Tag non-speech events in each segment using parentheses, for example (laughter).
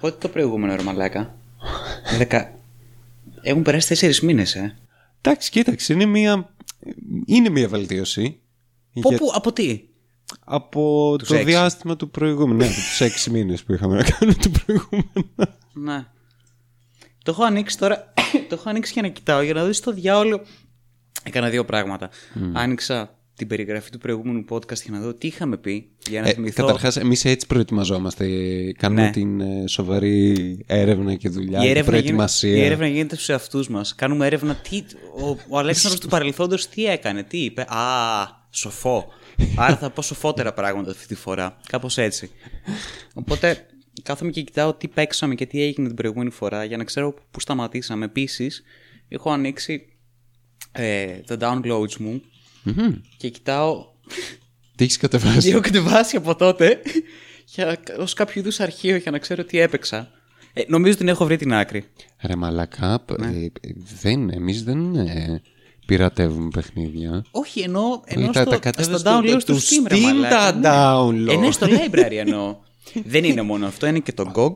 Πότε το προηγούμενο ρε μαλάκα. Δεκα... Έχουν περάσει τέσσερις μήνες, ε. Εντάξει, κοίταξε, είναι μια, είναι μια βελτίωση. Από Για- πού, από τι; Από Τους το έξι. διάστημα του προηγούμενου. Ναι, από τους έξι μήνες που είχαμε να κάνουμε το προηγούμενο. Ναι. Το έχω ανοίξει τώρα. (coughs) το έχω ανοίξει για να κοιτάω για να δω στο διάολο. Έκανα δύο πράγματα. Άνοιξα την περιγραφή του προηγούμενου podcast για να δω τι είχαμε πει. Για να Ε, θυμηθώ. Καταρχάς, εμείς έτσι προετοιμαζόμαστε. Κάνουμε Ναι. την ε, σοβαρή έρευνα και δουλειά. η και έρευνα, προετοιμασία. γίνεται, η έρευνα γίνεται στους εαυτούς μας. Κάνουμε έρευνα. Τι, ο, ο Αλέξανδρος του (laughs) παρελθόντος τι έκανε, τι είπε; Α, σοφό. Άρα θα πω σοφότερα πράγματα αυτή τη φορά. Κάπως έτσι. Οπότε κάθομαι και κοιτάω τι παίξαμε και τι έγινε την προηγούμενη φορά για να ξέρω πού σταματήσαμε. Επίσης, έχω ανοίξει ε, τα downloads μου Μμμ. και κοιτάω Τι έχεις κατεβάσει; Έχω κατεβάσει από τότε για, ως κάποιο είδους αρχείο για να ξέρω τι έπαιξα. Ε, νομίζω την έχω βρει την άκρη. Ρε μαλακά, Ναι. ε, δεν, εμείς δεν ε, πειρατεύουμε παιχνίδια. Όχι, εννοώ, εννοώ τα- στο, τα κατέβασες στο στο- download του του Steam, ρε Steam μαλάκα. τα Ναι. download. Ε, ναι, στο library εννοώ. (laughs) Δεν είναι μόνο αυτό, είναι και το GOG,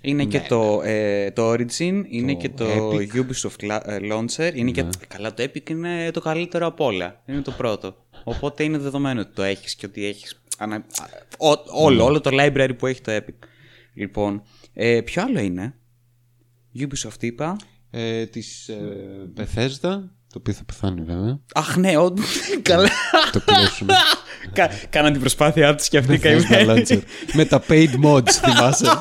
είναι και το, ε, το Origin, είναι και το Epic. Ubisoft la- ε, Launcher, είναι και... Καλά, το Epic είναι το καλύτερο από όλα. Είναι το πρώτο. Οπότε είναι δεδομένο ότι το έχεις και ότι έχεις... ανα- α, ό- όλο, όλο το library που έχει το Epic. Λοιπόν, ε, ποιο άλλο είναι; Ubisoft είπα. Ε, της ε, Bethesda, το οποίο θα πεθάνει βέβαια. Αχ, ναι, όντως. Καλά. το κλείσουμε. Κα- Κάναν την προσπάθειά τους και αυτή Bethesda καημένη. Launcher. Με τα paid mods, θυμάσαι. (laughs)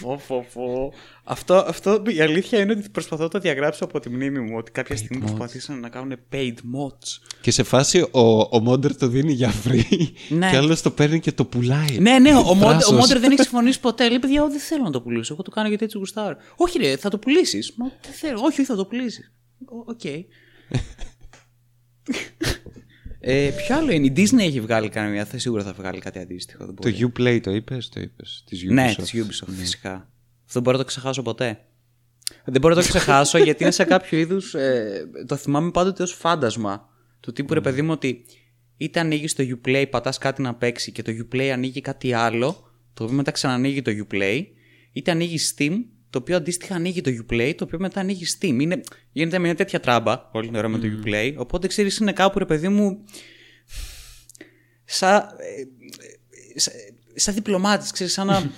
Φω, φω, φω. Αυτό, αυτό η αλήθεια είναι ότι προσπαθώ να το διαγράψω από τη μνήμη μου ότι κάποια στιγμή προσπαθήσαν να κάνουν paid mods. και σε φάση ο, ο Modder το δίνει για free Ναι. και άλλος το παίρνει και το πουλάει. Ναι, ναι, ο, Mod- ο Θράσος. Modder δεν έχει συμφωνήσει ποτέ. Λέει, παιδιά, εγώ δεν θέλω να το πουλήσω. Εγώ το κάνω γιατί έτσι γουστάρω. Όχι, ρε, θα το πουλήσεις. Μα δεν θέλω. Όχι, όχι, θα το πουλήσεις. Οκ. (laughs) ε, ποιο άλλο είναι; Η Disney έχει βγάλει κανένα. Θα σίγουρα θα βγάλει κάτι αντίστοιχο. δεν Το μπορεί. Uplay το είπες, το είπες. Της Ubisoft. Ναι, της Ubisoft φυσικά. Αυτό δεν μπορώ να το ξεχάσω ποτέ. Δεν μπορώ να το ξεχάσω (laughs) γιατί είναι σε κάποιο είδους. το θυμάμαι πάντοτε ως φάντασμα. Του τύπου ρε παιδί μου ότι είτε ανοίγεις το Uplay, πατάς κάτι να παίξει και το Uplay ανοίγει κάτι άλλο, το οποίο μετά ξανανοίγει το Uplay, είτε ανοίγεις Steam, το οποίο αντίστοιχα ανοίγει το Uplay, το οποίο μετά ανοίγει Steam. Είναι, γίνεται μια τέτοια τράμπα όλη την ώρα με το Uplay. Οπότε ξέρεις, είναι κάπου ρε παιδί μου. Σαν. ε, ε, σαν- σαν διπλωμάτης, ξέρεις, σαν να... (laughs)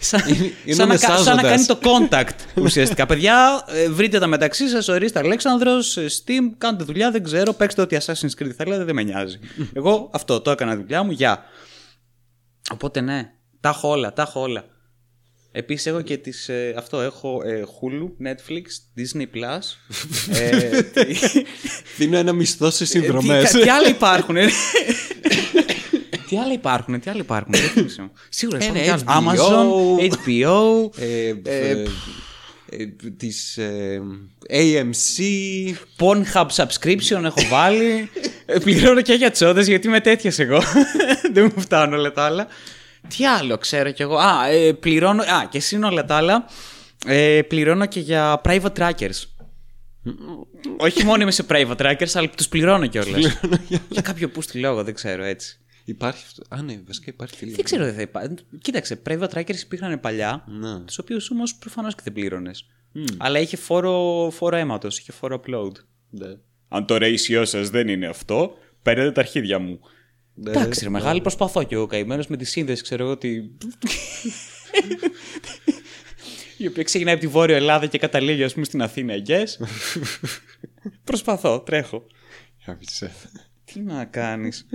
σαν, είναι σαν, να, κα- σαν να μεσάζοντας. κάνει το contact (laughs) ουσιαστικά. Παιδιά, ε, βρείτε τα μεταξύ σας, ορίστε Αλέξανδρος, ε, Steam, κάντε δουλειά, δεν ξέρω, παίξτε ό,τι Assassin's Creed θέλετε, δεν με νοιάζει. Εγώ αυτό, το έκανα δουλειά μου, γεια. Οπότε ναι, τα έχω όλα, τα έχω όλα. Επίσης έχω και τις, ε, αυτό, έχω ε, Hulu, Netflix, Disney+, Plus, (laughs) ε, τι- Δίνω ένα μισθό σε συνδρομές. τι, (laughs) τι άλλα υπάρχουν, ε; τι άλλα υπάρχουν, τι άλλα υπάρχουν. δεν θυμάμαι. Σίγουρα Ε, υπάρχουν ναι, κι άλλα. HBO. Amazon, HBO. Ε, Ε, ε, ε, της ε, AMC. Pornhub subscription έχω βάλει. Ε, (laughs) Πληρώνω και για τσόδες γιατί είμαι τέτοια εγώ. Δεν μου φτάνουν όλα τα άλλα. Τι άλλο ξέρω κι εγώ. Α, ε, πληρώνω. Α, και συν όλα τα άλλα. Ε, πληρώνω και για private trackers. Όχι μόνο είμαι σε private trackers, αλλά τους πληρώνω κιόλας. για κάποιο που στη λόγο, δεν ξέρω έτσι. Υπάρχει αυτό. Α, ναι, βασικά υπάρχει τηλέφωνο. Δεν ξέρω, δεν θα υπάρχει. Κοίταξε, private trackers υπήρχαν παλιά, Ναι. τους οποίους όμως προφανώς και δεν πλήρωνες. Αλλά είχε φόρο, φόρο αίματος, είχε φόρο upload. Ναι. Αν το ratio σας δεν είναι αυτό, παίρνετε τα αρχίδια μου. Ναι, Εντάξει, ρε, μεγάλη προσπαθώ κι εγώ καημένος με τη σύνδεση, ξέρω εγώ ότι. η οποία ξεκινάει από τη Βόρεια Ελλάδα και καταλήγει, ας πούμε, στην Αθήνα, yes. Προσπαθώ, τρέχω. Άβησε. Τι να κάνεις. (laughs)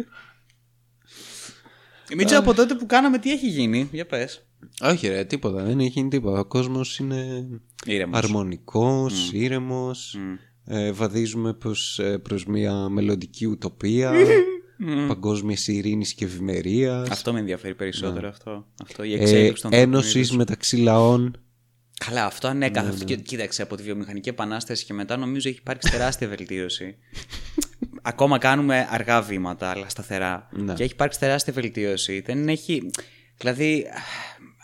Μίτσο, από τότε που κάναμε, τι έχει γίνει, για πες. Όχι, ρε, τίποτα. Δεν έχει γίνει τίποτα. Ο κόσμος είναι Ήρεμος. αρμονικός, ήρεμος Ε, βαδίζουμε προς, ε, προς μια μελλοντική ουτοπία. (laughs) Παγκόσμιας ειρήνης και ευημερίας. Αυτό με ενδιαφέρει περισσότερο, αυτό. αυτό. Η Ε, εξέλιξη των Ένωσης ανθρώπων μεταξύ λαών. Καλά, αυτό ανέκαθεν. Ναι, Αυτό και- Κοίταξε, από τη βιομηχανική επανάσταση και μετά νομίζω έχει υπάρξει τεράστια βελτίωση. Ακόμα κάνουμε αργά βήματα, αλλά σταθερά. Ναι. Και έχει υπάρξει τεράστια βελτίωση. Δεν έχει. Δηλαδή,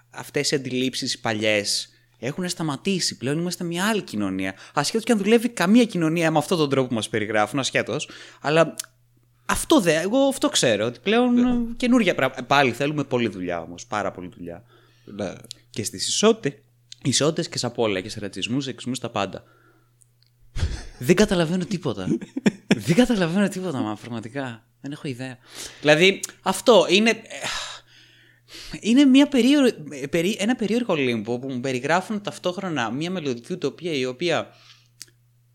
αυτές οι αντιλήψεις παλιές έχουν σταματήσει. Πλέον είμαστε μια άλλη κοινωνία. Ασχέτως και αν δουλεύει καμία κοινωνία με αυτόν τον τρόπο που μας περιγράφουν, ασχέτως. Αλλά αυτό δεν. Εγώ αυτό ξέρω. Ότι πλέον Ναι. ε, καινούργια πράγματα. Πάλι θέλουμε πολλή δουλειά όμως. Πάρα πολλή δουλειά. Ναι. Και στις ισότητε. Ισότητε και σε απ' όλα. Και σε ρατσισμούς, σεξισμούς, τα πάντα. (laughs) Δεν καταλαβαίνω τίποτα. Δεν καταλαβαίνω τίποτα, μα πραγματικά. Δεν έχω ιδέα. Δηλαδή, αυτό είναι. Είναι μια περίεργο, περί- ένα περίεργο λίμπο που μου περιγράφουν ταυτόχρονα μια μελλοντική ουτοπία η οποία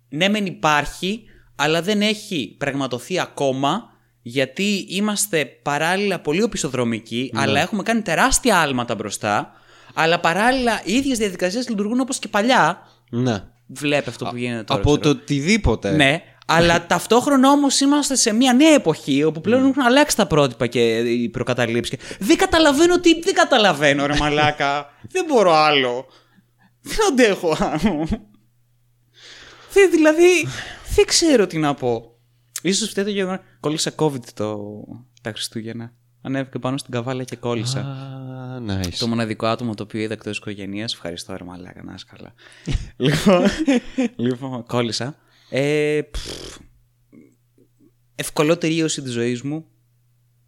ναι μεν υπάρχει αλλά δεν έχει πραγματοθεί ακόμα γιατί είμαστε παράλληλα πολύ οπισθοδρομικοί αλλά έχουμε κάνει τεράστια άλματα μπροστά αλλά παράλληλα οι ίδιες διαδικασίες λειτουργούν όπως και παλιά Ναι. Βλέπει αυτό που γίνεται τώρα. Από ξέρω. το οτιδήποτε. Ναι, αλλά (laughs) ταυτόχρονα όμως είμαστε σε μια νέα εποχή όπου πλέον έχουν αλλάξει τα πρότυπα και οι προκαταλήψεις. Δεν καταλαβαίνω τι. Δεν καταλαβαίνω, ρε Μαλάκα. (laughs) δεν μπορώ άλλο. Δεν αντέχω άλλο. (laughs) Δεν, δηλαδή, δεν ξέρω τι να πω. Ίσως φταίει το γεγονό. Κόλλησα COVID το... τα Χριστούγεννα. Ανέβηκα πάνω στην καβάλα και κόλλησα. Α, nice. Το μοναδικό άτομο το οποίο είδα εκτός οικογένειας. Ευχαριστώ, ρε Μαλάκα, να είσαι καλά. (laughs) λοιπόν, λοιπόν, κόλλησα. Ε, πφ, ευκολότερη ίωση της ζωής μου.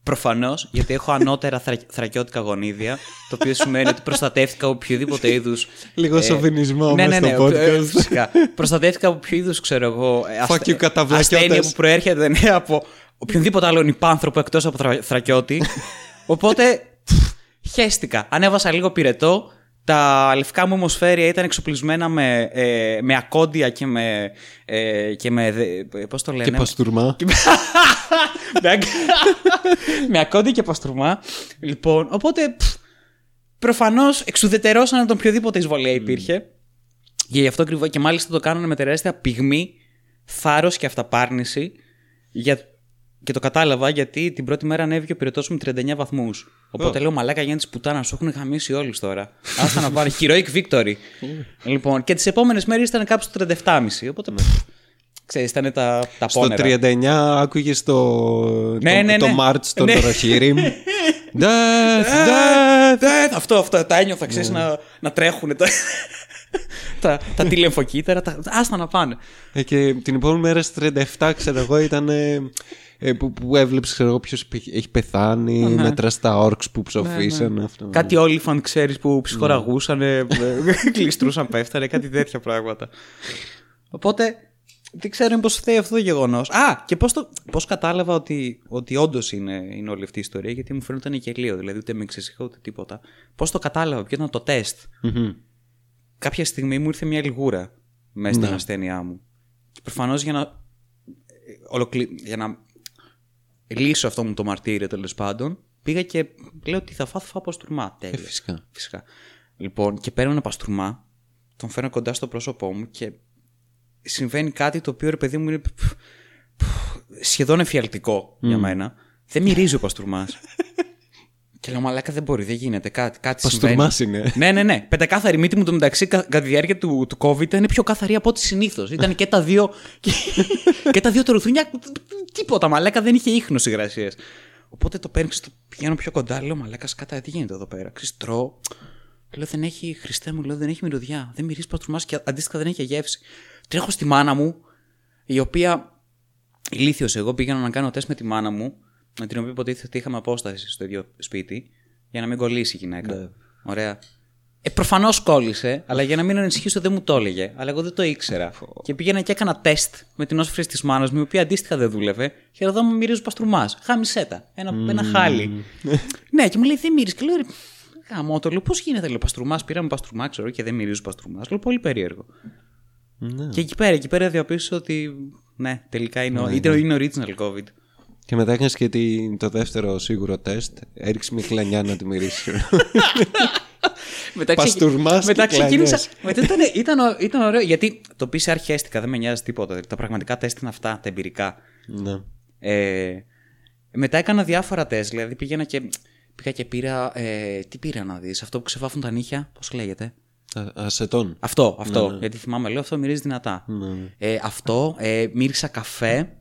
Προφανώς, γιατί έχω ανώτερα θρα, θρακιώτικα γονίδια. Το οποίο σημαίνει ότι προστατεύτηκα από οποιοδήποτε είδους. Λίγο σοβινισμό ναι, μες ναι, ναι, στο ε, podcast. φυσικά. Προστατεύτηκα από ποιο είδους, ξέρω εγώ. ε, Fuck you, καταβλακιώτες. ασθένεια που προέρχεται ναι, από οποιονδήποτε άλλον υπάνθρωπο εκτός από θρα, θρακιώτη. (laughs) Οπότε πφ, χέστηκα. Ανέβασα λίγο πυρετό. Τα λευκά μου ομοσφαίρια ήταν εξοπλισμένα με, ε, με ακόντια και με. Ε, και με δε- πώς το λένε; Και παστούρμα. με, (laughs) (laughs) με ακόντι και παστρουμά. Λοιπόν, οπότε προφανώς εξουδετερώσανε τον οποιοδήποτε εισβολία υπήρχε. Και γι' αυτό ακριβώς και μάλιστα το κάνανε με τεράστια πυγμή, θάρρος και αυταπάρνηση. Για... Και το κατάλαβα γιατί την πρώτη μέρα ανέβηκε ο πυρετός μου με 39 βαθμούς. Οπότε λέω μαλάκα για τη πουτάνα, σου έχουν χαμίσει όλοι τώρα. Άστα να πάρει. Heroic victory. λοιπόν, και τις επόμενες μέρες ήταν κάπου στο 37,5. Οπότε. Ξέρεις, ήταν τα, τα Στο πόνερα. 39 άκουγες το, Ναι, το, ναι, το ναι. March των Ναι. Ροχύριμ. (laughs) Death, Ε, death. ε, αυτό, αυτό, τα ένιωθα, ξέρεις, να, να τρέχουν τα, τα, τα τηλεμφοκύτταρα, τα, άστα να πάνε. Ε, και την επόμενη μέρα στις 37, ξέρω εγώ, ήταν. Ε, ε, που, που έβλεψες, ξέρω εγώ, ποιος έχει πεθάνει. Ναι. Μέτρας στα όρξ που ψοφίσαν. Αυτό. Κάτι όλιφαν, ξέρεις, που ψυχοραγούσαν, (laughs) κλειστρούσαν, πέφτανε, κάτι τέτοια πράγματα. Οπότε, δεν ξέρω πώς φταίει αυτό το γεγονός. Α, και πώς πώς κατάλαβα ότι, ότι όντως είναι, είναι όλη αυτή η ιστορία, γιατί μου φαίνονταν γελίο, δηλαδή ούτε με εξεσυχώ ούτε τίποτα. Πώς το κατάλαβα, ποιο ήταν το τεστ. Μμμ. κάποια στιγμή μου ήρθε μια λιγούρα μέσα στην Ναι. ασθένειά μου. Και προφανώς για να. Ολοκλη... για να λύσω αυτό μου το μαρτύριο τέλος πάντων, πήγα και λέω ότι θα φάω, θα φάω παστούρμα. Τέλεια. Ε, φυσικά. Φυσικά. Λοιπόν, και παίρνω ένα παστούρμα, τον φέρνω κοντά στο πρόσωπό μου και συμβαίνει κάτι το οποίο ρε παιδί μου είναι π- π- σχεδόν εφιαλτικό για μένα. Δεν μυρίζει ο παστούρμας. (laughs) και λέω μαλάκα δεν μπορεί, δεν γίνεται κάτι, κάτι συμβαίνει. Παστούρμας είναι. Ναι, ναι, ναι. Πεντακάθαρη μύτη μου το μεταξύ κα- κατά τη διάρκεια του, του COVID ήταν πιο καθαρή από ό,τι συνήθως. Ήταν και τα δύο. (laughs) και, και τα δύο τερουθούνια. Τίποτα, μαλάκα δεν είχε ίχνος υγρασίε. Οπότε το παίρνεις, το πηγαίνω πιο κοντά, λέω μαλάκα σκάτα, τι γίνεται εδώ πέρα. Ξέρεις, τρώω. Λέω δεν έχει, Χριστέ μου, λέω δεν έχει μυρωδιά. Δεν μυρίζει παστρουμά και αντίστοιχα δεν έχει γεύση. Τρέχω στη μάνα μου, η οποία. Ηλίθιος εγώ πήγαινα να κάνω τεστ με τη μάνα μου, με την οποία υποτίθεται ότι είχαμε απόσταση στο ίδιο σπίτι, για να μην κολλήσει η γυναίκα. Ναι. Ωραία. Ε, Προφανώς κόλλησε, αλλά για να μην ανησυχήσω δεν μου το έλεγε. Αλλά εγώ δεν το ήξερα. Και πήγαινα και έκανα τεστ με την όσφρηση της μάνας μου, η οποία αντίστοιχα δεν δούλευε. Και εδώ μου μυρίζει παστρουμά. Χάμισέ τα. Ένα, ένα χάλι. (laughs) ναι, και μου λέει δεν μυρίζεις. Και λέω ρε, γαμώ το. Λέω πώς γίνεται, λέω παστρουμά. Πήραμε παστρουμά, ξέρω και δεν μυρίζει παστρουμά. Λέω πολύ περίεργο. Ναι. Και εκεί πέρα, εκεί πέρα διαπίστωσα ότι. Ναι, τελικά είναι, ο- είναι, είναι original COVID. Και μετά έκανε και την- το δεύτερο σίγουρο τεστ. Έριξε μια κλανιά να τη μυρίσει. (laughs) Μετά, ξε- Παστούρμας μετά και ξεκίνησα. κλανιές. μετά ήταν, ήταν, ω- ήταν ωραίο γιατί το PCR χαίστηκα, δεν με νοιάζει τίποτα. Τα πραγματικά τεστ είναι αυτά, τα εμπειρικά. ναι. Ε, μετά έκανα διάφορα τεστ. Δηλαδή πήγαινα και, πήγα και πήρα. Ε, τι πήρα να δεις, αυτό που ξεβάφουν τα νύχια, πώς λέγεται; Α- Ασετών. Αυτό, αυτό. Γιατί θυμάμαι, λέω αυτό μυρίζει δυνατά. Ναι. Ε, αυτό, ε, μύρισα καφέ.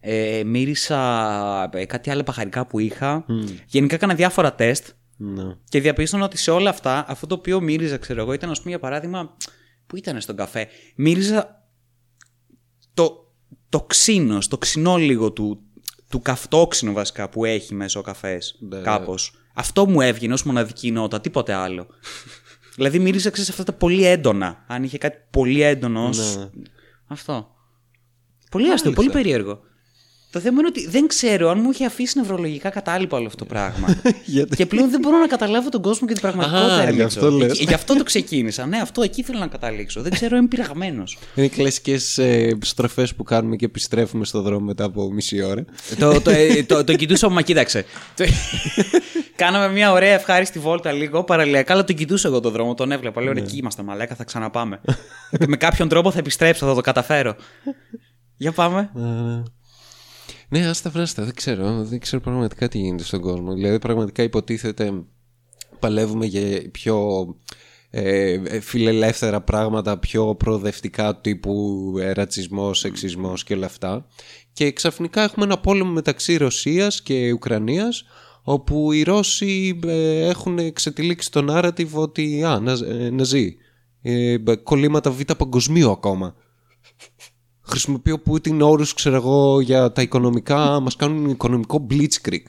Ε, μύρισα ε, κάτι άλλο παχαρικά που είχα. Γενικά έκανα διάφορα τεστ. Ναι. Και διαπίστωνα ότι σε όλα αυτά, αυτό το οποίο μύριζα, ξέρω εγώ, ήταν, ας πούμε, για παράδειγμα, που ήταν στον καφέ. Μύριζα το, το ξύνος, το ξυνό λίγο του, του καυτόξινο βασικά που έχει μέσα ο καφές, Ναι. κάπως. Αυτό μου έβγαινε ως μοναδική νότα, τίποτε άλλο. (laughs) δηλαδή μύριζε ξέρεις, αυτά τα πολύ έντονα. Αν είχε κάτι πολύ έντονο. ως- Ναι. Αυτό. Πολύ αστείο, πολύ περίεργο. Το θέμα είναι ότι δεν ξέρω αν μου είχε αφήσει νευρολογικά κατάλοιπα όλο αυτό το πράγμα. (laughs) Γιατί- και πλέον δεν μπορώ να καταλάβω τον κόσμο και την πραγματικότητα. Α, ρε γι' Μίτσο. αυτό λες. Εκεί- Γι' αυτό το ξεκίνησα. Ναι, αυτό εκεί ήθελα να καταλήξω. Δεν ξέρω, είμαι πειραγμένος. Είναι κλασικές ε, στροφές που κάνουμε και επιστρέφουμε στο δρόμο μετά από μισή ώρα. το, το, ε, το, το κοιτούσα, μα κοίταξε. Το- Κάναμε μια ωραία ευχάριστη βόλτα λίγο παραλιακά, αλλά τον κοιτούσα εγώ τον δρόμο, τον έβλεπα. Λέω, «Ρε, εκεί είμαστε, μαλάκα, θα ξαναπάμε. και με κάποιον τρόπο θα επιστρέψω, θα το καταφέρω. Για πάμε. Ε, Ναι, άστα βράστα, δεν ξέρω. Δεν ξέρω πραγματικά τι γίνεται στον κόσμο. Δηλαδή, πραγματικά υποτίθεται παλεύουμε για πιο ε, ε, φιλελεύθερα πράγματα, πιο προοδευτικά τύπου ε, ρατσισμός, σεξισμός και όλα αυτά. Και ξαφνικά έχουμε ένα πόλεμο μεταξύ Ρωσίας και Ουκρανίας όπου οι Ρώσοι ε, έχουν ξετυλίξει το narrative ότι α, να, ε, ναζί. Ε, κολλήματα β' παγκοσμίου ακόμα. Χρησιμοποιεί ο Πούτιν όρους, ξέρω εγώ, για τα οικονομικά, μας κάνουν οικονομικό blitzkrieg.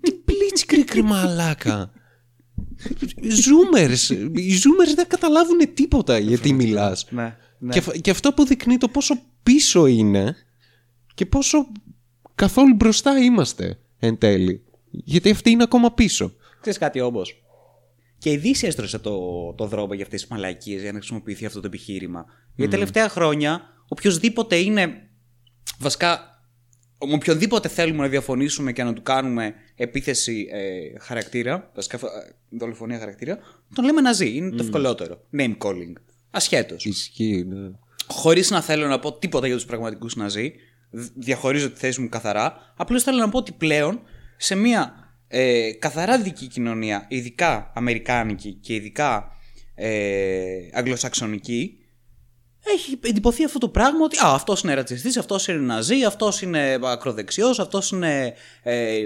Τι blitzkrieg ρε μαλάκα; Zoomers. Οι zoomers δεν καταλάβουν τίποτα γιατί μιλάς. Ναι, ναι. Και, αυ- και αυτό αποδεικνύει το πόσο πίσω είναι και πόσο καθόλου μπροστά είμαστε εν τέλει. Γιατί αυτοί είναι ακόμα πίσω. Ξέρεις κάτι όμως; Και η Δύση έστρωσε το, το δρόμο για αυτές τις μαλακίες για να χρησιμοποιηθεί αυτό το επιχείρημα. Γιατί τελευταία χρόνια, οποιοδήποτε είναι. Βασικά, με οποιονδήποτε θέλουμε να διαφωνήσουμε και να του κάνουμε επίθεση ε, χαρακτήρα, βασικά ε, δολοφονία χαρακτήρα, τον λέμε ναζί. Είναι το ευκολότερο. Name calling. Ασχέτως. Ισχύει, ναι. Χωρίς να θέλω να πω τίποτα για τους πραγματικούς ναζί, δ- διαχωρίζω τη θέση μου καθαρά. Απλώς θέλω να πω ότι πλέον σε μια ε, καθαρά δική κοινωνία, ειδικά αμερικάνικη και ειδικά ε, αγγλοσαξονική, έχει εντυπωθεί αυτό το πράγμα ότι α, αυτός είναι ρατσιστής, αυτός είναι ναζί, αυτός είναι ακροδεξιός, αυτός είναι ε,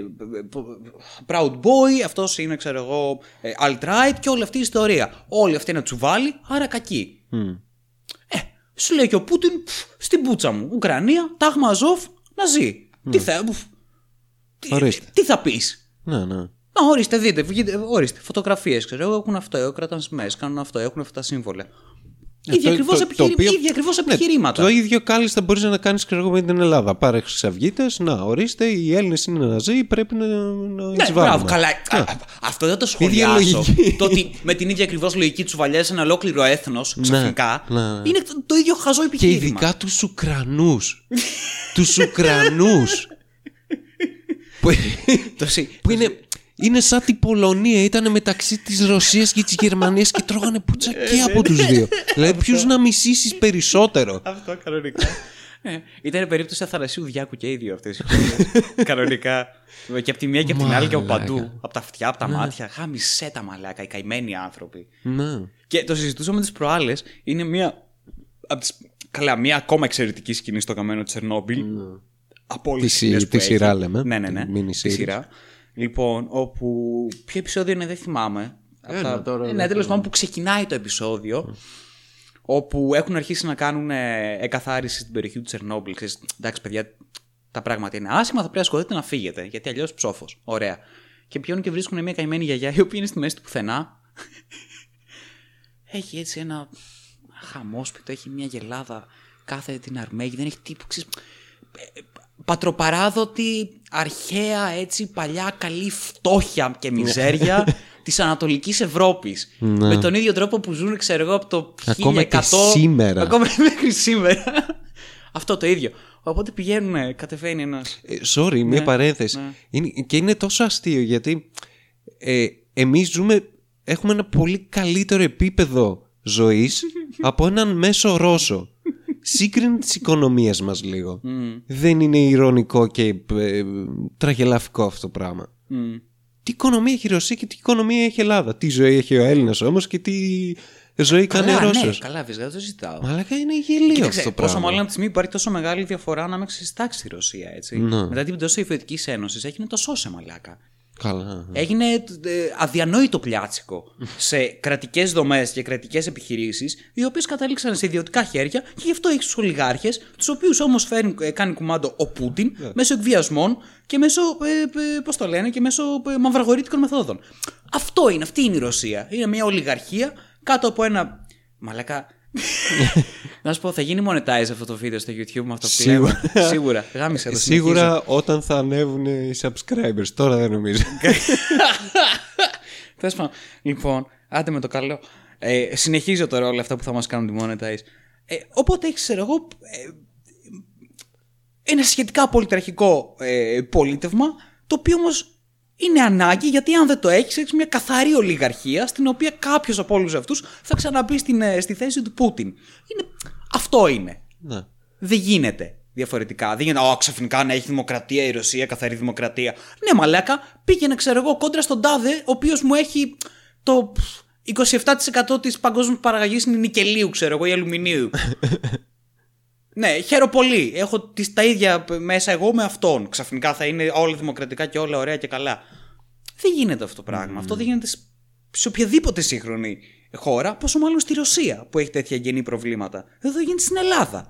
proud boy, αυτός είναι ξέρω εγώ ε, alt-right και όλη αυτή η ιστορία. Όλη αυτή είναι τσουβάλι, άρα κακή. Ε, σου λέει και ο Πούτιν, «Πφ, στην πούτσα μου, Ουκρανία, Τάγμα Αζόφ, να ζει. Τι θα, πφ, τι, Ορίστε. τι θα πεις; Ναι, ναι. Να, ορίστε, δείτε, βγείτε, ορίστε, φωτογραφίες, ξέρω εγώ, έχουν αυτό, κρατάνε σημαίες, κάνουν αυτό, έχουν αυτά τα σύμβολα. Ίδια το- ακριβώς, το- επιχειρη... το οποίο- ίδια ακριβώς Ναι, επιχειρήματα. το ίδιο κάλλιστα μπορείς να κάνεις με την Ελλάδα. Πάρε χρυσαυγίτε, να ορίστε, οι Έλληνες είναι ναζί, πρέπει να, να Ναι, εισβάλλουμε. μπράβο, καλά. Α, α, Αυτό δεν το Ίδια σχολιάσω. λογική. το ότι με την ίδια ακριβώς λογική τους βαλιάζει ένα ολόκληρο έθνος ξαφνικά. ναι, ναι. Είναι το, το ίδιο χαζό Και επιχείρημα. ειδικά τους Ουκρανούς. τους Ουκρανούς. που, Το σι- που είναι, είναι σαν την Πολωνία. Ήταν μεταξύ της Ρωσίας και της Γερμανίας και τρώγανε πουτσα και από τους δύο. δηλαδή, ποιους να μισήσεις περισσότερο. Αυτό κανονικά. Ε, Ήταν περίπτωση Αθανασίου Διάκου και οι δύο αυτές οι χώρε. (laughs) κανονικά. Και από τη μία και από την άλλη και από Μαλάκα. παντού. Από τα αυτιά, από τα μάτια. Χάμισε τα μαλάκα, οι καημένοι άνθρωποι. ναι. Και το συζητούσαμε τις προάλλες. Είναι μία. Από τις, καλά, μία ακόμα εξαιρετική σκηνή στο καμένο Τσερνόμπιλ. Από όλες Τη τις σκηνές σι- που τη έχει. σειρά λέμε. Ναι, ναι, ναι. Τη mini Τη series. σειρά. Λοιπόν, όπου. Ποιο επεισόδιο είναι, δεν θυμάμαι. Από Ένα τα- τώρα, ναι, δεν τέλος πάντων που ξεκινάει το επεισόδιο. Όπου έχουν αρχίσει να κάνουν ε, εκαθάριση στην περιοχή του Τσερνόμπιλ. Ξέρεις, εντάξει, παιδιά, τα πράγματα είναι άσχημα, θα πρέπει να ασχοληθείτε να φύγετε. Γιατί αλλιώς ψόφος. Ωραία. Και πηγαίνουν και βρίσκουν μια καημένη γιαγιά η οποία είναι στη μέση του πουθενά. (laughs) έχει έτσι ένα χαμόσπιτο, έχει μια γελάδα, κάθεται την αρμέγει, δεν έχει τίποτα. ξέρεις, ε, ε, Πατροπαράδοτη, αρχαία, έτσι, παλιά, καλή φτώχεια και μιζέρια της Ανατολικής Ευρώπης. Ναι. Με τον ίδιο τρόπο που ζουν, ξέρω εγώ, από το 1100... Ακόμα και σήμερα. Ακόμα μέχρι σήμερα. (laughs) Αυτό το ίδιο. Οπότε πηγαίνουν, κατεβαίνει ένας... Ε, sorry, μια παρένθεση. ναι. Είναι, και είναι τόσο αστείο γιατί ε, εμείς ζούμε, έχουμε ένα πολύ καλύτερο επίπεδο ζωής (laughs) από έναν μέσο Ρώσο. Σύγκρινε τις οικονομίες μας λίγο. Δεν είναι ηρωνικό και ε, τραγελαφικό αυτό το πράγμα. Μμ. Τι οικονομία έχει η Ρωσία και τι οικονομία έχει η Ελλάδα. Τι ζωή έχει ο Έλληνας όμως και τι ζωή κάνει ο Καλά, ναι, Ρώσος. καλά, φυσικά, δεν το συζητάω. Μαλάκα είναι γελίο Κοίταξε, αυτό το πόσο πράγμα. μάλλον από τη στιγμή που υπάρχει τόσο μεγάλη διαφορά ανάμεσα στη τάξη στη Ρωσία, έτσι. Ναι. Μετά την πτώση της Σοβιετικής Ένωσης έγινε το σώσε μαλάκα. Καλά. Έγινε ε, αδιανόητο πλιάτσικο σε κρατικές δομές και κρατικές επιχειρήσεις, οι οποίες κατέληξαν σε ιδιωτικά χέρια και γι' αυτό έχει τους ολιγάρχες, τους οποίους όμως κάνει κουμάντο ο Πούτιν μέσω εκβιασμών και μέσω. Ε, ε, Πώς το λένε, και μέσω ε, μαυραγορήτικων μεθόδων. Αυτό είναι, αυτή είναι η Ρωσία. Είναι μια ολιγαρχία κάτω από ένα. Μαλάκα. Να σου πω, θα γίνει monetize αυτό το βίντεο στο YouTube με αυτό που Σίγουρα. λέμε. Σίγουρα. Γάμισε το. Σίγουρα όταν θα ανέβουν οι subscribers. Τώρα δεν νομίζω. (laughs) Τέλος πάντων. Λοιπόν, άντε με το καλό. Ε, συνεχίζω τώρα όλα αυτά που θα μας κάνουν τη monetize. Ε, οπότε έχει, ξέρω εγώ, ε, ένα σχετικά πολυτραχικό ε, πολίτευμα, το οποίο όμως είναι ανάγκη γιατί αν δεν το έχεις, έχεις μια καθαρή ολιγαρχία στην οποία κάποιος από όλους αυτούς θα ξαναμπεί στην, ε, στη θέση του Πούτιν. Είναι, αυτό είναι. ναι. Δεν γίνεται διαφορετικά. Δεν γίνεται, Ω, ξαφνικά να έχει δημοκρατία η Ρωσία, καθαρή δημοκρατία. Ναι, μαλάκα, πήγαινε, ξέρω εγώ, κόντρα στον Τάδε, ο οποίος μου έχει το 27% της παγκόσμιας παραγωγής είναι νικελίου, ξέρω εγώ, ή αλουμινίου. (laughs) ναι, χαίρομαι πολύ. Έχω τις, τα ίδια μέσα εγώ με αυτόν. Ξαφνικά θα είναι όλα δημοκρατικά και όλα ωραία και καλά. Δεν γίνεται αυτό το πράγμα. Αυτό δεν γίνεται σ- σε οποιαδήποτε σύγχρονη χώρα, πόσο μάλλον στη Ρωσία που έχει τέτοια γενή προβλήματα. Εδώ γίνεται στην Ελλάδα.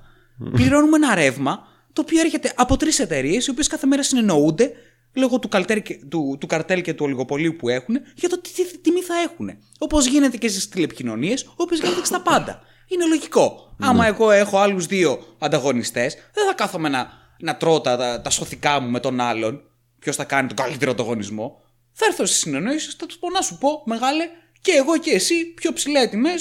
Πληρώνουμε ένα ρεύμα το οποίο έρχεται από τρεις εταιρείες, οι οποίες κάθε μέρα συνεννοούνται λόγω του, καλτέρ και- του, του καρτέλ και του ολιγοπολίου που έχουν για το τι, τι, τι τιμή θα έχουν. Όπως γίνεται και στις τηλεπικοινωνίες, όπω γίνεται και στα πάντα. Είναι λογικό. Άμα εγώ έχω άλλους δύο ανταγωνιστές, δεν θα κάθομαι να, να τρώω τα, τα, τα σωθικά μου με τον άλλον. Ποιος θα κάνει τον καλύτερο ανταγωνισμό. Θα έρθω στι συνεννοήσει, θα τους πω να σου πω, μεγάλε, και εγώ και εσύ, πιο ψηλέ τιμέ.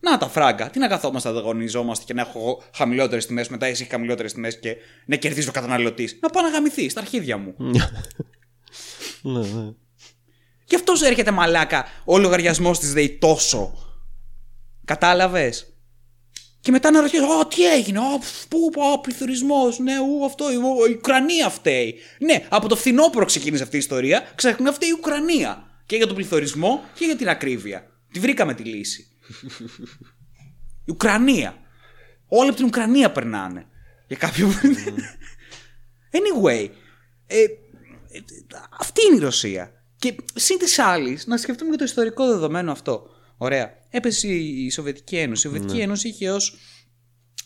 Να τα φράγκα. Τι να καθόμαστε να ανταγωνιζόμαστε και να έχω εγώ χαμηλότερες τιμές, μετά εσύ χαμηλότερες τιμές και να κερδίζει ο καταναλωτής. Να πάω να γαμηθεί στα αρχίδια μου. ναι, ναι. Γι' αυτός σου έρχεται μαλάκα ο λογαριασμός της ΔΕΗ τόσο. Κατάλαβες; Και μετά να ρωτήσω, Ω, τι έγινε, Ω, πφ, πού, πού, ο πληθωρισμός, ναι, ου, αυτό, η, η Ουκρανία φταίει. Ναι, από το φθινόπωρο ξεκίνησε αυτή η ιστορία, ξαφνικά φταίει η Ουκρανία. Και για τον πληθωρισμό και για την ακρίβεια. Τη βρήκαμε τη λύση. η Ουκρανία. Όλα από την Ουκρανία περνάνε. Για κάποιο. anyway. Ε, ε, αυτή είναι η Ρωσία. Και συν της άλλης, να σκεφτούμε και το ιστορικό δεδομένο αυτό. Ωραία. Έπεσε η Σοβιετική Ένωση. Η Σοβιετική Ένωση είχε ως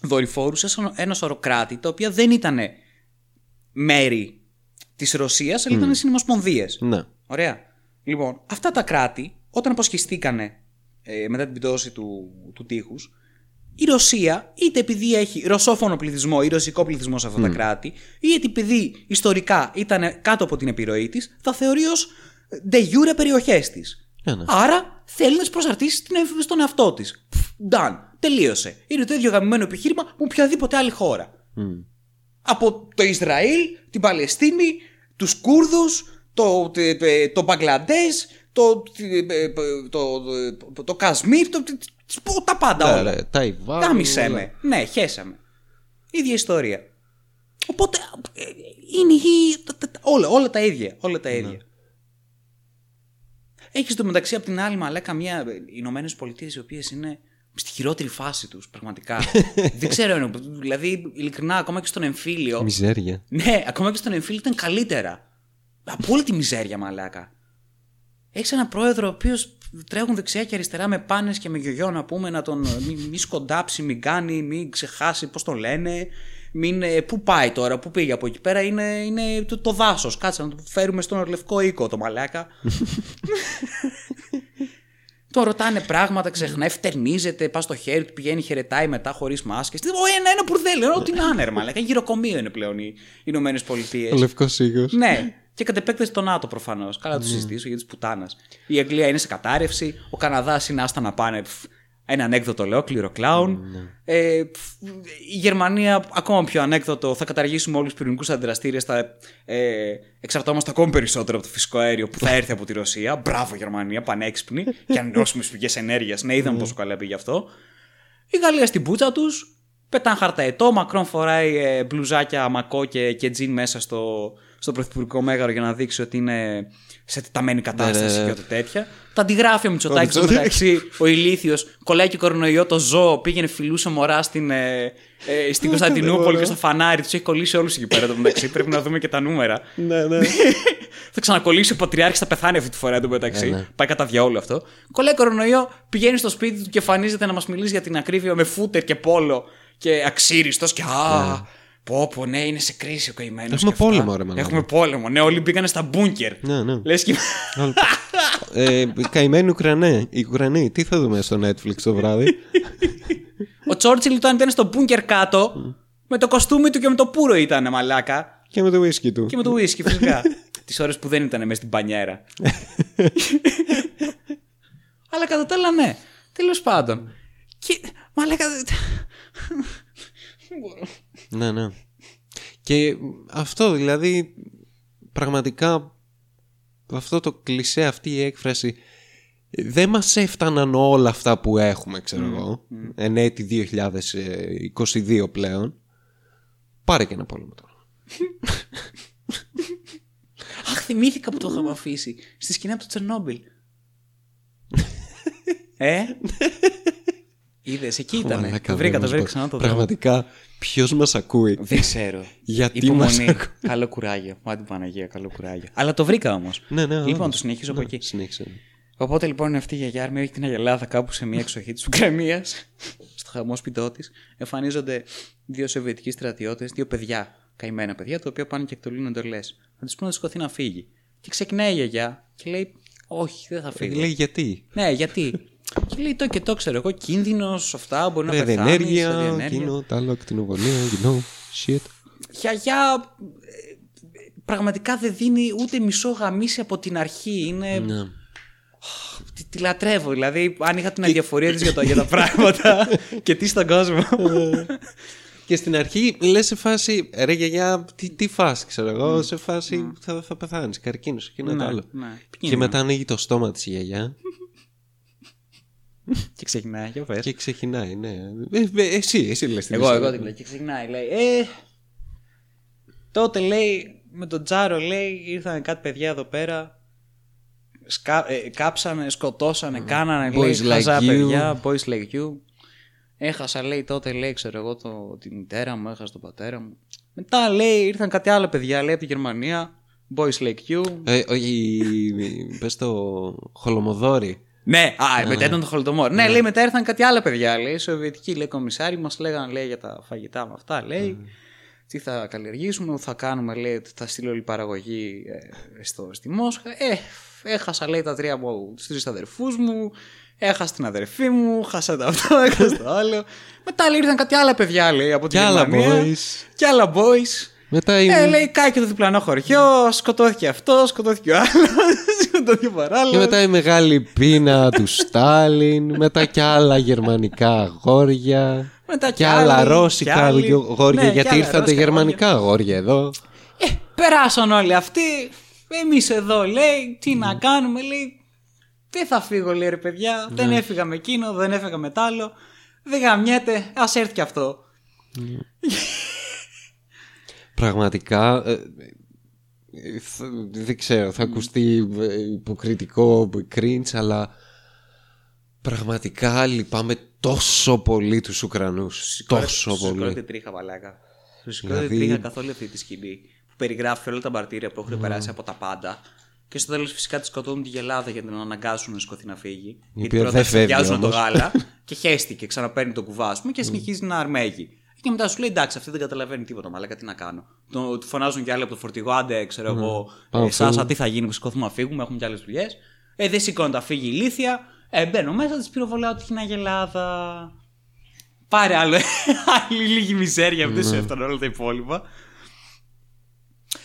δορυφόρους ένα σωρό κράτη τα οποία δεν ήταν μέρη της Ρωσίας, αλλά ήταν συνομοσπονδίες. ναι. Ωραία. Λοιπόν, αυτά τα κράτη, όταν αποσχιστήκανε ε, μετά την πτώση του, του τείχους, η Ρωσία, είτε επειδή έχει ρωσόφωνο πληθυσμό ή ρωσικό πληθυσμό σε αυτά τα κράτη, είτε επειδή ιστορικά ήταν κάτω από την επιρροή της, θα θεωρεί ως de jure περιοχές της. Ναι, ναι. Άρα θέλει να τι προσαρτήσεις στην ευ- στον εαυτό της. Done. Τελείωσε. Είναι το ίδιο γαμμένο επιχείρημα με οποιαδήποτε άλλη χώρα. Από το Ισραήλ, την Παλαιστίνη, τους Κούρδους, το, το, το Μπαγκλαντές, το, το, το, το Κασμίρ, το, το- τα πάντα Ναι, όλα. ναι, Ταϊβάν. Κάμισε όλα. με. Ναι, χέσαμε. Ίδια ιστορία. Οπότε ε, είναι η- τα- τα- τα- όλα, όλα τα ίδια. Όλα τα ίδια. Έχεις το μεταξύ από την άλλη μαλάκα μια οι Ηνωμένες Πολιτείες οι οποίες είναι στη χειρότερη φάση τους, πραγματικά. (laughs) Δεν ξέρω, δηλαδή ειλικρινά ακόμα και στον εμφύλιο. Μιζέρια. Ναι, ακόμα και στον εμφύλιο ήταν καλύτερα. Απόλυτη μιζέρια, μαλάκα. Έχεις έναν πρόεδρο ο οποίος τρέχουν δεξιά και αριστερά με πάνες και με γιογιό να πούμε να τον μη, μη σκοντάψει, μην κάνει, μην ξεχάσει πώς τον λένε. Μην, ε, πού πάει τώρα, πού πήγε από εκεί πέρα, είναι, είναι το, το δάσος. Κάτσε να το φέρουμε στον λευκό οίκο το μαλάκα. (laughs) Τον ρωτάνε πράγματα, ξεχνάει, φτερνίζεται, πας στο χέρι του, πηγαίνει, χαιρετάει μετά χωρίς μάσκες. Ένα, ένα μπουρδέλο, ό,τι να είναι, ρε μαλάκα. Γυροκομείο είναι πλέον οι Ηνωμένες Πολιτείες. Ο λευκός οίκος. Ναι. Και κατ' επέκταση το ΝΑΤΟ προφανώς. Καλά, να το συζητήσω για της πουτάνας. Η Αγγλία είναι σε κατάρρευση. Ο Καναδάς είναι άστα να πάνε. Πφ, ένα ανέκδοτο ολόκληρο κλάουν. Ε, πφ, η Γερμανία, ακόμα πιο ανέκδοτο, θα καταργήσουμε όλους τους πυρηνικούς αντιδραστήρες. Θα ε, εξαρτώμαστε ακόμη περισσότερο από το φυσικό αέριο που θα έρθει από τη Ρωσία. Μπράβο, Γερμανία, πανέξυπνη. και ανανεώσιμες πηγές ενέργειας. Ναι, είδαμε πόσο καλά πήγε αυτό. Η Γαλλία στην πούτσα τους. Πετάν χαρταετό. Μακρόν φοράει ε, μπλουζάκια μακό και, και τζιν μέσα στο, στο πρωθυπουργικό μέγαρο για να δείξει ότι είναι σε τεταμένη κατάσταση Ναι, ναι, ναι. και ό,τι τέτοια. Τα αντιγράφει ο Μητσοτάκης στο Μητσοτάκης. μεταξύ. Ο ηλίθιος κολλάει και κορονοϊό το ζώο, πήγαινε φιλούσε μωρά στην, ε, ε, στην Κωνσταντινούπολη και στο φανάρι. Τους έχει κολλήσει όλους εκεί πέρα το μεταξύ. Πρέπει να δούμε και τα νούμερα. Ναι, ναι. (laughs) Θα ξανακολλήσει ο Πατριάρχης, θα πεθάνει αυτή τη φορά το μεταξύ. Ε, ναι. Πάει κατά διαόλου αυτό. Κολλάει κορονοϊό, πηγαίνει στο σπίτι του και εμφανίζεται να μας μιλήσει για την ακρίβεια με φούτερ και πόλο και αξίριστος και α. Πω, πω, ναι, είναι σε κρίση ο καημένος. Ναι. Έχουμε πόλεμο, ρε μαλάκα. Έχουμε πόλεμο. Ναι, όλοι μπήκανε στα μπούνκερ. Ναι, ναι. Λες και... ε, καημένοι Ουκρανοί. Οι Ουκρανοί, τι θα δούμε στο Netflix το βράδυ; ο Τσόρτσιλ όταν ήταν στο μπούνκερ κάτω, με το κοστούμι του και με το πουρο ήταν μαλάκα. και με το whisky του. Και με το whisky, φυσικά. (laughs) Τις ώρες που δεν ήταν μέσα στην πανιέρα. (laughs) Αλλά κατά τα άλλα, ναι. Τέλος πάντων. Και. Μαλάκα. Δεν μπορώ. Ναι, ναι. Και αυτό δηλαδή πραγματικά αυτό το κλισέ, αυτή η έκφραση δεν μας έφταναν όλα αυτά που έχουμε, ξέρω εγώ, εν έτη 2022 πλέον. Πάρε και ένα πόλεμο τώρα. Αχ, θυμήθηκα που το είχαμε αφήσει. Στη σκηνή από το Τσερνόμπιλ. (laughs) ε; Είδες, εκεί ήταν. Μαλάκα, Το βρήκα, δεν το μας βρήκα πω. ξανά το δω. Πραγματικά, ποιος μας ακούει; Δεν ξέρω. (laughs) Γιατί μας Υπομονή. ακούει; καλό κουράγιο. Μάτι Παναγία, καλό κουράγιο. Αλλά το βρήκα όμως. (laughs) Ναι, ναι, Λοιπόν, όντως. το συνεχίζω από Ναι, εκεί. Συνέχισε. Οπότε λοιπόν αυτή η γιαγιά Άρμη έχει την Αγελάδα κάπου σε μια εξοχή της Ουκρανίας, (laughs) στο χαμόσπιτό τη. Εμφανίζονται δύο Σοβιετικοί στρατιώτες, δύο παιδιά, καημένα παιδιά, τα οποία πάνε και εκτελούν εντολές. Να του πούνε να σηκωθεί να φύγει. Και ξεκινάει η γιαγιά και λέει: Όχι, δεν θα φύγω. Λέει γιατί; Ναι, γιατί; Και λέει το και το ξέρω εγώ, κίνδυνος, αυτά μπορεί να πεθάνεις. Ραδιενέργεια, ραδιενέργεια. εκείνο, τ' άλλο, ακτινοβολία, you know, shit. Γιαγιά ε, πραγματικά δεν δίνει ούτε μισό γαμίσι από την αρχή. Είναι Ναι. Τη, τη λατρεύω. Δηλαδή, αν είχα την αδιαφορία της για, τα- για τα πράγματα (laughs) και τι στον κόσμο. Και στην αρχή λες σε φάση, ρε γιαγιά, τι, τι φάση, ξέρω εγώ, σε φάση θα, θα πεθάνεις, καρκίνος, εκείνο Ναι, το άλλο. ναι. Και Επικίνδυνο. μετά ανοίγει το στόμα της η γιαγιά και ξεκινάει, για πες. και ξεκινάει, ναι. Ε, ε, εσύ, εσύ λες την Εγώ, ιστορία. εγώ την λέω. Και ξεκινάει, λέει. Ε, τότε λέει, με τον Τζάρο λέει, ήρθαν κάτι παιδιά εδώ πέρα. Σκα, ε, κάψανε, σκοτώσανε, κάνανε λέει, Boys like χαζά you. παιδιά, boys like you. Έχασα λέει τότε λέει ξέρω εγώ το, τη μητέρα μου, έχασα τον πατέρα μου. Μετά λέει ήρθαν κάτι άλλα παιδιά λέει από τη Γερμανία, boys like you. Ε, όχι, πες το χολομοδόρι. Ναι, α, μετά ήταν το Χολοτομόρ. Ναι, λέει μετά ήρθαν κάτι άλλα παιδιά. Λέει, Σοβιετικοί λέει κομισάρι, μας λέγανε λέει, για τα φαγητά με αυτά. Λέει, τι θα καλλιεργήσουμε, θα κάνουμε, λέει, ότι θα στείλω όλη παραγωγή ε, στο, στη Μόσχα. Ε, έχασα, λέει, τα τρία από τους τρεις αδερφούς μου. Έχασα την αδερφή μου, χάσα το αυτό, (laughs) έχασα το άλλο. Μετά λέει, ήρθαν κάτι άλλα παιδιά, λέει, από την Κι άλλα Γερμανία. boys. Κι άλλα boys. Μετά η... Ε, λέει, κάει και το διπλανό χωριό, σκοτώθηκε αυτός, σκοτώθηκε ο άλλος, (laughs) σκοτώθηκε ο παράλληλο. Και μετά η μεγάλη πείνα του Στάλιν, μετά κι άλλα γερμανικά αγόρια. Μετά και κι άλλα άλλοι, ρώσικα κι άλλοι. αγόρια, Ναι, κι γιατί άλλα ήρθαν τα ρώσικα γερμανικά αγόρια εδώ. Ε, περάσαν όλοι αυτοί. Εμείς εδώ λέει, τι να κάνουμε, λέει. Δεν θα φύγω, λέει ρε παιδιά. Δεν έφυγα με εκείνο, δεν έφυγα με τ' άλλο. Δεν γαμιέται, ας έρθει και αυτό. Πραγματικά, ε, ε, θα- δεν ξέρω, θα ακουστεί ε, υποκριτικό, cringe, αλλά πραγματικά λυπάμαι τόσο πολύ τους Ουκρανούς. Τόσο Σου σηκώνεται πολύ. τρίχα, μαλάκα. Σου σηκώνεται Δηλαδή- τρίχα καθ' όλη αυτή τη σκηνή. Που περιγράφει όλα τα μαρτύρια που έχουν περάσει από τα πάντα. Και στο τέλος φυσικά τη σκοτώνουν τη γελάδα για να την αναγκάσουν να σηκωθεί να φύγει. Γιατί οποία πρώτα δεν φεύγει ξεδιάζουν το όμως. γάλα (laughs) και χέστηκε, ξαναπαίρνει το κουβά ας πούμε, και συνεχίζει να αρμέγει. Και μετά σου λέει εντάξει, αυτή δεν καταλαβαίνει τίποτα, μαλάκα τι να κάνω. Το, του φωνάζουν κι άλλοι από το φορτηγό, άντε ξέρω εγώ, Πάμε, εσάς φύγουμε. τι θα γίνει που σηκωθούμε να φύγουμε, έχουμε κι άλλες δουλειές. Ε, δεν σηκώνεται, θα φύγει η ηλίθεια. Ε, μπαίνω μέσα, της πυροβολάω τη γελάδα. Πάρε άλλο. (laughs) Άλλη λίγη μιζέρια, δεν σου έφτανε όλα τα υπόλοιπα.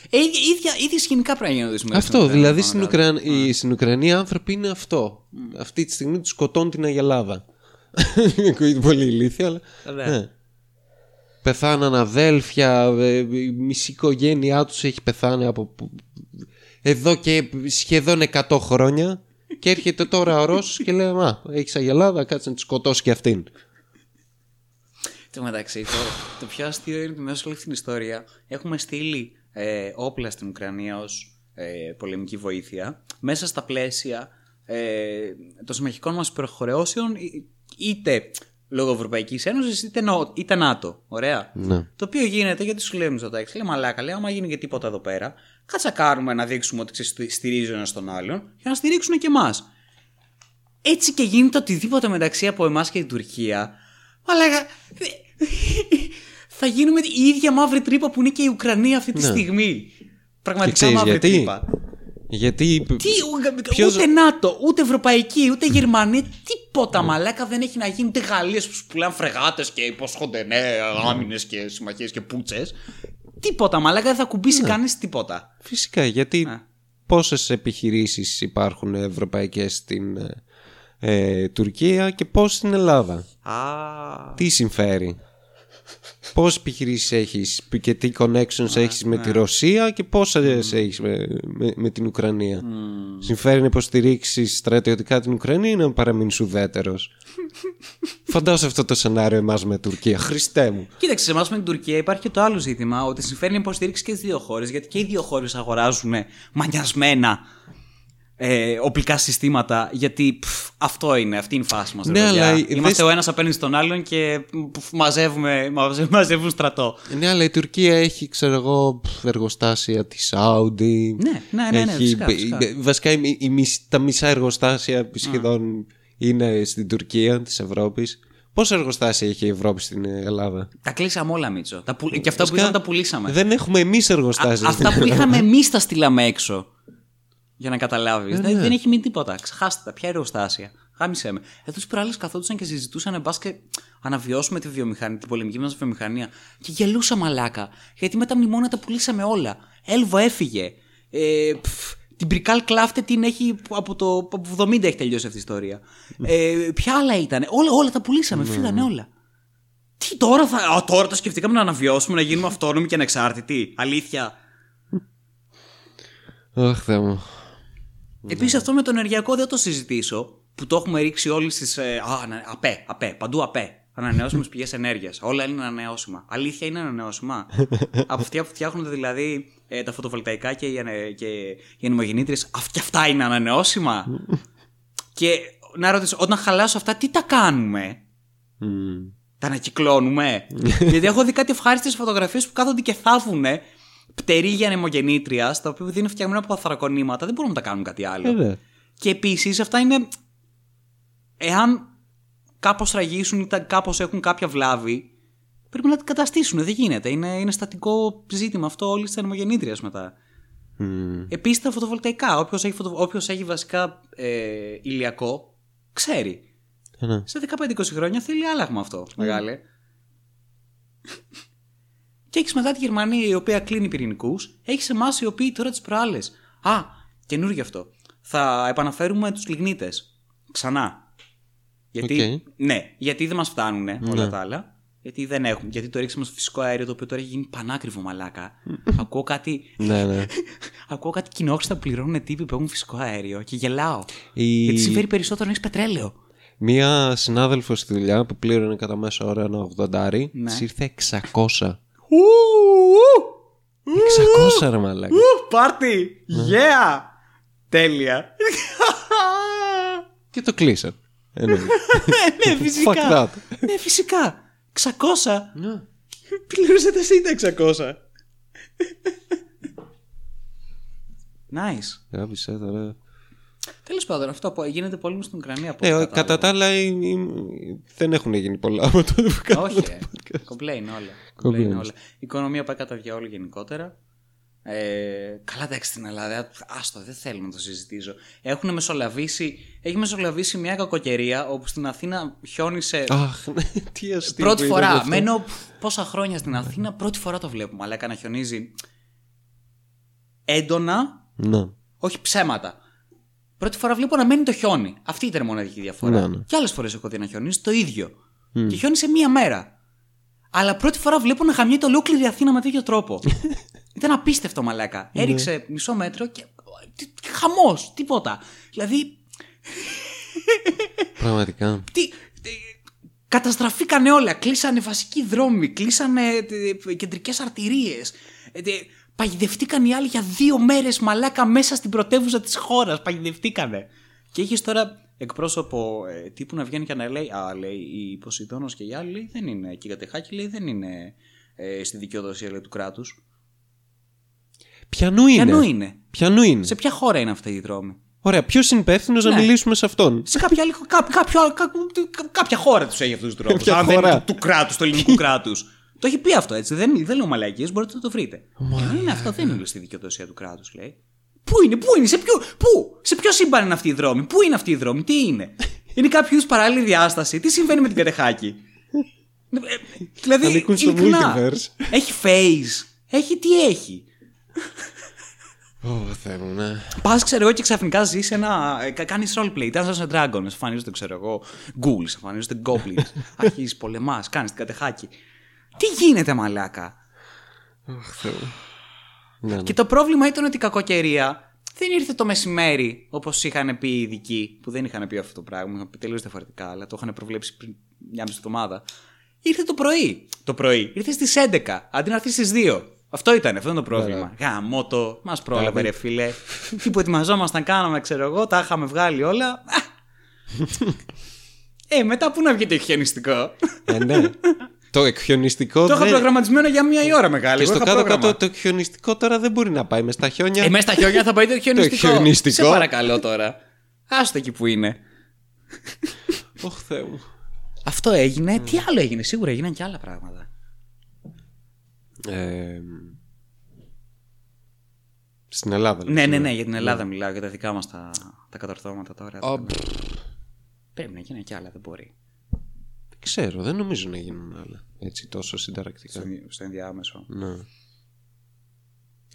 Ε, ίδια, ίδια, ίδια σκηνικά πρέπει να γίνονται σήμερα. στην Αυτό, Ουκρανία, δηλαδή πάνω στην, κάτω. Ουκραν... οι- στην Ουκρανία οι άνθρωποι είναι αυτό. Αυτή τη στιγμή τους σκοτώνουν την Αγελάδα. (laughs) Ακούγεται πολύ ηλίθεια, αλλά. Ναι. Ναι. Πεθάναν αδέλφια, ε, η μισή οικογένειά τους έχει πεθάνει από εδώ και σχεδόν 100 χρόνια και έρχεται τώρα ο Ρώσος και λέει «Μα, έχεις Αγελάδα, κάτσε να τη σκοτώσει και αυτήν». Το μεταξύ, το, το πιο αστείο είναι ότι μέσα σε όλη αυτή την ιστορία έχουμε στείλει ε, όπλα στην Ουκρανία ως ε, πολεμική βοήθεια μέσα στα πλαίσια ε, των συμμαχικών μας υπερχρεώσεων είτε λόγω Ευρωπαϊκής Ένωσης είτε, είτε ΝΑΤΟ. Ωραία. Ναι. Το οποίο γίνεται γιατί σου λέει ο Μητσοτάκη, λέει Μαλάκα, λέει, άμα γίνει και τίποτα εδώ πέρα, κάτσα κάνουμε να δείξουμε ότι στηρίζει ένα τον άλλον για να στηρίξουν και εμάς. Έτσι και γίνεται οτιδήποτε μεταξύ από εμάς και την Τουρκία. Μαλάκα. Θα γίνουμε η ίδια μαύρη τρύπα που είναι και η Ουκρανία αυτή τη ναι. στιγμή. Πραγματικά μαύρη γιατί; τρύπα. Γιατί. Τι, ποιος... Ούτε ΝΑΤΟ, ούτε Ευρωπαϊκή, ούτε Γερμανία, τίποτα mm. μαλάκα δεν έχει να γίνει. Ούτε Γαλλίες που πουλάνε φρεγάτες και υπόσχονται ναι, άμυνες και συμμαχίες και πούτσες. Τίποτα μαλάκα δεν θα κουμπίσει ναι. κανείς τίποτα. Φυσικά γιατί ναι. πόσες επιχειρήσεις υπάρχουν ευρωπαϊκές στην ε, Τουρκία και πόσε στην Ελλάδα; Α. Τι συμφέρει; Πόσε επιχειρήσεις έχεις και τι connections έχεις με τη ναι. Ρωσία και πόσε mm. έχεις με, με, την Ουκρανία. Mm. Συμφέρει να υποστηρίξεις στρατιωτικά την Ουκρανία ή να παραμείνεις ουδέτερος; (laughs) Φαντάζομαι αυτό το σενάριο εμάς με Τουρκία. Χριστέ μου. Κοίταξε, σε εμάς με την Τουρκία υπάρχει και το άλλο ζήτημα ότι συμφέρει να υποστηρίξεις και τις δύο χώρες γιατί και οι δύο χώρες αγοράζουν μανιασμένα ε, οπλικά συστήματα, γιατί αυτό είναι, αυτή είναι η φάση μας. Ναι, αλλά Είμαστε ο ένας απέναντι στον άλλον και μαζεύουμε, μαζεύουν στρατό. Ναι, αλλά η Τουρκία έχει, ξέρω εγώ, εργοστάσια της Σάουντι. Ναι, ναι, ναι. ναι έχει, φυσικά, φυσικά. Βασικά η, η, τα μισά εργοστάσια σχεδόν είναι στην Τουρκία της Ευρώπης. Πόσα εργοστάσια έχει η Ευρώπη στην Ελλάδα; Τα κλείσαμε όλα, Μίτσο. Τα που... Και αυτά που ήταν τα πουλήσαμε. Δεν έχουμε εμείς εργοστάσια. Α, αυτά που είχαμε εμείς τα στείλαμε έξω. Για να καταλάβεις. Ε, ναι. Δεν έχει μείνει τίποτα. Ξεχάστε τα. Ποια εργοστάσια. Χάμισε με. Εδώ τους προάλλε καθόντουσαν και συζητούσαν μπα και αναβιώσουμε τη βιομηχανία, την πολεμική μας βιομηχανία. Και γελούσα μαλάκα. Γιατί με τα μνημόνια τα πουλήσαμε όλα. Έλβο έφυγε. Ε, την Πρικάλ Κλάφτε την έχει από το από 70 έχει τελειώσει αυτή η ιστορία. Ε, ποια άλλα ήταν. Όλα, όλα τα πουλήσαμε. Ναι. Φύγανε όλα. Τι τώρα θα. Α, τώρα το σκεφτήκαμε να αναβιώσουμε, να γίνουμε αυτόνομοι και ανεξάρτητοι. Αλήθεια. Αχ, Θεέ μου. Επίση αυτό με το ενεργειακό δεν το συζητήσω. Που το έχουμε ρίξει όλοι στις. Ε, α, ναι, απέ, απέ, παντού απέ. Ανανεώσιμες πηγές ενέργειας. Όλα είναι ανανεώσιμα. Αλήθεια είναι ανανεώσιμα; Από αυτιά που φτιάχνονται δηλαδή ε, τα φωτοβολταϊκά και οι, και οι ανεμογεννήτριες, και αυτά είναι ανανεώσιμα; (laughs) και να ρωτήσω, όταν χαλάσω αυτά, τι τα κάνουμε; Τα ανακυκλώνουμε; (laughs) Γιατί έχω δει κάτι ευχάριστες φωτογραφίες που κάθονται και θάβουνε πτερίγια ανεμογεννήτρια, τα οποία είναι φτιαγμένα από αθρακονήματα, δεν μπορούμε να τα κάνουμε κάτι άλλο. Ε, και επίσης αυτά είναι. Εάν κάπως ραγίσουν ή κάπως έχουν κάποια βλάβη, πρέπει να την καταστήσουν. Δεν γίνεται. Είναι, είναι στατικό ζήτημα αυτό όλης της ανεμογεννήτρια μετά. Mm. Επίσης τα φωτοβολταϊκά. Όποιος έχει, φωτο... έχει βασικά ε, ηλιακό, ξέρει. Ε, Σε 15-20 χρόνια θέλει άλλαγμα αυτό, mm. μεγάλε. Και έχεις μετά τη Γερμανία η οποία κλείνει πυρηνικούς. Έχεις εμάς οι οποίοι τώρα τις προάλλες. Α, καινούργιο αυτό. Θα επαναφέρουμε τους λιγνίτες. Ξανά. Γιατί, Ναι, γιατί δεν μας φτάνουν όλα ναι. τα άλλα. Γιατί δεν έχουν. Γιατί το ρίξαμε στο φυσικό αέριο το οποίο τώρα έχει γίνει πανάκριβο μαλάκα. (laughs) Ακούω κάτι. ναι, ναι. (laughs) Ακούω κάτι κοινόχρηστα που πληρώνουν τύποι που έχουν φυσικό αέριο και γελάω. Η... Γιατί συμφέρει περισσότερο να έχεις πετρέλαιο. Μία συνάδελφος στη δουλειά που πλήρωνε κατά μέσο ώρα ένα 80 ναι. ήρθε 600 600 ρε μαλάκα. Πάρτι! Yeah! Τέλεια! Και το κλείσαν. (laughs) ναι, φυσικά. ναι, φυσικά. 600. Ναι. Πλήρωσατε εσύ τα 600. Nice. Γάμισε τώρα. Τέλος πάντων, αυτό που γίνεται πόλεμο στην Ουκρανία. Ναι, κατά τα άλλα δεν έχουν γίνει πολλά από το που Όχι, ε. (laughs) κομπλέιν όλα. Όλα. Η οικονομία πάει κατά διαόλου γενικότερα. Ε, καλά, εντάξει στην Ελλάδα. Άστο, δεν θέλουμε να το συζητήσω. Έχουν μεσολαβήσει, έχει μεσολαβήσει μια κακοκαιρία όπου στην Αθήνα χιόνισε. Αχ, ναι, (laughs) τι αστείο. Πρώτη φορά. Μένω πόσα χρόνια στην Αθήνα, πρώτη φορά το βλέπουμε. Αλλά έκανα χιονίζει έντονα. Ναι. Όχι ψέματα. Πρώτη φορά βλέπω να μένει το χιόνι. Αυτή ήταν η μοναδική διαφορά. Ναι, ναι. Και άλλες φορές έχω δει να χιονίζει το ίδιο. Mm. Και χιόνισε μία μέρα. Αλλά πρώτη φορά βλέπω να χαμιέται ολόκληρη Αθήνα με τέτοιο τρόπο. (laughs) ήταν απίστευτο μαλάκα. Ναι. Έριξε μισό μέτρο και. Χαμός, τίποτα. Δηλαδή. (laughs) Πραγματικά. Τι, καταστραφήκανε όλα. Κλείσανε βασικοί δρόμοι, κλείσανε κεντρικές αρτηρίες. Παγιδευτήκαν οι άλλοι για δύο μέρες μαλάκα μέσα στην πρωτεύουσα της χώρας. Παγιδευτήκανε. Και έχεις τώρα εκπρόσωπο ε, τύπου να βγαίνει και να λέει Α, λέει, η Ποσειδόνο και οι άλλοι λέει, δεν είναι. Και η Κατεχάκη λέει δεν είναι ε, στη δικαιοδοσία λέει, του κράτους. Πιανού είναι; Πιανού είναι; Πιανού είναι; Σε ποια χώρα είναι αυτή η δρόμη. Ωραία, ποιος είναι υπεύθυνος να Ναι. μιλήσουμε σε αυτόν; Σε κάποια, άλλη- κά, κάποιο, άλλο- κά, κα- κάποια χώρα τους έχει αυτούς τους δρόμους. Ποια Αν δεν είναι χώρα; του, του κράτους, του ελληνικού κράτους. Το έχει πει αυτό έτσι. Δεν, δεν λέω μαλακίες, μπορείτε να το βρείτε. Δεν είναι αυτό, δεν είναι στη δικαιοδοσία του κράτους, λέει. Πού είναι, πού είναι, σε ποιο, πού, σε ποιο σύμπαν είναι αυτή η δρόμη, πού είναι αυτή η δρόμη, τι είναι. Είναι κάποιος είδου παράλληλη διάσταση. Τι συμβαίνει με την κατεχάκη. Ε, δηλαδή, Ανήκουν στο ειλικρινά, multiverse. Έχει phase. Έχει τι έχει. Ω, Θεέ μου, ναι. Πας, ξέρω εγώ, και ξαφνικά ζεις ένα. Κάνεις roleplay. Dungeons and Dragons. Εμφανίζονται, ξέρω εγώ, ghouls. Εμφανίζονται goblins. (laughs) Αρχίζει πολεμάς. Κάνεις την κατεχάκη. Τι γίνεται, μαλάκα; Αχ, Θεέ μου. Ναι, ναι. Και το πρόβλημα ήταν ότι η κακοκαιρία δεν ήρθε το μεσημέρι όπως είχαν πει οι ειδικοί, που δεν είχαν πει αυτό το πράγμα. Είχαν πει τελείως διαφορετικά, αλλά το είχαν προβλέψει πριν μια μισή εβδομάδα. Ήρθε το πρωί. Το πρωί. Ήρθε στις 11 αντί να έρθει στις 2. Αυτό ήταν, αυτό είναι το πρόβλημα. Γαμώ το. Μας πρόλαβε, ρε φίλε. Τι που ετοιμαζόμασταν, κάναμε, ξέρω εγώ, τα είχαμε βγάλει όλα. Α! (laughs) ε, μετά πού να βγει το χιονιστικό; Ε, ναι. Το εκχιονιστικό το είχα δεν... προγραμματισμένο για μία η ώρα μεγάλη. Και Εγώ στο είχα κάτω-κάτω πρόγραμμα. το εκχιονιστικό τώρα δεν μπορεί να πάει με στα χιόνια. Ε, μέσα στα χιόνια θα πάει το (laughs) χιονιστικό. χιονιστικό. Σε παρακαλώ τώρα. Άστο εκεί που είναι. (laughs) Ωχ, Θεέ μου. Αυτό έγινε. Τι άλλο έγινε; Σίγουρα έγιναν και άλλα πράγματα. Ε, στην Ελλάδα. Ναι, ναι, ναι. Για την Ελλάδα μιλάω. Για τα δικά μας τα, τα κατορθώματα τώρα. Α, πφ, Πρέπει να γίνουν και άλλα. Δεν μπορεί. Δεν ξέρω, δεν νομίζω να γίνουν άλλα. Έτσι τόσο συνταρακτικά. Στο, στο ενδιάμεσο. Ναι.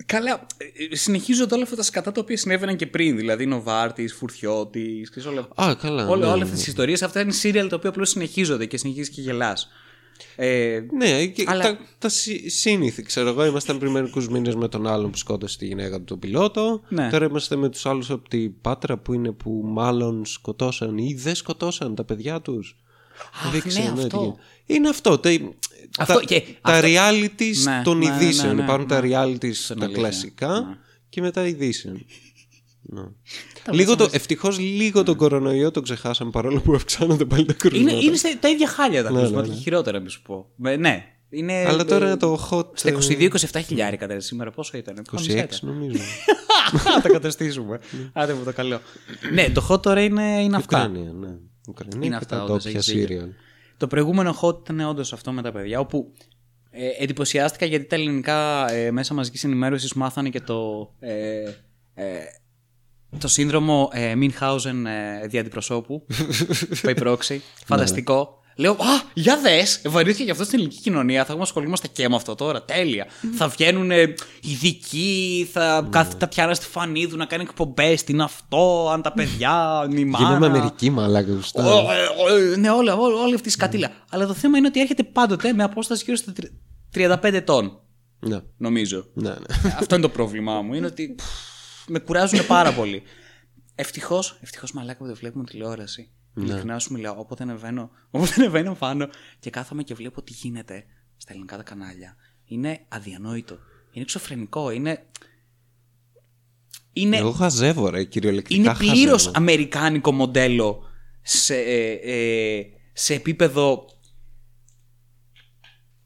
Καλά. ε, ε, Συνεχίζονται όλα αυτά τα σκατά τα οποία συνέβαιναν και πριν. Δηλαδή Νοβάρτης, Φουρτιώτης. Όλα, Α, καλά. όλα, ναι, όλες ναι. αυτές τις ιστορίες. Αυτά είναι σύριαλ τα οποία απλώς συνεχίζονται και συνεχίζεις και γελάς. Ε, Ναι, και Αλλά- τα, τα σύ- σύνηθη, ξέρω εγώ. Ήμασταν πριν μερικού μήνες με τον άλλον που σκότωσε τη γυναίκα του, τον πιλότο. Ναι. Τώρα είμαστε με τους άλλους από την Πάτρα που είναι που μάλλον σκοτώσαν ή δεν σκοτώσαν τα παιδιά τους. Αχ, ναι, αυτό. Είναι αυτό. Τα, Αυτό τα, και τα αυτό- realities Ναι, των ναι, ναι, ειδήσεων. ναι, Υπάρχουν ναι. τα realities Στην τα αλήθεια. κλασικά Ναι. και μετά ειδήσεων. Ναι. Τα Λίγο το, μέσα ευτυχώς λίγο τον κορονοϊό τον ξεχάσαμε παρόλο που αυξάνονται πάλι τα Είναι, κρούσματα. είναι στα- τα ίδια χάλια τα Ναι, κρούσματα ναι, και ναι. χειρότερα, να σου πω. Με- ναι. Είναι, Αλλά τώρα ε, το hot... Στα 22-27 χιλιάρικα τώρα σήμερα, πόσο ήταν. 26 νομίζω. (laughs) Θα τα καταστήσουμε. Άντε μου το καλό. ναι, το hot τώρα είναι, είναι αυτά. Ουκρανία, ναι. Ουκρανία Είναι και αυτά, τα όντως, ντόπια έχεις δίκιο. σύριαλ. Το προηγούμενο hot ήταν όντως αυτό με τα παιδιά, όπου ε, εντυπωσιάστηκα γιατί τα ελληνικά ε, μέσα μαζικής ενημέρωσης μάθανε και το, ε, ε, το σύνδρομο ε, Μινχάουζεν ε, δι' αντιπροσώπου, (laughs) πάει πρόξη, φανταστικό. Λέω, Α, για δες! Εμφανίστηκε και αυτό στην ελληνική κοινωνία. Θα έχουμε ασχολούμαστε και με αυτό τώρα. Τέλεια. θα βγαίνουν ε, ειδικοί, θα κάθεται τα πιάνα στη φανίδου να κάνει εκπομπές. Τι είναι αυτό, αν τα παιδιά, η μάνα. Γίναμε Αμερική μαλάκα γουστά. Ω, ε, ε, Ναι, όλα, όλα, όλη αυτή η σκατήλα. Αλλά το θέμα είναι ότι έρχεται πάντοτε με απόσταση γύρω στα τρι- 35 ετών, Ναι, νομίζω. ναι, ναι. Αυτό είναι το πρόβλημά μου. Είναι ότι πφ, (laughs) με κουράζουν πάρα πολύ. Ευτυχώς, ευτυχώς μαλάκα που δεν βλέπουμε τηλεόραση. Ειλικρινά σου μιλάω. Όποτε ανεβαίνω, (laughs) όποτε ανεβαίνω πάνω και κάθομαι και βλέπω τι γίνεται στα ελληνικά τα κανάλια. Είναι αδιανόητο. Είναι εξωφρενικό. Είναι. Είναι, Εγώ χαζεύω, ρε, κυριολεκτικά. είναι πλήρως χαζεύω. αμερικάνικο μοντέλο σε, ε, ε, σε επίπεδο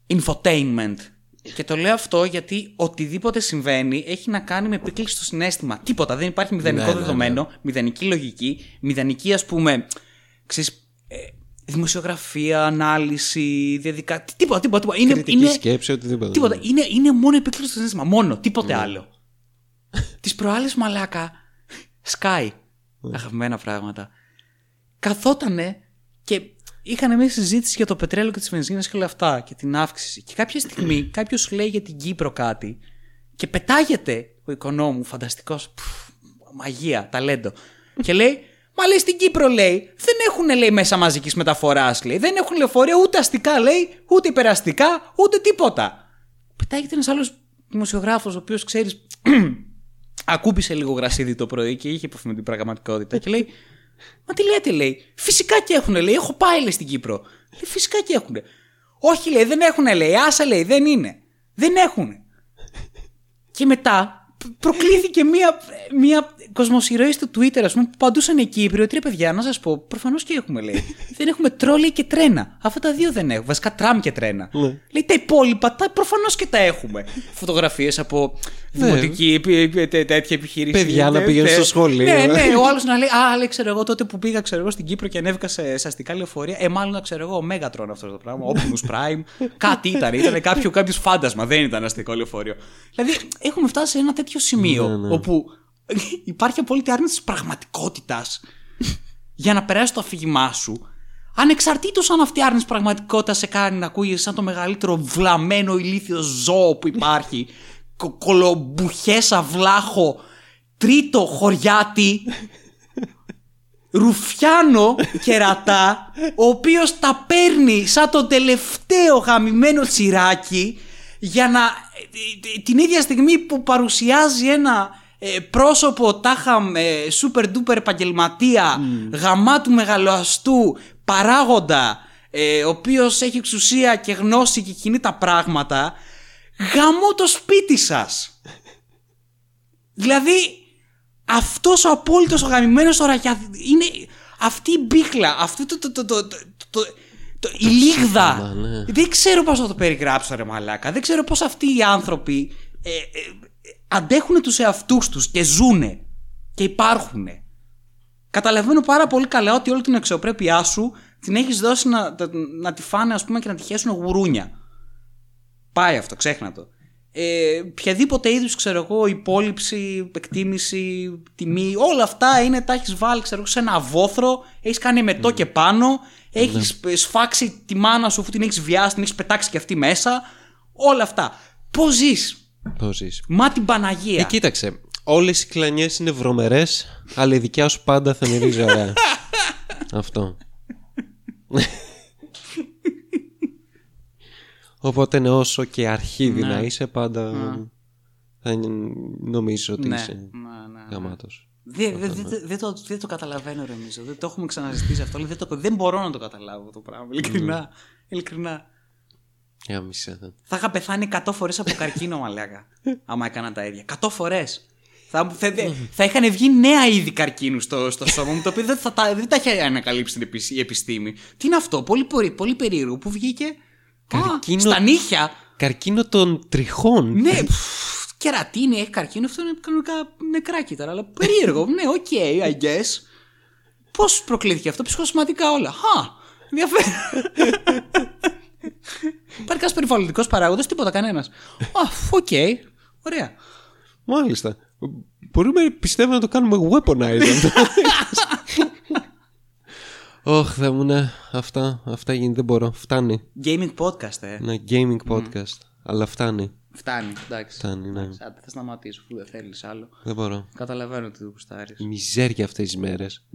infotainment. Και το λέω αυτό γιατί οτιδήποτε συμβαίνει έχει να κάνει με επίκληση στο συνέστημα. Τίποτα. Δεν υπάρχει μηδενικό Ναι, ναι, δεδομένο, μηδενική λογική, μηδενική ας πούμε ξέρεις, ε, δημοσιογραφία, ανάλυση, διαδικα... Τίποτα, τίποτα. τίποτα. Είναι, Κριτική είναι, σκέψη, οτιδήποτε. Τίποτα. Είναι, είναι μόνο επίκληση στο συνέστημα. Μόνο. Τίποτε άλλο. Τι προάλλε μαλάκα. Sky. Αγαπημένα πράγματα. Καθότανε και είχαν μια συζήτηση για το πετρέλαιο και τις βενζίνες και όλα αυτά και την αύξηση. Και κάποια στιγμή (clears throat) κάποιος λέει για την Κύπρο κάτι και πετάγεται ο οικονόμου, φανταστικός, μαγεία, ταλέντο. και λέει, Μα λέει στην Κύπρο λέει, δεν έχουν λέει μέσα μαζικής μεταφοράς, λέει. Δεν έχουν λεωφορεία ούτε αστικά, λέει, ούτε υπεραστικά, ούτε τίποτα. Πετάγεται ένας άλλος δημοσιογράφος, ο οποίος ξέρεις, (clears throat) ακούμπησε λίγο γρασίδι το πρωί και είχε επαφή με την πραγματικότητα και λέει Μα τι λέτε, λέει. Φυσικά και έχουν, λέει. Έχω πάει, λέει, στην Κύπρο. Λέει, φυσικά και έχουν. Όχι, λέει, δεν έχουν, λέει. Άσα, λέει, δεν είναι. Δεν έχουν. Και μετά προκλήθηκε μία, μία κοσμοσυρωή στο Twitter, ας πούμε, που παντούσαν οι Κύπροι. Ότι ρε παιδιά, να σας πω, προφανώς και έχουμε λέει. (laughs) δεν έχουμε τρόλι και τρένα. Αυτά τα δύο δεν έχουμε. Βασικά τραμ και τρένα. Ναι. λέει τα υπόλοιπα, τα προφανώς και τα έχουμε. (laughs) Φωτογραφίες από δημοτική επι- ε, τέ- τέτοια επιχείρηση. Παιδιά να τε- πηγαίνουν τε- στο σχολείο. Ναι, ναι. (laughs) Ο άλλος να λέει, Α, λέει, ξέρω εγώ τότε που πήγα, ξέρω εγώ στην Κύπρο και ανέβηκα σε, σε αστικά λεωφορεία. Ε, μάλλον ξέρω εγώ, ο Megatron αυτό το πράγμα. Optimus Prime. Κάτι ήταν. Ήταν κάποιο, κάποιος φάντασμα. Δεν ήταν αστικό λεωφορείο. Δηλαδή, έχουμε φτάσει σε ένα τέτοιο σημείο Ναι, όπου (laughs) υπάρχει απόλυτη άρνηση της πραγματικότητας για να περάσει το αφήγημά σου. Ανεξαρτήτως αν αυτή η άρνηση πραγματικότητας σε κάνει να ακούγεσαι σαν το μεγαλύτερο βλαμμένο ηλίθιο ζώο που υπάρχει, (laughs) κο- κολομπουχέσα βλάχο, τρίτο χωριάτι, ρουφιάνο κερατά, ο οποίος τα παίρνει σαν το τελευταίο γαμημένο τσιράκι για να ε, ε, την ίδια στιγμή που παρουσιάζει ένα ε, πρόσωπο τάχα ε, super duper επαγγελματία γαμάτου μεγαλοαστού παράγοντα ε, ο οποίος έχει εξουσία και γνώση και κινεί τα πράγματα γαμώ το σπίτι σας Δηλαδή, αυτός ο απόλυτος ο γαμημένος τώρα για- είναι αυτή η μπίχλα, αυτή το, το, το, το, το, το- το- η λίγδα. ψέμα, ναι. Δεν ξέρω πώς θα το περιγράψω ρε μαλάκα. Δεν ξέρω πώς αυτοί οι άνθρωποι ε, ε, αντέχουν τους εαυτούς τους και ζούνε και υπάρχουνε. Καταλαβαίνω πάρα πολύ καλά ότι όλη την αξιοπρέπειά σου την έχεις δώσει να, να τη φάνε ας πούμε και να τη χέσουν γουρούνια. Πάει αυτό, ξέχνα το. Ε, οποιαδήποτε είδους, ξέρω εγώ, υπόλοιψη, εκτίμηση, τιμή, όλα αυτά είναι, τα έχεις βάλει, ξέρω εγώ, σε ένα βόθρο, έχεις κάνει μετό και πάνω, έχεις σφάξει τη μάνα σου αφού την έχεις βιάσει, την έχεις πετάξει και αυτή μέσα. Όλα αυτά. Πώς ζεις, Πώς ζεις. Μα την Παναγία. Ε, κοίταξε. Όλες οι κλανιές είναι βρωμερές, αλλά η δικιά σου πάντα θα μυρίζει ωραία. (laughs) Αυτό. Οπότε ναι, όσο και αρχίδι να είσαι, πάντα θα είναι- νομίζω ότι ναι, είσαι ναι, ναι, ναι. γαμάτος. Δεν δε, δε, δε το, δεν το καταλαβαίνω, ρε Μίζο. Δεν το έχουμε ξαναζητήσει αυτό. αλλά Δεν, το, δεν μπορώ να το καταλάβω το πράγμα. Ειλικρινά. Ειλικρινά. Γάμισε θα. Θα είχα πεθάνει 100 φορές από καρκίνο, μαλάκα. άμα έκανα τα ίδια. 100 φορές. Θα, θα, θα είχαν βγει νέα είδη καρκίνου στο, στο σώμα μου, το οποίο δεν, θα, τα- δεν τα είχε ανακαλύψει την επισ- η επιστήμη. Τι είναι αυτό, πολύ, πολύ, πολύ περίεργο. Πού βγήκε. Α, Καρκίνο- στα νύχια. Καρκίνο των τριχών. Ναι, πφ, κερατίνη, έχει καρκίνο, αυτό είναι κανονικά νεκρά κύτταρα. Αλλά περίεργο. (laughs) ναι, οκ, I guess. Πώς προκλήθηκε αυτό, ψυχοσωματικά όλα. Χα, ενδιαφέρον. (laughs) Υπάρχει κανένα περιβαλλοντικός παράγοντας, τίποτα κανένας. Α, οκ, ωραία. Μάλιστα. Μπορούμε πιστεύω να το κάνουμε weaponize αυτό. Ωχ, θα μου ναι, αυτά, αυτά γίνεται, δεν μπορώ. Φτάνει. Gaming podcast, ε. Ένα gaming podcast. Αλλά φτάνει. Φτάνει, εντάξει. Φτάνει, ναι. Εντάξει, άντε, θα σταματήσω, αφού δεν θέλεις άλλο. Δεν μπορώ. Καταλαβαίνω ότι το γουστάρει. Η μιζέρια αυτές τις μέρες.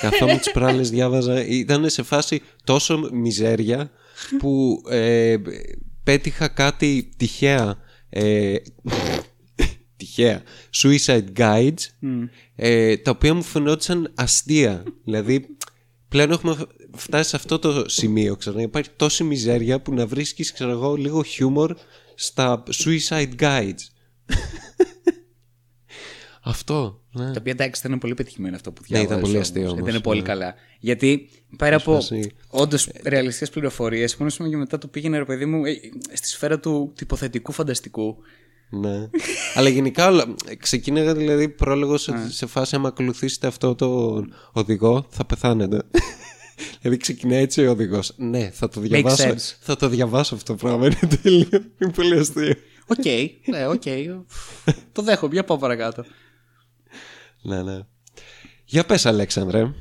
Καθόμουν τις προάλλες διάβαζα. Ήταν σε φάση τόσο μιζέρια που ε, πέτυχα κάτι τυχαία. Ε, τυχαία. Suicide guides. Ε, τα οποία μου φαινόντουσαν αστεία. δηλαδή πλέον έχουμε φτάσει σε αυτό το σημείο. Ξέρω, να υπάρχει τόση μιζέρια που να βρίσκεις ξέρω εγώ, λίγο χιούμορ στα suicide guides. Αυτό. Ναι. Τα οποία εντάξει ήταν πολύ πετυχημένο αυτό που Ναι, διάβαζα. ήταν πολύ αστείο όμως, Ήταν πολύ ναι. καλά. Γιατί πέρα από φάση- όντως ρεαλιστικές πληροφορίες, μόνο σημείο και μετά το πήγαινε ρε παιδί μου ε, στη σφαίρα του, του υποθετικού φανταστικού. Ναι. (laughs) Αλλά γενικά όλα. Ξεκίναγα δηλαδή πρόλογος σε, σε φάση άμα ακολουθήσετε αυτό το οδηγό θα πεθάνετε. (laughs) δηλαδή ξεκινάει έτσι ο οδηγός. Ναι, θα το διαβάσω. sense. Θα το διαβάσω αυτό το πράγμα. Είναι τέλειο. Είναι πολύ αστείο. Οκ, ναι, οκ. (laughs) το δέχομαι, για πάω παρακάτω. Ναι, ναι. Για πες Αλέξανδρε,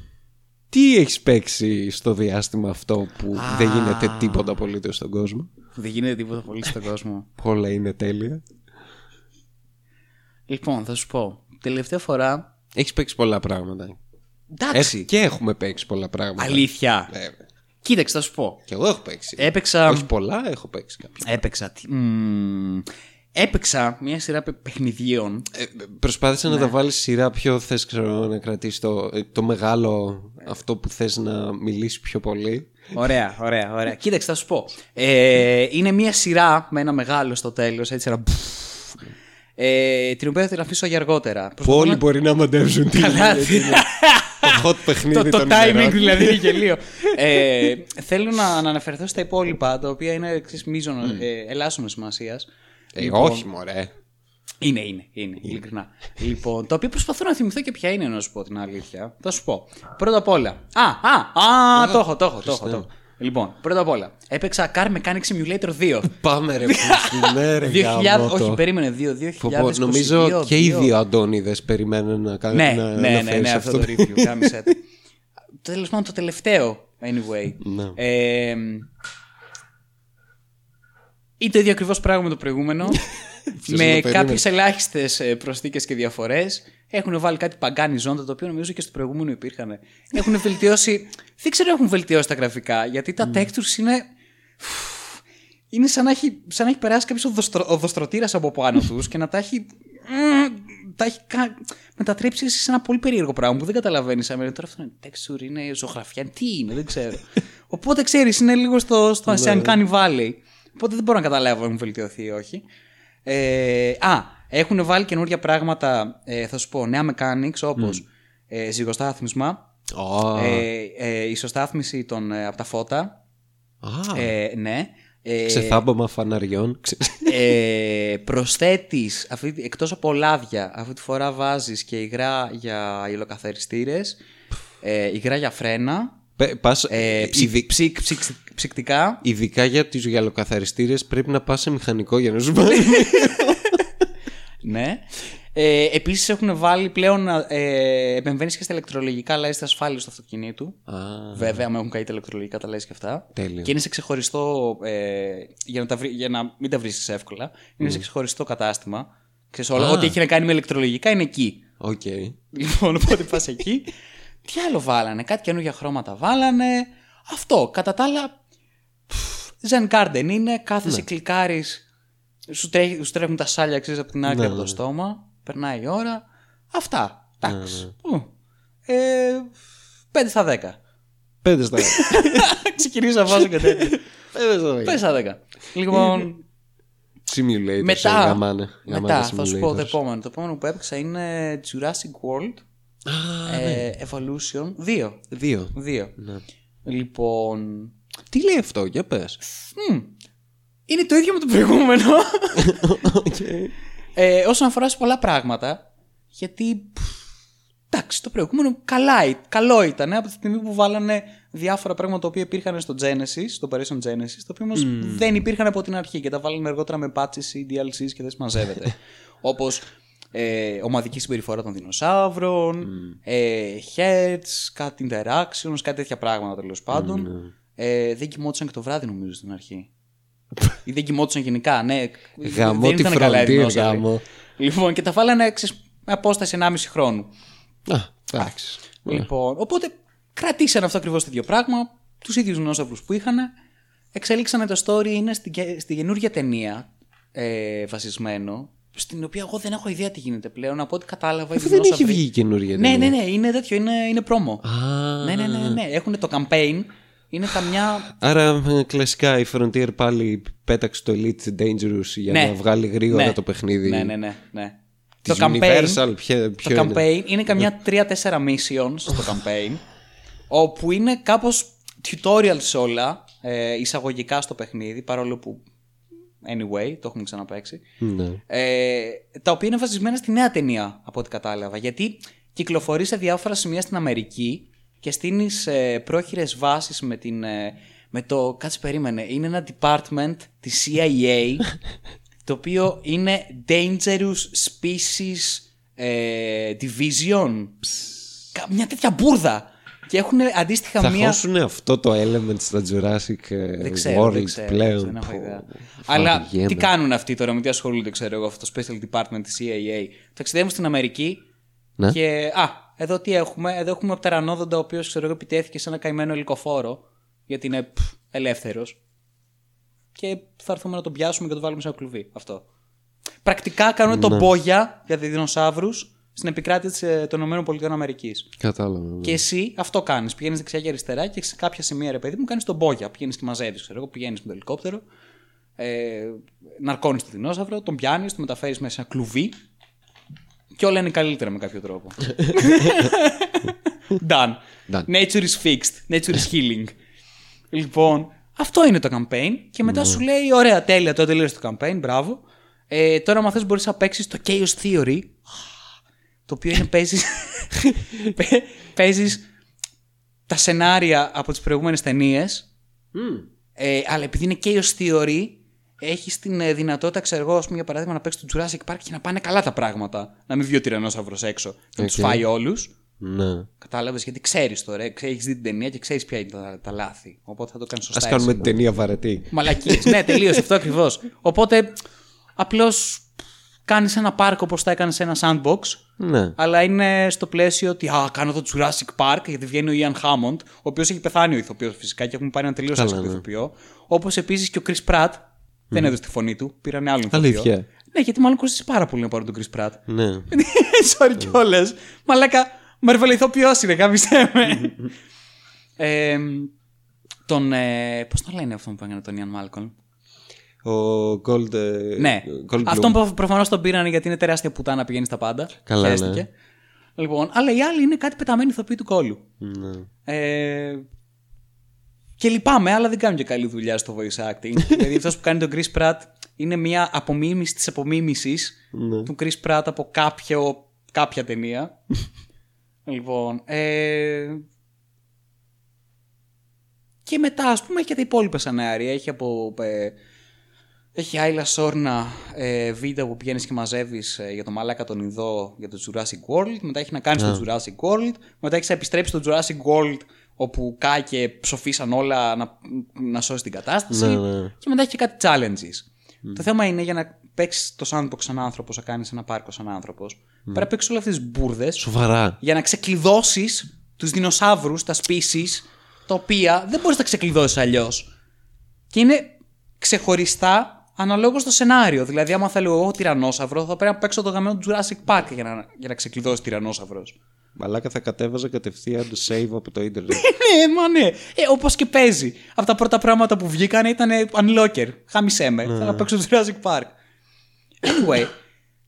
τι έχεις παίξει στο διάστημα αυτό που δεν γίνεται τίποτα απολύτως στον κόσμο; Δεν γίνεται τίποτα πολύ στον κόσμο. (laughs) Όλα είναι τέλεια. Λοιπόν, θα σου πω. Τελευταία φορά. Έχεις παίξει πολλά πράγματα. Εντάξει. Ε, και έχουμε παίξει πολλά πράγματα. Αλήθεια. Βέβαια. Κοίταξε, θα σου πω. Και εγώ έχω παίξει. Έπαιξα. Όχι πολλά, έχω παίξει κάποια. Έπαιξα. τι- μμμ, έπαιξα μια σειρά παι- παιχνιδιών. Ε, προσπάθησα να τα βάλεις σειρά ποιο θες ξέρω, να κρατήσεις το, ε, το μεγάλο αυτό που θες να μιλήσεις πιο πολύ. Ωραία, ωραία, ωραία. Κοίταξε, θα σου πω. Ε, είναι μια σειρά με ένα μεγάλο στο τέλος. Έτσι ένα. μπφ. Ε, την οποία θα την αφήσω για αργότερα. Που Προσπαθώ όλοι να- μπορεί να μαντεύσουν τι Καλά, είναι, τι είναι. Το hot (laughs) παιχνίδι το, το των timing ημερών. δηλαδή είναι (laughs) γελίο. ε, θέλω να, να αναφερθώ στα υπόλοιπα, τα οποία είναι εξής μείζων ε, ελάσσονος σημασίας. Ε, όχι μωρέ. Είναι, είναι, είναι, ειλικρινά. λοιπόν, το οποίο προσπαθώ να θυμηθώ και ποια είναι, να σου πω την αλήθεια. Θα σου πω. Πρώτα απ' όλα. Α, α, α, το έχω, το έχω, το έχω. το έχω. Λοιπόν, πρώτα απ' όλα. Έπαιξα Car Mechanic Simulator 2. (laughs) Πάμε ρε πούστη, ναι ρε 2000, γαμώτο. όχι, περίμενε, 2, 2022. Πω, πω, Νομίζω και οι δύο Αντώνιδες περιμένουν να κάνουν Ναι, να ναι, ναι, αναφέρεις ναι, αυτό το review. (laughs) Κάμισε το. Τέλος πάντων, το τελευταίο, anyway. Ναι. Ε, είναι το ίδιο ακριβώς πράγμα με το προηγούμενο. (laughs) να με το περίμενε; κάποιε ελάχιστε προσθήκες και διαφορές. Έχουν βάλει κάτι παγκάνι ζώντα, το οποίο νομίζω και στο προηγούμενο υπήρχαν. Έχουν βελτιώσει. (laughs) Δεν ξέρω αν έχουν βελτιώσει τα γραφικά, γιατί τα textures είναι. Είναι σαν να έχει, σαν να έχει περάσει κάποιος οδοστρωτήρας από πάνω τους και να τα έχει. μ, τα έχει κα- μετατρέψει σε ένα πολύ περίεργο πράγμα που δεν καταλαβαίνεις. Αν τώρα αυτό είναι texture, είναι ζωγραφιά, τι είναι, δεν ξέρω. (laughs) Οπότε ξέρεις, είναι λίγο στο, στο σε Uncanny Valley. Οπότε δεν μπορώ να καταλάβω αν έχουν βελτιωθεί ή όχι. Ε, α, έχουν βάλει καινούργια πράγματα, ε, θα σου πω, νέα mechanics όπως ε, ζυγοστάθμισμα, Α, ε, ε, ισοστάθμιση των, ε, από τα φώτα, α, ε, ναι. Ε, ξεθάμπομα φαναριών. ξε- ε, προσθέτεις, αυτή, εκτός από λάδια, αυτή τη φορά βάζεις και υγρά για υλοκαθαριστήρες, ε, υγρά για φρένα, Πε- πας- ε, ψυ- ειδι- ψυ- ψυ- ψυκτικά, Ειδικά για τους γυαλοκαθαριστήρες πρέπει να πας σε μηχανικό για να σου βάλει. (laughs) ναι. Ε, επίσης έχουν βάλει πλέον, ε, επεμβαίνεις και στα ηλεκτρολογικά λέστα ασφάλειας του αυτοκινήτου. Α, Βέβαια, άμα έχουν καεί τα ηλεκτρολογικά τα λες και αυτά. Τέλειο. Και είναι σε ξεχωριστό. Ε, για, να τα βρει, για να μην τα βρίσκεις εύκολα. Είναι σε ξεχωριστό κατάστημα. Ξέρεις, όλα, Α. ό,τι έχει να κάνει με ηλεκτρολογικά είναι εκεί. οκ. Λοιπόν, οπότε πας εκεί. (laughs) Τι άλλο βάλανε, κάτι καινούργια χρώματα βάλανε. Αυτό. Κατά τα άλλα. Zen Garden είναι, κάθεσαι, κλικάρεις. Σου, τρέχει- σου τρέχουν τα σάλια ξέρεις, από την άκρη Ναι, από το ναι. στόμα. Περνάει η ώρα. Αυτά. Εντάξει. ναι. Ου. Ε, 5 στα 10. Πέντε στα (laughs) Ξεκινήσω να βάζω και τέτοια. Πέντε στα 5 δέκα. στα 10. Λοιπόν, Simulators. μετά, ε, γαμάνε. μετά Γαμάνε θα σου πω το simulators. επόμενο. Το επόμενο που έπαιξα είναι Jurassic World Α, ε, Evolution 2. Δύο. 2. Ναι. Λοιπόν. Τι λέει αυτό, για πες. μ, είναι το ίδιο με το προηγούμενο. (laughs) ε, όσον αφορά σε πολλά πράγματα. Γιατί. πφ, Εντάξει, το προηγούμενο καλά, ή- καλό ήταν από τη στιγμή που βάλανε διάφορα πράγματα τα οποία υπήρχαν στο Genesis, στο Operation Genesis, τα οποία όμως δεν υπήρχαν από την αρχή και τα βάλανε αργότερα με patches ή DLCs και δεν συμμαζεύεται. (laughs) Όπως ε, ομαδική συμπεριφορά των δεινοσαύρων, ε, heads, κάτι interactions, κάτι τέτοια πράγματα τέλος πάντων. Ε, δεν κοιμόντουσαν και το βράδυ νομίζω στην αρχή. ή δεν κοιμόντουσαν γενικά, ναι. Γαμώ δεν τη ήταν καλά οι Frontier, δεινόσαυροι. γαμώ. Λοιπόν, και τα βάλανε ξέρεις, με απόσταση 1,5 χρόνου. Α, εντάξει. Λοιπόν, οπότε κρατήσανε αυτό ακριβώς το ίδιο πράγμα, τους ίδιους δεινόσαυρους που είχαν. Εξέλιξανε το story, είναι στην, και- στη καινούργια ταινία ε, βασισμένο, στην οποία εγώ δεν έχω ιδέα τι γίνεται πλέον. Από ό,τι κατάλαβα. οι Αφού δεν έχει δεινόσαυροι- βγει η καινούργια Ναι, ταινία. ναι, ναι, είναι τέτοιο, είναι, είναι πρόμο. Α, Ναι, ναι, ναι, ναι. Έχουν το campaign, είναι καμιά. Άρα ε, κλασικά η Frontier πάλι πέταξε το Elite Dangerous για Ναι. να βγάλει γρήγορα Ναι. το παιχνίδι. Ναι, ναι, ναι. ναι. Της το campaign, Universal, ποιο, ποιο το είναι; campaign είναι καμιά 3-4 missions στο campaign, όπου είναι κάπως tutorials όλα, ε, εισαγωγικά στο παιχνίδι, παρόλο που anyway, το έχουμε ξαναπαίξει, Ναι. ε, τα οποία είναι βασισμένα στη νέα ταινία, από ό,τι κατάλαβα, γιατί κυκλοφορεί σε διάφορα σημεία στην Αμερική και στείνεις ε, πρόχειρες βάσεις με την... ε, με το, κάτσε περίμενε, είναι ένα department της CIA (laughs) το οποίο είναι Dangerous Species ε, Division. Κα- Μια τέτοια μπουρδα. Και έχουν αντίστοιχα Θα μία. χώσουν αυτό το element στα Jurassic ε, Δεν ξέρω, World δεν ξέρω, πλέον. δεν έχω Πω, ιδέα. πω, Αλλά βαριέμαι. τι κάνουν αυτοί τώρα, με τι ασχολούνται, ξέρω εγώ, αυτό το Special Department της CIA. Ταξιδεύουν στην Αμερική Ναι. και. Α, εδώ τι έχουμε. Εδώ έχουμε πτερανόδοντα, ο οποίος ξέρω εγώ επιτέθηκε σε ένα καημένο ελικοφόρο, γιατί είναι ελεύθερος. Και θα έρθουμε να τον πιάσουμε και να τον βάλουμε σε ένα κλουβί. Αυτό. Πρακτικά κάνουν τον μπόγια για δεινοσαύρους στην επικράτεια της, ε, των ΗΠΑ. Κατάλαβα. ναι. Και εσύ αυτό κάνεις. Πηγαίνεις δεξιά και αριστερά και σε κάποια σημεία, ρε παιδί μου, κάνεις τον μπόγια. Πηγαίνεις και μαζεύεις, ξέρω εγώ, πηγαίνεις με το ελικόπτερο. Ε, ναρκώνεις τον δεινόσαυρο, τον πιάνεις, τον μεταφέρεις μέσα σε ένα κλουβί και όλα είναι καλύτερα με κάποιο τρόπο. (laughs) Done. Done. Nature is fixed. Nature is healing. λοιπόν, αυτό είναι το campaign και μετά σου λέει: Ωραία, τέλεια, το τελείωσες το campaign, μπράβο. Ε, τώρα, αν θες μπορείς να παίξεις το Chaos Theory, το οποίο είναι παίζεις, παι- (laughs) παίζεις τα σενάρια από τις προηγούμενες ταινίες. Ε, αλλά επειδή είναι Chaos Theory, έχεις την ε, δυνατότητα, ξέρω εγώ, ας πούμε, για παράδειγμα, να παίξεις το Jurassic Park και να πάνε καλά τα πράγματα. Να μην βγει ο τυραννόσαυρος έξω και να τους Οκ. φάει όλους. Ναι. Κατάλαβες γιατί ξέρεις τώρα, έχεις δει την ταινία και ξέρεις ποια είναι τα, τα λάθη. Οπότε θα το κάνεις σωστά. Ας κάνουμε εσύ. την ταινία βαρετή. Μαλακίες. ναι, τέλειο αυτό ακριβώς. Οπότε απλώς κάνεις ένα πάρκο όπως θα έκανες σε ένα sandbox. Ναι. Αλλά είναι στο πλαίσιο ότι α, κάνω το Jurassic Park γιατί βγαίνει ο Ian Hammond, ο οποίος έχει πεθάνει ο ηθοποιός φυσικά και έχουμε πάρει ένα τελείως Καλά, άσχετο ναι. ηθοποιό. Όπως επίσης και ο Chris Pratt δεν έδωσε τη φωνή του, πήραν άλλον ηθοποιό. Αλήθεια. Ναι, γιατί μάλλον κοστίζει πάρα πολύ να πάρουν τον Chris Pratt. Ναι. (laughs) Sorry κιόλας. Μαλάκα, Μαρβέλα ηθοποιός είναι, γάμισε με. (laughs) ε, τον. Ε, Πώς τον λένε αυτόν που έκανε τον Ian Malcolm; Ο Gold. ε, Ναι, Goldblum. αυτόν που προφανώς τον πήραν γιατί είναι τεράστια πουτάνα, πηγαίνει στα πάντα. Καλά, ναι. Χαίστηκε. Λοιπόν, αλλά οι άλλοι είναι κάτι πεταμένοι ηθοποιοί του κόλου. Ναι. Ε, και λυπάμαι, αλλά δεν κάνουν και καλή δουλειά στο voice acting. (laughs) δηλαδή αυτός που κάνει τον Chris Pratt είναι μια απομίμηση της απομίμησης Ναι. του Chris Pratt από κάποιο, κάποια ταινία. (laughs) λοιπόν. Ε, και μετά, ας πούμε, έχει και τα υπόλοιπα σενάρια. Έχει από. Ε, έχει Άιλα Σόρνα ε, βίντεο που πηγαίνεις και μαζεύεις ε, για το μαλάκα τον ειδό για το Jurassic World. Μετά έχει να κάνεις το Jurassic World. Μετά έχεις να επιστρέψει στο Jurassic World όπου κάει και ψοφίσαν όλα να, να σώσει την κατάσταση. Ναι, ναι. Και μετά έχει και κάτι challenges. Το θέμα είναι για να παίξεις το sandbox σαν άνθρωπος, να κάνεις ένα πάρκο σαν άνθρωπος. Πρέπει να παίξεις όλες αυτές τις μπουρδες Σοβαρά. για να ξεκλειδώσεις τους δεινοσαύρους, τα species, τα οποία δεν μπορείς να τα ξεκλειδώσεις αλλιώς. Και είναι ξεχωριστά αναλόγως στο σενάριο. Δηλαδή, άμα θέλω εγώ τυρανόσαυρο, θα πρέπει να παίξω το γαμμένο του Jurassic Park για να, για να ξεκλειδώσει τυρανόσαυρος. Μαλάκα θα κατέβαζα κατευθείαν το save από το (laughs) ίντερνετ. ναι, μα ναι. Ε, Όπως και παίζει. Από τα πρώτα πράγματα που βγήκαν ήταν unlocker. Χάμισέ με. Θέλω να παίξω το Jurassic Park. Anyway.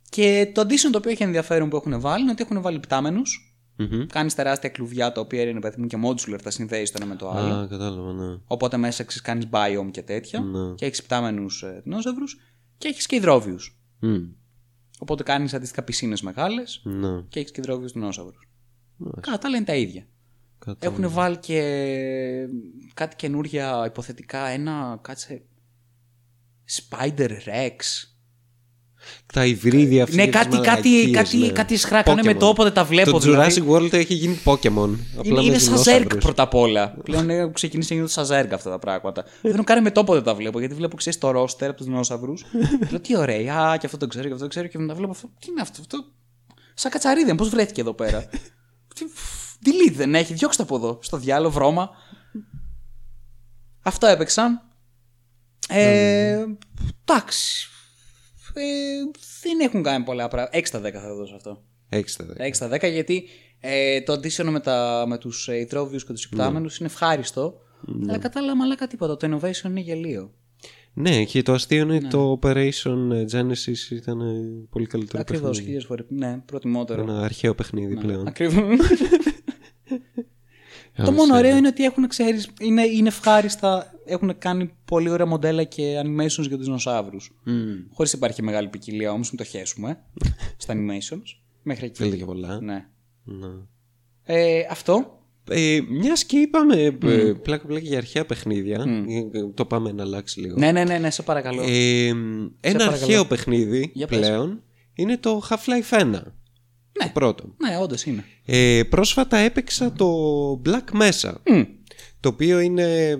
και το addition το οποίο έχει ενδιαφέρον που έχουν βάλει είναι ότι έχουν βάλει πτάμενους. Μμμ. Κάνεις τεράστια κλουβιά τα οποία είναι παιδί μου και modular, τα συνδέεις το ένα με το άλλο. Α, κατάλαβα, ναι. Οπότε μέσα κάνεις biome και τέτοια. Ναι. Και έχεις πτάμενους ε, δεινόσαυρου και έχεις και υδρόβιους. Μμ. Οπότε κάνεις αντίστοιχα πισίνες μεγάλες Ναι. και έχεις και υδρόβιους δεινόσαυρου. Μάλιστα. Κατά τα άλλα είναι τα ίδια. Κατάλαβα. Έχουν βάλει και κάτι καινούρια υποθετικά. Ένα κάτσε. Spider Rex. Τα υβρίδια αυτή. ναι, κάτι, κάτι, κάτι, κάτι σχρά. Κάνε με το όποτε τα βλέπω. Το δηλαδή. Jurassic World έχει γίνει Pokémon. Απλά Είναι, με είναι σαν Zerg δεινόσαυρους. πρώτα απ' όλα. Πλέον έχουν ξεκινήσει να γίνονται σαν Zerg αυτά τα πράγματα. Δεν τον κάνει με το όποτε τα βλέπω. Γιατί βλέπω, ξέρεις, το ρόστερ από τους δεινόσαυρους. Λέω τι ωραία. Α, και αυτό το ξέρω, και αυτό το ξέρω. Και μετά βλέπω αυτό. Τι είναι αυτό, αυτό; Σαν κατσαρίδια, πώς βρέθηκε εδώ πέρα; Τι- Delete δεν έχει, διώξτε από εδώ. Στο διάλογο, βρώμα. Αυτό έπαιξαν. Ε, εντάξει. Ε, δεν έχουν κάνει πολλά πράγματα. 6 στα 10 θα δώσω αυτό. Έχεις τα δέκα. 6 στα 10 γιατί ε, το addition με, τα, με τους ε, υδρόβιους και τους υπτάμενους είναι ευχάριστο. Αλλά κατάλαβα μαλάκα τίποτα. Το innovation είναι γελίο. Ναι, και το αστείο είναι το Operation Genesis ήταν ε, πολύ καλύτερο Ακριβώς, παιχνίδι. χίλιες φορές. Ναι, προτιμότερο. Ένα αρχαίο παιχνίδι πλέον. Ακριβώς. (laughs) το μόνο ωραίο είναι ότι έχουν, ξέρεις, είναι, είναι ευχάριστα. Έχουν κάνει πολύ ωραία μοντέλα και animations για τους δεινοσαύρους. Mm. Χωρίς υπάρχει μεγάλη ποικιλία όμως, μην το χέσουμε στα animations. Μέχρι εκεί. Θέλετε και πολλά. Ναι. Ναι. Ε, αυτό. Ε, Μιας και είπαμε ε, πλάκα πλάκα για αρχαία παιχνίδια, ε, το πάμε να αλλάξει λίγο. Ναι, ναι, ναι, ναι, σε παρακαλώ. Ε, ένα παρακαλώ. αρχαίο παιχνίδι Για πες. πλέον είναι το Half-Life 1. Το πρώτο. ναι, όντως είναι. Ε, πρόσφατα έπαιξα το Black Mesa. Μμ. Το οποίο είναι.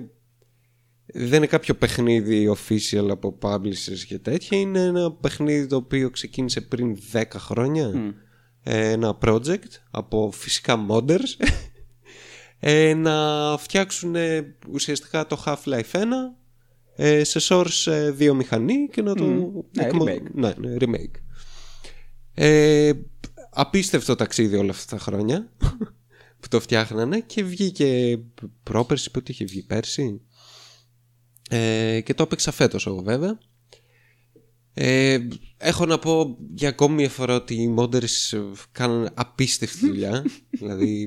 Δεν είναι κάποιο παιχνίδι official από publishers και τέτοια. Είναι ένα παιχνίδι το οποίο ξεκίνησε πριν 10 χρόνια. Ε, Ένα project από φυσικά modders. (laughs) ε, να φτιάξουν ε, ουσιαστικά το Half-Life 1 ε, σε source ε, βιομηχανή και να το... Ναι, εκμο- remake. Ναι, ναι, remake. Ε, απίστευτο ταξίδι όλα αυτά τα χρόνια (laughs) που το φτιάχνανε και βγήκε πρόπερση, πότε είχε βγει πέρσι. Ε, και το έπαιξα φέτος εγώ βέβαια. Ε, έχω να πω για ακόμη μια φορά ότι οι modders κάνουν απίστευτη (laughs) δουλειά. δηλαδή,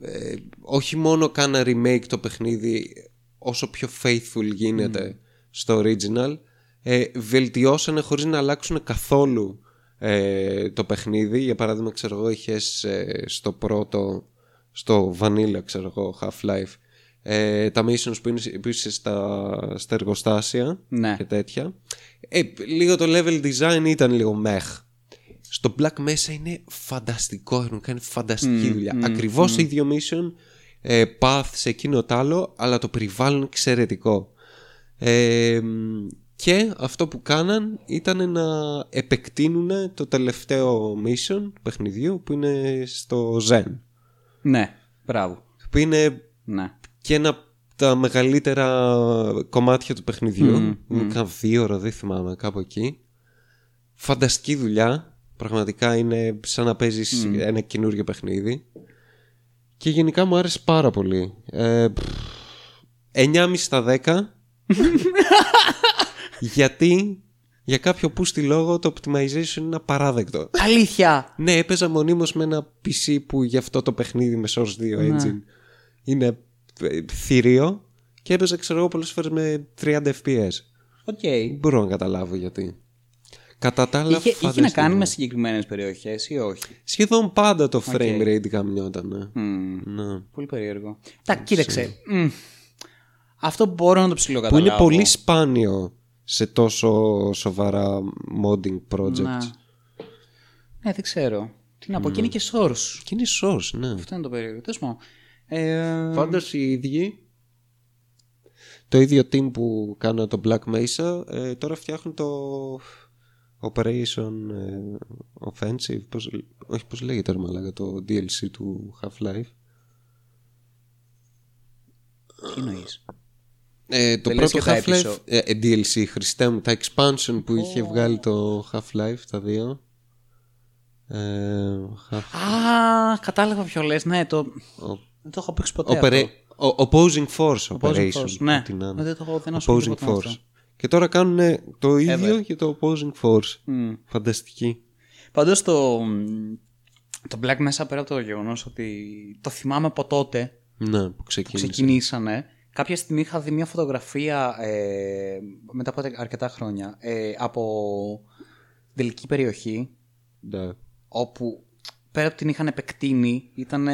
ε, όχι μόνο κάνα remake το παιχνίδι όσο πιο faithful γίνεται στο original, ε, βελτιώσανε χωρίς να αλλάξουν καθόλου ε, το παιχνίδι. Για παράδειγμα, ξέρω εγώ, είχες ε, στο πρώτο, στο Vanilla, ξέρω εγώ, Half-Life, ε, τα missions που, είναι, που είσαι στα, στα εργοστάσια Ναι. και τέτοια. Ε, λίγο το level design ήταν λίγο μεχ. Στο Black Mesa είναι φανταστικό, έχουν κάνει φανταστική δουλειά. Ακριβώς το ίδιο mission, ε, path σε εκείνο το άλλο, αλλά το περιβάλλον εξαιρετικό. Ε, και αυτό που κάναν ήταν να επεκτείνουν το τελευταίο mission του παιχνιδιού που είναι στο Zen. Ναι, μπράβο. Που είναι Ναι. και ένα από τα μεγαλύτερα κομμάτια του παιχνιδιού. Μμμ, Είναι καν δύο ώρα, δεν θυμάμαι, κάπου εκεί. Φανταστική δουλειά. Πραγματικά είναι σαν να παίζεις ένα καινούριο παιχνίδι. Και γενικά μου άρεσε πάρα πολύ. Ε, πφ, 9,5 στα 10. (laughs) γιατί για κάποιο πούστη λόγο το optimization είναι απαράδεκτο. Αλήθεια! Ναι, έπαιζα μονίμως με ένα PC που γι' αυτό το παιχνίδι με Source 2 engine είναι ε, θηρίο και έπαιζα ξέρω εγώ πολλές φορές με 30 fps. Οκ. Δεν μπορώ να καταλάβω γιατί. Κατά τα άλλα Είχε, είχε να φανταστικό. κάνει με συγκεκριμένες περιοχές ή όχι; Σχεδόν πάντα το frame rate καμιόταν. Ναι. Μμμ. Ναι. Πολύ περίεργο. Τα κοίταξε. μμ, Αυτό μπορώ να το Που ψιλοκαταλάβω. είναι πολύ σπάνιο σε τόσο σοβαρά modding projects. Ναι. ναι, δεν ξέρω. Τι να πω, και είναι και source. Και είναι source, ναι. Αυτό είναι το περίεργο. Τέλος πάντων. Ε, Πάντως οι ίδιοι το ίδιο team που κάνουν το Black Mesa ε, τώρα φτιάχνουν το Operation ε, Offensive πώς, όχι πώς λέγεται ρε μαλάκα το DLC του Half-Life Τι εννοείς; Ε, το Δεν λες πρώτο και τα Half-Life; episode. ε, ε, DLC χριστέ μου τα expansion που είχε βγάλει το Half-Life τα δύο ε, half, Α, κατάλαβα ποιο λες. Ναι, το... ο- δεν το έχω παίξει ποτέ Opera- αυτό. ο- Opposing Force Opposing Operation Force, ναι. ό,τι να είναι. Δεν το έχω- δεν ασχολούμαι Opposing ποτέ με αυτό. Force και τώρα κάνουν το ίδιο Ever. και το Opposing Force Μμ. Φανταστική. Πάντως το, το Black Mesa πέρα από το γεγονός ότι το θυμάμαι από τότε Ναι, που που ξεκίνησε. ξεκινήσανε. Κάποια στιγμή είχα δει μια φωτογραφία ε, μετά από αρκετά χρόνια ε, από την τελική περιοχή Ναι. όπου πέρα από την είχαν επεκτείνει ήταν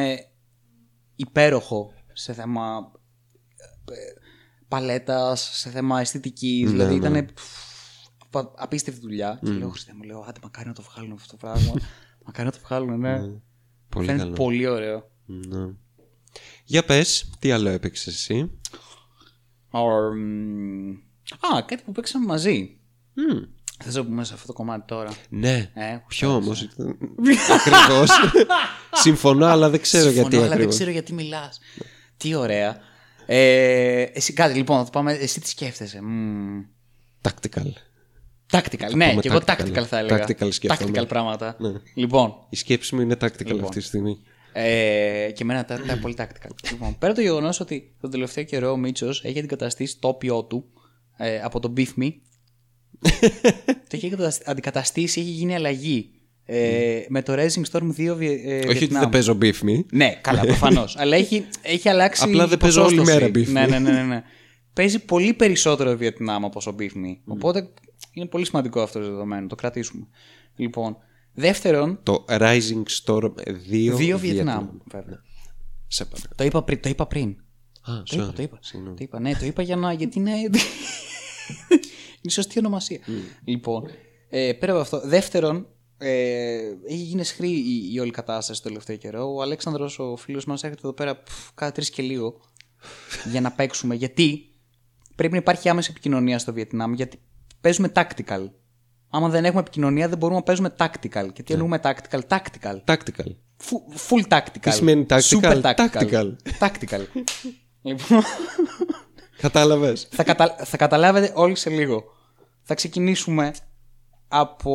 υπέροχο σε θέμα ε, παλέτας, σε θέμα αισθητικής, δηλαδή ναι. ήταν απίστευτη δουλειά και λέω Χριστέ μου, λέω άντε μακάρι να το βγάλουν αυτό το πράγμα (laughs) μακάρι να το βγάλουν, ναι, Πολύ φαίνεται καλό. πολύ ωραίο Ναι. Για πες, τι άλλο έπαιξες εσύ; Or, μ, Α, κάτι που παίξαμε μαζί Μμ. Θες να πούμε σε αυτό το κομμάτι τώρα Ναι. ε, Ποιο όμως. Ακριβώς. (laughs) Συμφωνώ, αλλά δεν ξέρω Συμφωνώ, γιατί αλλά δεν ακριβώς. ξέρω γιατί μιλάς Τι ωραία ε, Εσύ κάτι λοιπόν θα το πάμε Εσύ τι σκέφτεσαι; Μμμ. Tactical. Tactical, ναι, πούμε και εγώ tactical. tactical θα έλεγα. Tactical σκέφτομαι. Tactical πράγματα. Ναι. Λοιπόν, Η σκέψη μου είναι tactical Λοιπόν. αυτή τη στιγμή. Ε, και εμένα τα, τα πολύ tactical. λοιπόν, πέρα το γεγονός ότι τον τελευταίο καιρό ο Μίτσος έχει αντικαταστήσει το όπιό του ε, από τον Beef Me. (laughs) το έχει αντικατασ- αντικαταστήσει, έχει γίνει αλλαγή. Ε, με το Rising Storm 2 Βιε- ε, Όχι ότι Vietnam. δεν παίζω beef me. Ναι, καλά, προφανώς. (laughs) αλλά έχει, έχει αλλάξει. Απλά η δεν παίζω όλη ποσόστοση. μέρα Beef Ναι, Me. ναι, ναι, ναι, ναι. (laughs) Παίζει πολύ περισσότερο ο Βιετνάμ από ο Beef Me. Οπότε είναι πολύ σημαντικό αυτό το δεδομένο. Το κρατήσουμε. Λοιπόν, δεύτερον, Το Rising Storm 2 δύο Βιετνάμ. βέβαια. Σε παρακαλώ. Το είπα πριν. Το είπα πριν. Α, Το είπα, sorry. το είπα. Συγγνώμη. Το είπα, ναι, το είπα για να. Γιατί είναι. είναι σωστή ονομασία. Λοιπόν, ε, πέρα από αυτό. Δεύτερον, ε, έχει γίνει σχρή η, η όλη κατάσταση το τελευταίο καιρό. Ο Αλέξανδρος, ο φίλος μας, έρχεται εδώ πέρα πφ, κάθε τρεις και λίγο για να παίξουμε. Γιατί πρέπει να υπάρχει άμεση επικοινωνία στο Βιετνάμ, γιατί παίζουμε tactical. Άμα δεν έχουμε επικοινωνία, δεν μπορούμε να παίζουμε tactical. Και τι εννοούμε tactical, tactical. Tactical. Φου- Full tactical. Τι σημαίνει tactical? Super tactical. Tactical. Tactical. (laughs) λοιπόν, Κατάλαβες. θα, κατα... θα καταλάβετε όλοι σε λίγο. Θα ξεκινήσουμε από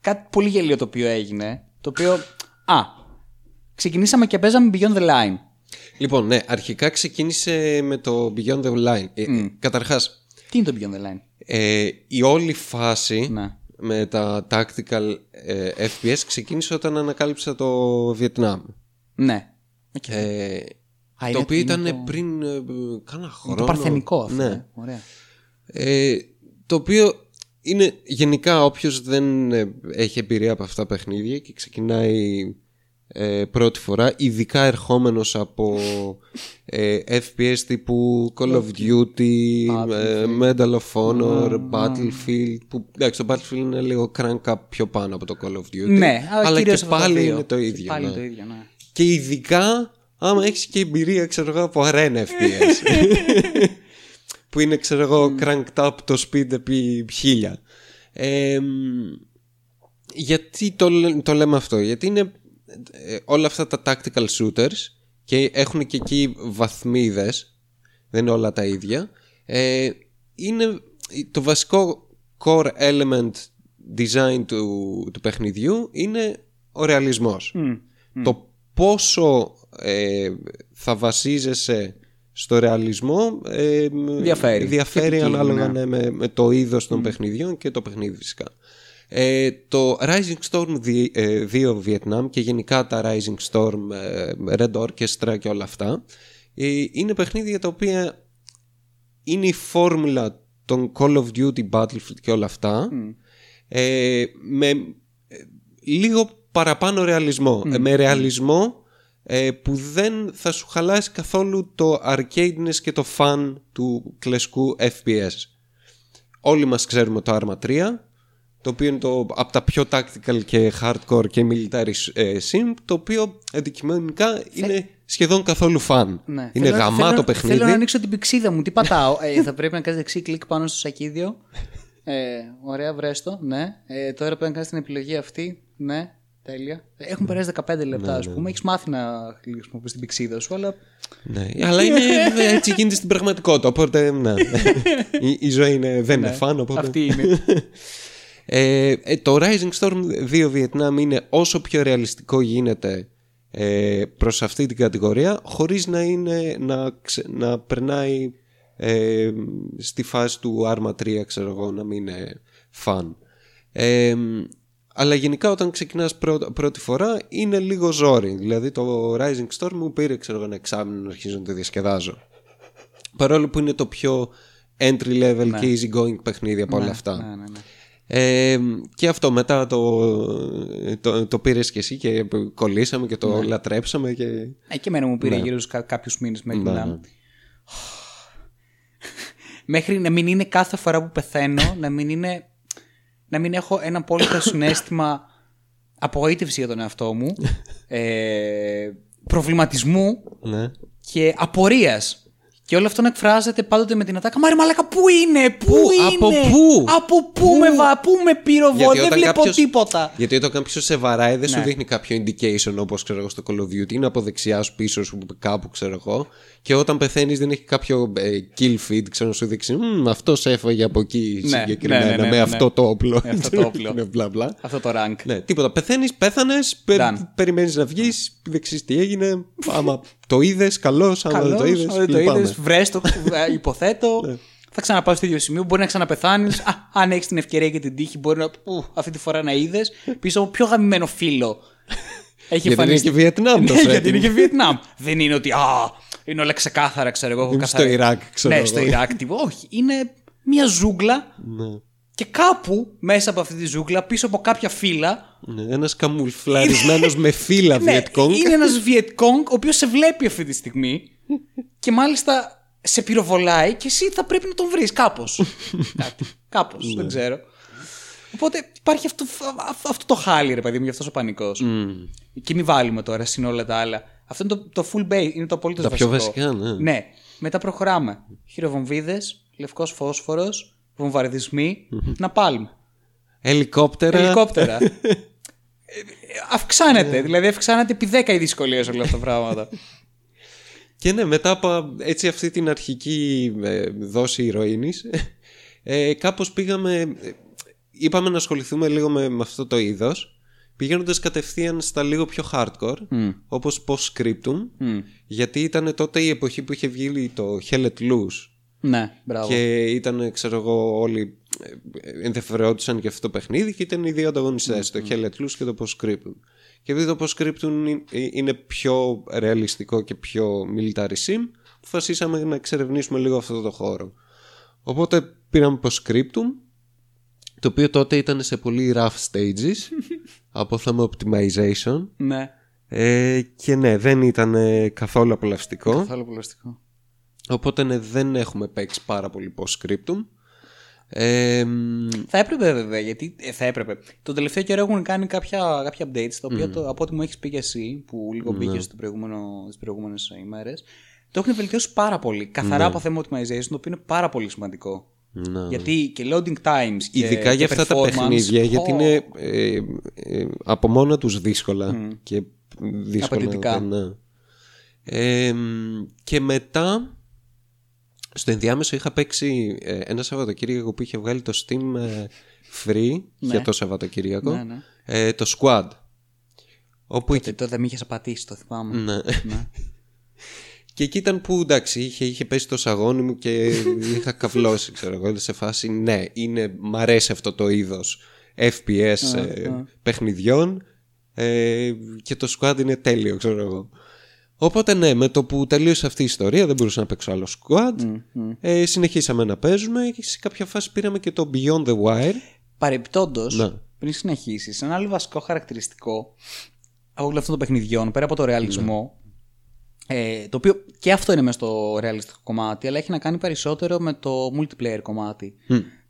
κάτι πολύ γελίο το οποίο έγινε. Το οποίο. Α, ξεκινήσαμε και παίζαμε Beyond the Line. Λοιπόν, ναι, αρχικά ξεκίνησε με το Beyond the Line. Ε, Καταρχάς, Τι είναι το Beyond the Line; Ε, η όλη φάση Ναι. με τα tactical ε, FPS ξεκίνησε όταν ανακάλυψα το Βιετνάμ. Ναι. Ε, Α, το είναι- οποίο είναι ήταν το- πριν ε, κάνα χρόνο. Το παρθενικό αυτό. Ναι. ε. Ωραία. Ε, το οποίο είναι γενικά όποιος δεν ε, έχει εμπειρία από αυτά τα παιχνίδια και ξεκινάει ε, πρώτη φορά ειδικά ερχόμενος από ε, FPS τύπου Call of Duty, ε, Medal of Honor, Battlefield που εντάξει το Battlefield είναι λίγο crank up πιο πάνω από το Call of Duty Ναι, αλλά, αλλά κυρίως και αυτά τα πάλι δύο. είναι το Και ίδιο Πάλι ναι. το ίδιο, ναι. Και ειδικά άμα έχεις και εμπειρία ξέρω εγώ από Arena FPS (laughs) που είναι ξέρω εγώ cranked up το speed επί χίλια. Ε, μ, γιατί το, λέ- το λέμε αυτό, γιατί είναι ε, όλα αυτά τα tactical shooters και έχουν και εκεί βαθμίδες, δεν είναι όλα τα ίδια. Ε, είναι το βασικό core element design του, του παιχνιδιού είναι ο ρεαλισμός. Το πόσο ε, θα βασίζεσαι στο ρεαλισμό ε, Διαφέρει. διαφέρει Και ποικίλει, ανάλογα ναι. ναι, με, με το είδος των παιχνιδιών και το παιχνίδι φυσικά. Ε, το Rising Storm 2 ε, 2 Vietnam και γενικά τα Rising Storm ε, Red Orchestra και όλα αυτά ε, είναι παιχνίδια τα οποία είναι η φόρμουλα των Call of Duty Battlefield και όλα αυτά ε, με ε, λίγο παραπάνω ρεαλισμό. Ε, με ρεαλισμό ε, που δεν θα σου χαλάσει καθόλου το arcadeness και το fun του κλεσκού FPS. Όλοι μας ξέρουμε το Arma 3 το οποίο είναι το, από τα πιο tactical και hardcore και military ε, sim το οποίο αντικειμενικά είναι σχεδόν καθόλου fun. Ναι. Είναι Θέλω- γαμάτο θέλω- παιχνίδι. Θέλω να ανοίξω την πηξίδα μου. Τι πατάω; ε, θα πρέπει να κάνεις δεξί κλικ πάνω στο σακίδιο. Ε, ωραία, βρέστο. Ναι. Ε, τώρα πρέπει να κάνεις την επιλογή αυτή. Ναι. Τέλεια. Ε, Έχουν περάσει 15 λεπτά, ας πούμε. Έχεις μάθει να χρησιμοποιεί την πηξίδα σου, αλλά. Ναι, αλλά είναι, (laughs) έτσι γίνεται στην πραγματικότητα. Οπότε, ναι. (laughs) η, η ζωή είναι, δεν είναι φαν. Οπότε... Αυτή είναι. (laughs) Ε, ε, το Rising Storm 2 Vietnam είναι όσο πιο ρεαλιστικό γίνεται ε, προς αυτή την κατηγορία χωρίς να, είναι, να, ξε- να περνάει ε, στη φάση του Arma 3 ξέρω εγώ να μην είναι fun. Ε, αλλά γενικά όταν ξεκινάς πρω- πρώτη φορά είναι λίγο ζόρι. Δηλαδή το Rising Storm μου πήρε ξέρω εγώ ένα εξάμεινο να αρχίζω να το διασκεδάζω. Παρόλο που είναι το πιο entry level και easy going παιχνίδι από όλα αυτά. ναι, ναι, ναι. Ε, και αυτό μετά το, το, το πήρες και εσύ και κολλήσαμε και το λατρέψαμε και... Ε, και εμένα μου πήρε γύρω στους κα- κάποιους μήνες μέχρι Ναι, να... ναι. (sighs) Μέχρι να μην είναι κάθε φορά που πεθαίνω, να μην είναι... Να μην έχω ένα απόλυτο συνέστημα απογοήτευσης για τον εαυτό μου, (laughs) ε, προβληματισμού Ναι. και απορίας. Και όλο αυτό να εκφράζεται πάντοτε με την ατάκα. Μάρε μαλάκα, πού είναι, πού, Πού, είναι, από πού; από πού, με, βα, πού με πυροβολεί, Γιατί δεν όταν βλέπω κάποιος- τίποτα. Γιατί όταν κάποιος σε βαράει δεν σου Ναι. δείχνει κάποιο indication όπως ξέρω εγώ στο Call of Duty. Είναι από δεξιά σου, πίσω σου, κάπου ξέρω εγώ. Και όταν πεθαίνεις δεν έχει κάποιο ε, kill feed, ξέρω να σου δείξει. Αυτός έφαγε από εκεί Ναι, συγκεκριμένα ναι, ναι, ναι, με ναι. αυτό το όπλο. Με αυτό το (laughs) όπλο. Ναι, μπλα, μπλα. Αυτό το rank. Ναι, τίποτα. Πεθαίνεις, πέθανε, Done. περιμένεις να βγεις, δεν ξέρει τι έγινε. Άμα (laughs) το είδες, καλώ. Άμα δεν το Καλώς, είδες, αν δεν το είδες, βρες το, ε, (laughs) υποθέτω. Ναι. θα ξαναπάω στο ίδιο σημείο. Μπορεί να ξαναπεθάνεις. αν έχεις την ευκαιρία και την τύχη, μπορεί να. Ου, αυτή τη φορά να είδες πίσω από πιο γαμημένο φίλο. (laughs) Έχει Γιατί είναι εμφανιστεί. και Βιετνάμ το Ναι, setting. γιατί είναι και Βιετνάμ. Δεν είναι ότι. Α, είναι όλα ξεκάθαρα, ξέρω εγώ. έχω Είναι καθαρι- στο Ιράκ, ξέρω Ναι, εγώ. στο Ιράκ. τύπου. Όχι. Είναι μια ζούγκλα Ναι. Και κάπου μέσα από αυτή τη ζούγκλα, πίσω από κάποια φύλλα, Ναι, Ένας καμουφλαρισμένος με φύλλα ναι, Βιετκόγκ. είναι ένας Βιετκόγκ ο οποίος σε βλέπει αυτή τη στιγμή και μάλιστα σε πυροβολάει και εσύ θα πρέπει να τον βρεις κάπως. (laughs) Κάτι. Κάπως. Ναι. δεν ξέρω. Οπότε υπάρχει αυτό, αυτό, αυτό το χάλι, ρε παιδί μου, γι' αυτό ο πανικός. Και μην βάλουμε τώρα συν όλα τα άλλα. Αυτό είναι το, το full base, είναι το απολύτως Τα πιο βασικό. βασικά, ναι. Ναι. Μετά προχωράμε. Χειροβομβίδες, λευκός φόσφορος, βομβαρδισμοί, να πάλμε. Ελικόπτερα. Ελικόπτερα. Ε, (laughs) ε, αυξάνεται. δηλαδή αυξάνεται επί 10 η δυσκολία σε όλα αυτά τα πράγματα. Και ναι, μετά από έτσι αυτή την αρχική ε, δόση ηρωίνης, ε, κάπως πήγαμε, ε, είπαμε να ασχοληθούμε λίγο με, με αυτό το είδος. πηγαίνοντας κατευθείαν στα λίγο πιο hardcore, όπως post-scriptum, γιατί ήταν τότε η εποχή που είχε βγει το Hell Let Loose. Ναι, μπράβο. Και ήταν, ξέρω εγώ, όλοι ε, ενδιαφερόντουσαν για αυτό το παιχνίδι και ήταν οι δύο ανταγωνιστές, το Hell Let Loose και το post-scriptum. Και επειδή το post-scriptum είναι- είναι πιο ρεαλιστικό και πιο military sim, αποφασίσαμε να εξερευνήσουμε λίγο αυτό το χώρο. Οπότε πήραμε post-scriptum, το οποίο τότε ήταν σε πολύ rough stages, (laughs) από θέμα optimization. Ναι, Ε, και ναι, δεν ήταν ε, καθόλου απολαυστικό. καθόλου πλαστικό. Οπότε ναι, δεν έχουμε παίξει πάρα πολύ post-scriptum. Ε, μ, Θα έπρεπε βέβαια, γιατί ε, θα έπρεπε. Το τελευταίο καιρό έχουν κάνει κάποια, κάποια updates, τα οποία το, από ό,τι μου έχεις πει και εσύ, που λίγο μπήκες στο προηγούμενο, τις προηγούμενες ημέρες, το έχουν βελτιώσει πάρα πολύ. Καθαρά από θέμα optimization, το οποίο είναι πάρα πολύ σημαντικό. ναι. Γιατί και loading times και Ειδικά και για αυτά τα performance, παιχνίδια, γιατί ω, είναι ε, ε, από μόνα τους δύσκολα και δύσκολα. Απαιτητικά. ναι. Ε, μ, και μετά, στο ενδιάμεσο είχα παίξει ε, ένα Σαββατοκύριακο που είχε βγάλει το Steam ε, Free για το Σαββατοκύριακο, Ναι, ναι. ε, το Squad. Όπου Τότε, τότε με είχες απατήσει, το θυμάμαι. Ναι. Ναι. (laughs) Και εκεί ήταν που εντάξει, είχε, είχε πέσει το σαγόνι μου και (laughs) είχα καυλώσει, ξέρω εγώ. Σε φάση, ναι, είναι, μ' αρέσει αυτό το είδος FPS ε, παιχνιδιών ε, και το squad είναι τέλειο, ξέρω εγώ. Οπότε ναι, με το που τελείωσε αυτή η ιστορία, δεν μπορούσα να παίξω άλλο squad. Ε, συνεχίσαμε να παίζουμε και σε κάποια φάση πήραμε και το Beyond the Wire. Παρεπιπτόντω, Ναι. πριν συνεχίσεις, ένα άλλο βασικό χαρακτηριστικό από όλο αυτό το παιχνιδιών, πέρα από το ρεαλισμό, ε, το οποίο και αυτό είναι μέσα στο ρεαλιστικό κομμάτι, αλλά έχει να κάνει περισσότερο με το multiplayer κομμάτι.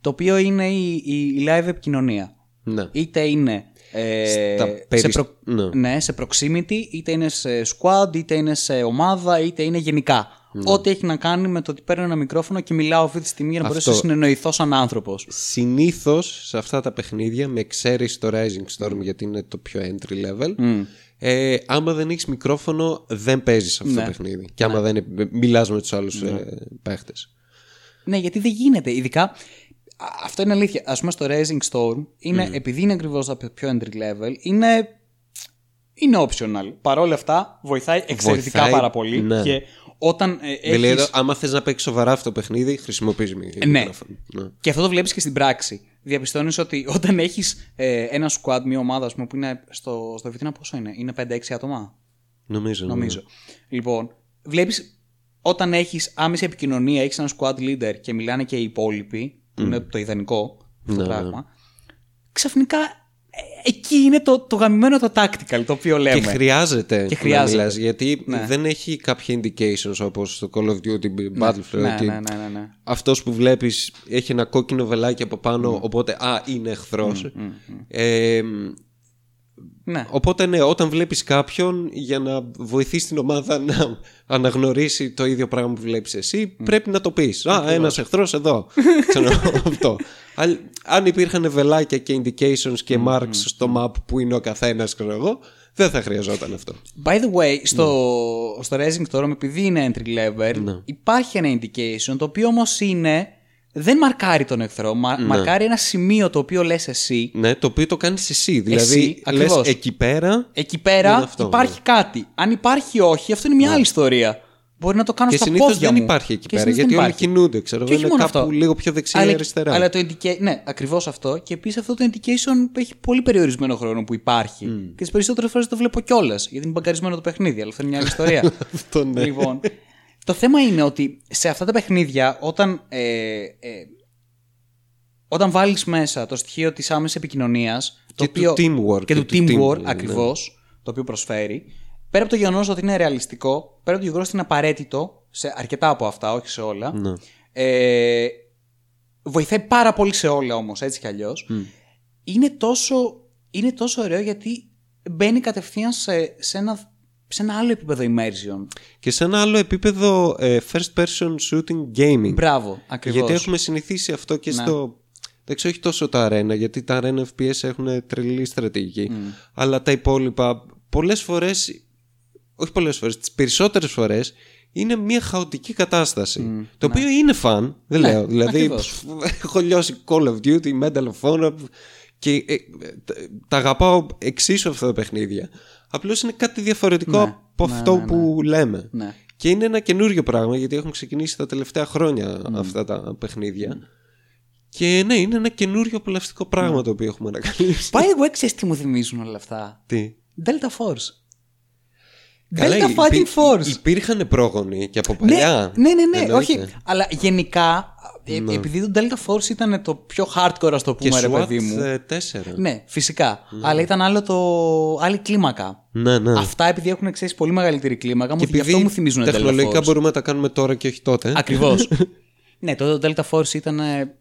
Το οποίο είναι η, η, η live επικοινωνία. Ναι. Είτε είναι ε, Στα σε, περισ- προ- ναι. ναι, σε proximity, είτε είναι σε squad, είτε είναι σε ομάδα, είτε είναι γενικά. Ό,τι έχει να κάνει με το ότι παίρνω ένα μικρόφωνο και μιλάω αυτή τη στιγμή για να μπορέσω να Αυτό. συνεννοηθώ σαν άνθρωπος. Συνήθως σε αυτά τα παιχνίδια, με εξαίρεση το Rising Storm γιατί είναι το πιο entry level, ε, άμα δεν έχεις μικρόφωνο, δεν παίζεις αυτό Ναι. το παιχνίδι. Και άμα δεν μιλάς με τους άλλους ε, παίχτες. Ναι, γιατί δεν γίνεται. Ειδικά α, αυτό είναι αλήθεια. Α πούμε στο Rising Storm, είναι, επειδή είναι ακριβώς το πιο entry level, είναι, είναι optional. Παρ' όλα αυτά, βοηθάει εξαιρετικά Βοηθάει, πάρα πολύ. ναι. Και όταν ε, έχεις... Δηλαδή, άμα θες να παίξεις σοβαρά αυτό το παιχνίδι, χρησιμοποιείς μικρόφωνο. Ναι. Και αυτό το βλέπεις και στην πράξη. Διαπιστώνεις ότι όταν έχεις ε, ένα squad, μια ομάδα, ας πούμε, που είναι στο, στο Βιτίνα, πόσο είναι, είναι 5-6 άτομα; Νομίζω. ναι. Νομίζω. Λοιπόν, βλέπεις όταν έχεις άμεση επικοινωνία, έχεις ένα squad leader και μιλάνε και οι υπόλοιποι, που είναι το ιδανικό αυτό το Ναι, πράγμα. Ξαφνικά ε, εκεί είναι το, το γαμημένο το tactical το οποίο λέμε. Και χρειάζεται, Και χρειάζεται. να μιλάς, γιατί Ναι. δεν έχει κάποια indications όπως το Call of Duty Battlefield. ναι, ότι ναι, ναι, ναι, ναι. Αυτός που βλέπεις έχει ένα κόκκινο βελάκι από πάνω, οπότε α, είναι εχθρός. Ε, ναι. Οπότε ναι, όταν βλέπεις κάποιον για να βοηθήσει την ομάδα να αναγνωρίσει το ίδιο πράγμα που βλέπεις εσύ, πρέπει να το πεις. Α, ένας εχθρός εδώ. (laughs) Ξέρω, αυτό. Αν- Αν υπήρχαν βελάκια και indications και marks στο map που είναι ο καθένας, ξέρω εγώ, δεν θα χρειαζόταν αυτό. By the way, στο, στο Rising Storm, επειδή είναι entry level, Ναι. υπάρχει ένα indication το οποίο όμως είναι. Δεν μαρκάρει τον εχθρό, μα, μαρκάρει ένα σημείο το οποίο λες εσύ. Ναι, το οποίο το κάνεις εσύ. Δηλαδή, λες ακριβώς. εκεί πέρα Εκεί Είναι πέρα αυτό, υπάρχει κάτι. Αν υπάρχει όχι, αυτό είναι μια άλλη ιστορία. Μπορεί να το κάνω και στα συνήθως πόδια δεν μου. υπάρχει εκεί Και πέρα, συνήθως γιατί δεν όλοι υπάρχει. κινούνται, ξέρω Και εγώ, όχι είναι μόνο κάπου αυτό. λίγο πιο δεξιά ή αλλά, αριστερά. Αλλά το indica... Ναι, ακριβώς αυτό. Και επίσης αυτό το indication έχει πολύ περιορισμένο χρόνο που υπάρχει. Και τις περισσότερες φορές το βλέπω κιόλας. Γιατί είναι μπαγκαρισμένο το παιχνίδι, αλλά αυτό είναι μια άλλη (laughs) ιστορία. Αυτό ναι. Λοιπόν, το θέμα είναι ότι σε αυτά τα παιχνίδια, όταν, ε, ε, όταν βάλεις μέσα το στοιχείο της άμεσης επικοινωνίας Και του teamwork, και του και του teamwork team, ναι. ακριβώς, το οποίο προσφέρει, πέρα από το γεγονός ότι είναι ρεαλιστικό, πέρα από το γεγονός ότι είναι απαραίτητο σε αρκετά από αυτά, όχι σε όλα, Ναι. ε, βοηθάει πάρα πολύ σε όλα όμως, έτσι κι αλλιώς, είναι, τόσο, είναι τόσο ωραίο γιατί μπαίνει κατευθείαν σε, σε, ένα, σε ένα άλλο επίπεδο immersion. Και σε ένα άλλο επίπεδο ε, first person shooting gaming. Μπράβο, ακριβώς. Γιατί έχουμε συνηθίσει αυτό και Ναι. στο. Δεν ξέρω, όχι τόσο τα arena, γιατί τα arena FPS έχουν τρελή στρατηγική. Αλλά τα υπόλοιπα, πολλές φορές, όχι πολλές φορές, τις περισσότερες φορές, είναι μια χαοτική κατάσταση. το οποίο είναι fun, δεν Ναι, λέω. Δηλαδή, ακριβώς. πφ, έχω λιώσει Call of Duty, Medal of Honor Και ε, τα- τα αγαπάω εξίσου αυτά τα παιχνίδια. Απλώς είναι κάτι διαφορετικό Ναι, από ναι, αυτό ναι, ναι. που λέμε. Ναι. Και είναι ένα καινούριο πράγμα γιατί έχουν ξεκινήσει τα τελευταία χρόνια Mm. αυτά τα παιχνίδια. Και ναι, είναι ένα καινούριο απολαυστικό πράγμα Mm. το οποίο έχουμε ανακαλύψει. By the way, ξέρεις τι μου θυμίζουν όλα αυτά; Τι; Delta Force. Καλά, Delta υπή- Fighting Force. Υπήρχαν πρόγονοι και από Ναι, παλιά. ναι, ναι, ναι, Εννοείται. όχι. Αλλά γενικά, ε, επειδή το Delta Force ήταν το πιο hardcore, ας το Και πούμε, ρε SWAT παιδί μου. 4. Ναι, φυσικά. Αλλά ήταν άλλο το... άλλη κλίμακα. Ναι, ναι. Αυτά επειδή έχουν εξέσει πολύ μεγαλύτερη κλίμακα, μου, Και γι' αυτό μου θυμίζουν Delta τεχνολογικά Force. μπορούμε να τα κάνουμε τώρα και όχι τότε. Ακριβώς. (laughs) ναι, τότε το Delta Force ήταν ε,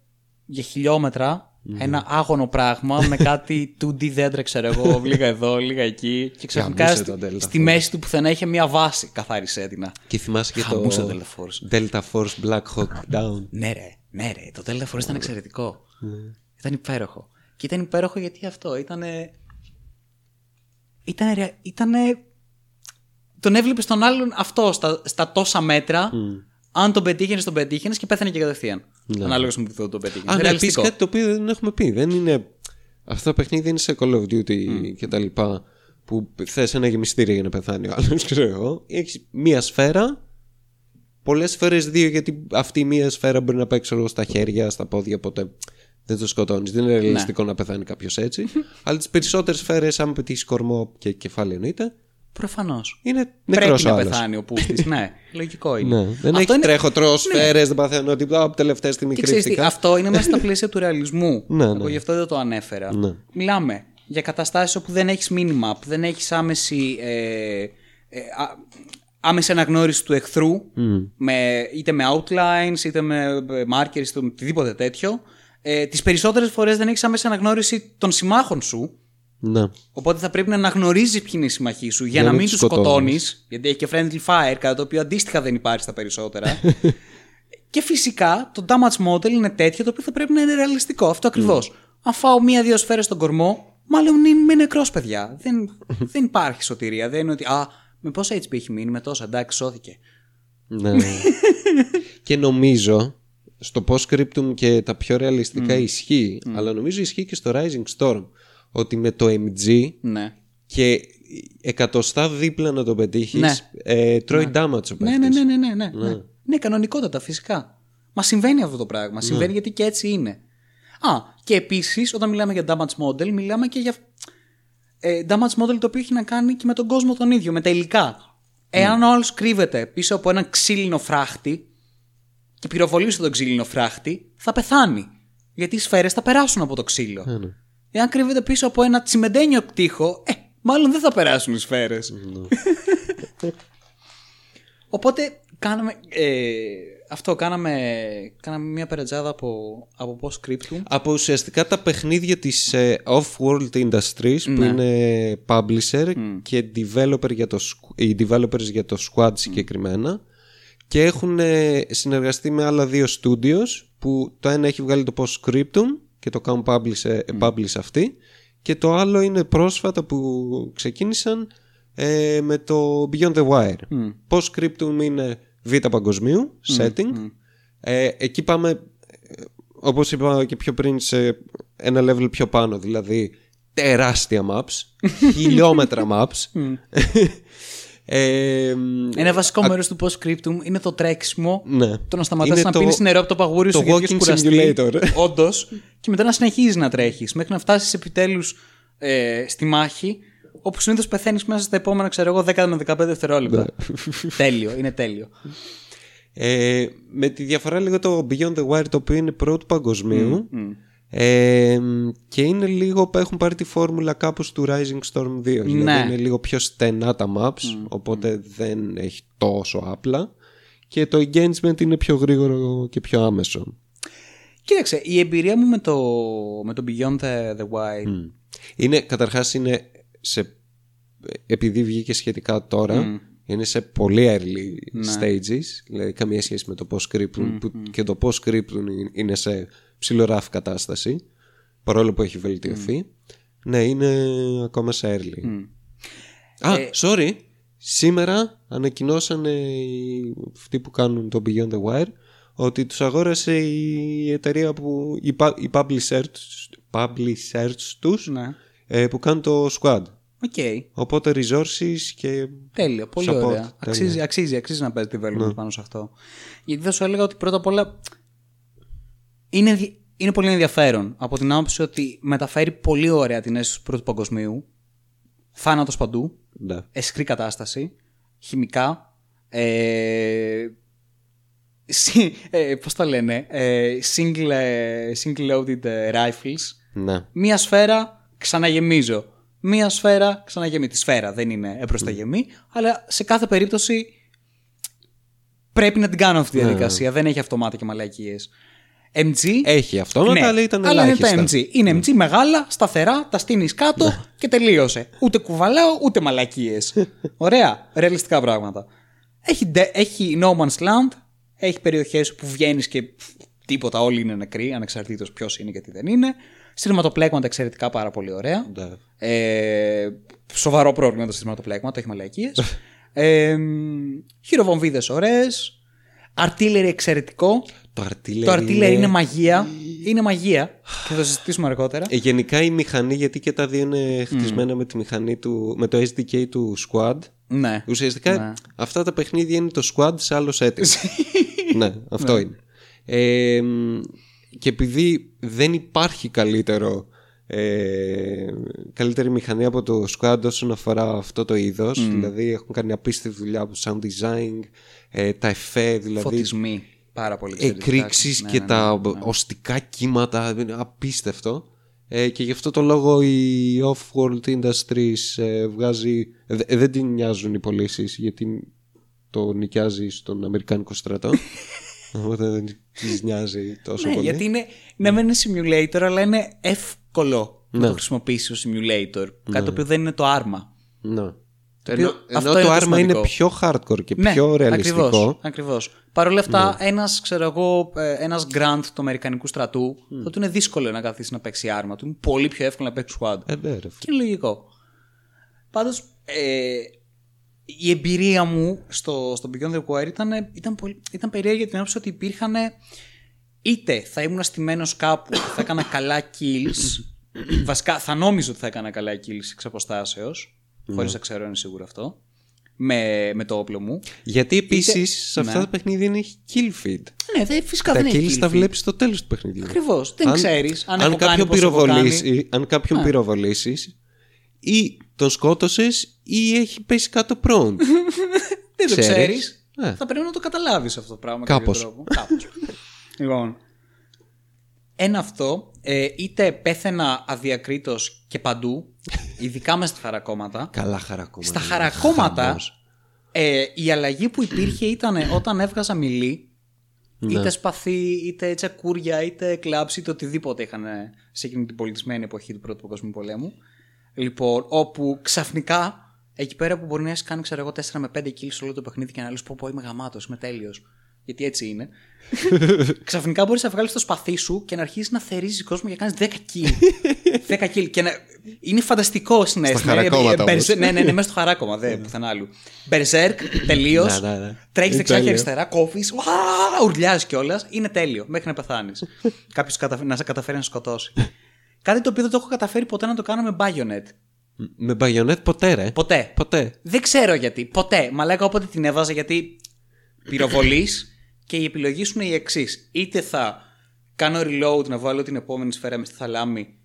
για χιλιόμετρα ένα άγωνο πράγμα με κάτι (laughs) 2D δέντρα, ξέρω εγώ, λίγα εδώ, λίγα εκεί. Και ξαφνικά Γαμούσε στη, το Delta στη Force. μέση του πουθενά είχε μια βάση καθάρισέ την. Και θυμάσαι και Χαμούσε το το Delta Force. Delta Force Black Hawk Down. Ναι, ρε, ναι, ρε. Το Delta Force ήταν εξαιρετικό. Ναι. Ήταν υπέροχο. Και ήταν υπέροχο γιατί αυτό ήταν. Ήταν. Ήτανε... Τον έβλεπες τον άλλον αυτό στα, στα τόσα μέτρα. Αν τον πετύχαινες, τον πετύχαινες και πέθανε και κατευθείαν. Ναι. Ανάλογα με που τον πετύχαινε. Α, ναι, επίσης Ρεαλιστικό. κάτι το οποίο δεν έχουμε πει. Δεν είναι. Αυτό το παιχνίδι δεν είναι σε Call of Duty και τα λοιπά. Που θες ένα γεμιστήριο για να πεθάνει ο άλλος, (laughs) ξέρω εγώ. Έχεις μία σφαίρα. Πολλές φορές δύο, γιατί αυτή η μία σφαίρα μπορεί να παίξει ξέρω εγώ, στα χέρια, στα πόδια, οπότε δεν το σκοτώνεις. Δεν είναι ρεαλιστικό να πεθάνει κάποιος έτσι. (laughs) Αλλά τις περισσότερες σφαίρες, άμα πετύχεις κορμό και κεφάλι εννοείται, Προφανώς. είναι νεκρός Πρέπει να άλλος. πεθάνει ο πούστης. (laughs) ναι, λογικό είναι. Ναι. Δεν Αυτό έχει είναι- τρέχω, τρώω σφαίρες, δεν παθαίνω τίποτα. Από τελευταία στιγμή Και ξέρεις τι, κρύφτηκα. αυτό είναι μέσα στα πλαίσια του ρεαλισμού. (laughs) Ναι, Εγώ ναι. γι' αυτό δεν το ανέφερα. Ναι. Μιλάμε για καταστάσεις όπου δεν έχεις μήνυμα, που δεν έχεις άμεση, ε, ε, α- άμεση αναγνώριση του εχθρού, με, είτε με outlines, είτε με ε, markers, είτε με οτιδήποτε τέτοιο. Ε, τις περισσότερες φορές δεν έχεις άμεση αναγνώριση των συμμάχων σου, Ναι. Οπότε θα πρέπει να αναγνωρίζει ποιοι είναι οι συμμαχοί σου για, Για να να μην τους τους σκοτώνεις. σκοτώνεις. Γιατί έχει και friendly fire, κάτι το οποίο αντίστοιχα δεν υπάρχει στα περισσότερα. (laughs) και φυσικά το damage model είναι τέτοιο το οποίο θα πρέπει να είναι ρεαλιστικό. Αυτό ακριβώς. Αν φάω μία-δύο σφαίρες στον κορμό, μάλλον είμαι νεκρό, παιδιά. δεν, (laughs) δεν υπάρχει σωτηρία. Δεν είναι ότι. Α, με πόσα HP έχει μείνει, με τόσα. Εντάξει, σώθηκε. Ναι. (laughs) και νομίζω στο post-scriptum και τα πιο ρεαλιστικά ισχύει, αλλά νομίζω ισχύει και στο Rising Storm ότι με το MG Ναι. και εκατοστά δίπλα να το πετύχεις, Ναι. ε, τρώει damage ο Ναι, ναι, παίχτης. ναι, ναι, ναι, ναι, ναι. Ναι, κανονικότατα, φυσικά. Μα συμβαίνει αυτό το πράγμα. Συμβαίνει γιατί και έτσι είναι. Α, και επίσης, όταν μιλάμε για damage model, μιλάμε και για ε, damage model το οποίο έχει να κάνει και με τον κόσμο τον ίδιο, με τα υλικά. Εάν ο άλλος κρύβεται πίσω από έναν ξύλινο φράχτη και πυροβολήσει τον ξύλινο φράχτη, θα πεθάνει. Γιατί οι σφαίρες θα περάσουν από το ξύλο. Ναι. Εάν κρύβεται πίσω από ένα τσιμεντένιο τείχο, ε, μάλλον δεν θα περάσουν οι σφαίρες. (laughs) Οπότε κάναμε. Ε, αυτό κάναμε, κάναμε μια περατζάδα από, από post-scriptum. Από ουσιαστικά τα παιχνίδια της ε, Off-World Industries που Ναι. είναι publisher και developer για το, squ- οι developers για το Squad συγκεκριμένα και έχουν ε, συνεργαστεί με άλλα δύο studios που το ένα έχει βγάλει το post-scriptum και το κάνουν publish, ε, publish αυτοί και το άλλο είναι πρόσφατα που ξεκίνησαν ε, με το Beyond the Wire. Post-scriptum είναι β' παγκοσμίου, setting. Ε, εκεί πάμε ε, όπως είπα και πιο πριν σε ένα level πιο πάνω δηλαδή τεράστια maps (laughs) χιλιόμετρα maps (laughs) ε, Ένα βασικό μέρος του post-scriptum είναι το τρέξιμο. ναι. Το να σταματάς Είναι να το- πίνεις νερό από το παγούρι το σου γιατί walking έχεις κουραστεί. simulator. (laughs) Όντως. Και μετά να συνεχίζεις να τρέχεις μέχρι να φτάσεις επιτέλους ε, στη μάχη. Όπου συνήθως πεθαίνεις μέσα στα επόμενα, ξέρω εγώ, 10 με 15 δευτερόλεπτα. (laughs) τέλειο, είναι τέλειο. Ε, με τη διαφορά λίγο το Beyond the Wire το οποίο είναι πρώτου παγκοσμίου ε, και είναι λίγο που έχουν πάρει τη φόρμουλα κάπως του Rising Storm 2 δηλαδή Ναι. είναι λίγο πιο στενά τα maps οπότε δεν έχει τόσο απλά και το engagement είναι πιο γρήγορο και πιο άμεσο. Κοίταξε, η εμπειρία μου με το, με το Beyond the, the Wild. είναι, καταρχάς είναι σε, επειδή βγήκε σχετικά τώρα είναι σε πολύ early stages. Δηλαδή καμία σχέση με το post-scriptum που και το post-scriptum είναι σε ψιλοράφη κατάσταση παρόλο που έχει βελτιωθεί ναι είναι ακόμα σε early Α, sorry σήμερα ανακοινώσανε οι- αυτοί που κάνουν το Beyond the Wire ότι τους αγόρασε η εταιρεία που η, pu- η publisher, publishers τους Ναι. ε, που κάνουν το Squad. Οκ. Οπότε resources και Τέλεια, πολύ Support, ωραία. τέλεια. Αξίζει, αξίζει, αξίζει να παίζει development Ναι. πάνω σε αυτό. Γιατί θα σου έλεγα ότι πρώτα απ' όλα είναι, ενδι- είναι πολύ ενδιαφέρον από την άποψη ότι μεταφέρει πολύ ωραία την αίσθηση του πρώτου παγκοσμίου. Θάνατος παντού, ναι. αισχρή κατάσταση, χημικά, ε, συ- ε, πώς το λένε, ε, single, ε, single loaded ε, rifles, ναι. μία σφαίρα ξαναγεμίζω. Μία σφαίρα ξαναγεμίζω. Τη σφαίρα δεν είναι έπρος τα γεμί, αλλά σε κάθε περίπτωση πρέπει να την κάνω αυτή τη διαδικασία. Δεν έχει αυτομάτα και μαλακίες. MG. Έχει αυτόματα, ναι, αλλά ήταν αλλά είναι ελάχιστα. Ναι. τα MG. Είναι MG μεγάλα, σταθερά, τα στείνεις κάτω και τελείωσε. Ούτε κουβαλάω, ούτε μαλακίες. Ωραία. Ρεαλιστικά πράγματα. Έχει, ντε- έχει No Man's Land. Έχει περιοχές που βγαίνεις και πφ, τίποτα, όλοι είναι νεκροί, ανεξαρτήτως ποιος είναι και τι δεν είναι. Σειρματοπλέγματα εξαιρετικά πάρα πολύ ωραία. Ναι. Ε, σοβαρό πρόβλημα το σειρματοπλέγματα, έχει μαλακίες. (laughs) ε, χειροβομβίδες ωραίες. Αρτίλερη εξαιρετικό. Το artillery, Το artillery είναι μαγεία. Είναι μαγεία. Και θα το συζητήσουμε αργότερα. Ε, γενικά η μηχανή, γιατί και τα δύο είναι χτισμένα με τη μηχανή του, με το SDK του Squad. Ναι. Ουσιαστικά Ναι. αυτά τα παιχνίδια είναι το Squad σε άλλο setting. (laughs) ναι, αυτό είναι. Ε, μ, και επειδή δεν υπάρχει καλύτερο ε, καλύτερη μηχανή από το Squad όσον αφορά αυτό το είδος δηλαδή έχουν κάνει απίστευτη δουλειά από sound design ε, τα εφέ δηλαδή Φωτισμοί. Πάρα πολύ εξαιρετικά. εκρήξεις Ναι, και ναι, τα ναι, ναι. οστικά κύματα είναι απίστευτο ε, και γι' αυτό το λόγο η Off-World Industries ε, βγάζει δε- δεν την νοιάζουν οι πωλήσεις γιατί το νοικιάζει στον Αμερικάνικο στρατό (laughs) οπότε δεν της νοιάζει τόσο Ναι, πολύ γιατί είναι, ναι, μεν είναι simulator, αλλά είναι εύκολο να Ναι. το χρησιμοποιήσει ως simulator. Κάτι το οποίο δεν είναι το άρμα. ναι. Το Ενώ, οποίο- ενώ αυτό το είναι το άρμα είναι σημαντικό. πιο hardcore και Ναι, πιο ρεαλιστικό Ακριβώς, ακριβώς. Παρ' όλα αυτά, Ναι. ένας, ξέρω εγώ, ε, ένας grant του Αμερικανικού στρατού, mm. ότι είναι δύσκολο να καθίσει να παίξει άρμα του. Είναι πολύ πιο εύκολο να παίξει squad. ε, ναι, ρε, Και είναι λογικό. Πάντως, ε, η εμπειρία μου στο, στο Beyond the Wire ήταν, ήταν, πολύ, ήταν περίεργη για την άποψη ότι υπήρχαν είτε θα ήμουν στημένος κάπου, (coughs) θα έκανα καλά kills. βασικά, θα νόμιζα ότι θα έκανα καλά kills εξ αποστάσεως, χωρίς να ξέρω αν είναι σίγουρο αυτό, με, με το όπλο μου. γιατί επίσης Είτε- σε αυτά ναι. τα παιχνίδια είναι kill feed Ναι, δε, φυσικά τα δεν kills έχει τα kill feed. βλέπεις στο τέλος του παιχνιδιού Ακριβώς. Δεν ξέρεις αν, έχω κάνει, κάποιον πώς έχω κάνει. πυροβολήσεις, αν κάποιον πυροβολήσεις ή τον σκότωσες ή έχει πέσει κάτω prone. (laughs) Δεν το Ξέρεις; ξέρεις. Ναι. Θα πρέπει να το καταλάβεις αυτό το πράγμα. Κάπως. κάποιο τρόπο. Κάπως. (laughs) λοιπόν. Ένα αυτό. Ε, είτε πέθαινα αδιακρίτως και παντού, ειδικά μέσα στα χαρακόμματα. Καλά χαρακόμματα. στα είναι χαρακόμματα, χαμός. ε, η αλλαγή που υπήρχε ήταν όταν έβγαζα μιλή, Ναι. είτε σπαθί, είτε τσακούρια, είτε κλάψη, είτε οτιδήποτε είχαν σε εκείνη την πολιτισμένη εποχή του Πρώτου Παγκοσμίου Πολέμου. Λοιπόν, όπου ξαφνικά εκεί πέρα που μπορεί να έχεις κάνει, ξέρω εγώ, 4 με 5 kills σε όλο το παιχνίδι και να λες: Πω, πω, είμαι γαμάτος, είμαι τέλειος. Γιατί έτσι είναι. (laughs) ξαφνικά μπορείς να βγάλεις το σπαθί σου και να αρχίσεις να θερίζεις κόσμο για να κάνεις 10 kill. 10 kill. Και να... Είναι φανταστικό συνέστημα. χαρακόμματα Ε, ε, όμως. Berserk- ναι, ναι, ναι, (laughs) μέσα στο χαράκομα, δεν πουθενά άλλου. Berserk, τελείως. Ναι, ναι, ναι. Τρέχεις Είναι δεξιά και τέλειο. αριστερά, κόβεις, ουρλιάζεις κιόλας. Είναι τέλειο μέχρι να πεθάνεις. (laughs) Κάποιος να σε καταφέρει να σε σκοτώσει. Κάτι το οποίο δεν το έχω καταφέρει ποτέ να το κάνω με Bayonet. Με μπαγιονέτ ποτέ ρε. Ποτέ. Ποτέ. Δεν ξέρω γιατί. Ποτέ. Μα λέγα όποτε την έβαζα γιατί πυροβολείς και η επιλογή σου είναι η εξής. Είτε θα κάνω reload να βάλω την επόμενη σφαίρα μες στη θαλάμη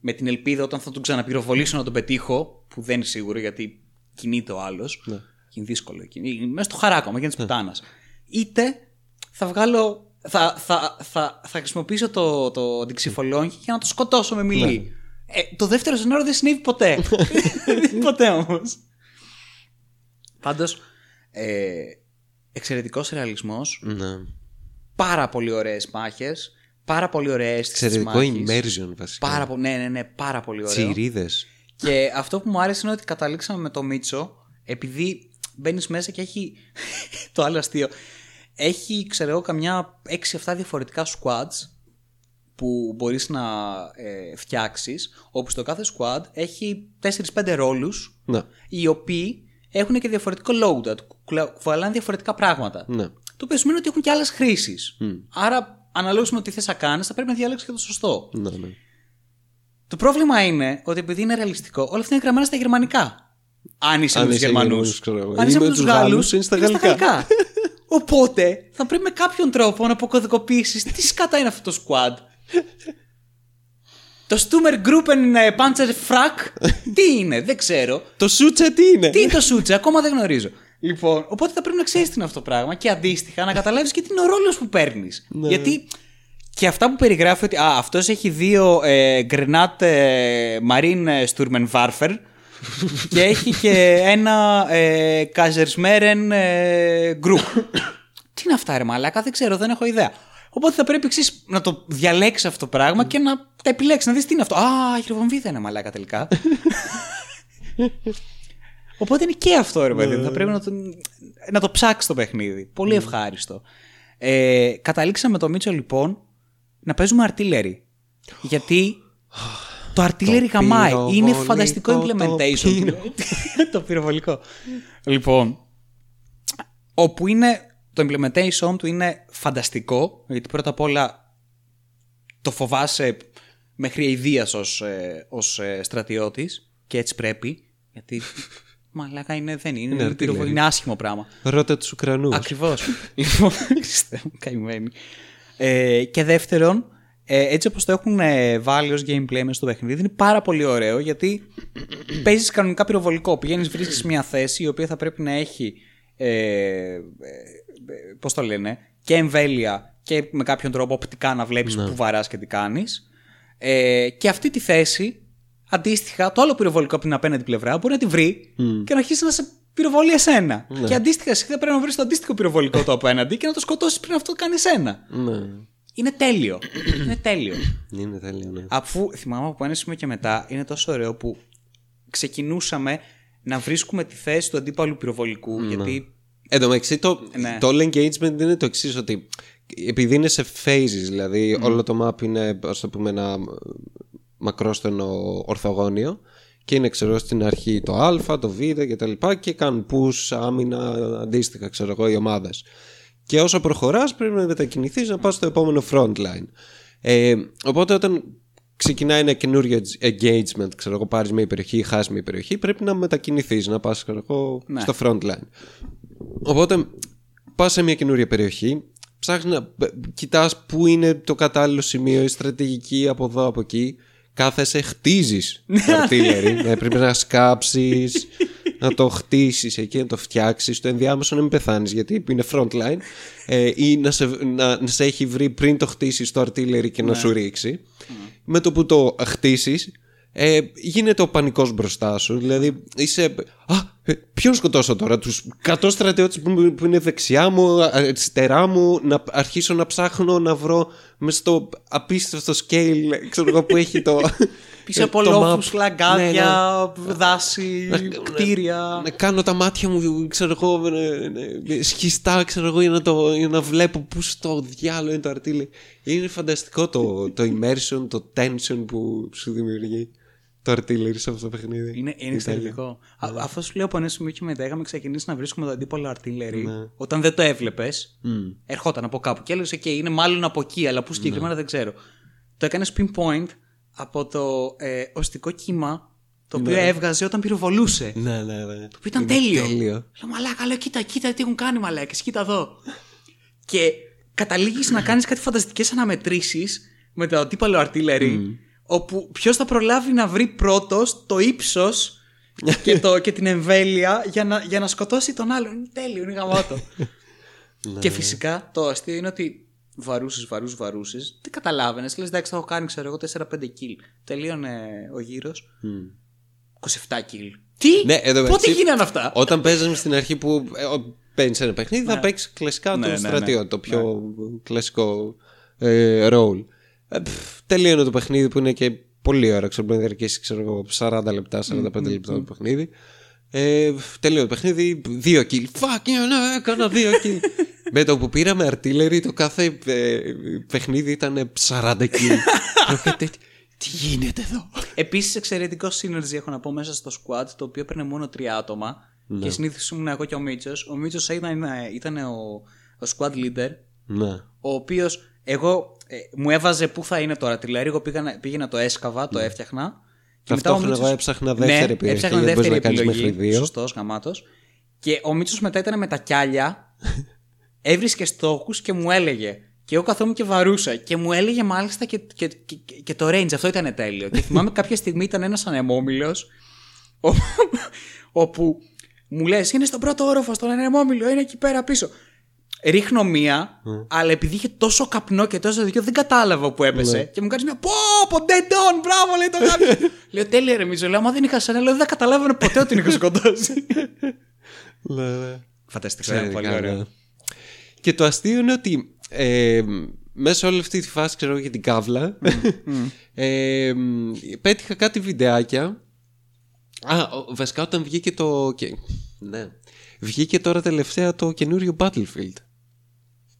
με την ελπίδα όταν θα τον ξαναπυροβολήσω να τον πετύχω, που δεν είναι σίγουρο γιατί κινείται ο άλλος. Ναι. Και είναι δύσκολο. εκεί. Είναι Μέσα στο χαράκωμα, γίνεται τη πουτάνας. Είτε θα βγάλω. Θα, θα, θα, θα χρησιμοποιήσω το, το αντιξυφολόγχη για να το σκοτώσω με μιλή. Ε, το δεύτερο σενάριο δεν συνέβη ποτέ. (laughs) (laughs) ποτέ όμως. Πάντως, ε, εξαιρετικός ρεαλισμός. Ναι. Πάρα πολύ ωραίες μάχες. Πάρα πολύ ωραία αίσθηση. της Εξαιρετικό μάχης. immersion βασικά. Πάρα πολύ, ναι, ναι, ναι, πάρα πολύ ωραίο. Τσιρίδες. Και αυτό που μου άρεσε είναι ότι καταλήξαμε με το Μίτσο, επειδή μπαίνεις μέσα και έχει. (laughs) το άλλο αστείο. Έχει, ξέρω εγώ, καμιά 6-7 διαφορετικά squads που μπορείς να ε, φτιάξεις, όπου στο κάθε squad έχει 4-5 ρόλους, Ναι. οι οποίοι έχουν και διαφορετικό loadout, κουκλα- κουβαλάνε διαφορετικά πράγματα. Ναι. Το οποίο σημαίνει ότι έχουν και άλλες χρήσεις. Άρα, αναλόγως με τι θες να κάνεις, θα πρέπει να διαλέξεις και το σωστό. Ναι, ναι. Το πρόβλημα είναι ότι επειδή είναι ρεαλιστικό, όλα αυτά είναι γραμμένα στα γερμανικά. Αν είσαι Αν με τους είσαι Γερμανούς. Γερμανούς, ξέρω εγώ. Αν Ή είσαι με με τους τους Γάλλους, Γάλλους, είναι στα γαλλικά. (laughs) Οπότε θα πρέπει με κάποιον τρόπο να αποκωδικοποιήσεις τι σκατά είναι αυτό το squad. Το Stummer Gruppen ε, Panzer Frack, (laughs) τι είναι, δεν ξέρω. Το σούτσε τι είναι; Τι είναι το σούτσε, ακόμα δεν γνωρίζω. Λοιπόν, οπότε θα πρέπει να ξέρεις τι είναι αυτό το πράγμα και αντίστοιχα να καταλάβεις και τι είναι ο ρόλος που παίρνεις. Ναι. Γιατί και αυτά που περιγράφει ότι α, αυτός έχει δύο ε, Grenat ε, Marine Sturmenwarfer (laughs) και έχει και ένα ε, Kaisersmeren ε, Group. (coughs) τι είναι αυτά ρε μαλάκα, δεν ξέρω, δεν έχω ιδέα. Οπότε θα πρέπει εξής να το διαλέξεις αυτό το πράγμα και να τα επιλέξεις, να δεις τι είναι αυτό. Α, χειροβομβίδα είναι μαλάκα τελικά. (laughs) Οπότε είναι και αυτό ρε παιδί, μου. θα πρέπει να το, να το ψάξεις το παιχνίδι. Πολύ ευχάριστο. Ε, καταλήξαμε το Μίτσο λοιπόν να παίζουμε artillery. Γιατί το artillery γαμάει. Είναι πυροβολικό φανταστικό το implementation. πύρο. (laughs) το πυροβολικό. Λοιπόν, όπου είναι το implementation του είναι φανταστικό, γιατί πρώτα απ' όλα το φοβάσαι μέχρι αηδίας ως, ε, ως ε, στρατιώτης και έτσι πρέπει, γιατί (laughs) μαλάκα είναι, δεν είναι, Είναι είναι, πυροβο- artillery. είναι άσχημο πράγμα. Ρώτα τους Ουκρανούς. Ακριβώς. (laughs) λοιπόν, Χριστέ μου, καημένοι. Ε, και δεύτερον, ε, έτσι όπως το έχουν ε, βάλει ως gameplay μέσα στο παιχνίδι, είναι πάρα πολύ ωραίο γιατί (clears throat) παίζεις κανονικά πυροβολικό. Πηγαίνεις, βρίσκεις μια θέση η οποία θα πρέπει να έχει, ε, ε, ε, πώς το λένε, και εμβέλεια και με κάποιον τρόπο οπτικά να βλέπεις που βαράς και τι κάνεις. Ε, και αυτή τη θέση, αντίστοιχα, το άλλο πυροβολικό από την απέναντι πλευρά μπορεί να τη βρει και να αρχίσει να σε πυροβολεί εσένα. Και αντίστοιχα, εσύ θα πρέπει να βρεις το αντίστοιχο πυροβολικό το απέναντι και να το σκοτώσεις πριν αυτό κάνεις εσένα. Ναι. Είναι τέλειο. είναι τέλειο. Είναι τέλειο, ναι. Αφού θυμάμαι από ένα σημείο και μετά, είναι τόσο ωραίο που ξεκινούσαμε να βρίσκουμε τη θέση του αντίπαλου πυροβολικού. Γιατί. Εν τω μεταξύ, το, Ναι. το all engagement είναι το εξής ότι επειδή είναι σε phases, δηλαδή όλο το map είναι, ας το πούμε, ένα μακρόστενο ορθογώνιο και είναι, ξέρω, στην αρχή το α, το β και τα λοιπά και κάνουν push, άμυνα, αντίστοιχα, ξέρω εγώ, οι ομάδες. Και όσο προχωράς πρέπει να μετακινηθείς να πας στο επόμενο front line. Ε, οπότε όταν ξεκινάει ένα καινούριο engagement, ξέρω εγώ, πάρεις μια περιοχή ή χάσεις μια περιοχή, πρέπει να μετακινηθείς, να πας, ξέρω εγώ, Ναι. στο front line. Οπότε πας σε μια καινούρια περιοχή, ψάχνεις να π- κοιτάς πού είναι το κατάλληλο σημείο, η στρατηγική από εδώ, από εκεί. Κάθεσαι, χτίζεις artillery, ναι, (laughs) πρέπει να σκάψεις, να το χτίσεις εκεί, να το φτιάξεις, το ενδιάμεσο να μην πεθάνεις γιατί είναι front line ε, ή να σε, να, να σε έχει βρει πριν το χτίσεις το artillery και να σου ρίξει. Με το που το χτίσεις ε, γίνεται ο πανικός μπροστά σου. Δηλαδή είσαι. Α, ε, ποιον σκοτώσω τώρα, τους 100 στρατιώτες που, που είναι δεξιά μου, α- αριστερά μου, να αρχίσω να ψάχνω να βρω μες στο απίστευτο scale ξέρω εγώ, που έχει το. (laughs) Πίσω από το λόφους, map. λαγκάδια, Ναι, δάση, κτίρια. να κάνω τα μάτια μου, ξέρω εγώ, ε, ε, σχιστά, ξέρω εγώ, για να, το, για να βλέπω πού στο διάλογο είναι το αρτίλι. Είναι φανταστικό το, το immersion, το tension που σου δημιουργεί το artillery σε αυτό το παιχνίδι. Είναι, είναι εξαιρετικό. Α- Αυτό σου λέω από ένα σημείο και μετά είχαμε ξεκινήσει να βρίσκουμε το αντίπολο artillery. Ναι. Όταν δεν το έβλεπες, ερχόταν από κάπου και έλεγες: OK, είναι μάλλον από εκεί, αλλά πού συγκεκριμένα Ναι. δεν ξέρω. Το έκανες pinpoint από το ε, οστικό κύμα το οποίο έβγαζε όταν πυροβολούσε. Ναι, ναι, ναι. Που ήταν Είναι τέλειο. τέλειο. Λέω μαλάκα, λέω κοίτα, κοίτα τι έχουν κάνει μαλάκες, κοίτα εδώ. και καταλήγεις να κάνεις κάτι φανταστικές αναμετρήσεις με το αντίπαλο artillery, όπου ποιος θα προλάβει να βρει πρώτος το ύψος και, το, και την εμβέλεια για να, για να σκοτώσει τον άλλον. Είναι τέλειο, είναι γαμάτο. και φυσικά το αστείο είναι ότι βαρούσες, βαρούσε, βαρούσες. Δεν καταλάβαινες. Λες, εντάξει, θα έχω κάνει, ξέρω εγώ, 4-5 kill. Τελείωνε ο γύρος. 27 kill. Τι! Ναι, εδώ Πότε μεταξύ, γίνανε αυτά! Όταν παίζαμε στην αρχή που παίρνεις ένα παιχνίδι, θα παίξεις κλασικά Ναι, το ναι, στρατιώτη, ναι. το πιο κλασικό ε, role. Ε, πφ, τελείωνε το παιχνίδι που είναι και πολύ ώρα. Ξέρω, μπορεί να διαρκήσει ξέρω, εγώ, 40 λεπτά, 45 λεπτά το παιχνίδι. Ε, πφ, τελείωνε το παιχνίδι, δύο kill. Fuck you, ναι, έκανα δύο kill. (laughs) Με το που πήραμε artillery, το κάθε ε, παιχνίδι ήταν 40 kill. (laughs) Και Τι γίνεται εδώ; Επίσης, εξαιρετικό synergy έχω να πω μέσα στο squad, το οποίο έπαιρνε μόνο τρία άτομα. Και συνήθως ήμουν εγώ και ο Μίτσος. Ο Μίτσος ήταν, ήταν ο, ο squad leader, Ναι. ο οποίος εγώ ε, μου έβαζε πού θα είναι τώρα. Τηλέρι, εγώ πήγα, πήγαινα το έσκαβα, το έφτιαχνα. Ταυτόχρονα Μίτσος- εγώ έψαχνα δεύτερη ναι, επιλογή, Έψαχνα γιατί δεύτερη μπορείς να κάνεις επιλογή. μέχρι δύο. Σωστός, γαμάτος. Και ο Μίτσος μετά ήταν με τα κιάλια. (laughs) έβρισκε στόχους και μου έλεγε. Και εγώ καθόμουν και βαρούσα. Και μου έλεγε μάλιστα και, και, και, και το range. Αυτό ήταν τέλειο. και θυμάμαι (laughs) κάποια στιγμή ήταν ένας ανεμόμυλος. (laughs) όπου μου λες: Είναι στον πρώτο όροφο, στον ανεμόμυλο, είναι εκεί πέρα πίσω. Ρίχνω μία, αλλά επειδή είχε τόσο καπνό και τόσο δίκιο, δεν κατάλαβα που έπεσε. Και μου κάνεις μια πω, πω, dead on, μπράβο, λέει το γάμι. (laughs) λέω τέλεια, ρε Μίτσο. Λέω, άμα δεν είχα σένα, λέω, δεν θα καταλάβαινε ποτέ ότι την είχα σκοτώσει. (laughs) Ναι, ναι. Φανταστικό, ήταν πολύ Εξαιρετικά, ωραίο. ναι. Και το αστείο είναι ότι ε, μέσα όλη αυτή τη φάση, ξέρω εγώ, για την κάβλα, (laughs) ε, πέτυχα κάτι βιντεάκια. Α, ο- βασικά όταν βγήκε το. και- ναι. Βγήκε τώρα τελευταία το καινούριο Battlefield.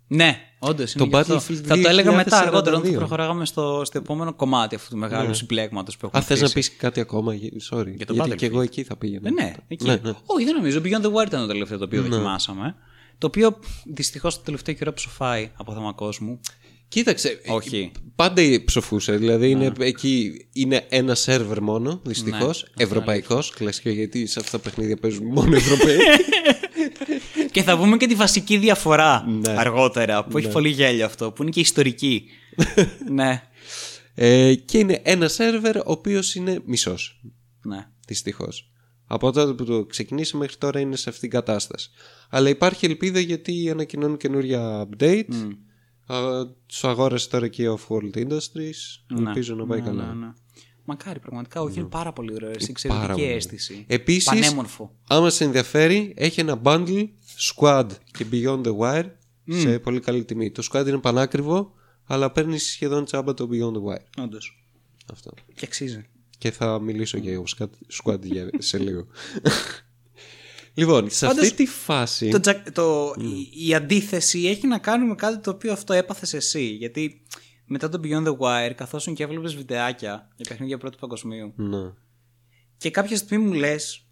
Ναι, όντως. Το Battlefield Θα το έλεγα μετά 2042. αργότερα, όταν προχωράγαμε στο, στο επόμενο κομμάτι αυτού του μεγάλου Ναι. συμπλέγματος που έχουμε Α, θες να χτίσει. πεις κάτι ακόμα, γε- sorry. Για το γιατί Battlefield. και εγώ εκεί θα πήγαινα. Ε, ναι, εκεί. Ναι, ναι. Όχι, δεν νομίζω. Beyond the Wire ήταν το τελευταίο το οποίο δοκιμάσαμε. Το οποίο δυστυχώς το τελευταίο καιρό ψοφάει από θέμα κόσμου. Κοίταξε. Όχι. Πάντα ψοφούσε. Δηλαδή είναι, εκεί είναι ένα σερβερ μόνο, δυστυχώς. Ναι, Ευρωπαϊκός. Κλασικό γιατί σε αυτά τα παιχνίδια παίζουν μόνο Ευρωπαίοι. (laughs) και θα πούμε και τη βασική διαφορά Ναι. αργότερα, που έχει πολύ γέλιο αυτό, που είναι και ιστορική. (laughs) ναι, ε, και είναι ένα σερβερ ο οποίος είναι μισός. ναι. Δυστυχώς. Από τότε που το ξεκινήσει μέχρι τώρα είναι σε αυτήν την κατάσταση. Αλλά υπάρχει ελπίδα γιατί ανακοινώνουν καινούρια update. Mm. Του αγόρασε τώρα και ο World Industries. Ελπίζω να πάει ναι, καλά. ναι, ναι. Μακάρι, πραγματικά. Όχι, είναι πάρα πολύ ωραίο. Είναι πάρα εξαιρετική πολύ. αίσθηση. Επίσης, Πανέμορφο. άμα σε ενδιαφέρει, έχει ένα bundle Squad και Beyond the Wire σε πολύ καλή τιμή. Το Squad είναι πανάκριβο, αλλά παίρνει σχεδόν τσάμπα το Beyond the Wire. Όντως. Αυτό. Και αξίζει. Και θα μιλήσω για το Squad- Squad για- σε λίγο. (laughs) λοιπόν, σε Πάντως, αυτή τη φάση. Το, τζακ- το, η, η αντίθεση έχει να κάνει με κάτι το οποίο αυτό έπαθες εσύ. Γιατί μετά το Beyond the Wire, καθώς και έβλεπες βιντεάκια για παιχνίδια πρώτου παγκοσμίου, Ναι. και κάποια στιγμή μου λες,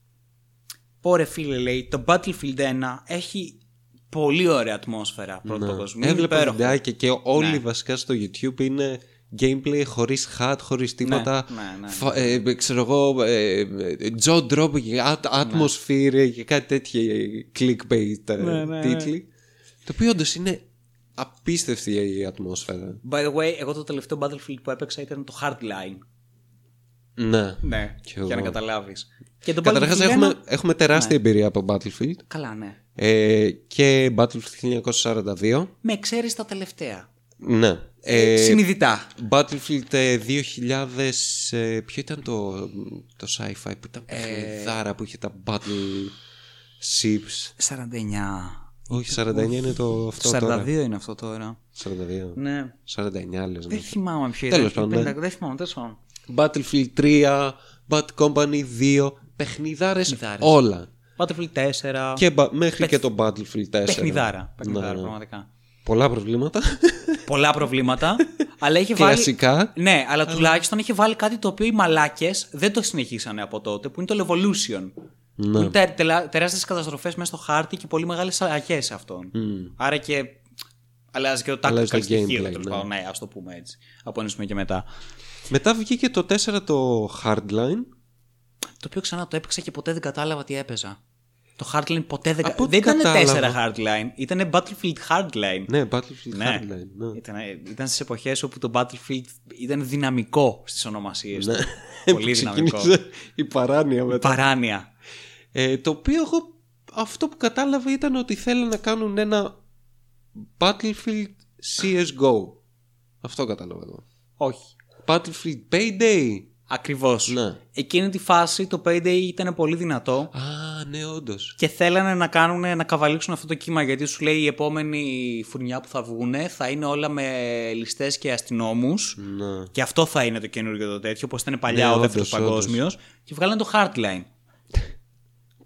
Πόρε φίλε, λέει, το Battlefield 1 έχει πολύ ωραία ατμόσφαιρα πρώτου παγκοσμίου. είναι Έβλεπα υπέροχο. βιντεάκια και όλοι Ναι. βασικά στο YouTube είναι gameplay χωρίς hat, χωρίς τίποτα. ναι, ναι, Φα- ε, ξέρω εγώ, ε, ε, jaw drop και at- atmosphere και κάτι τέτοια clickbait ε, Ναι, ναι, ναι. τίτλοι. Το οποίο όντως είναι απίστευτη η ατμόσφαιρα. By the way, εγώ το τελευταίο Battlefield που έπαιξα ήταν το Hardline. Ναι. Ναι, Κι για εγώ. να καταλάβεις. Και το Καταρχάς Battlefield έχουμε, 1 έχουμε τεράστια εμπειρία από Battlefield Καλά, ναι. ε, και Battlefield 1942. Με εξαίρεση τα τελευταία. Ναι. Ε, Συνειδητά. Battlefield ε, 2000, ε, ποιο ήταν το, το sci-fi που ήταν Ε, παιχνιδάρα που είχε τα battle ships. 49. Όχι, 49 είναι το αυτό 42 τώρα. είναι αυτό τώρα. 42. Ναι. 49 λες. Ναι. Δεν θυμάμαι ποιο Τέλος ήταν. πάντων, ναι. Δεν θυμάμαι, τέλος πάντων. Battlefield 3, Bad Company 2, παιχνιδάρες Παιχνιδάρες. όλα. Battlefield 4. Και, μπα- μέχρι και το Battlefield 4. Παιχνιδάρα. Παιχνιδάρα, Ναι, ναι. πραγματικά. Πολλά προβλήματα. (laughs) Πολλά προβλήματα. αλλά είχε βάλει. Κλασικά. Ναι, αλλά τουλάχιστον είχε βάλει κάτι το οποίο οι μαλάκες δεν το συνεχίσανε από τότε, που είναι το Evolution. Ναι. Που είναι τεράστιες καταστροφές μέσα στο χάρτη και πολύ μεγάλες αλλαγές σε αυτόν. Άρα και. Αλλάζει και το Αλλάζει tactical το στοιχείο, gameplay, τέλος ναι. πάντων. Ναι, ας το πούμε έτσι. Από ένα σημείο και μετά. Μετά βγήκε το 4 το Hardline. Το οποίο ξανά το έπαιξα και ποτέ δεν κατάλαβα τι έπαιζα. Το Hardline ποτέ δεν, Από δεν ό,τι ήταν κατάλαβα. 4 Hardline, ήταν Battlefield Hardline. Ναι, Battlefield Ναι. Hardline. Ναι. Ήταν, ήταν στις εποχές όπου το Battlefield ήταν δυναμικό στις ονομασίες του. Ναι. (laughs) Πολύ Που δυναμικό. ξεκίνησε Η παράνοια μετά. Παράνοια. Ε, το οποίο εγώ αυτό που κατάλαβα ήταν ότι θέλουν να κάνουν ένα Battlefield CSGO. Αυτό κατάλαβα εγώ. Όχι. Battlefield Payday. Ακριβώς. Ναι. Εκείνη τη φάση το Payday ήταν πολύ δυνατό Α, ναι, όντως. και θέλανε να, κάνουν, να καβαλήξουν αυτό το κύμα γιατί σου λέει η επόμενη φουρνιά που θα βγούνε θα είναι όλα με ληστές και αστυνόμους. Ναι. Και αυτό θα είναι το καινούργιο το τέτοιο, όπως ήταν παλιά Ναι, ο δεύτερος όντως, παγκόσμιος. Και βγάλανε το Hardline.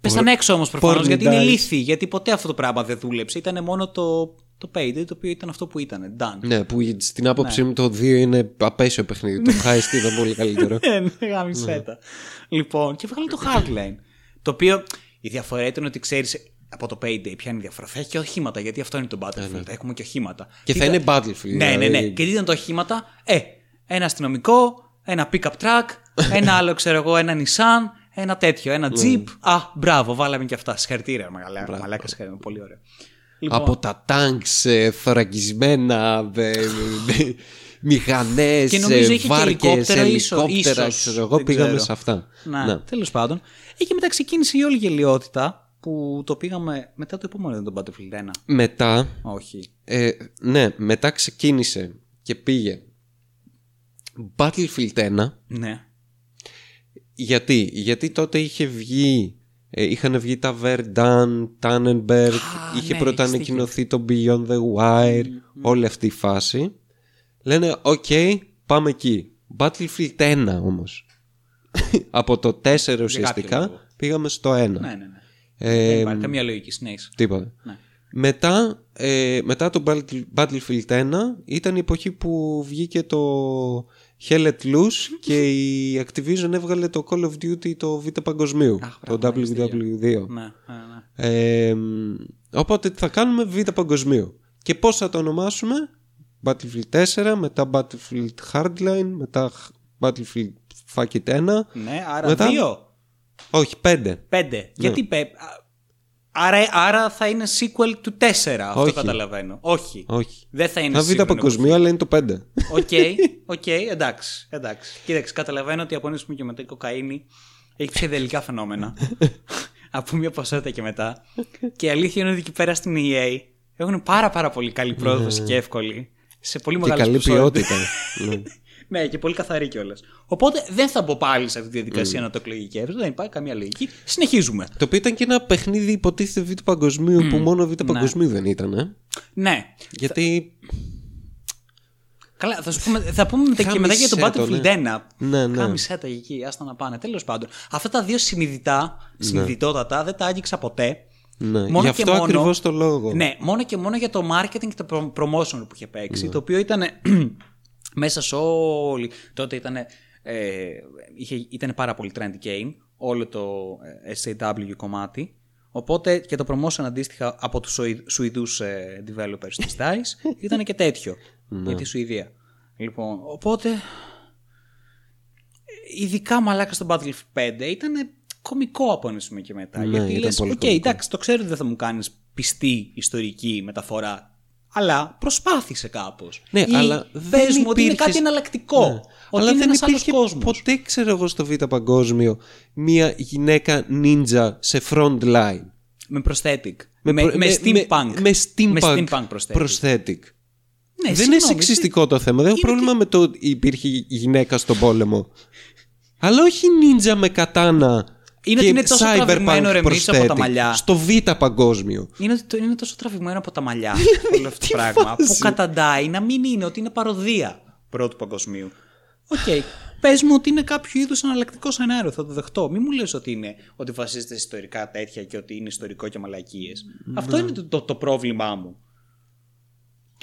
Πέσαν έξω όμως προφανώς Porn γιατί είναι dice. λύθη. Γιατί ποτέ αυτό το πράγμα δεν δούλεψε. Ήταν μόνο το, το Payday το οποίο ήταν αυτό που ήταν. Done. Ναι, που στην άποψή μου το 2 είναι απέσιο παιχνίδι. το Heist ήταν πολύ καλύτερο. Ε, (laughs) ναι, γάμισέτα. Λοιπόν, και βγάλανε το Hardline. Το οποίο η διαφορά ήταν ότι ξέρεις, από το Payday, ποια είναι η διαφορά. Θα έχει και οχήματα, γιατί αυτό είναι το Battlefield. Έχουμε και οχήματα. Ε, Και Τι θα ήταν- είναι Battlefield. Ναι, ναι, ναι. δηλαδή. Και τι ήταν τα οχήματα; Ε, ένα αστυνομικό, ένα pick-up truck, (laughs) ένα άλλο, ξέρω εγώ, ένα Nissan, ένα τέτοιο, ένα Jeep. Α, μπράβο, βάλαμε και αυτά. Συγχαρητήρια, μαλάκα. Μαλάκα, συγχαρητήρια. Πολύ ωραίο. Λοιπόν, Από τα τάγκς ε, θωρακισμένα, ε, ε, μηχανές, Και νομίζω ε, είχε και βάρκες, ελικόπτερα, ίσως, ελικόπτερα, ίσως, ξέρω εγώ, δεν πήγαμε ξέρω. σε αυτά. Ναι, Ναι. τέλος πάντων. Ε, και μετά ξεκίνησε η όλη γελιότητα που το πήγαμε μετά το επόμενο ήταν το Battlefield 1. Μετά, Όχι. ε, ναι, μετά ξεκίνησε και πήγε Battlefield 1, Ναι. γιατί, γιατί τότε είχε βγει, ε, είχαν βγει τα Verdun, Tannenberg, Α, είχε ναι, πρώτα έχει ανακοινωθεί το Beyond the Wire, όλη αυτή η φάση. Λένε, οκ, πάμε εκεί. Battlefield 1 όμως. (laughs) Από το 4 ουσιαστικά λόγο. πήγαμε στο 1. Ναι, ναι, ναι. Ε, Δεν υπάρχει καμία λογική. Συνέχισε. Τίποτα. Ναι. Μετά, ε, μετά το Battle- Battlefield 1 ήταν η εποχή που βγήκε το Χέλετ Λούς και η Activision έβγαλε το Call of Duty το Β' Παγκοσμίου, το WW2. Ναι, ναι, οπότε θα κάνουμε Β' Παγκοσμίου. Και πώς θα το ονομάσουμε, Battlefield 4, μετά Battlefield Hardline, μετά Battlefield Fuck 1. Ναι, άρα μετά... 2. Όχι, 5. 5. Ναι. Γιατί πε. Άρα, άρα θα είναι sequel του 4. Αυτό Όχι. καταλαβαίνω. Όχι. Όχι. Δεν θα είναι Θα Β' σύγχρονο Παγκοσμίου, αλλά είναι το 5. Οκ, οκ, εντάξει, εντάξει. Κοίταξε, καταλαβαίνω ότι από ένα σημείο και μετά η κοκαίνη έχει ψυχεδελικά φαινόμενα. (laughs) από μια ποσότητα και μετά. και η αλήθεια είναι ότι εκεί πέρα στην EA έχουν πάρα πάρα πολύ καλή πρόσβαση και εύκολη. Σε πολύ Ναι. Και μεγάλες καλή ποιότητα. (laughs) ναι. ναι, και πολύ καθαρή κιόλας. Οπότε δεν θα μπω πάλι σε αυτή τη Mm. διαδικασία να το εκλογικεύσω. Δεν υπάρχει καμία λογική. Συνεχίζουμε. Το οποίο ήταν και ένα παιχνίδι υποτίθεται Β' Παγκοσμίου που μόνο Β' Παγκοσμίου δεν ήταν. Ε; Ναι. Γιατί. Καλά, θα, σου πούμε, θα πούμε μετά και μετά για το Χάμισέ το, Battlefield ναι. 1. Ναι, ναι. Χάμισέ τα εκεί, άστα να πάνε. Τέλος πάντων. Αυτά τα δύο συνειδητά, Ναι. συνειδητότατα, δεν τα άγγιξα ποτέ. Ναι. Μόνο Γι' και αυτό μόνο- ακριβώς το λόγο. Ναι, μόνο και μόνο για το marketing και το prom- promotion που είχε παίξει. Ναι. Το οποίο ήταν μέσα σε όλη. Τότε ήταν. Ε, είχε, ήταν πάρα πολύ trendy game όλο το ε, SAW κομμάτι. Οπότε και το promotion αντίστοιχα από τους Σουη- Σουηδούς ε, developers της DICE (laughs) ήταν και τέτοιο για τη Σουηδία. Λοιπόν, οπότε ειδικά μαλάκα στο Battlefield 5 ήταν κωμικό από ένα σημείο και μετά. Ναι, γιατί ήταν λες, πολύ οκ, κωμικό. εντάξει, το ξέρω ότι δεν θα μου κάνεις πιστή ιστορική μεταφορά, αλλά προσπάθησε κάπως. Ναι, Ή αλλά πες δεν μου ότι είναι υπήρχε- κάτι εναλλακτικό. Ναι. Ότι Αλλά είναι δεν ένας άλλος υπήρχε κόσμος. ποτέ, ξέρω εγώ, στο Β' Παγκόσμιο μία γυναίκα ninja σε front line. Με prosthetic. Με, με, προ- steampunk. Με, steampunk, Με steampunk prosthetic. prosthetic. Ναι, δεν είναι συγγνώμη, σεξιστικό το θέμα. Δεν έχω είναι πρόβλημα με το ότι υπήρχε γυναίκα στον πόλεμο. Αλλά όχι ninja με κατάνα. Είναι και ότι είναι τόσο cyberpunk τραβηγμένο ρε εμείς από τα prosthetic μαλλιά. Στο Β' Παγκόσμιο. Είναι, ότι το- είναι τόσο τραβηγμένο από τα μαλλιά (laughs) όλο αυτό το πράγμα που φάση; καταντάει να μην είναι ότι είναι παρωδία πρώτου παγκοσμίου. Οκ. (laughs) Πες μου ότι είναι κάποιο είδους εναλλακτικό σενάριο, θα το δεχτώ. Μην μου λες ότι είναι ότι βασίζεται σε ιστορικά τέτοια και ότι είναι ιστορικό και μαλακίες. Αυτό είναι το, το, το πρόβλημά μου.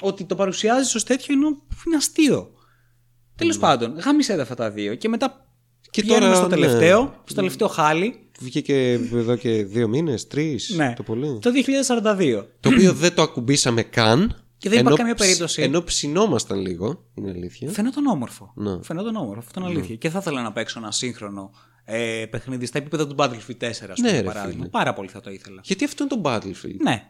Ότι το παρουσιάζεις ως τέτοιο ενώ είναι αστείο. Τέλος πάντων, γάμισε τα αυτά τα δύο και μετά Και πηγαίνουμε τώρα, στο ναι. τελευταίο, στο τελευταίο χάλι. Βγήκε εδώ και δύο μήνες, τρεις. Ναι, Το πολύ. το 2042. Το οποίο δεν το ακουμπήσαμε καν. Και δεν υπάρχει ενώ καμία ψ- περίπτωση. Ενώ ψινόμασταν λίγο, είναι αλήθεια. Φαινόταν όμορφο. Ναι. Φαινόταν όμορφο, αυτό είναι αλήθεια. Και θα ήθελα να παίξω ένα σύγχρονο ε, παιχνίδι στα επίπεδα του Battlefield 4, ας πούμε, Ναι, ρε παράδειγμα. φίλε. Πάρα πολύ θα το ήθελα. Γιατί αυτό είναι το Battlefield; Ναι.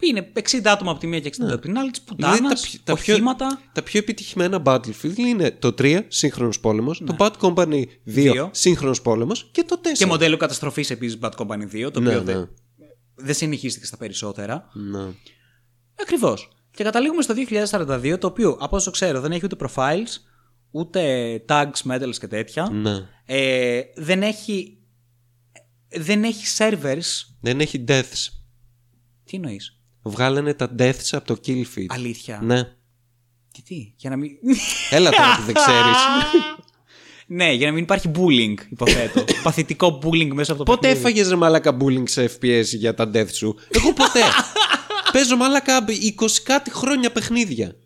Είναι 60 άτομα από τη μία και 60 από την άλλη, τη πουτάνας, Δηλαδή, τα πιο- τα πιο- οχήματα. Τα πιο επιτυχημένα Battlefield είναι το 3, σύγχρονος πόλεμος, το Bad Company 2, Ναι. Δύο. σύγχρονος πόλεμος και το 4. Και μοντέλο καταστροφής επίσης Bad Company 2, το Ναι, οποίο ναι. δεν, δεν συνεχίστηκε στα περισσότερα. Ναι. Ακριβώς. Και καταλήγουμε στο 2042, το οποίο από όσο ξέρω δεν έχει ούτε profiles, ούτε tags, medals και τέτοια. ναι. Ε, δεν έχει. Δεν έχει servers. Δεν έχει deaths. Τι εννοείς; Βγάλανε τα deaths από το kill feed. Αλήθεια. Ναι. Τι, τι, για να μην. (laughs) Έλα τώρα που δεν ξέρεις. (laughs) ναι, για να μην υπάρχει bullying, υποθέτω. (laughs) Παθητικό bullying μέσα από το Πότε παιχνίδι. έφαγες ρε μαλάκα bullying σε FPS για τα death σου; Εγώ ποτέ. Παίζω μαλάκα 20 κάτι χρόνια παιχνίδια.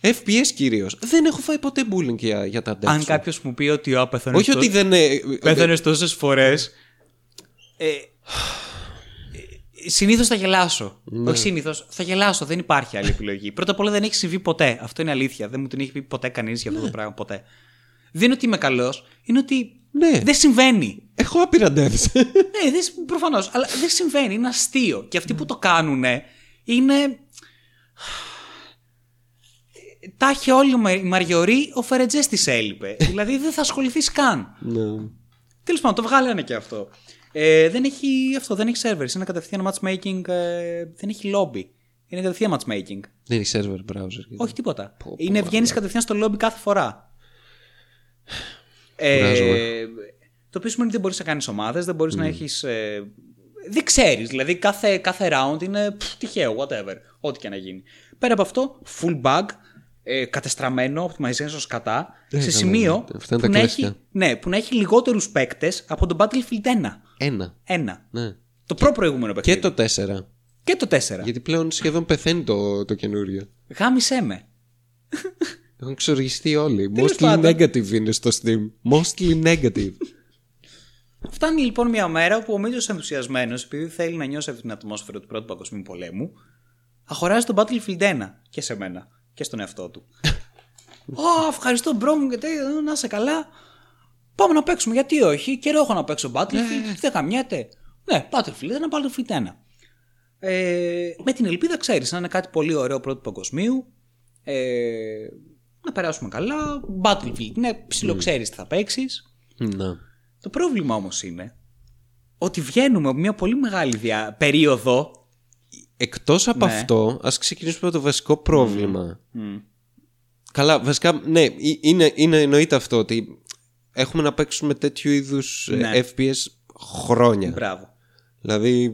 FPS κυρίως. Δεν έχω φάει ποτέ bullying για, για τα death Αν σου. κάποιος μου πει ότι ο πέθανε. Όχι ότι δεν. ε, Πέθανε τόσες φορές. Ε, Συνήθως θα γελάσω. Όχι συνήθως, θα γελάσω. Δεν υπάρχει άλλη επιλογή. Πρώτα απ' όλα δεν έχει συμβεί ποτέ. Αυτό είναι αλήθεια. Δεν μου την έχει πει ποτέ κανείς για αυτό το πράγμα. Ποτέ. Δεν είναι ότι είμαι καλός, είναι ότι Ναι. δεν συμβαίνει. Έχω άπειρα deaths. Ναι, δεν, προφανώς, αλλά δεν συμβαίνει, είναι αστείο. Και αυτοί που το κάνουν είναι... Τα έχει όλη η Μαριωρή, ο Φερετζές της έλειπε. (laughs) δηλαδή δεν θα ασχοληθείς καν. ναι. Τέλος πάντων, το βγάλανε και αυτό. Ε, δεν έχει αυτό, δεν έχει servers. Είναι κατευθείαν matchmaking, ε, δεν έχει lobby. Είναι κατευθείαν matchmaking. Δεν έχει server browser. Όχι τίποτα. πω, είναι βγαίνεις κατευθείαν στο lobby κάθε φορά. Ε, Κουράζομαι. το οποίο σημαίνει ότι δεν μπορείς να κάνεις ομάδες, δεν μπορείς να έχεις. δεν ξέρεις. Δηλαδή κάθε, κάθε round είναι πφ, τυχαίο, whatever. Ό,τι και να γίνει. Πέρα από αυτό, full bug, ε, κατεστραμμένο, optimization ως κατά, Ε, σε καλά, σημείο ναι. Αυτά είναι που, τα να έχει, κλασικά. ναι, που να έχει λιγότερους παίκτες από το Battlefield 1. Ένα. Ένα. Ναι. Το προ προηγούμενο Και παιχνίδι. το 4. Και το 4. Γιατί πλέον σχεδόν πεθαίνει το, το καινούριο. Γάμισέ με. Έχουν ξοργιστεί όλοι. Τέλος Mostly πάντων. negative είναι στο Steam. Mostly negative. Φτάνει λοιπόν μια μέρα που ο Μίτσο ενθουσιασμένος, επειδή θέλει να νιώσει αυτή την ατμόσφαιρα του Πρώτου Παγκοσμίου Πολέμου, αγοράζει το Battlefield 1 και σε μένα και στον εαυτό του. (laughs) Ω, ευχαριστώ μπρο μου και τέτοια, να είσαι καλά. Πάμε να παίξουμε, γιατί όχι. Καιρό έχω να παίξω Battlefield, δεν γαμιέται. Ναι, Battlefield 1, Battlefield 1. Ε, με την ελπίδα, ξέρεις, να είναι κάτι πολύ ωραίο Πρώτου Παγκοσμίου. Ε, να περάσουμε καλά. Battlefield, ναι, ψιλοξέρει τι θα παίξεις. ναι. Το πρόβλημα όμως είναι ότι βγαίνουμε από μια πολύ μεγάλη δια... περίοδο. Εκτός από Ναι. αυτό, ας ξεκινήσουμε με το βασικό πρόβλημα. Καλά, βασικά, ναι, ε- είναι, είναι εννοείται αυτό ότι έχουμε να παίξουμε τέτοιου είδους ε, Ναι. FPS χρόνια. Μπράβο. Δηλαδή,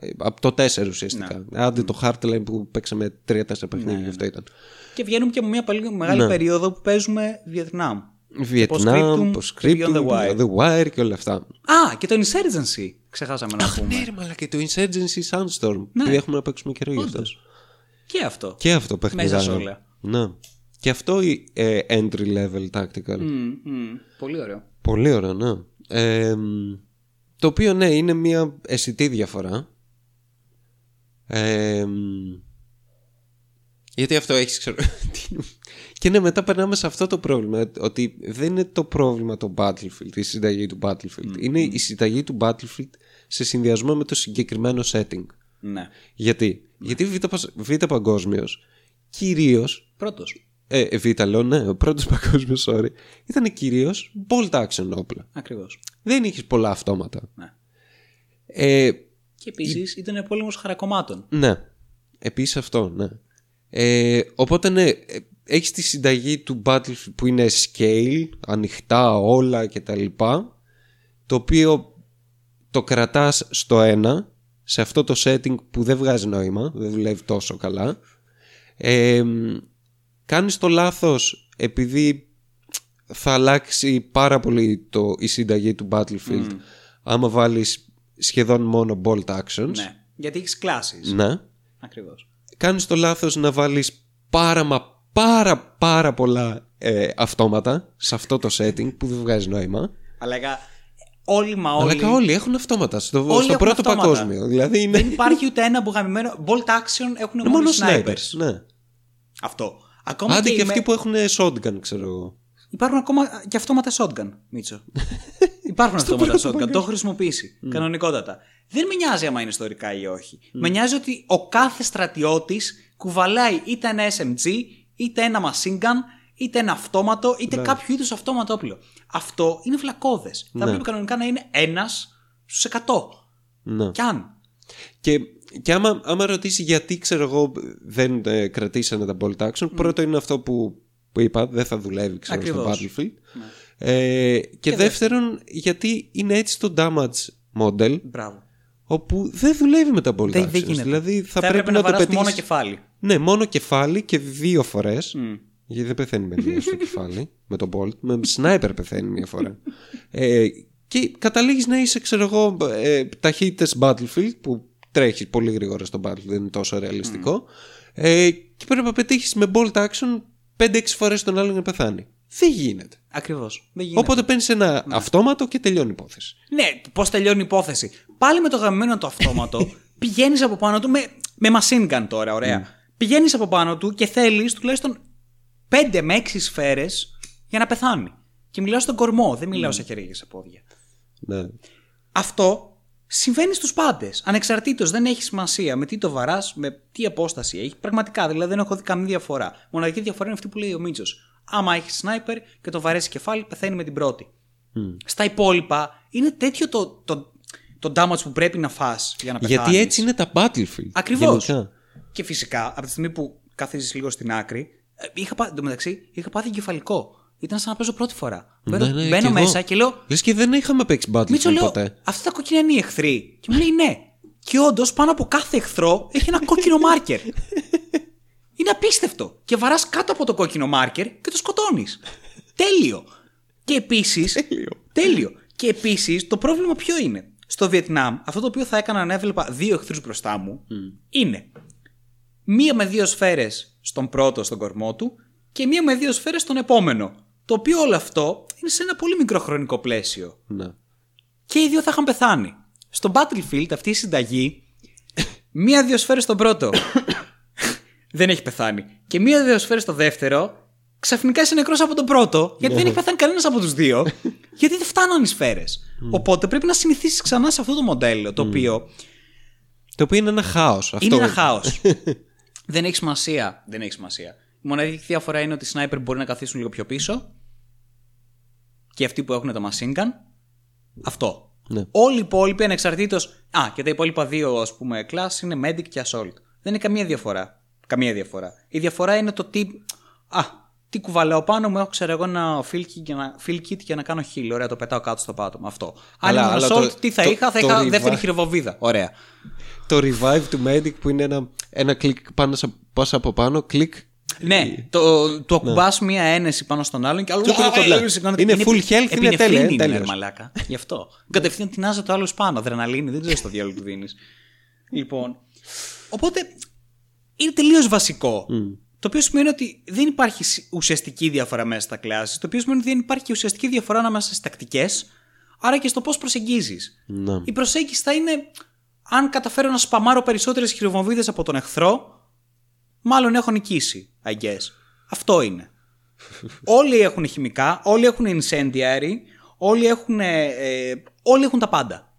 ε, ε, από το 4 ουσιαστικά. Άντε το Heartline που παίξαμε 3-4 παιχνίδια, Ναι, αυτό ήταν. Και βγαίνουμε και από μια πολύ μεγάλη Ναι. περίοδο που παίζουμε Βιετνάμ. Vietnam, Postscriptum, Postscriptum, Beyond the Wire. The Wire και όλα αυτά. Α, και το Insurgency. Ξεχάσαμε να πούμε. Ναι, ρε μαλάκα, και το Insurgency Sandstorm. Ναι. Επειδή έχουμε να παίξουμε καιρό γι' αυτός. Όντως. Και αυτό. Και αυτό παιχνίδι. Μέσα σε όλα. Ναι. Και αυτό η ε, entry level tactical. Μμ, μμ. Πολύ ωραίο. Πολύ ωραίο, ναι. Ε, μ, το οποίο ναι, είναι μια αισθητή διαφορά. Ε, μ, γιατί αυτό έχεις ξέρω. (laughs) τι- και ναι, μετά περνάμε σε αυτό το πρόβλημα. Ότι δεν είναι το πρόβλημα το Battlefield, η συνταγή του Battlefield. Είναι η συνταγή του Battlefield σε συνδυασμό με το συγκεκριμένο setting. Ναι. Γιατί, Γιατί β, πας- β παγκόσμιος κυρίω. Πρώτος. Ε, ε, β λέω, ναι, ο πρώτος (laughs) παγκόσμιος, sorry, ήταν κυρίως bolt action όπλα. Ακριβώς. Δεν είχες πολλά αυτόματα. Ναι. Ε, Και επίσης ήταν πόλεμος χαρακομμάτων. ναι. Επίσης αυτό, ναι. Ε, οπότε ναι, ε, έχεις τη συνταγή του Battlefield που είναι scale, ανοιχτά όλα και τα λοιπά, το οποίο το κρατάς στο ένα, σε αυτό το setting που δεν βγάζει νόημα, δεν δουλεύει τόσο καλά. Ε, κάνεις το λάθος επειδή θα αλλάξει πάρα πολύ το, η συνταγή του Battlefield άμα βάλεις σχεδόν μόνο bolt actions. Ναι. Γιατί έχεις κλάσεις. Ναι. Ακριβώς. Κάνεις το λάθος να βάλεις πάρα μα πάρα πάρα πολλά ε, αυτόματα σε αυτό το setting που δεν βγάζει νόημα. Αλλά κα- όλοι μα όλοι. Αλλά και όλοι έχουν αυτόματα στο, Όλοι στο έχουν πρώτο αυτόματα. παγκόσμιο. Δηλαδή είναι Δεν υπάρχει ούτε ένα μπουγαμημένο. Bolt action έχουν είναι μόνο μόνο snipers. snipers. Ναι. Αυτό. Ακόμα Άντε και οι αυτοί με- που έχουν shotgun, ξέρω εγώ. Υπάρχουν ακόμα και αυτόματα shotgun, Μίτσο. (laughs) Υπάρχουν αυτόματα shotgun. Το έχω χρησιμοποιήσει. Κανονικότατα. Δεν με νοιάζει άμα είναι ιστορικά ή όχι. Με νοιάζει ότι ο κάθε στρατιώτης κουβαλάει είτε ένα SMG, είτε ένα machine gun, είτε ένα αυτόματο, είτε κάποιο είδους αυτόματο όπλο. Αυτό είναι φλακώδε. Θα πρέπει κανονικά να είναι ένας στους 100. Ναι. Κι αν. Και, και άμα, άμα ρωτήσει γιατί ξέρω εγώ δεν ε, κρατήσανε τα bolt action, πρώτο είναι αυτό που, που είπα, δεν θα δουλεύει ξέρω, στο Ακριβώς. Battlefield. Ε, και, δεύτερον, γιατί είναι έτσι το damage model, Μπράβο. Όπου δεν δουλεύει με τα bolt Δεν, actions. δεν γίνεται. Δηλαδή θα, θα πρέπει έπρεπε να, να, το βαράς πετύχεις... μόνο κεφάλι. Ναι, μόνο κεφάλι και δύο φορές. Γιατί δεν πεθαίνει με μία στο (laughs) κεφάλι, με τον Bolt. Με sniper πεθαίνει μία φορά. ε, και καταλήγεις να είσαι, ξέρω εγώ, ε, ταχύτητες Battlefield που τρέχεις πολύ γρήγορα στο Battlefield, δεν είναι τόσο ρεαλιστικό. Ε, και πρέπει να πετύχεις με Bolt Action 5-6 φορές τον άλλον να πεθάνει. Δεν γίνεται. Ακριβώς. Δεν γίνεται. Οπότε παίρνεις ένα αυτόματο και τελειώνει η υπόθεση. Ναι, πώς τελειώνει η υπόθεση. Πάλι με το γαμμένο το αυτόματο, (laughs) πηγαίνεις από πάνω του με, με machine gun τώρα, ωραία. Mm. Πηγαίνεις από πάνω του και θέλεις τουλάχιστον 5 με 6 σφαίρες για να πεθάνει. Και μιλάω στον κορμό, δεν μιλάω mm. σε χέρια και σε πόδια. Ναι. Αυτό συμβαίνει στους πάντες. Ανεξαρτήτως, δεν έχει σημασία με τι το βαράς, με τι απόσταση έχει. Πραγματικά, δηλαδή δεν έχω δει καμία διαφορά. Μοναδική διαφορά είναι αυτή που λέει ο Μίτσος. Άμα έχεις σνάιπερ και το βαρέσεις κεφάλι, πεθαίνει με την πρώτη. Mm. Στα υπόλοιπα είναι τέτοιο το, το, το damage που πρέπει να φας για να πεθάνεις. Γιατί έτσι είναι τα Battlefield. Ακριβώς. γενικά. Και φυσικά, από τη στιγμή που κάθεσαι λίγο στην άκρη, ε, είχα, πά- εν τω μεταξύ, είχα πάθει εγκεφαλικό. Ήταν σαν να παίζω πρώτη φορά. Μπαίνω, Ναι, ναι, μπαίνω κι μέσα εγώ. και λέω, Λες και δεν είχαμε παίξει Battlefield Μίτσο, λέω, ποτέ. αυτά τα κόκκινα είναι οι εχθροί. Και μου λέει ναι. Και όντως πάνω από κάθε εχθρό έχει ένα κόκκινο μάρκερ. (laughs) είναι απίστευτο. Και βαράς κάτω από το κόκκινο μάρκερ και το σκοτώνεις. Τέλειο. Και επίση. Τέλειο. Τέλειο. Και επίσης το πρόβλημα ποιο είναι; Στο Βιετνάμ, αυτό το οποίο θα έκανα να έβλεπα δύο εχθρούς μπροστά μου είναι μία με δύο σφαίρες στον πρώτο στον κορμό του και μία με δύο σφαίρες στον επόμενο. Το οποίο όλο αυτό είναι σε ένα πολύ μικρό χρονικό πλαίσιο Ναι. και οι δύο θα είχαν πεθάνει. Στο Battlefield αυτή η συνταγή, μία-δύο σφαίρες στον πρώτο. (coughs) δεν έχει πεθάνει. Και μία-δύο σφαίρες στο δεύτερο, ξαφνικά είσαι νεκρός από τον πρώτο, γιατί δεν έχει πεθάνει κανένας από τους δύο, (coughs) γιατί δεν φτάνουν οι σφαίρες. Οπότε πρέπει να συνηθίσεις ξανά σε αυτό το μοντέλο, το οποίο Το οποίο είναι ένα χάος. είναι ένα χάος. (laughs) δεν έχει σημασία. Δεν έχει σημασία. Η μοναδική διαφορά είναι ότι οι σνάιπερ μπορεί να καθίσουν λίγο πιο πίσω. Και αυτοί που έχουν το machine gun. Αυτό. Ναι. Όλοι οι υπόλοιποι ανεξαρτήτως. Α, και τα υπόλοιπα δύο ας πούμε class είναι medic και assault. Δεν είναι καμία διαφορά. Καμία διαφορά. Η διαφορά είναι το τι. Α, τι κουβαλάω πάνω μου, έχω ξέρω εγώ ένα fill kit για να, fill kit για να κάνω heal. Ωραία, το πετάω κάτω στο πάτωμα. Αυτό. Αν Καλά, ήμουν αλλά assault, το- τι θα το- είχα, θα το είχα revive- δεύτερη χειροβοβίδα. Ωραία. Το revive του Medic που είναι ένα, ένα κλικ πάνω σα- πας από πάνω, κλικ. Ναι, το, το ακουμπάς μία ένεση πάνω στον άλλον και άλλο. Και το κολλά. Είναι full health, είναι τέλεια, είναι τέλειος. Είναι μαλάκα. Γι' αυτό. Κατευθείαν τεινάζει το άλλος πάνω. Αδρεναλίνη, δεν ξέρει το διάλογο που δίνεις. λοιπόν. Οπότε είναι τελείως βασικό. Το οποίο σημαίνει ότι δεν υπάρχει σ- ουσιαστική διαφορά μέσα στα κλάσει. Το οποίο σημαίνει ότι δεν υπάρχει ουσιαστική διαφορά ανάμεσα στις τακτικές, άρα και στο πώς προσεγγίζεις. Ναι. Η προσέγγιση θα είναι αν καταφέρω να σπαμάρω περισσότερες χειροβομβίδες από τον εχθρό, μάλλον έχω νικήσει, I guess. Αυτό είναι. (laughs) όλοι έχουν χημικά, όλοι έχουν incendiary, όλοι έχουν, ε, ε, όλοι έχουν τα πάντα.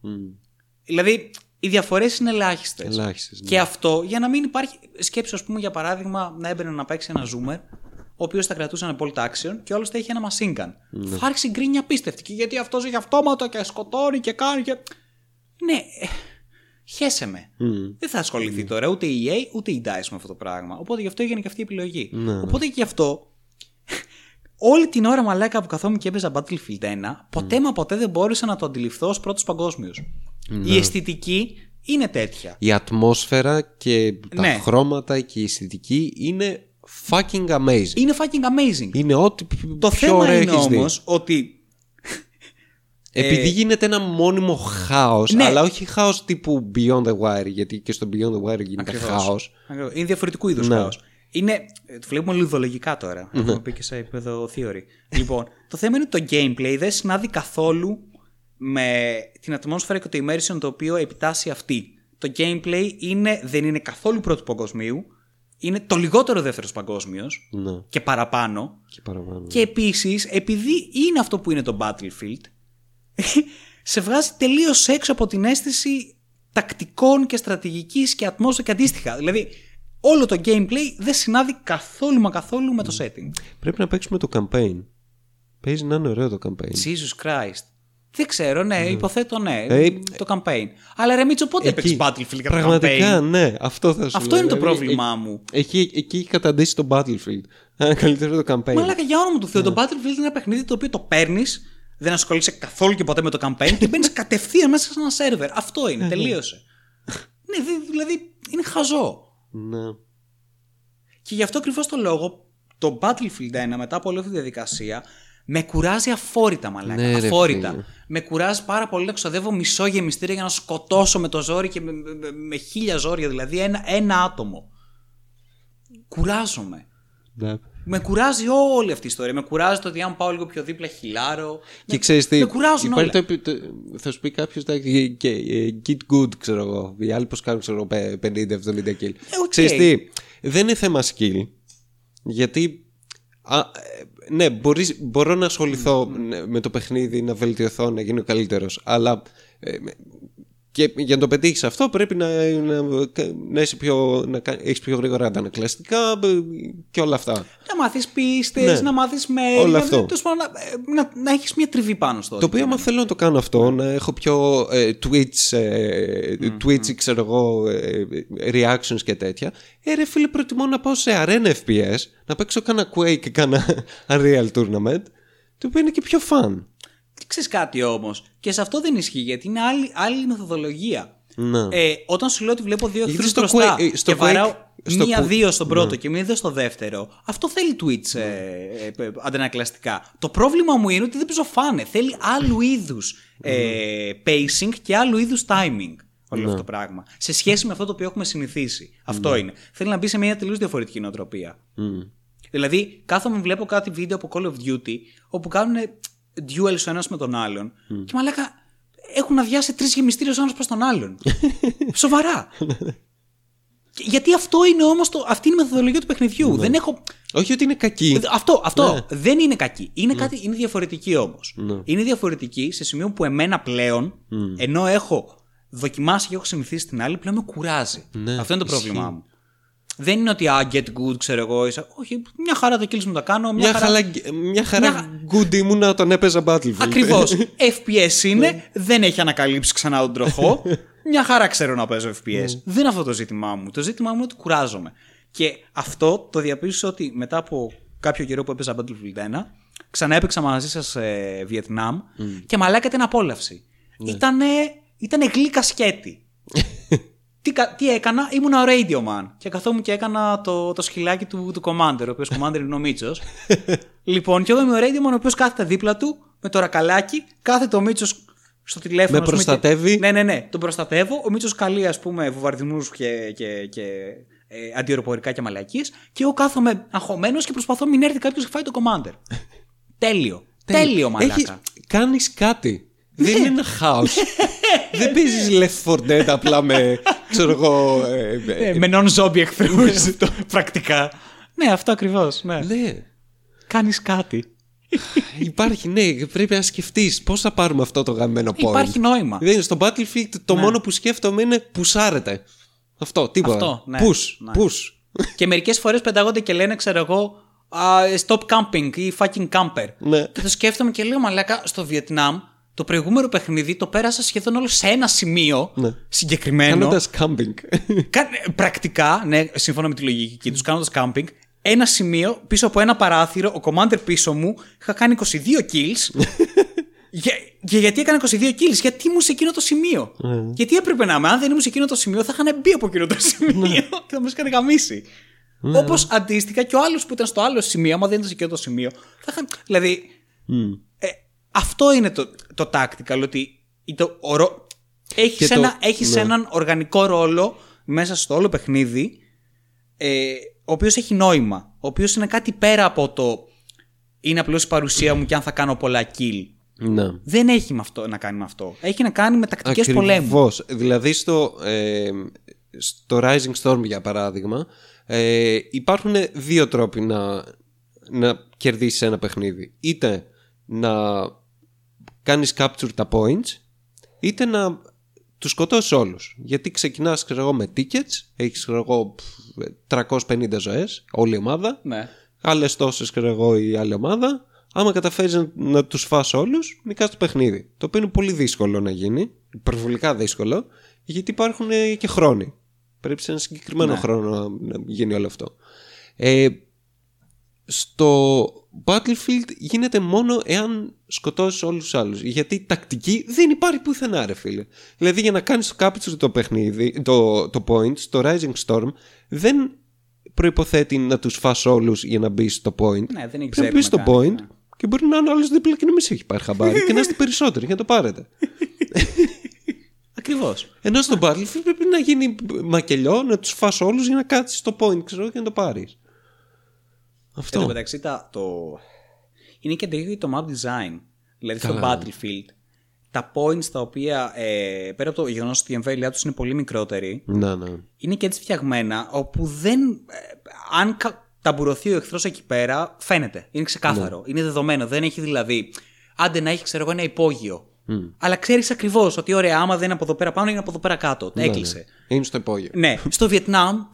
Δηλαδή, οι διαφορές είναι ελάχιστες. Ελάχιστες, ναι. Και αυτό για να μην υπάρχει. Σκέψου, ας πούμε, για παράδειγμα, να έμπαινε να παίξει ένα zoomer, ο οποίος θα κρατούσε ένα bolt action και όλο θα είχε ένα machine gun. Θα άρχισε γκρίνια απίστευτη. Και γιατί αυτός έχει αυτόματο και σκοτώνει και κάνει και. Ναι, ε, χέσε με. Δεν θα ασχοληθεί τώρα ούτε η EA ούτε η DICE με αυτό το πράγμα. Οπότε γι' αυτό έγινε και αυτή η επιλογή. Οπότε και γι' αυτό. Όλη την ώρα μαλάκα που καθόμουν και έπαιζα Battlefield 1, ποτέ μα ποτέ δεν μπόρεσα να το αντιληφθώ ως πρώτος παγκόσμιος. Η αισθητική είναι τέτοια. Η ατμόσφαιρα και τα Ναι. χρώματα και η αισθητική είναι fucking amazing. Είναι fucking amazing. Είναι ό,τι Το πιο θέμα ωραίο είναι έχεις δει. όμως ότι. Επειδή γίνεται ένα μόνιμο χάος, Ναι. αλλά όχι χάος τύπου Beyond the Wire, γιατί και στο Beyond the Wire γίνεται Ακριβώς. χάος. Ακριβώς. Είναι διαφορετικού είδους Ναι. χάος. Είναι. ε, Το βλέπουμε λιδολογικά τώρα. Έχουμε πει και σε επίπεδο theory. λοιπόν, το θέμα είναι ότι το gameplay δεν συνάδει καθόλου με την ατμόσφαιρα και το immersion το οποίο επιτάσσει αυτή. Το gameplay είναι, δεν είναι καθόλου πρώτου παγκοσμίου. Είναι το λιγότερο δεύτερος παγκόσμιος Ναι, και παραπάνω. και παραπάνω. Και επίσης, επειδή είναι αυτό που είναι το Battlefield, (laughs) σε βγάζει τελείως έξω από την αίσθηση τακτικών και στρατηγικής και ατμόσφαιρα και αντίστοιχα. Δηλαδή, όλο το gameplay δεν συνάδει καθόλου μα καθόλου με το setting. Πρέπει να παίξουμε το campaign. Παίζει να είναι ωραίο το campaign. Jesus Christ. Δεν ξέρω, ναι, υποθέτω ναι. Ε, το campaign. Αλλά ρε Μίτσο, πότε Εκεί- έπαιξε Battlefield για το Πραγματικά, campaign; ναι, αυτό θα σου Αυτό λέω. είναι το Δηλαδή, πρόβλημά ε- μου. Εκεί, εκεί έχει καταντήσει το Battlefield. Ένα καλύτερο το campaign. Μαλάκα για όνομα του Θεού, το Battlefield είναι ένα παιχνίδι το οποίο το παίρνεις, δεν ασχολείσαι καθόλου και ποτέ με το campaign και μπαίνεις (laughs) κατευθείαν μέσα σε ένα σερβερ. Αυτό είναι, τελείωσε. ναι, δη- δηλαδή είναι χαζό. Ναι. Και γι' αυτό ακριβώς το λόγο το Battlefield 1 μετά από όλη αυτή τη διαδικασία με κουράζει αφόρητα, μαλάκα. Ναι, ρε αφόρητα. φίλε. Με κουράζει πάρα πολύ να ξοδεύω μισό γεμιστήρια για να σκοτώσω με το ζόρι και με, με- με- με χίλια ζόρια, δηλαδή ένα, ένα άτομο. Κουράζομαι. Ναι. Με κουράζει όλη αυτή η ιστορία. Με κουράζει το ότι αν πάω λίγο πιο δίπλα χιλάρω. Και με, ξέρεις τι. με κουράζουν υπάρχει όλα. το επι- το- θα σου πει κάποιος και ε, get good, ξέρω εγώ. Οι άλλοι πώς κάνουν, ξέρω εγώ, πε- 50-70 kill. Ε, οκ. Ξέρεις τι, δεν είναι θέμα skill. Γιατί. Α, ε, ναι, μπορείς, μπορώ να ασχοληθώ ναι, με το παιχνίδι, να βελτιωθώ, να γίνω καλύτερος Αλλά ε, με- και για να το πετύχεις αυτό πρέπει να, να, να, είσαι πιο, να κα- έχεις πιο γρήγορα αντανακλαστικά ε, και όλα αυτά. Να μάθεις πίστες, Ναι. να μάθεις με. Όλο αυτό. να, να, να έχεις μια τριβή πάνω στο. Το οποίο άμα θέλω να το κάνω αυτό, να έχω πιο ε, Twitch, ε, Twitch, ξέρω εγώ, ε, reactions και τέτοια. Ε, ρε φίλε, προτιμώ να πάω σε arena FPS, να παίξω κάνα Quake και κάνα (laughs) Unreal Tournament, το οποίο είναι και πιο fun. Ξέρεις κάτι όμως. Και σε αυτό δεν ισχύει γιατί είναι άλλη, άλλη μεθοδολογία. Να. Ε, όταν σου λέω ότι βλέπω δύο Γιατί εχθρού στο μπροστά Quake- ε, στο και βαράω Quake- στο μία-δύο Quake- στον πρώτο και μία-δύο στο δεύτερο, αυτό θέλει Twitch ε, ε, ε, αντανακλαστικά. Το πρόβλημα μου είναι ότι δεν παίζω φάνε. Θέλει άλλου είδους ε, pacing και άλλου είδους timing. Όλο αυτό το πράγμα. Σε σχέση με αυτό το οποίο έχουμε συνηθίσει. Αυτό είναι. Θέλει να μπει σε μια τελείως διαφορετική νοοτροπία. Δηλαδή, κάθομαι βλέπω κάτι βίντεο από Call of Duty όπου κάνουν duels ο ένας με τον άλλον και μαλάκα έχουν αδειάσει τρεις γεμιστήρες ο ένας προς τον άλλον. (laughs) Σοβαρά. Και- Γιατί αυτό είναι όμως αυτή είναι η μεθοδολογία του παιχνιδιού. Δεν έχω. Όχι ότι είναι κακή. Αυτό, αυτό δεν είναι κακή. Είναι, κάτι, είναι διαφορετική όμως. Είναι διαφορετική σε σημείο που εμένα πλέον, ενώ έχω δοκιμάσει και έχω συνηθίσει την άλλη, πλέον με κουράζει. Ναι, αυτό είναι το ισχύει. πρόβλημά μου. Δεν είναι ότι α, get good, ξέρω εγώ. Είσαι... Όχι, μια χαρά το kills μου τα κάνω. Μια, Μια, χαρά. χαρά, μια χαρά good ήμουν όταν έπαιζα Battlefield. Ακριβώς. (laughs) FPS είναι, δεν έχει ανακαλύψει ξανά τον τροχό. (laughs) Μια χαρά ξέρω να παίζω FPS. Δεν είναι αυτό το ζήτημά μου. Το ζήτημά μου είναι ότι κουράζομαι. Και αυτό το διαπίστωσα ότι μετά από κάποιο καιρό που έπαιζα Battlefield 1, ξανά έπαιξα μαζί σας σε Βιετνάμ και μαλάκα ήταν απόλαυση. Ήτανε, ήτανε γλύκα σκέτη. Τι, κα- τι έκανα, ήμουν ο Radio Man και καθόμουν και έκανα το, το σκυλάκι του, του Commander, ο οποίος Commander είναι ο Μίτσος. (laughs) λοιπόν, και εγώ είμαι ο Radio Man, ο οποίος κάθεται δίπλα του με το ρακαλάκι, κάθεται ο Μίτσος στο τηλέφωνο. Με ας πούμε, προστατεύει. Και... Ναι, ναι, ναι, τον προστατεύω. Ο Μίτσος καλεί, ας πούμε, βουβαρδινού και, και, και ε, αντιεροπορικά και μαλακίες. Και εγώ κάθομαι αγχωμένος και προσπαθώ μην έρθει κάποιος και φάει το Commander. (laughs) Τέλειο. Τέλειο, μαλάκα. Έχεις, κάνεις κάτι. Δεν είναι ένα χάος. Δεν παίζεις Left 4 Dead απλά με, ξέρω εγώ... ε, ε, Ε, με non-zombie εχθρού. Πρακτικά. Ναι, αυτό ακριβώς. Ναι. ναι. Κάνεις κάτι. Υπάρχει, ναι, πρέπει να σκεφτείς πώς θα πάρουμε αυτό το γαμμένο point. Υπάρχει νόημα. Δεν είναι στο Battlefield το μόνο που σκέφτομαι είναι πουσάρετε. Αυτό, τίποτα. Αυτό, ναι. Push, Ναι. push. και μερικές φορές πετάγονται και λένε, ξέρω εγώ, α, stop camping ή fucking camper. Ναι. Και το σκέφτομαι και λέω, Μαλάκα, στο Βιετνάμ το προηγούμενο παιχνίδι το πέρασα σχεδόν όλο σε ένα σημείο Ναι. συγκεκριμένο. Κάνοντας camping. (laughs) Κα- πρακτικά, ναι, σύμφωνα με τη λογική τους, κάνοντας camping, ένα σημείο πίσω από ένα παράθυρο, ο commander πίσω μου, είχα κάνει 22 kills. (laughs) Για, και γιατί έκανα 22 kills, γιατί ήμουν σε εκείνο το σημείο. Γιατί έπρεπε να είμαι. Αν δεν ήμουν σε εκείνο το σημείο, θα είχαν μπει από εκείνο το σημείο (laughs) και θα μας είχαν γαμίσει. Όπως αντίστοιχα και ο άλλος που ήταν στο άλλο σημείο, άμα δεν ήταν σε εκείνο το σημείο, θα είχαν. Δηλαδή. Ε, αυτό είναι το, το tactical, ότι το, ο ρο- έχεις, Και το- ένα, έχεις ναι. έναν οργανικό ρόλο μέσα στο όλο παιχνίδι, ε, ο οποίος έχει νόημα. Ο οποίος είναι κάτι πέρα από το είναι απλώς η παρουσία μου και αν θα κάνω πολλά kill. ναι. Δεν έχει με αυτό, να κάνει με αυτό. Έχει να κάνει με τακτικές πολέμου. Ακριβώς. Δηλαδή στο, ε, στο Rising Storm για παράδειγμα ε, υπάρχουν δύο τρόποι να, να κερδίσεις ένα παιχνίδι. Είτε να κάνεις capture τα points είτε να τους σκοτώσεις όλους. Γιατί ξεκινάς ξέρω εγώ, με tickets, έχεις ξέρω εγώ, πφ, 350 ζωές, όλη η ομάδα Ναι. άλλες τόσες, ξέρω εγώ, η άλλη ομάδα. Άμα καταφέρεις να, να τους φας όλους, νικάς το παιχνίδι. Το οποίο είναι πολύ δύσκολο να γίνει. Υπερβολικά δύσκολο. Γιατί υπάρχουν ε, και χρόνοι. Πρέπει σε ένα συγκεκριμένο Ναι. χρόνο να, να γίνει όλο αυτό. Ε, στο Battlefield γίνεται μόνο εάν σκοτώσεις όλους τους άλλους. Γιατί τακτική δεν υπάρχει πουθενά ρε φίλε. Δηλαδή για να κάνεις το capture το παιχνίδι, το, το point, στο Rising Storm δεν προϋποθέτει να τους φας όλους για να μπεις στο point. Ναι, δεν έχει Πρέπει να μπεις στο ξέρει να point κάνει, ναι. και μπορεί να είναι άλλος δίπλα και να μην σε έχει πάρει χαμπάρι και να είστε περισσότεροι για να το πάρετε. (laughs) Ακριβώς. Ενώ στο Battlefield πρέπει να γίνει μακελιό, να τους φας όλους για να κάτσεις στο point, ξέρω, και να το πάρεις. Αυτό. Εν τω μεταξύ τα, το... είναι και το το map design. Δηλαδή στο Καλά. Battlefield τα points τα οποία ε, πέρα από το γεγονός ότι η εμβέλειά τους είναι πολύ μικρότερη, Ναι, ναι. είναι και έτσι φτιαγμένα όπου δεν. ε, αν κα- ταμπουρωθεί ο εχθρός εκεί πέρα, φαίνεται. Είναι ξεκάθαρο. Είναι δεδομένο. Δεν έχει δηλαδή. Άντε να έχει, ξέρω εγώ, ένα υπόγειο. Αλλά ξέρεις ακριβώς ότι ωραία, άμα δεν είναι από εδώ πέρα πάνω, είναι από εδώ πέρα κάτω. Έκλεισε. Είναι στο υπόγειο. Ναι, στο Βιετνάμ. (laughs)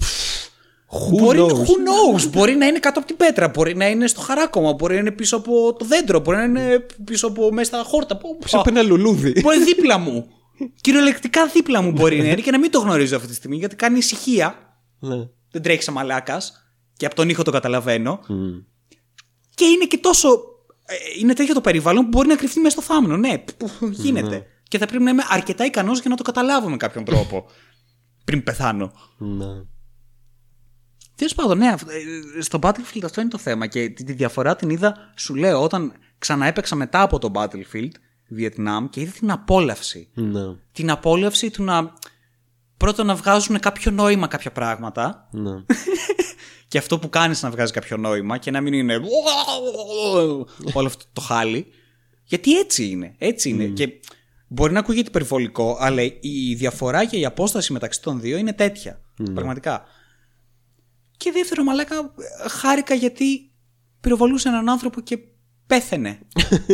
Who μπορεί, knows? who knows, μπορεί να είναι κάτω από την πέτρα, μπορεί να είναι στο χαράκωμα, μπορεί να είναι πίσω από το δέντρο, μπορεί να είναι πίσω από μέσα στα χόρτα. Πού- Σε ένα λουλούδι. Μπορεί δίπλα μου. Κυριολεκτικά δίπλα μου μπορεί να είναι και να μην το γνωρίζω αυτή τη στιγμή γιατί κάνει ησυχία. ναι. Δεν τρέχεις σαν μαλάκας και από τον ήχο το καταλαβαίνω. Μμ. Και είναι και τόσο. ε, Είναι τέτοιο το περιβάλλον που μπορεί να κρυφτεί μέσα στο θάμνο. Ναι, που γίνεται. Και θα πρέπει να είμαι αρκετά ικανός για να το καταλάβω με κάποιον τρόπο. πριν πεθάνω. Ναι. Τέλος πάντων, ναι, αυ- ε, στο Battlefield αυτό είναι το θέμα. Και τη, τη διαφορά την είδα, σου λέω, όταν ξαναέπαιξα μετά από το Battlefield Vietnam και είδα την απόλαυση. Ναι. Την απόλαυση του να. Πρώτον να βγάζουν κάποιο νόημα κάποια πράγματα. Ναι. (laughs) Και αυτό που κάνεις να βγάζει κάποιο νόημα και να μην είναι. όλο αυτό το χάλι. Γιατί έτσι είναι. Έτσι είναι. Και μπορεί να ακούγεται υπερβολικό, αλλά η διαφορά και η απόσταση μεταξύ των δύο είναι τέτοια. Πραγματικά. Και δεύτερο, μαλάκα, χάρηκα γιατί πυροβολούσε έναν άνθρωπο και πέθαινε.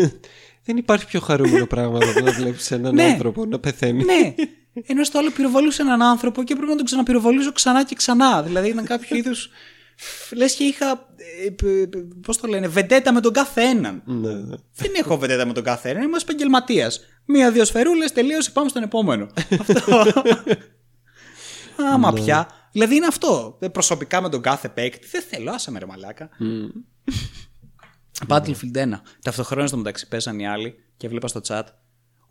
(laughs) Δεν υπάρχει πιο χαρούμενο πράγμα από το να βλέπεις έναν Ναι. άνθρωπο να πεθαίνει. ναι. Ενώ στο άλλο πυροβολούσε έναν άνθρωπο και πρέπει να τον ξαναπυροβολήσω ξανά και ξανά. Δηλαδή ήταν κάποιο είδους. Λες και είχα. Πώς το λένε, βεντέτα με τον κάθε έναν. Ναι. Δεν έχω βεντέτα με τον κάθε έναν. Είμαι επαγγελματίας. Μία-δύο σφαιρούλες, τελείωσε, πάμε στον επόμενο. αυτό. (laughs) Άμα πια. Δηλαδή είναι αυτό. Ε, Προσωπικά με τον κάθε παίκτη. Δεν θέλω, άσε με ρε μαλάκα. Battlefield 1. Ταυτοχρόνως στο μεταξύ πέσαν οι άλλοι και βλέπα στο chat.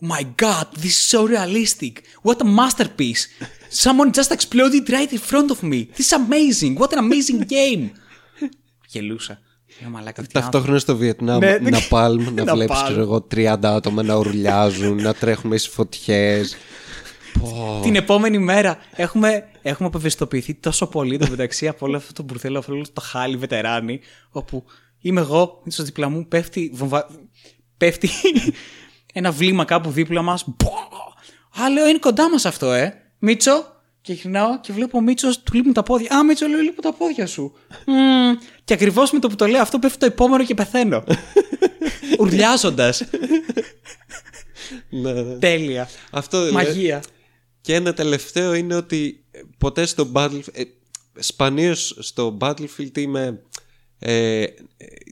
Oh my god, this is so realistic. What a masterpiece. (laughs) Someone just exploded right in front of me. This is amazing. What an amazing game. Γελούσα. Λέω μαλάκα αυτή η Ταυτόχρονα στο Βιετνάμ Ναι, να πάλμ, να να βλέπεις πάλμ. εγώ 30 άτομα να ουρλιάζουν, να τρέχουμε στις φωτιές. Την επόμενη μέρα έχουμε, έχουμε απευαισθητοποιηθεί τόσο πολύ το μεταξύ από όλο αυτό το μπουρδέλο, από όλο το χάλι βετεράνι, όπου είμαι εγώ, στο δίπλα μου, πέφτει, βομβα... πέφτει (laughs) ένα βλήμα κάπου δίπλα μας. Α, λέω, είναι κοντά μας αυτό, ε. Μίτσο, και γυρνάω και βλέπω ο Μίτσος, του λείπουν τα πόδια. Α, Μίτσο, λέω, λείπουν τα πόδια σου. Μμμ. Και ακριβώς με το που το λέω αυτό πέφτει το επόμενο και πεθαίνω. (laughs) Ουρλιάζοντας. ναι, ναι. Τέλεια. Αυτό δηλαδή. Μαγεία. Και ένα τελευταίο είναι ότι ποτέ στο Battlefield. Ε, σπανίως στο Battlefield είμαι. Ε, ε,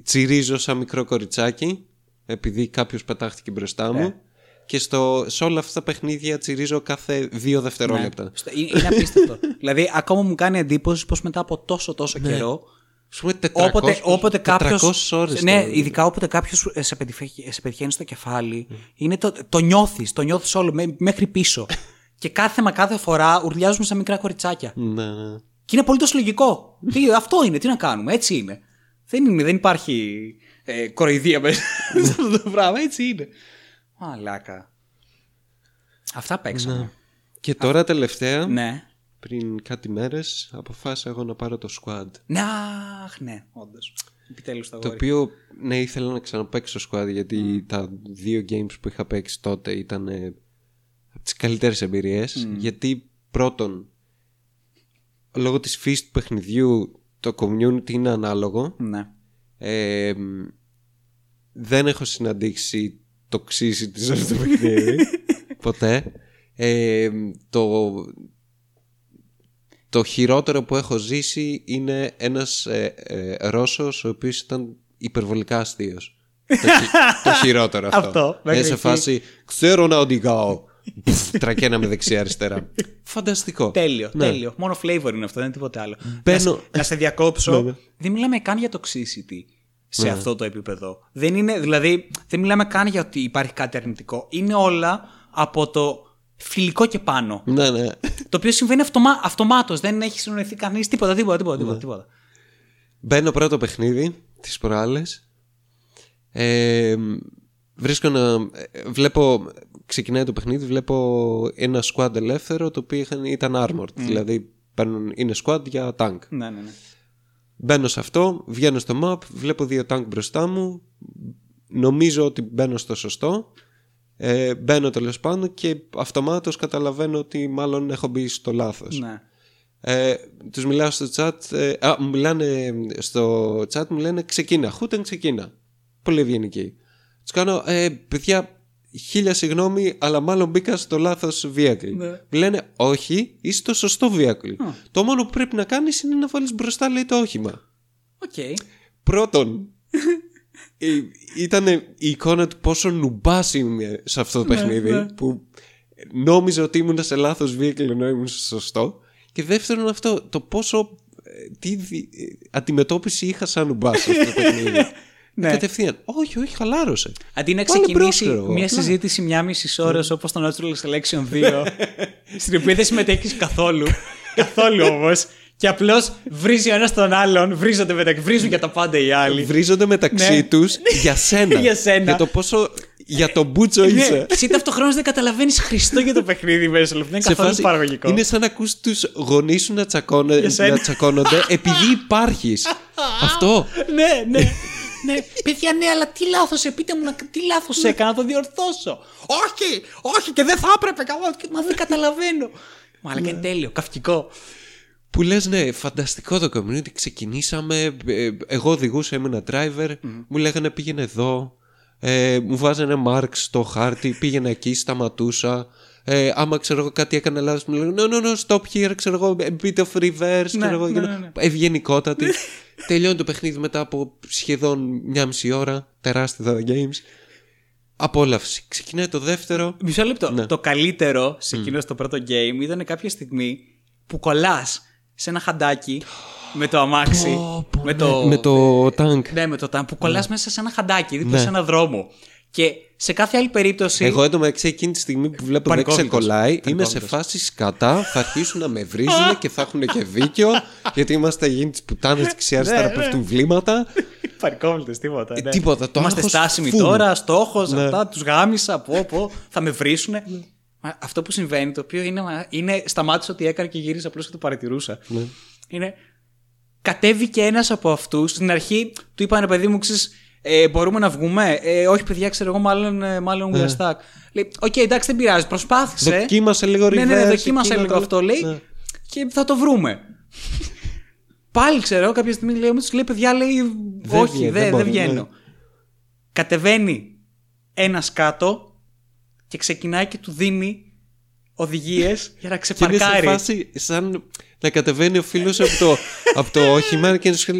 τσιρίζω σαν μικρό κοριτσάκι επειδή κάποιος πετάχτηκε μπροστά μου Ναι. και στο, σε όλα αυτά τα παιχνίδια τσιρίζω κάθε δύο δευτερόλεπτα. Στο- Είναι, είναι απίστευτο. (laughs) δηλαδή, ακόμα μου κάνει εντύπωση πως μετά από τόσο τόσο καιρό. Ας πούμε 400, Όποτε, όποτε κάποιο. 400 ώρες Ναι, τώρα. ειδικά όποτε κάποιος σε, πετυχαίνει- σε πετυχαίνει στο κεφάλι, είναι το, το νιώθεις. Το νιώθεις όλο μέ- μέχρι πίσω. (laughs) και κάθε μα κάθε φορά ουρλιάζουμε σαν μικρά κοριτσάκια. Ναι, ναι. Και είναι πολύ λογικό. τι, αυτό είναι, τι να κάνουμε, έτσι είναι. Δεν, είναι, δεν υπάρχει ε, κοροϊδία μέσα (laughs) σε αυτό το πράγμα, έτσι είναι. Μαλάκα. Αυτά παίξαμε. Και τώρα τελευταία, Ναι. πριν κάτι μέρες, αποφάσισα εγώ να πάρω το squad. Ναι, αχ, ναι, όντως. Επιτέλους τα Το γόρι. οποίο, ναι, ήθελα να ξαναπαίξω squad γιατί τα δύο games που είχα παίξει τότε ήταν ε, από τις καλύτερες εμπειρίες. Γιατί πρώτον, λόγω της φύσης του παιχνιδιού, το community είναι ανάλογο. Ναι. Ε, μ, δεν έχω συναντήσει το ξύσι της αυτό το παιχνίδι. ποτέ. Ε, μ, το, το χειρότερο που έχω ζήσει είναι ένας ε, ε, Ρώσος ο οποίος ήταν υπερβολικά αστείος. το, χει- το χειρότερο αυτό. (laughs) Αυτό, Ε, μέχρι σε εκεί. φάση ξέρω να οδηγάω. Πφ, (laughs) Τρακένα με δεξιά-αριστερά. Φανταστικό. Τέλειο, Ναι. τέλειο. Μόνο flavor είναι αυτό, δεν είναι τίποτε άλλο. Μπαίνω- Να, σε, να σε διακόψω. Ναι, ναι. Δεν μιλάμε καν για toxicity σε αυτό το επίπεδο. Δεν είναι, δηλαδή, δεν μιλάμε καν για ότι υπάρχει κάτι αρνητικό. Είναι όλα από το φιλικό και πάνω. Ναι, ναι. το οποίο συμβαίνει αυτομα, αυτομάτως. Δεν έχει συνοηθεί κανείς τίποτα, τίποτα, τίποτα. τίποτα, τίποτα. Μπαίνω πρώτο παιχνίδι τις προάλλες ε, Βρίσκω ένα ε, Βλέπω Ξεκινάει το παιχνίδι Βλέπω ένα squad ελεύθερο Το οποίο είχαν, ήταν armored Δηλαδή παίρνουν, είναι squad για tank Ναι, ναι, ναι. μπαίνω σε αυτό, βγαίνω στο map, βλέπω δύο τάγκ μπροστά μου, νομίζω ότι μπαίνω στο σωστό, ε, μπαίνω τέλος πάντων και αυτομάτως καταλαβαίνω ότι μάλλον έχω μπει στο λάθος. Ναι. Ε, τους μιλάω στο chat, ε, α, μου μιλάνε στο chat, μου λένε ξεκίνα, που 'ταν ξεκίνα; Πολύ ευγενική. Τους κάνω, ε, παιδιά, χίλια συγγνώμη, αλλά μάλλον μπήκα στο λάθος vehicle. Ναι. Μου λένε, όχι, είσαι στο σωστό vehicle. Το μόνο που πρέπει να κάνεις είναι να βάλεις μπροστά, λέει, το όχημα. Οκ. Πρώτον, (laughs) ήταν η εικόνα του πόσο νουμπάς είμαι σε αυτό το παιχνίδι ναι. που νόμιζα ότι ήμουν σε λάθος vehicle ενώ ήμουν στο σωστό και δεύτερον αυτό το πόσο ε, τι δι- ε, αντιμετώπιση είχα σαν νουμπάς σε αυτό το παιχνίδι (laughs) Ναι. κατευθείαν όχι όχι χαλάρωσε Αντί να Βάλε ξεκινήσει μπρος, ξέρω. μια Απλά. συζήτηση μια μισή ώρας όπως το Natural Selection 2, (laughs) στην οποία δεν συμμετέχεις καθόλου. καθόλου όμως. Και απλώς βρίζει ο ένας τον άλλον, βρίζονται μεταξύ, βρίζουν για τα πάντα οι άλλοι. βρίζονται μεταξύ Ναι. τους για σένα (laughs) Για σένα. για το πόσο για το μπούτσο Ναι, είσαι και εσύ ταυτοχρόνως δεν καταλαβαίνεις χριστό για το παιχνίδι μέσα. Δεν είναι Σε καθόλου φάση, παραγωγικό. Είναι σαν να ακούς τους γονείς σου να, τσακώνε, Για σένα. να τσακώνονται επειδή υπάρχεις. (laughs) Αυτό. ναι, ναι. Ναι, παιδιά, ναι, αλλά τι λάθος, πείτε μου, να- τι λάθος έκανα, να το διορθώσω. όχι, όχι, και δεν θα έπρεπε. καλά, και- Μα δεν καταλαβαίνω. Μα αλλά και είναι τέλειο, καυκικό. Που λες ναι, φανταστικό το community. Ξεκινήσαμε, ε, εγώ οδηγούσα, ήμουν driver, μου λέγανε πήγαινε εδώ, ε, μου βάζανε marks στο χάρτη, πήγαινα εκεί, σταματούσα. Ε, άμα ξέρω εγώ κάτι έκανε λάθος μου λέγανε no, no, no, stop here, ξέρω εγώ, a bit of reverse, ξέρω εγώ, ναι, και- ναι, ναι. ευγενικότατη. Τελειώνει το παιχνίδι μετά από σχεδόν μια μισή ώρα, τεράστια τα games. Απόλαυση. Ξεκινάει το δεύτερο. Μισό λεπτό. Ναι. Το καλύτερο σε εκείνο το πρώτο game ήταν κάποια στιγμή που κολλάς σε ένα χαντάκι με το αμάξι. Πω, πω, με, ναι, το, με το tank. Ναι, με το τάμπ που κολλάς μέσα σε ένα χαντάκι δίπλα Ναι. σε ένα δρόμο. Και σε κάθε άλλη περίπτωση. Εγώ εντωμεταξύ εκείνη τη στιγμή που βλέπω δεν Πανικόβλητος. ξεκολλάει, είμαι σε Πανικόβλητος. φάση σκατά, θα αρχίσουν να με βρίζουν και θα έχουν και δίκιο, γιατί είμαστε γίνει της πουτάνα δεξιά αριστερά Ναι, πέφτουν βλήματα. Παρικόβλητε, τίποτα. Ε, ναι. τίποτα, το Είμαστε άγχος στάσιμοι full. τώρα, στόχος, Ναι. αυτά, τους γάμισα, πω, πω, θα με βρίσουνε. Μα Αυτό που συμβαίνει, το οποίο είναι, είναι σταμάτησε ότι έκανε και γύρισε απλώς και το παρατηρούσα. Ναι. Είναι. Κατέβηκε ένας από αυτούς. Στην αρχή του είπαν, παιδί μου, ξέρεις, ε, μπορούμε να βγούμε; Ε, όχι, παιδιά, ξέρω εγώ, μάλλον, ε, μάλλον we are stuck. Λέει, Οκ, εντάξει, δεν πειράζει. Προσπάθησε. Δοκίμασε λίγο Ναι, ναι, ναι, reverse, δοκίμασε εκείνο λίγο το- αυτό, λέει. Ναι. Και θα το βρούμε. Πάλι ξέρω, κάποια στιγμή λέει, όμως, λέει, παιδιά, λέει, Δεν όχι, βγαίνει, δεν, δεν δεν μπορεί, βγαίνω. ναι. Κατεβαίνει ένας κάτω και ξεκινάει και του δίνει οδηγίες για να Και είναι σε ξεπαρκάρει. φάση σαν να κατεβαίνει ο φίλος από το, από το όχημα και να, σου-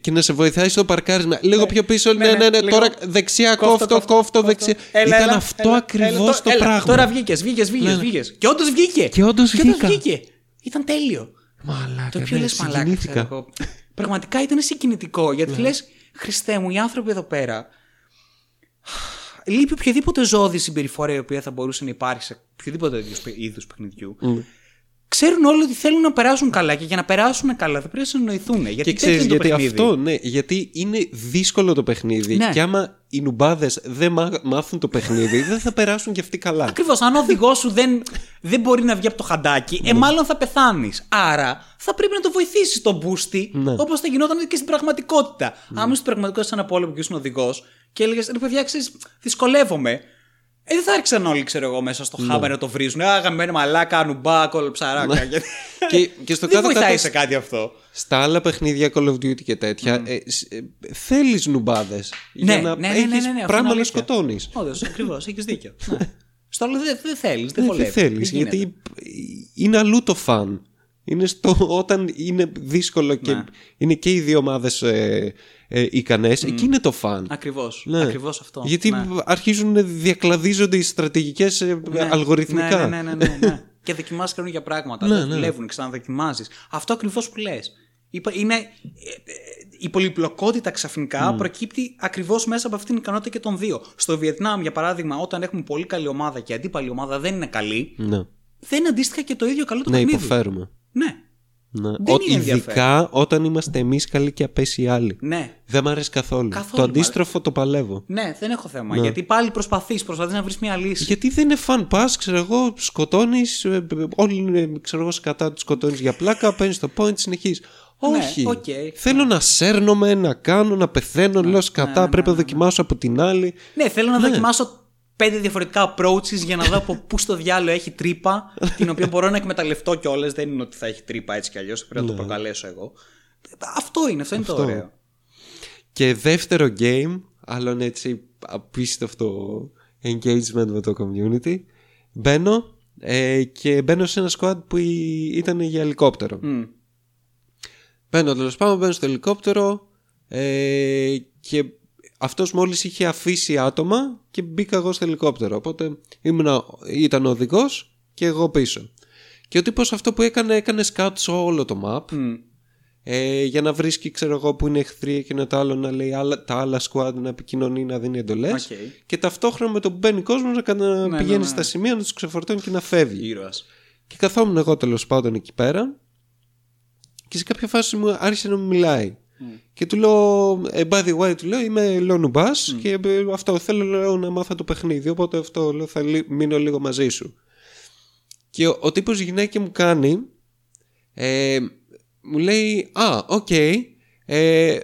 και να σε βοηθάει στο παρκάρισμα. Λίγο πιο πίσω, ναι, ναι, ναι, ναι, λίγο- τώρα δεξιά, Κόφτω, κόφτω, κόφτω, κόφτω, κόφτω. δεξιά. Έλα, Ήταν έλα, αυτό έλα, ακριβώς έλα, το έλα, πράγμα. Τώρα βγήκες, βγήκες, βγήκες, Ναι. βγήκες. Και όντως βγήκε. Και όντως βγήκα. βγήκε. Ήταν τέλειο. Μαλάκα, Το οποίο ναι, λες μαλάκα. συγκινήθηκα. ξέρω εγώ. Πραγματικά ήταν συγκινητικό γιατί λες, Χριστέ μου, οι άνθρωποι εδώ πέρα. Λείπει οποιαδήποτε ζώδη συμπεριφορά η οποία θα μπορούσε να υπάρχει σε οποιοδήποτε είδου παιχνιδιού. Ξέρουν όλοι ότι θέλουν να περάσουν καλά και για να περάσουν καλά θα πρέπει να συνοηθούν. Γιατί Και τέτοιο ξέρεις είναι το γιατί παιχνίδι. αυτό, ναι, γιατί είναι δύσκολο το παιχνίδι. Ναι. Και άμα οι νουμπάδες δεν μα- μάθουν το παιχνίδι, δεν θα περάσουν και αυτοί καλά. Ακριβώς. Αν ο οδηγός σου δεν, δεν μπορεί να βγει από το χαντάκι, Ναι. ε, μάλλον θα πεθάνεις. Άρα θα πρέπει να το βοηθήσεις το boosty, Ναι. όπως θα γινόταν και στην πραγματικότητα. Αν ήμουν στην πραγματικότητα σε ένα πόλεμο και ήσουν οδηγός και έλεγες ρε παιδιά, ξέρεις, δυσκολεύομαι. Ε, δεν θα άρχισαν όλοι, ξέρω εγώ, μέσα στο χάμπερ να το βρίζουν. Α, γαμμένο μαλάκα, νουμπά, κολοψαράκα. Γιατί- Ναι. Και- και στο δεν κάτω-κάτω- βοηθάει σε κάτι αυτό. Στα άλλα παιχνίδια Call of Duty και τέτοια, ε, σ- ε, θέλεις νουμπάδες. Ναι, για να ναι, ναι, έχεις ναι, ναι, ναι, αυτό είναι πράγμα να αλήθεια. σκοτώνεις. Όντως, ακριβώς, έχεις δίκιο. (laughs) Ναι. Στο άλλο δεν δεν θέλεις, δεν Δεν βολεύει. θέλεις, Δεν γίνεται. γιατί είναι αλλού το φαν. Είναι στο όταν είναι δύσκολο και Ναι. είναι και οι δύο ομάδες ε, ε, ικανέ, εκεί είναι το φαν. Ακριβώς. Ναι. Ακριβώς αυτό. Γιατί ναι. αρχίζουν να διακλαδίζονται οι στρατηγικές αλγοριθμικά. Ναι, ναι, ναι, ναι, ναι. και δοκιμάζει καινούργια πράγματα. (laughs) Ναι, δεν ναι. δουλεύουν, ξαναδοκιμάζεις. Αυτό ακριβώς που λες. Είναι. ε, ε, Η πολυπλοκότητα ξαφνικά προκύπτει ακριβώς μέσα από αυτήν την ικανότητα και των δύο. Στο Βιετνάμ, για παράδειγμα, όταν έχουμε πολύ καλή ομάδα και η αντίπαλη ομάδα δεν είναι καλή, Ναι, δεν είναι αντίστοιχα και το ίδιο καλό το ναι παιχνίδι. υποφέρουμε. Ναι. Ναι. Δεν Ο- είναι ειδικά όταν είμαστε εμείς καλοί και απαίσιοι οι άλλοι. Ναι. Δεν μ' αρέσει καθόλου. Καθόλου το μ' αντίστροφο το παλεύω. Ναι, δεν έχω θέμα. Γιατί πάλι προσπαθείς, προσπαθείς να βρεις μια λύση. Γιατί δεν είναι fun πια, ξέρω εγώ, σκοτώνεις. Όλοι είναι, ξέρω εγώ, σκατά τους σκοτώνεις για πλάκα, (laughs) παίρνεις το point, συνεχίζεις. Όχι. Ναι, οκ. Θέλω να σέρνομαι, να κάνω, να πεθαίνω, λέω κατά, ναι, πρέπει ναι, να δοκιμάσω από την άλλη. Ναι, θέλω να δοκιμάσω πέντε διαφορετικά approaches για να δω από πού στο διάλογο έχει τρύπα, την οποία μπορώ να εκμεταλλευτώ κιόλας. Δεν είναι ότι θα έχει τρύπα έτσι κι αλλιώς, πρέπει να το προκαλέσω εγώ. Αυτό είναι, αυτό είναι το Αυτό. ωραίο. Και δεύτερο game, άλλον έτσι απίστευτο engagement με το community. Μπαίνω ε, και μπαίνω σε ένα squad που η- ήταν για ελικόπτερο. Μμ. Μπαίνω τέλος πάντων, μπαίνω στο ελικόπτερο ε, και αυτός μόλις είχε αφήσει άτομα και μπήκα εγώ στο ελικόπτερο. Οπότε ήμουνα, ήταν ο οδηγός και εγώ πίσω. Και ο τύπος αυτό που έκανε, έκανε scout σε όλο το map Μμ. ε, για να βρίσκει ξέρω εγώ που είναι εχθροί και να το άλλο να λέει άλλα, τα άλλα squad να επικοινωνεί να δίνει εντολές Οκ. και ταυτόχρονα με το που μπαίνει κόσμος να, κανα- ναι, πηγαίνει ναι. στα σημεία να τους ξεφορτώνει και να φεύγει. Ήρωας. Και καθόμουν εγώ τέλος πάντων εκεί πέρα και σε κάποια φάση μου άρχισε να μου μιλάει. Και του λέω, ε, by the way, του λέω, είμαι ο νουμπάς και ε, αυτό θέλω λέω, να μάθω το παιχνίδι. Οπότε αυτό λέω, θα λι- μείνω λίγο μαζί σου. Και ο, ο τύπος γυναίκη μου κάνει, ε, μου λέει, α, οκ, ε, ε,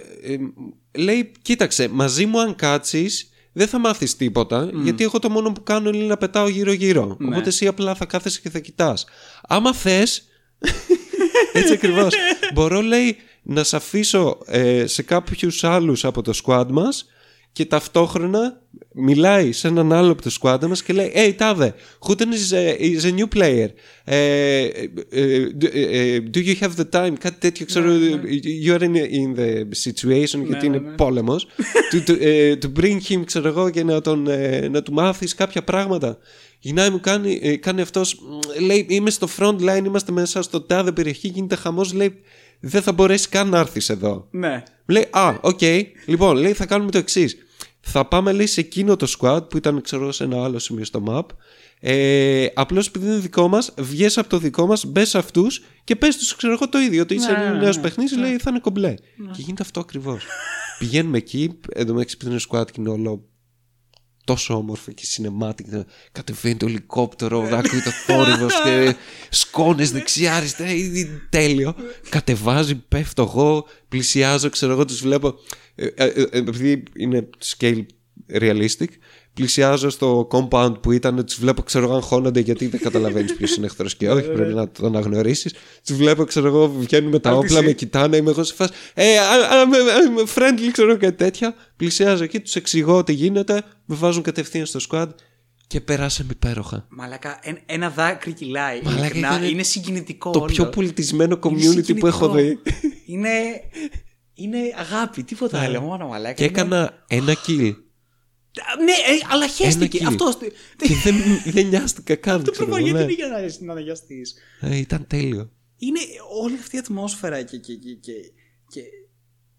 λέει, κοίταξε, μαζί μου αν κάτσεις δεν θα μάθεις τίποτα, γιατί εγώ το μόνο που κάνω είναι να πετάω γύρω-γύρω. Οπότε εσύ απλά θα κάθεσαι και θα κοιτάς. Άμα θες, (laughs) έτσι ακριβώς, μπορώ, λέει, να σε αφήσω ε, σε κάποιους άλλους από το squad μας και ταυτόχρονα μιλάει σε έναν άλλο από το squad μας και λέει Hey Tave, Hooten is a, is a new player; Ε, ε, do, ε, do you have the time; Κάτι τέτοιο ξέρω you are in, in the situation γιατί είναι πόλεμος. (laughs) To, to, ε, to bring him ξέρω εγώ και να, τον, ε, να του μάθεις κάποια πράγματα. Γυρνάει μου κάνει, ε, κάνει αυτός μ, λέει είμαι στο front line είμαστε μέσα στο τάδε περιοχή γίνεται χαμός λέει δεν θα μπορέσει καν να έρθεις εδώ Ναι. μου λέει, Α, οκ. Λοιπόν, λέει, θα κάνουμε το εξής. Θα πάμε, λέει, σε εκείνο το squad που ήταν, ξέρω, σε ένα άλλο σημείο στο map. Ε, Απλώς επειδή είναι δικό μας, βγες από το δικό μας, μπες σε αυτούς και πες τους, ξέρω εγώ το ίδιο. Ότι είσαι Ναι, ναι, νέος ναι. παιχνίδι, λέει, θα είναι κομπλέ. Και γίνεται αυτό ακριβώς. Πηγαίνουμε εκεί, εδώ μεταξύ επειδή είναι squad και είναι όλο τόσο όμορφο και cinematic. Κατεβαίνει το ελικόπτερο, δάκρυ το θόρυβος και σκόνες δεξιά, αριστερά. Είναι τέλειο. Κατεβάζει, πέφτω εγώ, πλησιάζω, ξέρω εγώ, τους βλέπω. Ε, ε, ε, επειδή είναι scale realistic, πλησιάζω στο compound που ήταν, τους βλέπω, ξέρω εγώ, αγχώνονται γιατί δεν καταλαβαίνεις ποιος είναι εχθρός και όχι, πρέπει να τον αναγνωρίσεις. Τους βλέπω, ξέρω εγώ, βγαίνουν με τα όπλα, με κοιτάνε, είμαι εγώ σε φάση. Ε, I'm friendly, ξέρω εγώ, κάτι τέτοια. Πλησιάζω εκεί, τους εξηγώ τι γίνεται, με βάζουν κατευθείαν στο squad και περάσαμε υπέροχα. Μαλάκα, εν- ένα δάκρυ κυλάει. Μαλάκα, Ειλικρινά, ήταν είναι συγκινητικό. Το όλο. πιο πολιτισμένο Είναι community που έχω δει. συγκινητικό. Είναι, είναι αγάπη, τίποτα άλλο. Μόνο μαλάκα. Και Είναι- έκανα ένα kill. Ναι, ε, αλλά χαίστηκε. Ένα kill. Αυτός. Και δεν, δεν νοιάστηκα καν. Το ξέρω, προφανώ γιατί ναι. είναι για να, να αναγιαστεί. Ε, Ήταν τέλειο. Είναι όλη αυτή η ατμόσφαιρα και, και, και, και, και,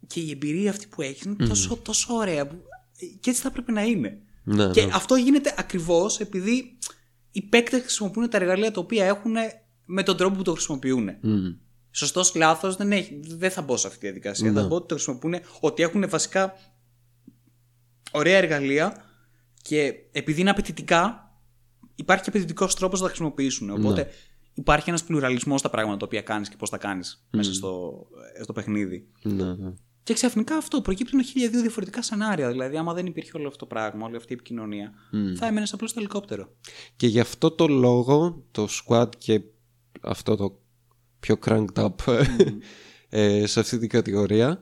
και η εμπειρία αυτή που έχεις είναι τόσο, τόσο ωραία. Που, και έτσι θα πρέπει να είναι. Ναι, Και ναι. αυτό γίνεται ακριβώς επειδή οι παίκτες χρησιμοποιούν τα εργαλεία τα οποία έχουν με τον τρόπο που το χρησιμοποιούν. Μμ. Σωστός λάθος δεν, έχει- δεν θα μπω σε αυτή τη διαδικασία. Ναι. Θα πω ότι το χρησιμοποιούν, ότι έχουν βασικά ωραία εργαλεία και επειδή είναι απαιτητικά, υπάρχει και απαιτητικός τρόπος να τα χρησιμοποιήσουν. Οπότε υπάρχει ένας πλουραλισμός στα πράγματα τα οποία κάνεις και πώς τα κάνεις μέσα στο, στο παιχνίδι. Ναι, ναι. Και ξαφνικά αυτό προκύπτουν χίλια δύο διαφορετικά σενάρια. Δηλαδή, άμα δεν υπήρχε όλο αυτό το πράγμα, όλη αυτή η επικοινωνία, θα έμενες απλώς στο ελικόπτερο. Και γι' αυτό το λόγο το squad και αυτό το πιο cranked up ε, σε αυτή την κατηγορία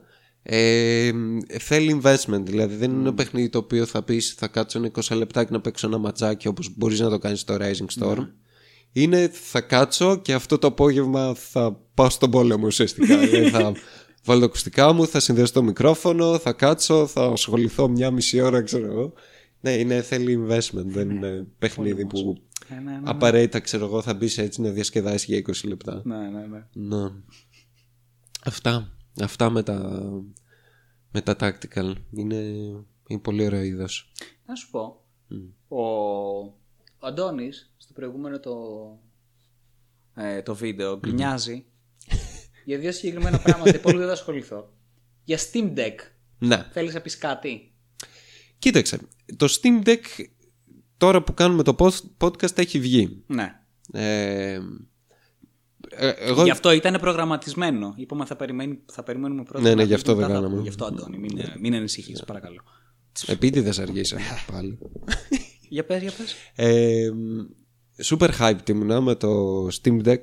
ε, θέλει investment. Δηλαδή δεν είναι ένα παιχνίδι το οποίο θα πεις θα κάτσω ένα 20 λεπτά και να παίξω ένα ματσάκι όπως μπορείς να το κάνεις στο Rising Storm. Είναι θα κάτσω και αυτό το απόγευμα θα πάω στον πόλεμο ουσιαστικά. (laughs) δηλαδή, θα βάλω τα ακουστικά μου, θα συνδέσω το μικρόφωνο, θα κάτσω, θα ασχοληθώ μια μισή ώρα ξέρω εγώ. Ναι, είναι, θέλει investment, δεν είναι παιχνίδι που Ναι, ναι, ναι. απαραίτητα ξέρω εγώ θα μπεις έτσι να διασκεδάσεις για 20 λεπτά. ναι, ναι, ναι. Ναι. Αυτά. Αυτά με τα, με τα tactical. Είναι, είναι πολύ ωραίο είδος. Να σου πω. Ο, ο Αντώνης στο προηγούμενο το, ε, το βίντεο γκρινιάζει για δύο συγκεκριμένα πράγματα. Οι υπόλοιποι δεν θα ασχοληθώ. Για Steam Deck. Ναι. Θέλεις να πεις κάτι; Κοίταξε. Το Steam Deck τώρα που κάνουμε το post- podcast έχει βγει. Ναι. Ε, ε, εγώ... Γι' αυτό ήταν προγραμματισμένο. Είπαμε θα, περιμένει, θα περιμένουμε πρώτα. Ναι, ναι, να γι' βγει αυτό και δεν μετά θα κάναμε. πούμε. Γι' αυτό, Αντώνη, μην, μην ανησυχείς, παρακαλώ. Επίτηδες αργήσαμε πάλι. (laughs) για πες, για πες. Ε, super hyped ήμουνα με το Steam Deck.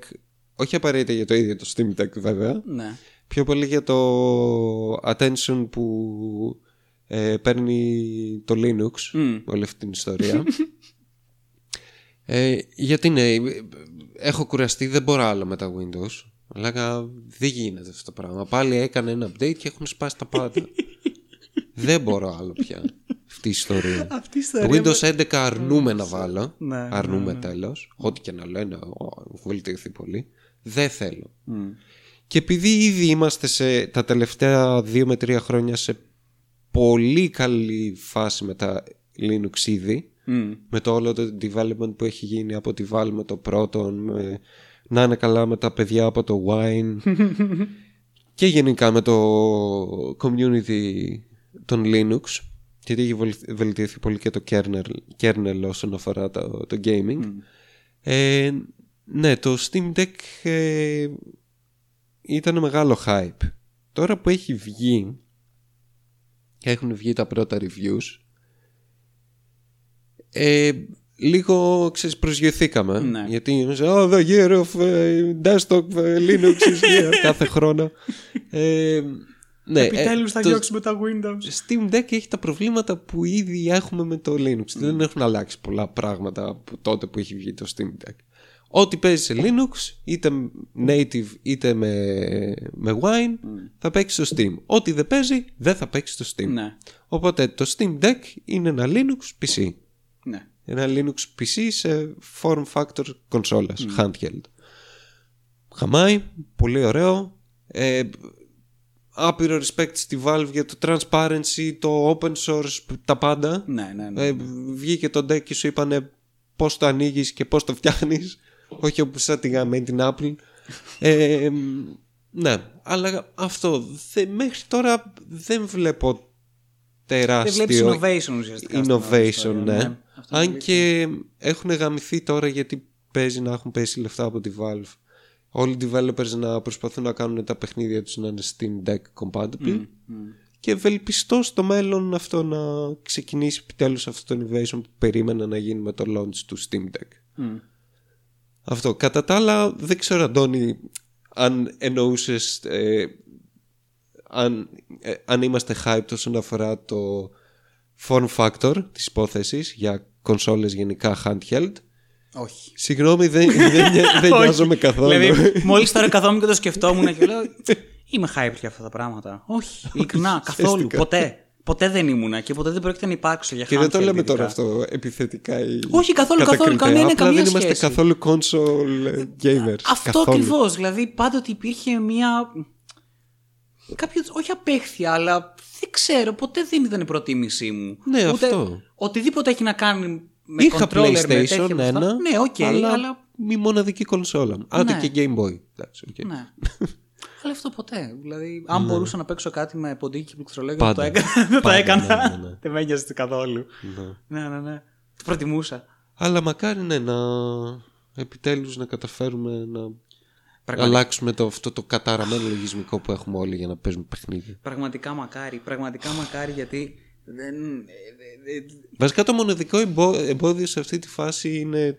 Όχι απαραίτητα για το ίδιο το Steam Deck βέβαια. Ναι. Πιο πολύ για το attention που ε, παίρνει το Linux Μμ. όλη αυτή την ιστορία. (laughs) ε, γιατί ναι, ε, έχω κουραστεί, δεν μπορώ άλλο με τα Windows. Αλλά δεν γίνεται αυτό το πράγμα. Πάλι έκανε ένα update και έχουν σπάσει τα πάντα. (laughs) δεν μπορώ άλλο πια αυτή η ιστορία. Αυτή η Το Windows 11 αρνούμε να βάλω. Ναι, ναι, αρνούμε τέλος. Ό,τι και να λένε, «Ω, έχω βελτιωθεί πολύ. Δεν θέλω. Και επειδή ήδη είμαστε σε τα τελευταία δύο με τρία χρόνια σε πολύ καλή φάση με τα Linux ήδη, με το όλο το development που έχει γίνει από τη Valve με το Proton, με, να είναι καλά με τα παιδιά από το Wine (laughs) και γενικά με το community των Linux γιατί έχει βελ- βελτιωθεί πολύ και το kernel, kernel όσον αφορά το, το gaming. Ε, ναι, το Steam Deck ε, ήταν μεγάλο hype. Τώρα που έχει βγει και έχουν βγει τα πρώτα reviews ε, λίγο ξέρεις προσγειωθήκαμε Ναι. γιατί είμαστε oh, the year of ε, desktop ε, Linux is here (laughs) κάθε χρόνο ε, ναι, Επιτέλους θα το διώξουμε τα Windows. Steam Deck έχει τα προβλήματα που ήδη έχουμε με το Linux δεν έχουν αλλάξει πολλά πράγματα από τότε που έχει βγει το Steam Deck Ό,τι παίζει σε Linux, είτε native είτε με, με Wine, θα παίξει στο Steam. Ό,τι δεν παίζει, δεν θα παίξει στο Steam. Ναι. Οπότε το Steam Deck είναι ένα Linux PC. Ναι. Ένα Linux PC σε form factor κονσόλας, handheld. Χαμάει, πολύ ωραίο. Ε, άπειρο respect στη Valve για το transparency, το open source, τα πάντα. Ναι, ναι, ναι. Ε, βγήκε το deck και σου είπανε πώς το ανοίγεις και πώς το φτιάχνεις (laughs) όχι όπως σαν τη γαμμένη την Apple ε, ναι αλλά αυτό δε- μέχρι τώρα δεν βλέπω Δεν τεράστιο βλέπεις innovation ουσιαστικά. στην όλη innovation ιστορία, ναι, Αυτό είναι αν αλήθεια. και έχουν γαμηθεί τώρα γιατί παίζει να έχουν πέσει λεφτά από τη Valve όλοι οι developers να προσπαθούν να κάνουν τα παιχνίδια τους να είναι Steam Deck compatible και ευελπιστώ στο μέλλον αυτό να ξεκινήσει επιτέλους αυτό το innovation που περίμενα να γίνει με το launch του Steam Deck. Μμ. Αυτό. Κατά τα άλλα, δεν ξέρω, Αντώνη, αν εννοούσες ε, αν, ε, αν είμαστε hyped όσον αφορά το form factor της υπόθεσης για κονσόλες γενικά handheld. Όχι. Συγγνώμη, δεν, (laughs) δεν, νοια- δεν Όχι. νοιάζομαι καθόλου. Δηλαδή, μόλις τώρα καθόμουν και το σκεφτόμουν και λέω. Είμαι hyped για αυτά τα πράγματα. Όχι, (laughs) ειλικρινά, καθόλου. Ουσιαστικά. Ποτέ. Ποτέ δεν ήμουνα και ποτέ δεν πρόκειται να υπάρξω για Και δεν το handheld λέμε ειδικά. τώρα αυτό επιθετικά ή Όχι, καθόλου, καθόλου, κατακριτέα. κανένα, Απλά καμία δεν είμαστε σχέση. καθόλου console ε, gamers. Αυτό καθόλου. ακριβώς. Δηλαδή, πάντοτε υπήρχε μια. Κάποιος, όχι απέχθεια, αλλά δεν ξέρω, ποτέ δεν ήταν η προτίμησή μου. Ναι, αυτό. Οτιδήποτε έχει να κάνει με Είχα controller, με PlayStation τέτοια αυτά. ένα, Ναι, οκ, αλλά, αλλά μη μοναδική κονσόλα. μου. Άντε Ναι. και Game Boy. Εντάξει, οκ. Ναι. (laughs) Αλλά αυτό ποτέ. Δηλαδή, αν μπορούσα να παίξω κάτι με ποντίκι και πληκτρολόγιο, Πάντα. θα το έκανα. (laughs) Δεν το Πάντα, έκανα. ναι, ναι, ναι. Δεν με ένοιαζε καθόλου. Ναι. Ναι, ναι, ναι. Το προτιμούσα. Αλλά μακάρι ναι, να επιτέλους να καταφέρουμε να Πραγματικά. αλλάξουμε το, αυτό το καταραμένο λογισμικό που έχουμε όλοι για να παίζουμε παιχνίδια. Πραγματικά μακάρι. Πραγματικά μακάρι γιατί δεν. ε, ε, ε, Βασικά το μοναδικό εμπό- εμπόδιο σε αυτή τη φάση είναι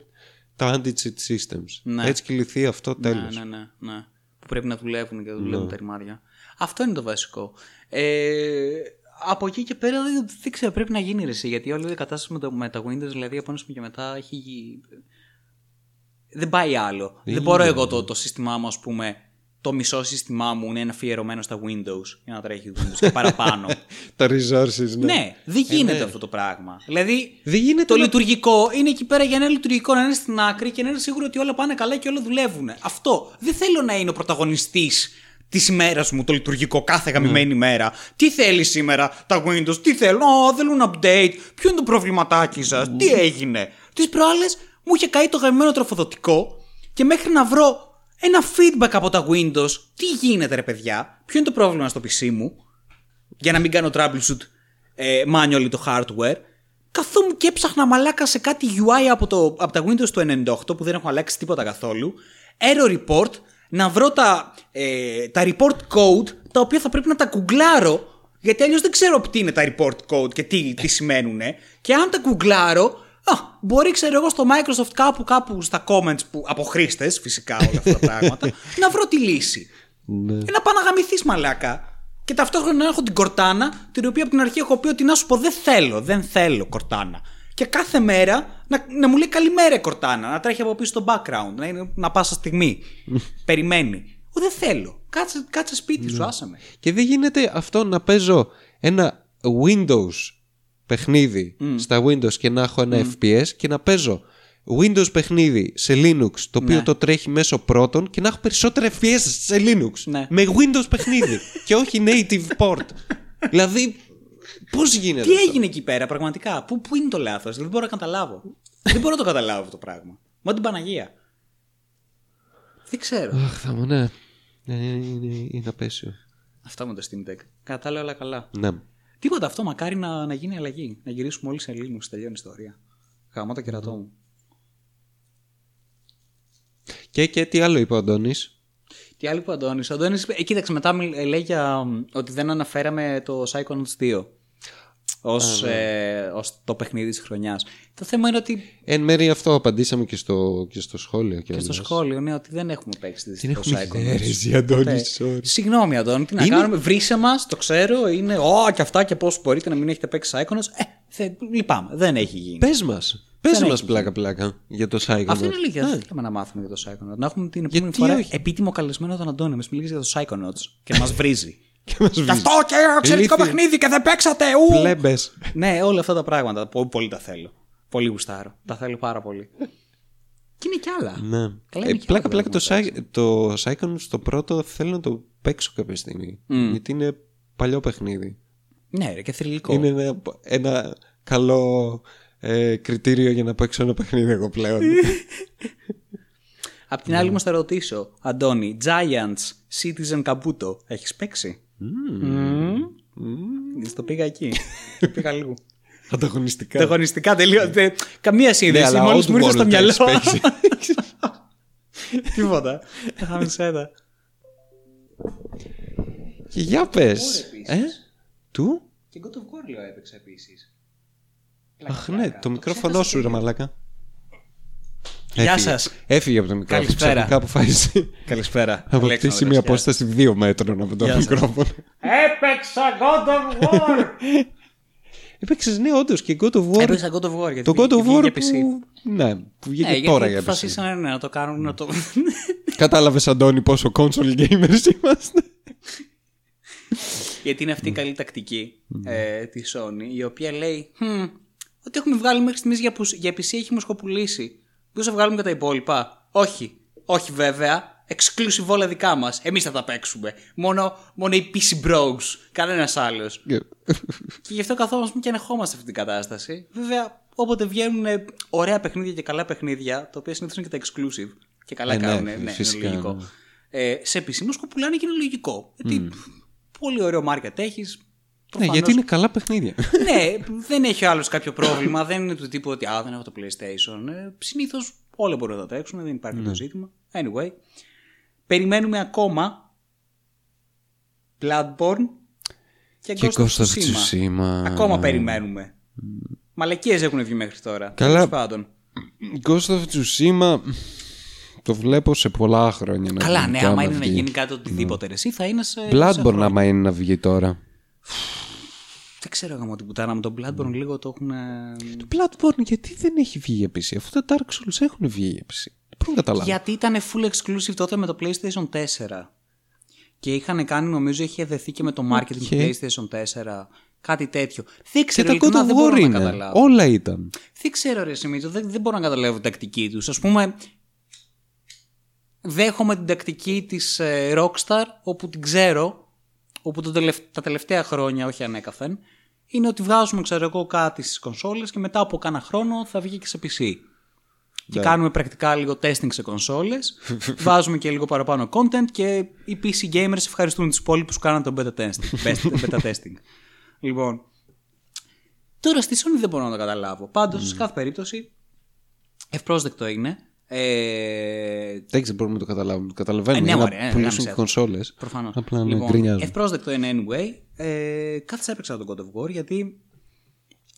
τα anti-cheat systems. Ναι. Έτσι και λυθεί αυτό τέλος. Ναι, ναι, ναι, ναι. Που πρέπει να δουλεύουν και δεν δουλεύουν τα ρημάδια. Αυτό είναι το βασικό. Ε, από εκεί και πέρα δεν, δεν ξέρω, πρέπει να γίνει ρεσί, γιατί όλη η κατάσταση με, το, με τα Windows, δηλαδή από ένα σημείο και μετά έχει. Γι- Δεν πάει άλλο. Δεν μπορώ εγώ το, το σύστημά μου, ας πούμε, το μισό σύστημά μου είναι αφιερωμένο στα Windows για να τρέχει Windows και παραπάνω. (laughs) Τα resources, ναι. ναι, δεν γίνεται αυτό το πράγμα. Δηλαδή, Δεν γίνεται το να- λειτουργικό είναι εκεί πέρα για ένα λειτουργικό να είναι στην άκρη και να είναι σίγουρο ότι όλα πάνε καλά και όλα δουλεύουν. Αυτό. Δεν θέλω να είναι ο πρωταγωνιστής της ημέρας μου το λειτουργικό κάθε γαμημένη μέρα. Τι θέλει σήμερα τα Windows, τι θέλουν, Ω, θέλουν update, ποιο είναι το προβληματάκι σας, τι έγινε. Τις προάλλες μου είχε καεί το γαμμένο τροφοδοτικό και μέχρι να βρω ένα feedback από τα Windows, τι γίνεται ρε παιδιά, ποιο είναι το πρόβλημα στο PC μου, για να μην κάνω troubleshoot ε, manually το hardware. Καθόμουν και έψαχνα μαλάκα σε κάτι UI από, το, από τα Windows του 98 που δεν έχω αλλάξει τίποτα καθόλου. Error report. να βρω τα, ε, τα report code τα οποία θα πρέπει να τα κουγκλάρω γιατί αλλιώς δεν ξέρω τι είναι τα report code και τι, τι σημαίνουν. Και αν τα κουγκλάρω, α, μπορεί ξέρω εγώ στο Microsoft κάπου, κάπου στα comments που, από χρήστες, φυσικά όλα αυτά τα πράγματα, (laughs) να βρω τη λύση. Ναι. Και να πάω να γαμηθείς μαλάκα. Και ταυτόχρονα να έχω την κορτάνα, την οποία από την αρχή έχω πει ότι να σου πω δεν θέλω, δεν θέλω κορτάνα. Και κάθε μέρα να, να μου λέει καλημέρα η κορτάνα, να τρέχει από πίσω στο background, να, είναι, να πάσα στιγμή. (laughs) Περιμένει. Εγώ δεν θέλω. Κάτσε, κάτσε σπίτι σου, άσε με. Και δεν γίνεται αυτό να παίζω ένα Windows παιχνίδι στα Windows και να έχω ένα FPS και να παίζω Windows παιχνίδι σε Linux το οποίο Ναι. το τρέχει μέσω πρώτων και να έχω περισσότερα FPS σε Linux Ναι. με Windows παιχνίδι και όχι native port. (laughs) δηλαδή, πώς γίνεται Τι αυτό; έγινε εκεί πέρα, πραγματικά; Πού, πού είναι το λάθος, δεν μπορώ να καταλάβω. δεν μπορώ να το καταλάβω αυτό το πράγμα. Μα την Παναγία. Δεν ξέρω. Αχ, θα μου, ναι. Ναι, Είναι, είναι, είναι απέσιο. Αυτά με το Steam Deck. Κατά όλα καλά. Ναι. Τίποτα αυτό, μακάρι να, να γίνει αλλαγή. Να γυρίσουμε όλοι σε Ελλήνου, τελειώνει η ιστορία. Γαμώ το κερατό μου. Και, και τι άλλο είπε ο Αντώνης; Τι άλλο είπε ο Αντώνης; Ο Αντώνης, ε, κοίταξε, μετά μιλ- ε, λέει για μ, ότι δεν αναφέραμε το Psychonauts 2 ως, ε, ως το παιχνίδι της χρονιάς. Το θέμα είναι ότι Εν μέρει αυτό απαντήσαμε και στο, και στο σχόλιο. και στο σχόλιο είναι ότι δεν έχουμε παίξει Δεν το έχουμε Psychonauts. ιδέες, Αντώνη, Ποτέ. sorry. Συγγνώμη, Αντώνη, τι να Είναι- κάνουμε. Βρίσε μας, το ξέρω. Είναι. Ω, και αυτά και πώς μπορείτε να μην έχετε παίξει Psychonauts. Ε, θε, λυπάμαι. Δεν έχει γίνει. Πες μας. Πες Δεν μας έχει πλάκα-πλάκα για το Psychonauts. Αυτό είναι αλήθεια. Δεν θέλαμε να μάθουμε για το Psychonauts. Να έχουμε την επόμενη Γιατί φορά όχι; επίτιμο καλεσμένο τον Αντώνη. Μα μιλήσει για το Psychonauts και να μας βρίζει. (laughs) Και μας Γι' βρίζει. αυτό και εξαιρετικό Ηλίθιε. παιχνίδι και δεν παίξατε. Ου! Πλέμπες. Ναι, όλα αυτά τα πράγματα. Πολύ, πολύ τα θέλω. Πολύ γουστάρω. Τα θέλω πάρα πολύ. και είναι κι άλλα. Ναι. Καλά, Ε, είναι κι πλάκα, άλλα πλάκα που το, Psy- το Psychonauts το πρώτο θέλω να το παίξω κάποια στιγμή. Γιατί είναι παλιό παιχνίδι. Ναι, ρε, και θρηλυκό. Είναι ένα, ένα καλό ε, κριτήριο για να παίξω ένα παιχνίδι εγώ πλέον. (laughs) Απ' την άλλη, όμως θα ρωτήσω, Αντώνη, Giants Citizen Kabuto, έχεις παίξει; Mm. Το πήγα εκεί. (laughs) πήγα λίγο. Ανταγωνιστικά. Ανταγωνιστικά τελείω. τε- Καμία Ναι, σύνδεση. αλλά Μόλις μου ήρθε Oddworld στο μυαλό. έχεις παίξει. (laughs) Τίποτα. Χαμισέτα. Και για πες. επίσης. Ε; Του; Και God of War λέω έπαιξα επίσης. Αχ ναι, το μικρόφωνο σου ρε μαλάκα. Γεια Έφυγε. σας. Έφυγε από το μικρόφωνο. Καλησπέρα. Ξαφνικά που φάει Καλησπέρα. αποκτήσει μια απόσταση δύο μέτρων από το Γεια σας. μικρόφωνο. Έπαιξα God of War! (laughs) Έπαιξες ναι, όντως και God of War. Έπαιξα God of War γιατί Το God of βγήκε War για PC. που... Ναι, που βγήκε Ναι, τώρα γιατί για PC. αποφασίσανε ναι, να το κάνουν να το... (laughs) Κατάλαβες, Αντώνη, πόσο console gamers είμαστε. γιατί είναι αυτή η καλή τακτική ε, της Sony, η οποία λέει «Χμ, ότι έχουμε βγάλει μέχρι στιγμής για, πους- για PC έχει μοσχοπουλήσει. Πώ θα βγάλουμε και τα υπόλοιπα; Όχι. Όχι βέβαια. Exclusive όλα δικά μας. Εμείς θα τα παίξουμε. Μόνο, μόνο οι PC Bros. Κανένας άλλος. Και γι' αυτό καθόμαστε και ανεχόμαστε αυτή την κατάσταση. Βέβαια, όποτε βγαίνουν ε, ωραία παιχνίδια και καλά παιχνίδια, τα οποία συνήθως είναι και τα exclusive και καλά Ε, ναι, κάνουν, ναι, φυσικά, είναι λογικό. ναι. Ε, σε PC μας πουλάνε και είναι λογικό. Γιατί πφ, πολύ ωραίο market έχεις. Ναι, γιατί είναι καλά παιχνίδια. ναι, δεν έχει ο άλλος κάποιο πρόβλημα. δεν είναι του τύπου ότι α, δεν έχω το PlayStation. Ε, Συνήθως όλα μπορούν να τα τρέξουν, δεν υπάρχει Ναι. το ζήτημα. Anyway, περιμένουμε ακόμα Bloodborne και, Και Ghost of Ghost of Tsushima. Tsushima. Ακόμα περιμένουμε. Μαλακίες έχουν βγει μέχρι τώρα. Καλά. Τέλος πάντων. Ghost of Tsushima το βλέπω σε πολλά χρόνια. να Καλά, βγει ναι, και άμα άμα είναι να βγει. γίνει κάτι οτιδήποτε. Εσύ θα είναι σε. σε Bloodborne χρόνια. άμα είναι να βγει τώρα. Δεν ξέρω εγώ την πουτάνα με τον Bloodborne λίγο το έχουν. ε, Το Bloodborne γιατί δεν έχει βγει για PC. Αφού τα Dark Souls έχουν βγει για PC. Δεν μπορώ να καταλάβω. Γιατί ήταν full exclusive τότε με το PlayStation 4. Και είχαν κάνει, νομίζω, είχε δεθεί και με το marketing του Οκ. PlayStation 4. Κάτι τέτοιο. Δεν Και ξέρω, τα ειλικρινά, God δεν of μπορώ War να είναι. καταλάβω. Όλα ήταν. Δεν ξέρω, ρε συ Μήτσο, δεν, δεν μπορώ να καταλάβω την τακτική τους. Α πούμε, δέχομαι την τακτική της Rockstar, όπου την ξέρω, όπου το τελευ- τα τελευταία χρόνια, όχι ανέκαθεν, είναι ότι βγάζουμε, ξέρω εγώ, κάτι στις κονσόλες και μετά από κάνα χρόνο θα βγει και σε PC. Και κάνουμε πρακτικά λίγο testing σε κονσόλες, (laughs) βάζουμε και λίγο παραπάνω content και οι PC gamers ευχαριστούν τους υπόλοιπους που κάναν τον beta testing. (laughs) best- beta testing. λοιπόν, τώρα στη Sony δεν μπορώ να το καταλάβω. Πάντως, σε κάθε περίπτωση, ευπρόσδεκτο είναι Ε, Εντάξει, δεν μπορούμε να το καταλάβουμε. Το καταλαβαίνουμε. Ε, ναι, για μωρέ, να ε, πουλήσουν γάμισε και κονσόλες. Προφανώς. Απλά ναι, λοιπόν, γκρινιάζουν. ευπρόσδεκτο είναι anyway. Ε, κάθισα έπαιξα τον God of War γιατί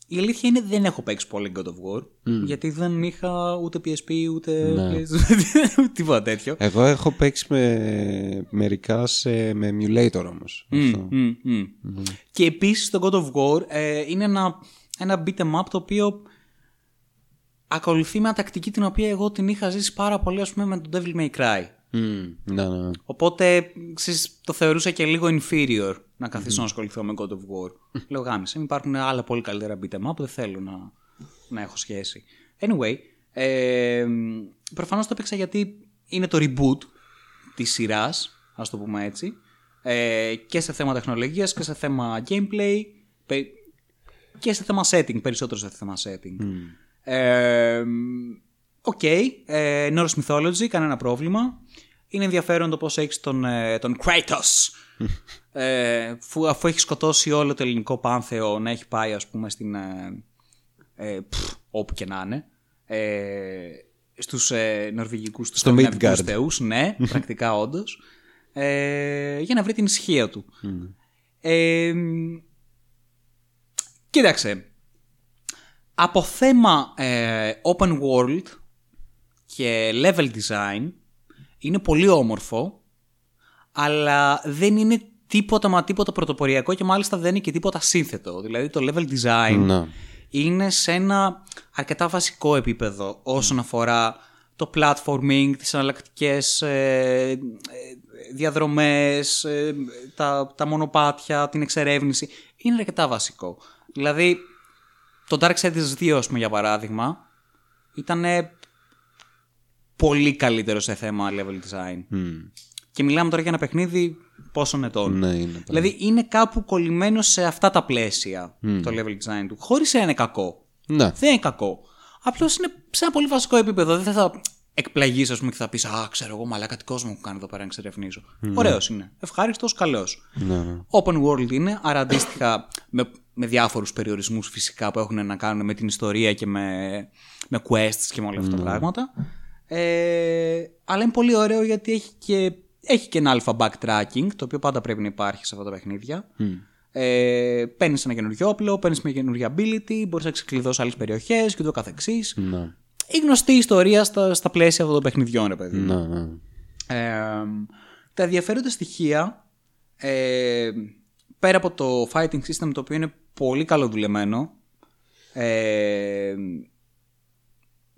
η αλήθεια είναι δεν έχω παίξει πολύ God of War. Γιατί δεν είχα ούτε PSP ούτε Ναι. PlayStation, ούτε (laughs) τίποτα τέτοιο. Εγώ έχω παίξει με μερικά σε, με emulator όμως. Μμ, μμ, μμ. Και επίσης το God of War ε, είναι ένα, ένα beat em up το οποίο ακολουθεί μια τακτική την οποία εγώ την είχα ζήσει πάρα πολύ ας πούμε με τον Devil May Cry. Ναι, ναι, ναι. Οπότε ξέρεις, το θεωρούσα και λίγο inferior να καθίσω να ασχοληθώ με God of War. Λέω γάμισε, υπάρχουν άλλα πολύ καλύτερα beat em up που δεν θέλω να, να έχω σχέση. Anyway, ε, προφανώς το έπαιξα γιατί είναι το reboot της σειράς, ας το πούμε έτσι, ε, και σε θέμα τεχνολογίας και σε θέμα gameplay πε- και σε θέμα setting, περισσότερο σε θέμα setting. Ε, Οκ, ε, Norse Mythology, κανένα πρόβλημα. Είναι ενδιαφέρον το πώς έχεις τον, ε, τον Kratos. ε, φου- αφού έχει σκοτώσει όλο το ελληνικό πάνθεο να έχει πάει ας πούμε στην... Ε, ε, πφ, όπου και να είναι. Ε, στους ε, νορβηγικούς, τους Στο σκανδιναβικούς Midgard. θεούς, ναι, (laughs) πρακτικά όντως. Ε, για να βρει την ισχύα του. Ε, κοίταξε, από θέμα ε, open world και level design είναι πολύ όμορφο, αλλά δεν είναι τίποτα μα τίποτα πρωτοποριακό και μάλιστα δεν είναι και τίποτα σύνθετο. Δηλαδή το level design Ναι. είναι σε ένα αρκετά βασικό επίπεδο όσον αφορά το platforming, τις εναλλακτικές ε, ε, διαδρομές, ε, τα, τα μονοπάτια, την εξερεύνηση. Είναι αρκετά βασικό. Δηλαδή, το Darksiders 2, ας πούμε, για παράδειγμα, ήταν πολύ καλύτερο σε θέμα level design. Και μιλάμε τώρα για ένα παιχνίδι πόσων ετών. Ναι, είναι. Δηλαδή είναι κάπου κολλημένο σε αυτά τα πλαίσια το level design του. Χωρίς να είναι κακό. Ναι. Δεν είναι κακό. Απλώς είναι σε ένα πολύ βασικό επίπεδο. Δεν θα εκπλαγείς, ας πούμε, και θα πεις Α, ξέρω εγώ, μαλάκα τι κόσμο μου κάνει εδώ πέρα να εξερευνήσω. Ωραίος είναι. Ευχάριστος, καλός. Ναι, ναι. Open world είναι, άρα αντίστοιχα με, με διάφορους περιορισμούς φυσικά που έχουν να κάνουν με την ιστορία και με, με quests και με όλα αυτά τα πράγματα. Ε, αλλά είναι πολύ ωραίο γιατί έχει και, έχει και ένα αλφα backtracking, το οποίο πάντα πρέπει να υπάρχει σε αυτά τα παιχνίδια. Ε, παίρνεις ένα καινούριο όπλο, παίρνεις μια καινούργια ability, μπορείς να ξεκλειδώσεις άλλες περιοχές και το καθεξής. Ναι. Η γνωστή ιστορία στα, στα πλαίσια αυτών των παιχνιδιών, ρε παιδί. μου. Ναι, ναι. Ε, τα ενδιαφέροντα στοιχεία, ε, πέρα από το fighting system το οποίο είναι πολύ καλοδουλεμένο ε,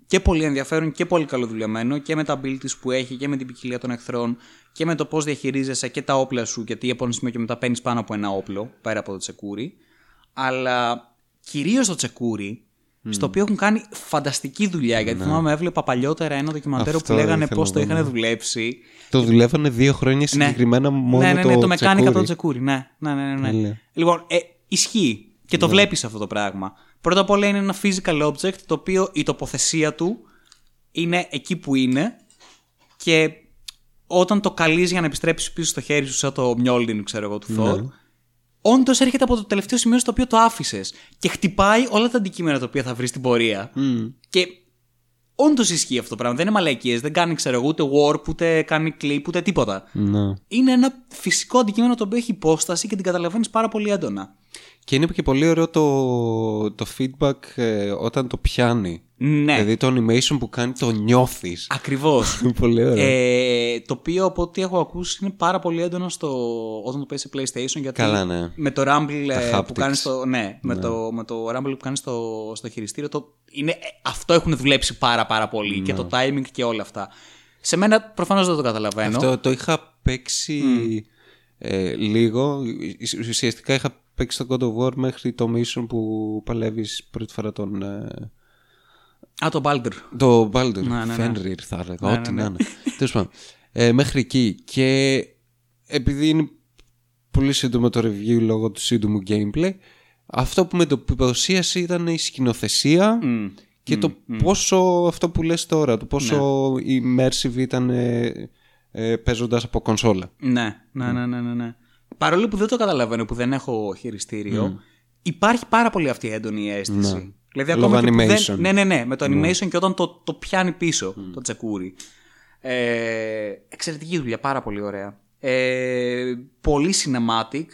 και πολύ ενδιαφέρον και πολύ καλοδουλεμένο και με τα abilities που έχει και με την ποικιλία των εχθρών και με το πώς διαχειρίζεσαι και τα όπλα σου γιατί από ένα σημείο και μετά παίρνεις πάνω από ένα όπλο πέρα από το τσεκούρι. Αλλά κυρίως το τσεκούρι στο οποίο έχουν κάνει φανταστική δουλειά γιατί θυμάμαι έβλεπα παλιότερα ένα ντοκιμαντέρ Αυτό που λέγανε ήθελα πώς να το δω, είχαν ναι. δουλέψει Το δουλεύανε δύο χρόνια συγκεκριμένα μόνο ναι, ναι, ναι, το το μεκάνικα τσεκούρι. το τσεκούρι. Ναι, ναι, ναι. ναι, ναι. Τέλεια. Λοιπόν, ε, ισχύει και το βλέπεις αυτό το πράγμα. Πρώτα απ' όλα είναι ένα physical object το οποίο η τοποθεσία του είναι εκεί που είναι και όταν το καλείς για να επιστρέψεις πίσω στο χέρι σου σαν το Mjolnir, ξέρω εγώ, του Thor, όντως έρχεται από το τελευταίο σημείο στο οποίο το άφησες και χτυπάει όλα τα αντικείμενα τα οποία θα βρεις στην πορεία. Και όντως ισχύει αυτό το πράγμα. Δεν είναι μαλακίες, δεν κάνει, ξέρω εγώ, ούτε warp, ούτε κάνει clip, ούτε τίποτα. Ναι. Είναι ένα φυσικό αντικείμενο το οποίο έχει υπόσταση και την καταλαβαίνεις πάρα πολύ έντονα. Και είναι και πολύ ωραίο το, το feedback ε, όταν το πιάνει. Ναι, Δηλαδή το animation που κάνει το νιώθεις. ακριβώς. Είναι (laughs) πολύ ωραίο. ε, το οποίο από ό,τι έχω ακούσει είναι πάρα πολύ έντονο στο, όταν το παίζει σε PlayStation. Γιατί Καλά, ναι. με το Rumble Τα ε, που haptics. κάνεις στο, ναι, Με, το, με το Rumble που κάνεις στο, στο χειριστήριο, το, είναι, ε, αυτό έχουν δουλέψει πάρα πάρα πολύ και το timing και όλα αυτά. Σε μένα προφανώς δεν το καταλαβαίνω. Αυτό το είχα παίξει ε, λίγο. Ουσ- Ουσιαστικά είχα παίξεις το God of War μέχρι το mission που παλεύεις πρώτη φορά τον... ε, Α, το Baldur. Το Baldur. Ναι, ναι, ναι. Fenrir θα έλεγα. Ναι, ό,τι ναι, να είναι. Τέλος πάντων. Ε, μέχρι εκεί. Και επειδή είναι πολύ σύντομο το review λόγω του σύντομου gameplay, αυτό που με το παρουσίασε ήταν η σκηνοθεσία και το πόσο αυτό που λες τώρα, το πόσο immersive ήταν ε, ε, παίζοντας από κονσόλα. Ναι, ναι, ναι, ναι, ναι, ναι. Παρόλο που δεν το καταλαβαίνω, που δεν έχω χειριστήριο, υπάρχει πάρα πολύ αυτή η έντονη αίσθηση. Δηλαδή Λόγω ακόμα και που animation. δεν, ναι, ναι, ναι, με το animation και όταν το, το πιάνει πίσω το τσεκούρι. Ε, εξαιρετική δουλειά, πάρα πολύ ωραία. Ε, πολύ cinematic,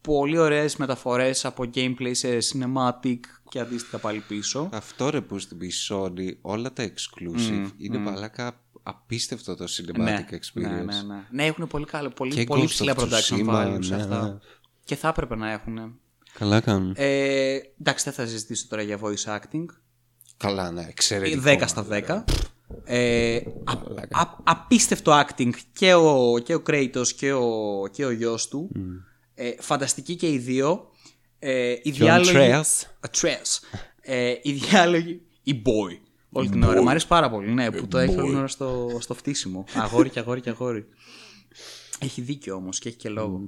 πολύ ωραίες μεταφορές από gameplay σε cinematic και αντίστοιχα πάλι πίσω. Αυτό ρε που στην Sony όλα τα exclusive είναι παλάκα απίστευτο το cinematic experience. ναι, ναι, ναι. Ναι, έχουν πολύ, καλό, πολύ, Και πολύ Ghost ψηλά of production Tsushima, value σε ναι, αυτά. ναι. Και θα έπρεπε να έχουν. Καλά κάνουν. Ε, εντάξει, δεν θα συζητήσω τώρα για voice acting. Καλά, ναι, εξαιρετικό. 10 στα 10. Ε, α, α- απίστευτο acting και ο, και ο Kratos και ο, και ο γιος του. Ε, φανταστικοί και οι δύο. Ε, οι διάλογοι... Atreus. Atreus. Ε, οι διάλογοι... Η boy. Όλη την ώρα. Μ' αρέσει πάρα πολύ, ναι, που το έχει όλη την ώρα στο, στο φτύσιμο. Αγόρι και αγόρι και αγόρι. Έχει δίκιο όμως και έχει και λόγο.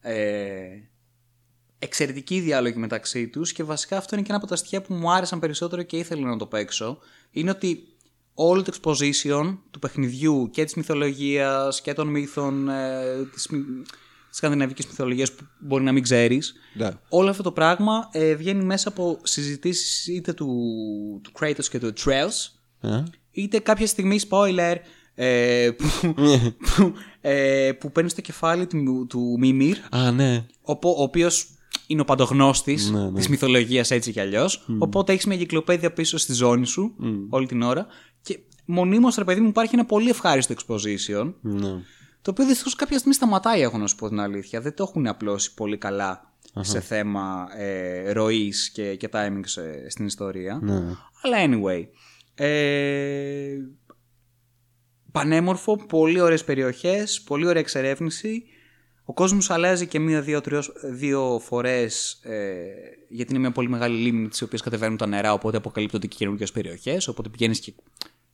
Ε, εξαιρετικοί διάλογοι μεταξύ τους και βασικά αυτό είναι και ένα από τα στοιχεία που μου άρεσαν περισσότερο και ήθελα να το παίξω. Είναι ότι όλο το exposition του παιχνιδιού και της μυθολογίας και των μύθων ε, της, μυ- της σκανδιναβικής μυθολογίας που μπορεί να μην ξέρεις Ναι. όλο αυτό το πράγμα ε, βγαίνει μέσα από συζητήσεις είτε του, του Kratos και του Atreus Ε; είτε κάποια στιγμή spoiler ε, που, που, ε, που παίρνεις στο κεφάλι του, του Μίμηρ Α, ναι. ο, ο οποίος είναι ο παντογνώστης Ναι, ναι. της μυθολογίας έτσι κι αλλιώς. Οπότε έχεις μια κυκλοπαίδεια πίσω στη ζώνη σου όλη την ώρα. Και μονίμως, ρε παιδί μου, υπάρχει ένα πολύ ευχάριστο exposition. ναι. Το οποίο δυστυχώς κάποια στιγμή σταματάει, έχω να σου πω την αλήθεια. Δεν το έχουν απλώσει πολύ καλά σε θέμα ε, ροής και, και timing σε- στην ιστορία. ναι. Αλλά anyway. Ε, πανέμορφο, πολύ ωραίες περιοχές, πολύ ωραία εξερεύνηση. Ο κόσμος αλλάζει και μία-δύο τριώς- δύο φορές ε, γιατί είναι μια πολύ μεγάλη λίμνη τις οποίες κατεβαίνουν τα νερά οπότε αποκαλύπτονται και καινούργιες περιοχές οπότε πηγαίνεις και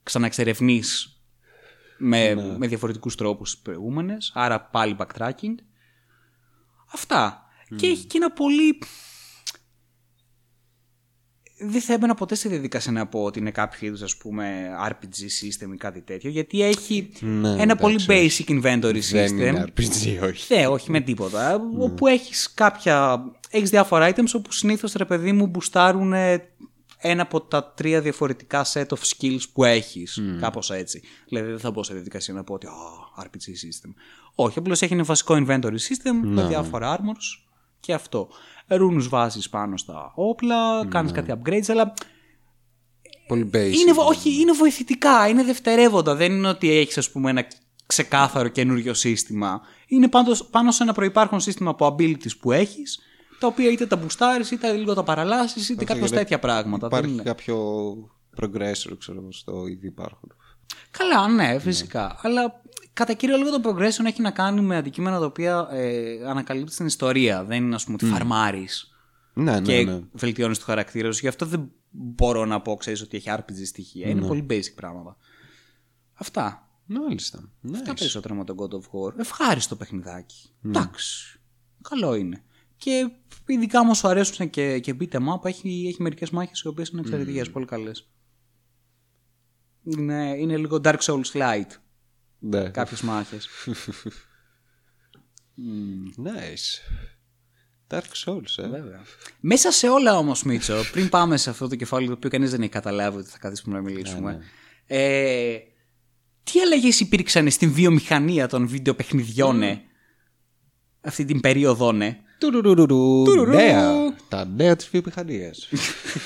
ξαναεξερευνείς με, με διαφορετικούς τρόπους τις προηγούμενες άρα πάλι backtracking. Αυτά. Και έχει και ένα πολύ δεν θα έμπαινα ποτέ στη διαδικασία να πω ότι είναι κάποιο είδους ας πούμε RPG system ή κάτι τέτοιο γιατί έχει Ναι, ένα εντάξει, πολύ basic inventory Δεν system. είναι RPG, όχι. Ναι, όχι με τίποτα. Όπου έχεις κάποια. Έχεις διάφορα items όπου συνήθως ρε παιδί μου μπουστάρουν ένα από τα τρία διαφορετικά set of skills που έχεις. Κάπως έτσι. Δηλαδή δεν θα μπω σε διαδικασία να πω ότι «Α, RPG system. Όχι, απλώς έχει ένα βασικό inventory system με διάφορα armors και αυτό. Ρούνους βάζεις πάνω στα όπλα, κάνεις κάτι upgrades, αλλά Πολύ basic. είναι, βο- όχι, είναι βοηθητικά, είναι δευτερεύοντα. Δεν είναι ότι έχεις ας πούμε ένα ξεκάθαρο καινούριο σύστημα. Είναι πάντως, πάνω σε ένα προϋπάρχον σύστημα από abilities που έχεις, τα οποία είτε τα μπουστάρεις, είτε λίγο τα παραλάσεις, είτε κάπως γιατί τέτοια πράγματα. Δεν Υπάρχει είναι- κάποιο progressor, ξέρω εγώ, στο ήδη υπάρχον. Καλά, ναι, φυσικά. Αλλά κατά κύριο λόγο το progression έχει να κάνει με αντικείμενα τα οποία ε, ανακαλύπτει στην ιστορία. Δεν είναι, ας πούμε, ότι φαρμάρεις Ναι, ναι, και ναι. βελτιώνεις το χαρακτήρα σου. Γι' αυτό δεν μπορώ να πω, ξέρεις, ότι έχει RPG στοιχεία. Είναι πολύ basic πράγματα. Αυτά. Μάλιστα. Ναι. Αυτά περισσότερα με τον God of War. Ευχάριστο παιχνιδάκι. Εντάξει. Καλό είναι. Και ειδικά μου σου αρέσουν και, και beat em up, έχει, έχει μερικές μάχες οι οποίες είναι εξαιρετικές, πολύ καλές. Είναι, είναι λίγο Dark Souls light Ναι. κάποιες μάχες. (laughs) Nice. Dark Souls, ε. Βέβαια. Μέσα σε όλα όμως, Μίτσο, πριν πάμε σε αυτό το κεφάλαιο το οποίο κανείς δεν έχει καταλάβει ότι θα καθίσουμε να μιλήσουμε. Ε, τι αλλαγέ υπήρξαν στην βιομηχανία των βιντεοπαιχνιδιών ε, αυτή την περίοδο, ναι. Τουρουρουρου. Νέα. Τα νέα της βιομηχανίας.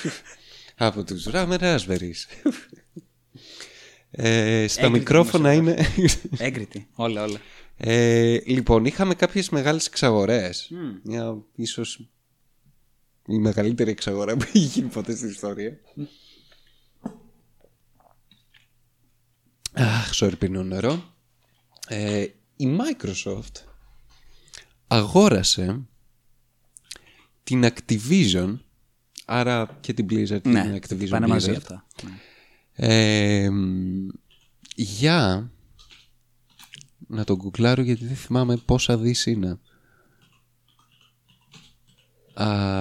(laughs) Από τους Ramer Raspberries. Ε, στα Έγκριτη μικρόφωνα είναι... (laughs) Έγκριτη. Όλα, όλα. Ε, λοιπόν, είχαμε κάποιες μεγάλες εξαγορές. Μια ίσως η μεγαλύτερη εξαγορά που έχει γίνει ποτέ στην ιστορία. Αχ, σορπινό νερό. Ε, η Microsoft αγόρασε την Activision, άρα και την Blizzard και Ναι, την Activision πάνε μαζί Blizzard, αυτά. Ναι. ε, μ, για να τον κουκλάρω γιατί δεν θυμάμαι πόσα δις είναι. Α,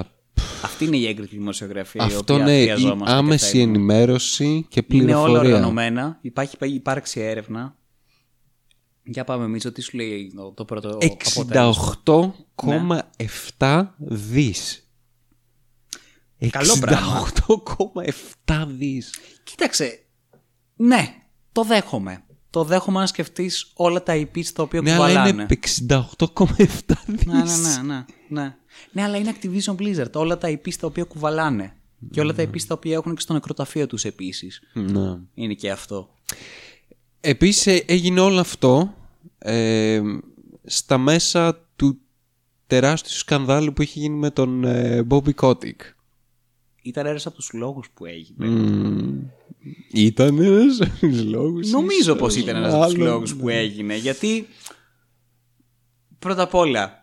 Αυτή είναι η έγκριτη δημοσιογραφία. η αυτό οποία ναι, η χρειαζόμαστε και άμεση θέλουμε. ενημέρωση και Είναι όλα πληροφορία. οργανωμένα. Υπάρχει υπάρξει έρευνα. Για πάμε, Μίτσο, τι σου λέει το, το πρώτο αποτέλεσμα. 68,7 δις. Καλό πράγμα. 68,7 δις. Κοίταξε. Ναι, το δέχομαι. Το δέχομαι αν σκεφτείς όλα τα IP τα οποία Ναι, αλλά κουβαλάνε. είναι 68,7 δις. Ναι, ναι, ναι, ναι, ναι. Ναι, αλλά είναι Activision Blizzard. Όλα τα IP τα οποία κουβαλάνε. Και όλα τα IP τα οποία έχουν και στο νεκροταφείο τους επίσης. Ναι. Είναι και αυτό. Επίσης ε, έγινε όλο αυτό ε, στα μέσα του τεράστιου σκανδάλου που είχε γίνει με τον ε, Bobby Kotick. Ήταν ένας από τους λόγους που έγινε. Mm. (laughs) Ήταν ένας από τους λόγους. Νομίζω ίσως, πω ήταν ένας από τους μάλλον. λόγους που έγινε. Γιατί πρώτα απ' όλα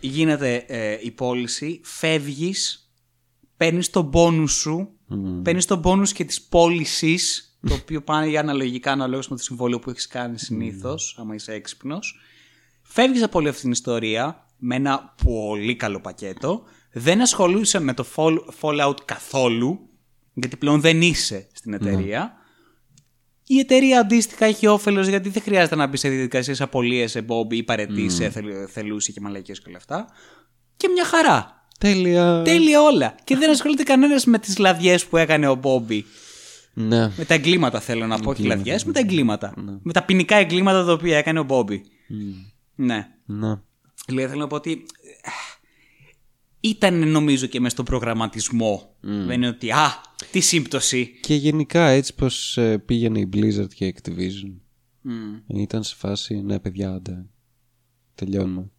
γίνεται ε, η πώληση, φεύγεις, παίρνεις τον πόνους σου, mm. παίρνεις τον πόνους και της πώλησης, το οποίο πάνε για αναλογικά αναλόγως με το συμβόλαιο που έχεις κάνει συνήθως, άμα είσαι έξυπνος. Φεύγεις από όλη αυτή την ιστορία με ένα πολύ καλό πακέτο. Δεν ασχολούσε με το fall- Fallout καθόλου, γιατί πλέον δεν είσαι στην εταιρεία. Η εταιρεία αντίστοιχα έχει όφελος γιατί δεν χρειάζεται να μπει σε διαδικασίες απολύε σε Bobby ή παρετήσεις, mm. θελούσια και μαλακίες και όλα αυτά. Και μια χαρά. Τέλεια. Τέλεια όλα. και δεν ασχολείται κανένας με τις λαδιές που έκανε ο Bobby. Ναι. Με τα εγκλήματα θέλω να πω, όχι λαδιέ, με τα εγκλήματα. Με τα ποινικά εγκλήματα τα οποία έκανε ο Bobby. Ναι. ναι. Δηλαδή θέλω να πω ότι ε, ήταν νομίζω και μέσα στον προγραμματισμό. Δεν είναι ότι α, τι σύμπτωση. Και γενικά έτσι πως ε, πήγαινε η Blizzard και η Activision. Ήταν σε φάση, ναι παιδιά, άντε. Τελειώνουμε.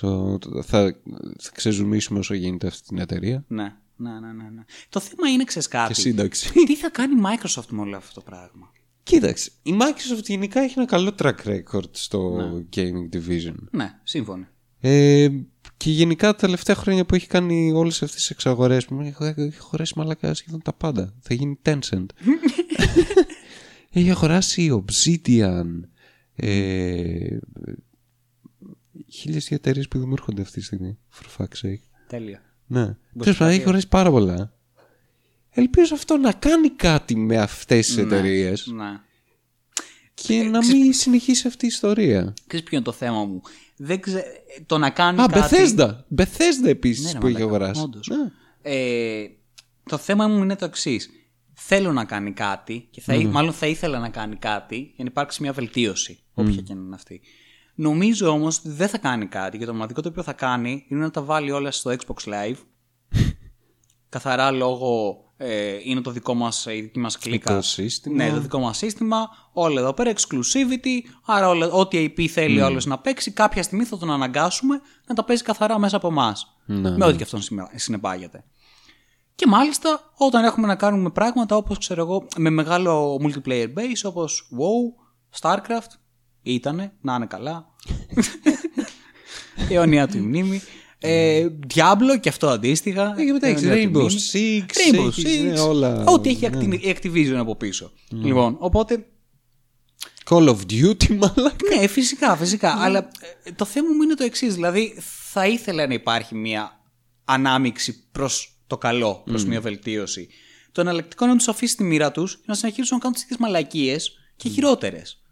So, θα, θα ξεζουμίσουμε όσο γίνεται αυτή την εταιρεία. Ναι, ναι, ναι, ναι. ναι. Το θέμα είναι, ξέρεις Και κάτι. σύνταξη. Τι θα κάνει η Microsoft με όλο αυτό το πράγμα; Κοίταξε, η Microsoft γενικά έχει ένα καλό track record στο gaming division. Ναι, σύμφωνοι. Ε, και γενικά τα τελευταία χρόνια που έχει κάνει όλες αυτές τις εξαγορές που έχει, έχει χωρέσει μαλάκα σχεδόν τα πάντα. Θα γίνει Tencent. (laughs) έχει αγοράσει Obsidian. Ε, χίλιες δύο εταιρείες που δημιουργούνται αυτή τη στιγμή. For fuck's sake. Τέλεια. Ναι. Τέλος πάντων, έχει αγοράσει πάρα πολλά. Ελπίζω αυτό να κάνει κάτι με αυτές τις εταιρείες Ναι. και να μην συνεχίσει αυτή η ιστορία. Ξέρεις ποιο είναι το θέμα μου; Δεν ξε... Το να κάνεις Α, κάτι... Bethesda. Bethesda επίσης Ναι, ρε που έχει μαλάκα, αγοράσει. όντως. Ναι. Ε, το θέμα μου είναι το εξής. Θέλω να κάνει κάτι, και θα, μάλλον θα ήθελα να κάνει κάτι για να υπάρξει μια βελτίωση, όποια και να είναι αυτή. Νομίζω όμως ότι δεν θα κάνει κάτι και το μοναδικό το οποίο θα κάνει είναι να τα βάλει όλα στο Xbox Live. (laughs) Καθαρά λόγω ε, είναι το δικό μας, η δική μας κλίκα. Οικοσύστημα. Ναι, το δικό μας σύστημα. Όλα εδώ πέρα, exclusivity. Άρα όλα, ό,τι IP θέλει mm. όλος να παίξει, κάποια στιγμή θα τον αναγκάσουμε να τα παίζει καθαρά μέσα από εμάς. Ναι, με ό,τι και αυτόν συμμε- συνεπάγεται. Και μάλιστα όταν έχουμε να κάνουμε πράγματα όπως ξέρω εγώ με μεγάλο multiplayer base όπως WoW, StarCraft, ήτανε, να είναι καλά. (laughs) αιωνία του η μνήμη. Ε, Diablo και αυτό αντίστοιχα. Ε, και μετά έχεις αιωνία του Rainbow μνήμη. Six, Rainbow έχεις, Six, ναι, όλα. Ό,τι έχει Acti- η Activision από πίσω. Λοιπόν, οπότε Call of Duty, (laughs) μαλάκα. ναι, φυσικά, φυσικά. Αλλά ε, το θέμα μου είναι το εξής. Δηλαδή, θα ήθελα να υπάρχει μια ανάμειξη προς το καλό, προς μια βελτίωση. Το εναλλακτικό είναι να τους αφήσει τη μοίρα τους να συνεχίσουν να κάνουν τις ίδιες μαλακίες και χειρότερες.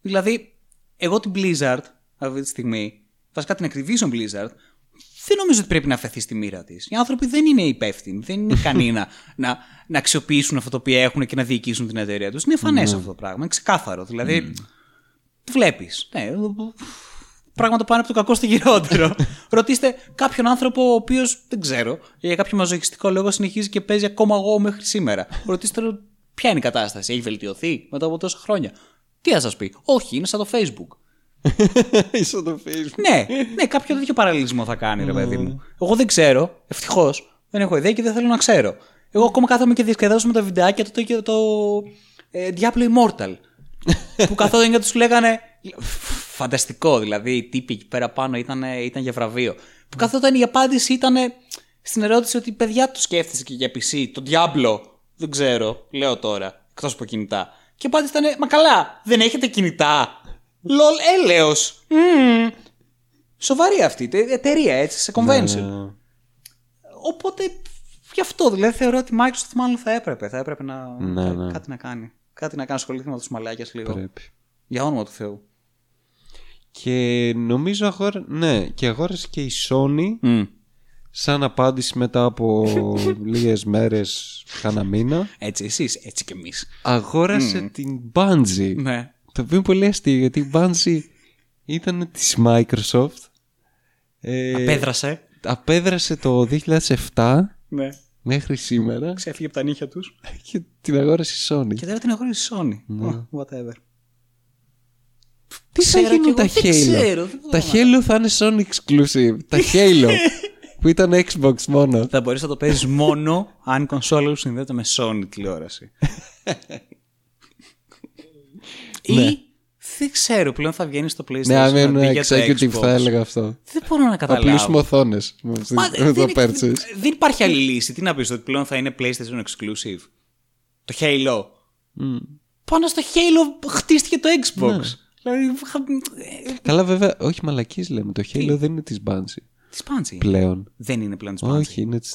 Δηλαδή, εγώ την Blizzard αυτή τη στιγμή, βασικά την Activision Blizzard, δεν νομίζω ότι πρέπει να αφαιθεί στη μοίρα της. Οι άνθρωποι δεν είναι υπεύθυνοι, δεν είναι (laughs) ικανοί να, να, να αξιοποιήσουν αυτό το οποίο έχουν και να διοικήσουν την εταιρεία τους. Είναι εμφανέ αυτό το πράγμα. Είναι ξεκάθαρο. Δηλαδή, το βλέπεις. Ναι, πράγματα πάνε από το κακό στο χειρότερο. (laughs) Ρωτήστε κάποιον άνθρωπο ο οποίος δεν ξέρω, για κάποιο μαζοχιστικό λόγο συνεχίζει και παίζει ακόμα εγώ μέχρι σήμερα. Ρωτήστε τον ποια είναι η κατάσταση, έχει βελτιωθεί μετά από τόσα χρόνια; Τι θα σας πει, Όχι, είναι σαν το Facebook. (laughs) Είσαι το Facebook. ναι, ναι, κάποιο τέτοιο παραλληλισμό θα κάνει, ρε παιδί μου. Εγώ δεν ξέρω, ευτυχώς, δεν έχω ιδέα και δεν θέλω να ξέρω. Εγώ ακόμα κάθομαι και διασκεδάζω με τα βιντεάκια του το, το, ε, Diablo Immortal. που (laughs) καθόταν και τους λέγανε. Φανταστικό, δηλαδή οι τύποι εκεί πέρα πάνω ήταν, ήταν για βραβείο. Που καθόταν η απάντηση ήταν στην ερώτηση ότι παιδιά το σκέφτεσαι και για PC, το Diablo. Δεν ξέρω, λέω τώρα, εκτός από κινητά. Και η απάντηση ήταν, Μα καλά, δεν έχετε κινητά. Λολ, έλεος. Μμμ. Σοβαρή αυτή, τε- εταιρεία έτσι, σε convention. Οπότε γι' αυτό δηλαδή θεωρώ ότι η Microsoft μάλλον θα έπρεπε. Θα έπρεπε να Ναι, κα- ναι. κάτι να κάνει. Κάτι να κάνει ασχοληθεί με τους μαλάκια λίγο. Πρέπει. Για όνομα του Θεού. Και νομίζω αγόρα... ναι, και αγόρασε και η Sony Mm. Σαν απάντηση μετά από (laughs) λίγες μέρες, κάνα μήνα, Έτσι εσείς, έτσι κι εμείς. αγόρασε την Bungie. Ναι. Το οποίο είναι πολύ αστείο γιατί η Bungie ήταν της Microsoft. Ε, Απέδρασε. απέδρασε το 2007 Ναι. μέχρι σήμερα Ξέφυγε από τα νύχια τους. και την αγόρασε η Sony. Και τώρα την αγόρασε η Sony. Ναι. Oh, whatever. Τι θα Ξέρω γίνουν κι τα εγώ, δεν Halo; ξέρω, δεν Τα μπορώ Halo θα είναι Sony exclusive. τα (laughs) Halo που ήταν Xbox μόνο. Θα μπορείς να το παίζεις μόνο αν η κονσόλα σου συνδέεται με Sony τηλεόραση. Ή δεν ξέρω, πλέον θα βγαίνει στο PlayStation Ναι, αν να ήμουν μπει για το executive Xbox. θα έλεγα αυτό. Δεν μπορώ να Θα καταλάβω. πλήσουμε οθόνες με Μα, με το δεν, purchase. δεν υπάρχει άλλη λύση. Τι να πεις, ότι πλέον θα είναι PlayStation exclusive. Το Halo. Πάνω στο Halo χτίστηκε το Xbox. Ναι. Δηλαδή, χα- ε, Καλά, βέβαια, όχι μαλακής λέμε. Το Halo δεν είναι της Bungie της Bungie. πλέον. Δεν είναι πλέον της Bungie. Όχι, είναι της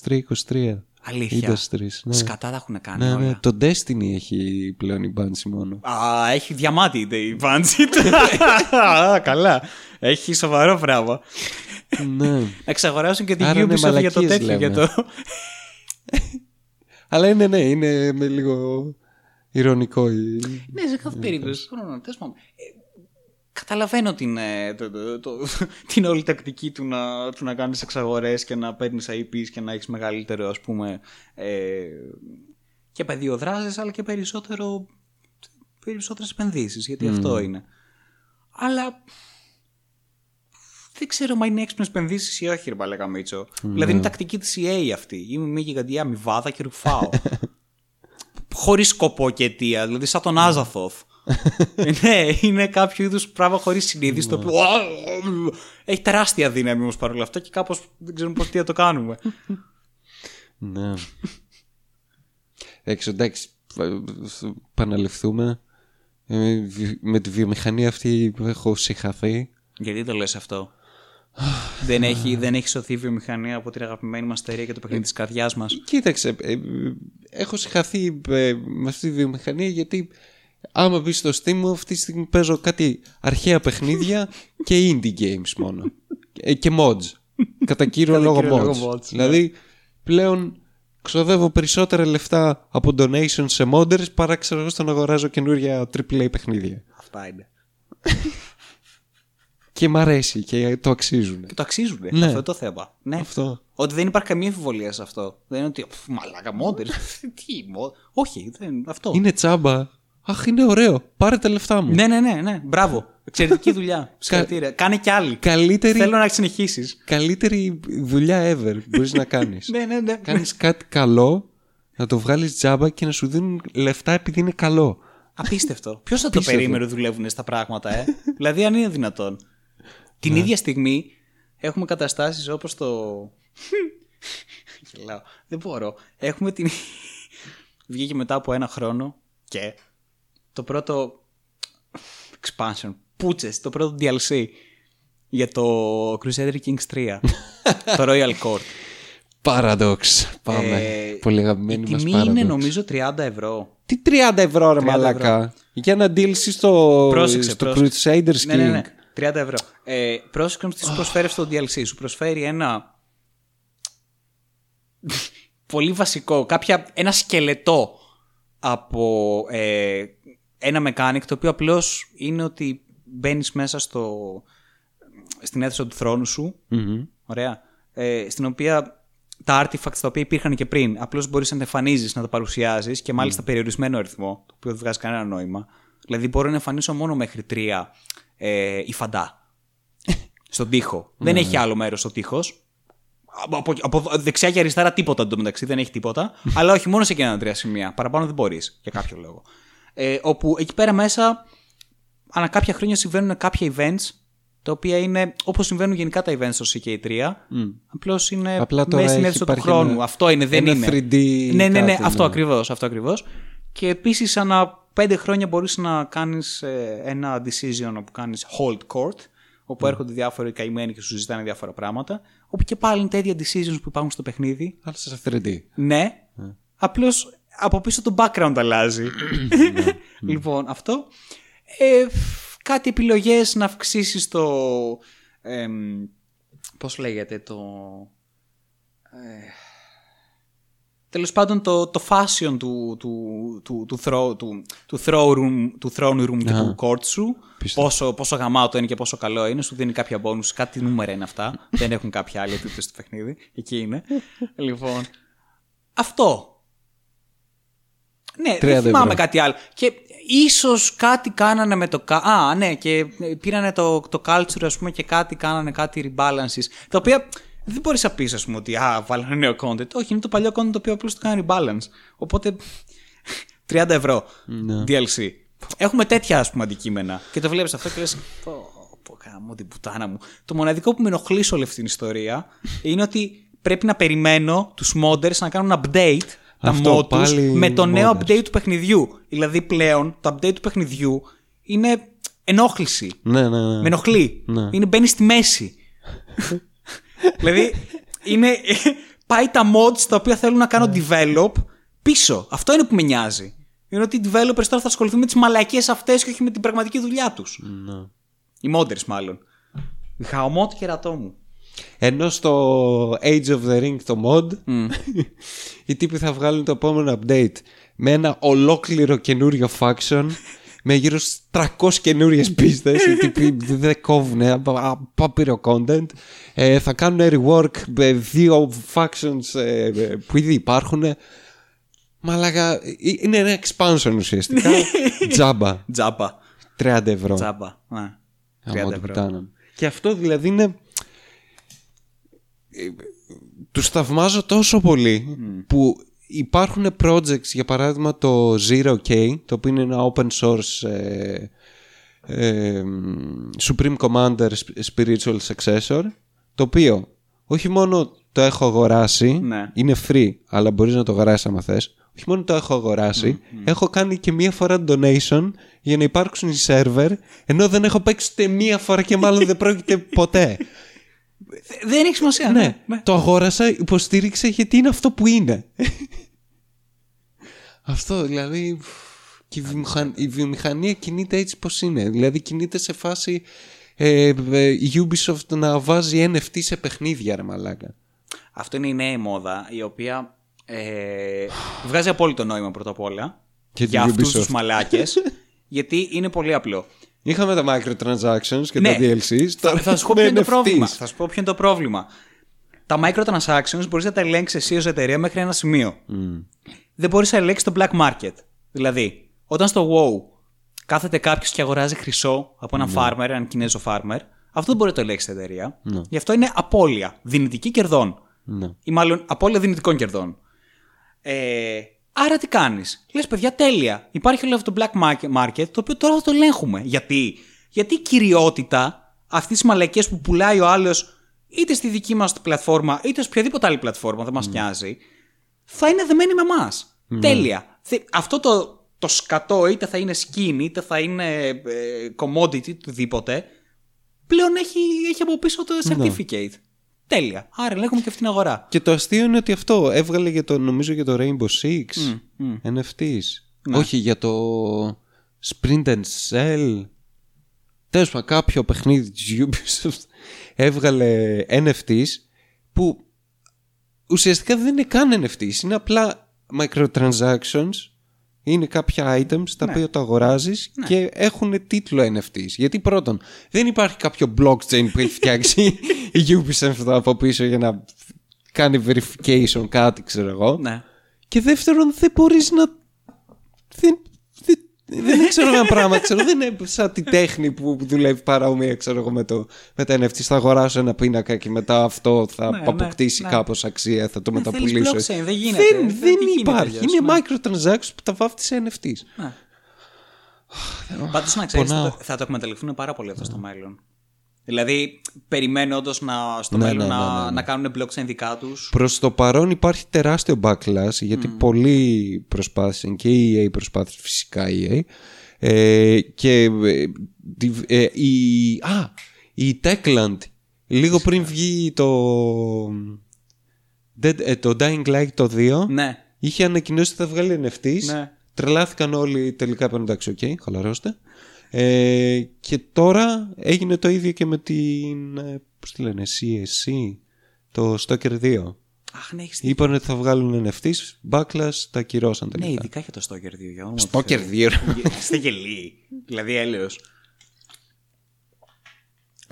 323. Αλήθεια. Industries. Ναι. Σκατά τα έχουν κάνει Ναι, όλα. ναι. Το Destiny έχει πλέον η Bungie μόνο. Α, έχει διαμάτι η Bungie. (laughs) Α, καλά. Έχει σοβαρό πράγμα. ναι. Να εξαγοράσουν και την Άρα είναι Ubisoft για το μαλακίες, τέτοιο. λέμε. Για το... Αλλά είναι, ναι, είναι με λίγο ηρωνικό. η- ναι, σε κάθε περίπτωση. Θέλω να- τέλος πάντων. Ε, Καταλαβαίνω την, ε, το, το, το, την όλη τακτική του να, του να κάνεις εξαγορές και να παίρνεις IPs και να έχεις μεγαλύτερο ας πούμε ε, και πεδίο δράσης αλλά και περισσότερο περισσότερες επενδύσεις γιατί αυτό είναι. Αλλά δεν ξέρω μα είναι έξυπνες επενδύσεις ή όχι, ρε Μπαλέκα Μίτσο. Δηλαδή είναι η τακτική της EA αυτή. Είμαι μια γιγαντιά αμοιβάδα και ρουφάω. (laughs) χωρίς σκοπό και αιτία. Δηλαδή σαν τον Άζαθοφ. (laughs) ναι, είναι κάποιο είδους πράγμα χωρίς συνείδηση. το οποίο έχει τεράστια δύναμη όμως παρόλα αυτά και κάπως δεν ξέρουμε πώς τι θα το κάνουμε. Ναι. Έξω, εντάξει, επαναληφθούμε. Ε, βι- με τη βιομηχανία αυτή έχω συγχαθεί. Γιατί το λες αυτό; δεν, έχει, δεν έχει σωθεί η βιομηχανία από την αγαπημένη μας εταιρεία και το παιχνίδι της καρδιάς μας; Κοίταξε, ε, ε, έχω συγχαθεί ε, με αυτή τη βιομηχανία γιατί άμα μπεις στο Steam μου αυτή τη στιγμή παίζω κάτι αρχαία παιχνίδια (laughs) και indie games μόνο. Ε, και mods. Κατά κύριο Κατά λόγο κύριο mods. λόγο mods, ναι. Δηλαδή πλέον ξοδεύω περισσότερα λεφτά από donations σε modders παρά ξέρω εγώ στο να αγοράζω καινούργια AAA παιχνίδια. Αυτά είναι. (laughs) Και μ' αρέσει και το αξίζουν. Και το αξίζουν. Ναι. Αυτό είναι το θέμα. Ναι. Αυτό. Ότι δεν υπάρχει καμία αμφιβολία σε αυτό. Δεν είναι ότι. «Πφ, Μαλάκα μόντερ. (laughs) Τι μο- Όχι, δεν, αυτό. Είναι τσάμπα. Αχ, είναι ωραίο. Πάρε τα λεφτά μου. Ναι, ναι, ναι, ναι. Μπράβο. Εξαιρετική (laughs) δουλειά. Συγχαρητήρια. Κάνε κι άλλη. Καλύτερη, Θέλω να συνεχίσεις. καλύτερη δουλειά ever μπορείς να κάνεις. (laughs) ναι, ναι, ναι. κάνεις κάτι καλό, να το βγάλεις τζάμπα και να σου δίνουν λεφτά επειδή είναι καλό. Απίστευτο. (laughs) Ποιος θα το Απίστευτο. περίμενε ότι δουλεύουν στα πράγματα, ε; δηλαδή, αν είναι δυνατόν. Την ίδια στιγμή έχουμε καταστάσεις όπως το. Γελάω. Δεν μπορώ. Έχουμε την. Βγήκε μετά από ένα χρόνο και το πρώτο expansion. Πούτσες, το πρώτο DLC για το Crusader Kings 3. (laughs) το Royal Court. Paradox. Πάμε. Ε, Πολύ Η αγαπημένη μας τιμή Paradox. είναι νομίζω 30 ευρώ. Τι 30 ευρώ ρε 30 μαλάκα; Για ένα deal στο, Πρόσεξε, στο πρόσεξε. Crusaders King. Ναι, ναι, ναι. 30 ευρώ. Ε, πρόσεξε όμως τι σου προσφέρει στο DLC. Σου προσφέρει ένα. (laughs) πολύ βασικό. Κάποια, ένα σκελετό από ε, ένα mechanic το οποίο απλώς είναι ότι μπαίνεις μέσα στο, στην αίθουσα του θρόνου σου. Μμμ. Ωραία. Ε, στην οποία τα artifacts τα οποία υπήρχαν και πριν, απλώς μπορείς να τα εμφανίζεις, να τα παρουσιάζεις και μάλιστα περιορισμένο αριθμό, το οποίο δεν βγάζει κανένα νόημα. Δηλαδή, μπορώ να εμφανίσω μόνο μέχρι τρία ε, υφαντά (laughs) στον τοίχο. δεν έχει άλλο μέρος ο τοίχος. Από, από, από δεξιά και αριστερά τίποτα εντωμεταξύ, δεν έχει τίποτα. (laughs) αλλά όχι μόνο σε εκείνα τα τρία σημεία. Παραπάνω δεν μπορείς για κάποιο λόγο. Ε, όπου εκεί πέρα μέσα, ανά κάποια χρόνια συμβαίνουν κάποια events τα οποία είναι όπως συμβαίνουν γενικά τα events στο CK3. Απλώς είναι Απλά τώρα μέσα στην έχει αίθουσα του υπάρχει χρόνου. ένα- αυτό είναι, δεν ένα είναι. 3D ναι, ναι, ναι, κάτι, αυτό ναι. ακριβώς. Αυτό ακριβώς. Και επίσης ανά πέντε χρόνια μπορείς να κάνεις ένα decision όπου κάνεις hold court, όπου έρχονται διάφοροι καημένοι και σου συζητάνε διάφορα πράγματα. Όπου και πάλι είναι τα ίδια decisions που υπάρχουν στο παιχνίδι. Αλλά σε 3D. Ναι, απλώς από πίσω το background αλλάζει. Ναι. (laughs) λοιπόν, αυτό. Ε, κάτι επιλογές να αυξήσεις το... εμ, πώς λέγεται το... Τέλος πάντων, το, το fashion του, του, του, του, throw, του, του, throw room, του throne room και του court σου, πόσο, πόσο γαμάτο είναι και πόσο καλό είναι, σου δίνει κάποια bonus. Κάτι νούμερα είναι αυτά. (laughs) Δεν έχουν κάποια άλλη επίπτωση στο παιχνίδι. Εκεί είναι. λοιπόν. Αυτό. Ναι, δεν θυμάμαι κάτι άλλο. Και ίσως κάτι κάνανε με το. Α, ναι, και πήρανε το, το culture, ας πούμε, και κάτι κάνανε κάτι rebalances. Τα οποία δεν μπορείς να πεις, ας πούμε, ότι α, βάλανε νέο content. Όχι, είναι το παλιό content το οποίο απλώς το κάνει rebalance. Οπότε (laughs) 30 ευρώ ναι. DLC. Έχουμε τέτοια ας πούμε αντικείμενα. Και το βλέπεις αυτό και λες. Πω, κάνω την πουτάνα μου. Το μοναδικό που με ενοχλεί σε όλη αυτή την ιστορία είναι ότι πρέπει να περιμένω τους modders να κάνουν update τα mod τους με το νέο update του παιχνιδιού. Δηλαδή πλέον το update του παιχνιδιού είναι ενόχληση. Ναι, ναι, ναι. Με ενοχλεί. Ναι. Είναι μπαίνει στη μέση. (laughs) δηλαδή είναι, πάει τα mods τα οποία θέλουν να κάνω develop πίσω. Αυτό είναι που με νοιάζει. Είναι ότι οι developers τώρα θα ασχοληθούν με τις μαλακίες αυτές και όχι με την πραγματική δουλειά τους. Ναι. Οι modders μάλλον. Χαωμό του κερατό μου. Ενώ στο Age of the Ring το mod mm. (laughs) οι τύποι θα βγάλουν το επόμενο update με ένα ολόκληρο καινούριο faction με γύρω στις 300 καινούριες πίστες. Οι τύποι δεν κόβουν απάπειρο content. Ε, θα κάνουν rework με δύο factions ε, που ήδη υπάρχουν. Μαλάκα, ε, είναι ένα expansion ουσιαστικά. (laughs) Τζάμπα. Τζάμπα. 30 ευρώ. Τζάμπα. 30 ευρώ. Και αυτό δηλαδή είναι τους θαυμάζω τόσο πολύ που υπάρχουν projects για παράδειγμα το Zero K το οποίο είναι ένα open source ε, ε, Supreme Commander Spiritual Successor το οποίο όχι μόνο το έχω αγοράσει ναι. είναι free αλλά μπορείς να το αγοράσεις άμα θες όχι μόνο το έχω αγοράσει έχω κάνει και μία φορά donation για να υπάρξουν οι server ενώ δεν έχω παίξει ούτε μία φορά και μάλλον δεν πρόκειται ποτέ δεν έχει σημασία. Ναι. ναι, ναι. Το αγόρασα, υποστήριξε γιατί είναι αυτό που είναι. αυτό δηλαδή. Και η, βιομηχανία κινείται έτσι πως είναι. Δηλαδή κινείται σε φάση ε, ε, η Ubisoft να βάζει NFT σε παιχνίδια, ρε μαλάκα. Αυτό είναι η νέα μόδα η οποία ε, βγάζει απόλυτο νόημα πρώτα απ' όλα για αυτούς τους μαλάκες. γιατί είναι πολύ απλό. Είχαμε τα microtransactions και ναι. τα DLCs. Τώρα θα σου πω ποιο είναι το πρόβλημα. Θα σου πω ποιο είναι το πρόβλημα. Τα microtransactions μπορείς να τα ελέγξεις εσύ ως εταιρεία μέχρι ένα σημείο. Mm. Δεν μπορείς να ελέγξεις το black market. Δηλαδή, όταν στο WoW κάθεται κάποιος και αγοράζει χρυσό από έναν mm. farmer, έναν Κινέζο farmer, αυτό δεν μπορεί να το ελέγξει η εταιρεία. Mm. Γι' αυτό είναι απώλεια δυνητική κερδών. Mm. Ή μάλλον απώλεια δυνητικών κερδών. Ε, Άρα τι κάνεις; Λες, παιδιά, τέλεια. Υπάρχει όλο αυτό το black market, το οποίο τώρα θα το ελέγχουμε. Γιατί, Γιατί η κυριότητα αυτής της μαλακίας που πουλάει ο άλλος είτε στη δική μας πλατφόρμα, είτε σε οποιαδήποτε άλλη πλατφόρμα, δεν μας mm. νοιάζει, θα είναι δεμένη με εμάς. Mm. Τέλεια. Αυτό το, το σκατό, είτε θα είναι skin, είτε θα είναι ε, commodity, οτιδήποτε, πλέον έχει, έχει από πίσω το ναι. certificate. Τέλεια. Άρα ελέγχουμε και αυτήν την αγορά. Και το αστείο είναι ότι αυτό έβγαλε για το, νομίζω για το Rainbow Six mm, mm. NFTs. Ναι. Όχι για το Sprint and Cell. Τέλος πάντων, κάποιο παιχνίδι της Ubisoft έβγαλε NFTs που ουσιαστικά δεν είναι καν NFTs. Είναι απλά microtransactions είναι κάποια items τα ναι. οποία το αγοράζεις ναι. και έχουν τίτλο NFTs. Γιατί πρώτον, δεν υπάρχει κάποιο blockchain που έχει φτιάξει (laughs) η Ubisoft από πίσω για να κάνει verification κάτι, ξέρω εγώ. Ναι. Και δεύτερον, δεν μπορείς να. Δεν, δεν ξέρω ένα πράγμα. Ξέρω, δεν είναι σαν τη τέχνη που δουλεύει παρόμοια ξέρω εγώ, με, το, με τα NFT. Θα αγοράσω ένα πίνακα και μετά αυτό θα ναι, αποκτήσει ναι, ναι. κάπως αξία. Θα το ναι, μεταπουλήσω. δεν γίνεται. Δεν, δεν, δεν υπάρχει. είναι ναι. microtransactions που τα βάφτει σε NFTs. Ναι. Πάντως να ξέρεις, θα, θα το εκμεταλλευτούν πάρα πολύ αυτό στο μέλλον. Δηλαδή, περιμένω όντως στο ναι, μέλλον ναι, ναι, να, να κάνουν blockchain δικά τους. Προς το παρόν υπάρχει τεράστιο backlash γιατί mm. πολλοί προσπάθησαν και η EA προσπάθησε φυσικά η EA. Ε, και ε, ε, η, α, η Techland λίγο πριν βγει το, ε, το Dying Light το 2 ναι. είχε ανακοινώσει ότι θα βγάλει NFTs. Ναι. Τρελάθηκαν όλοι τελικά είπαν εντάξει, OK, okay, χαλαρώστε. Ε, και τώρα έγινε το ίδιο και με την, ε, πώς τη λένε, CSC, το Stalker 2. Αχ, ναι, έχεις Είπαν ότι θα βγάλουν NFTs, backlash, τα ακυρώσαν Ναι, τελικά. ειδικά για το Stalker 2. Για όνομα του Stalker Θεού. 2. Είστε γελοί. Δηλαδή έλεος.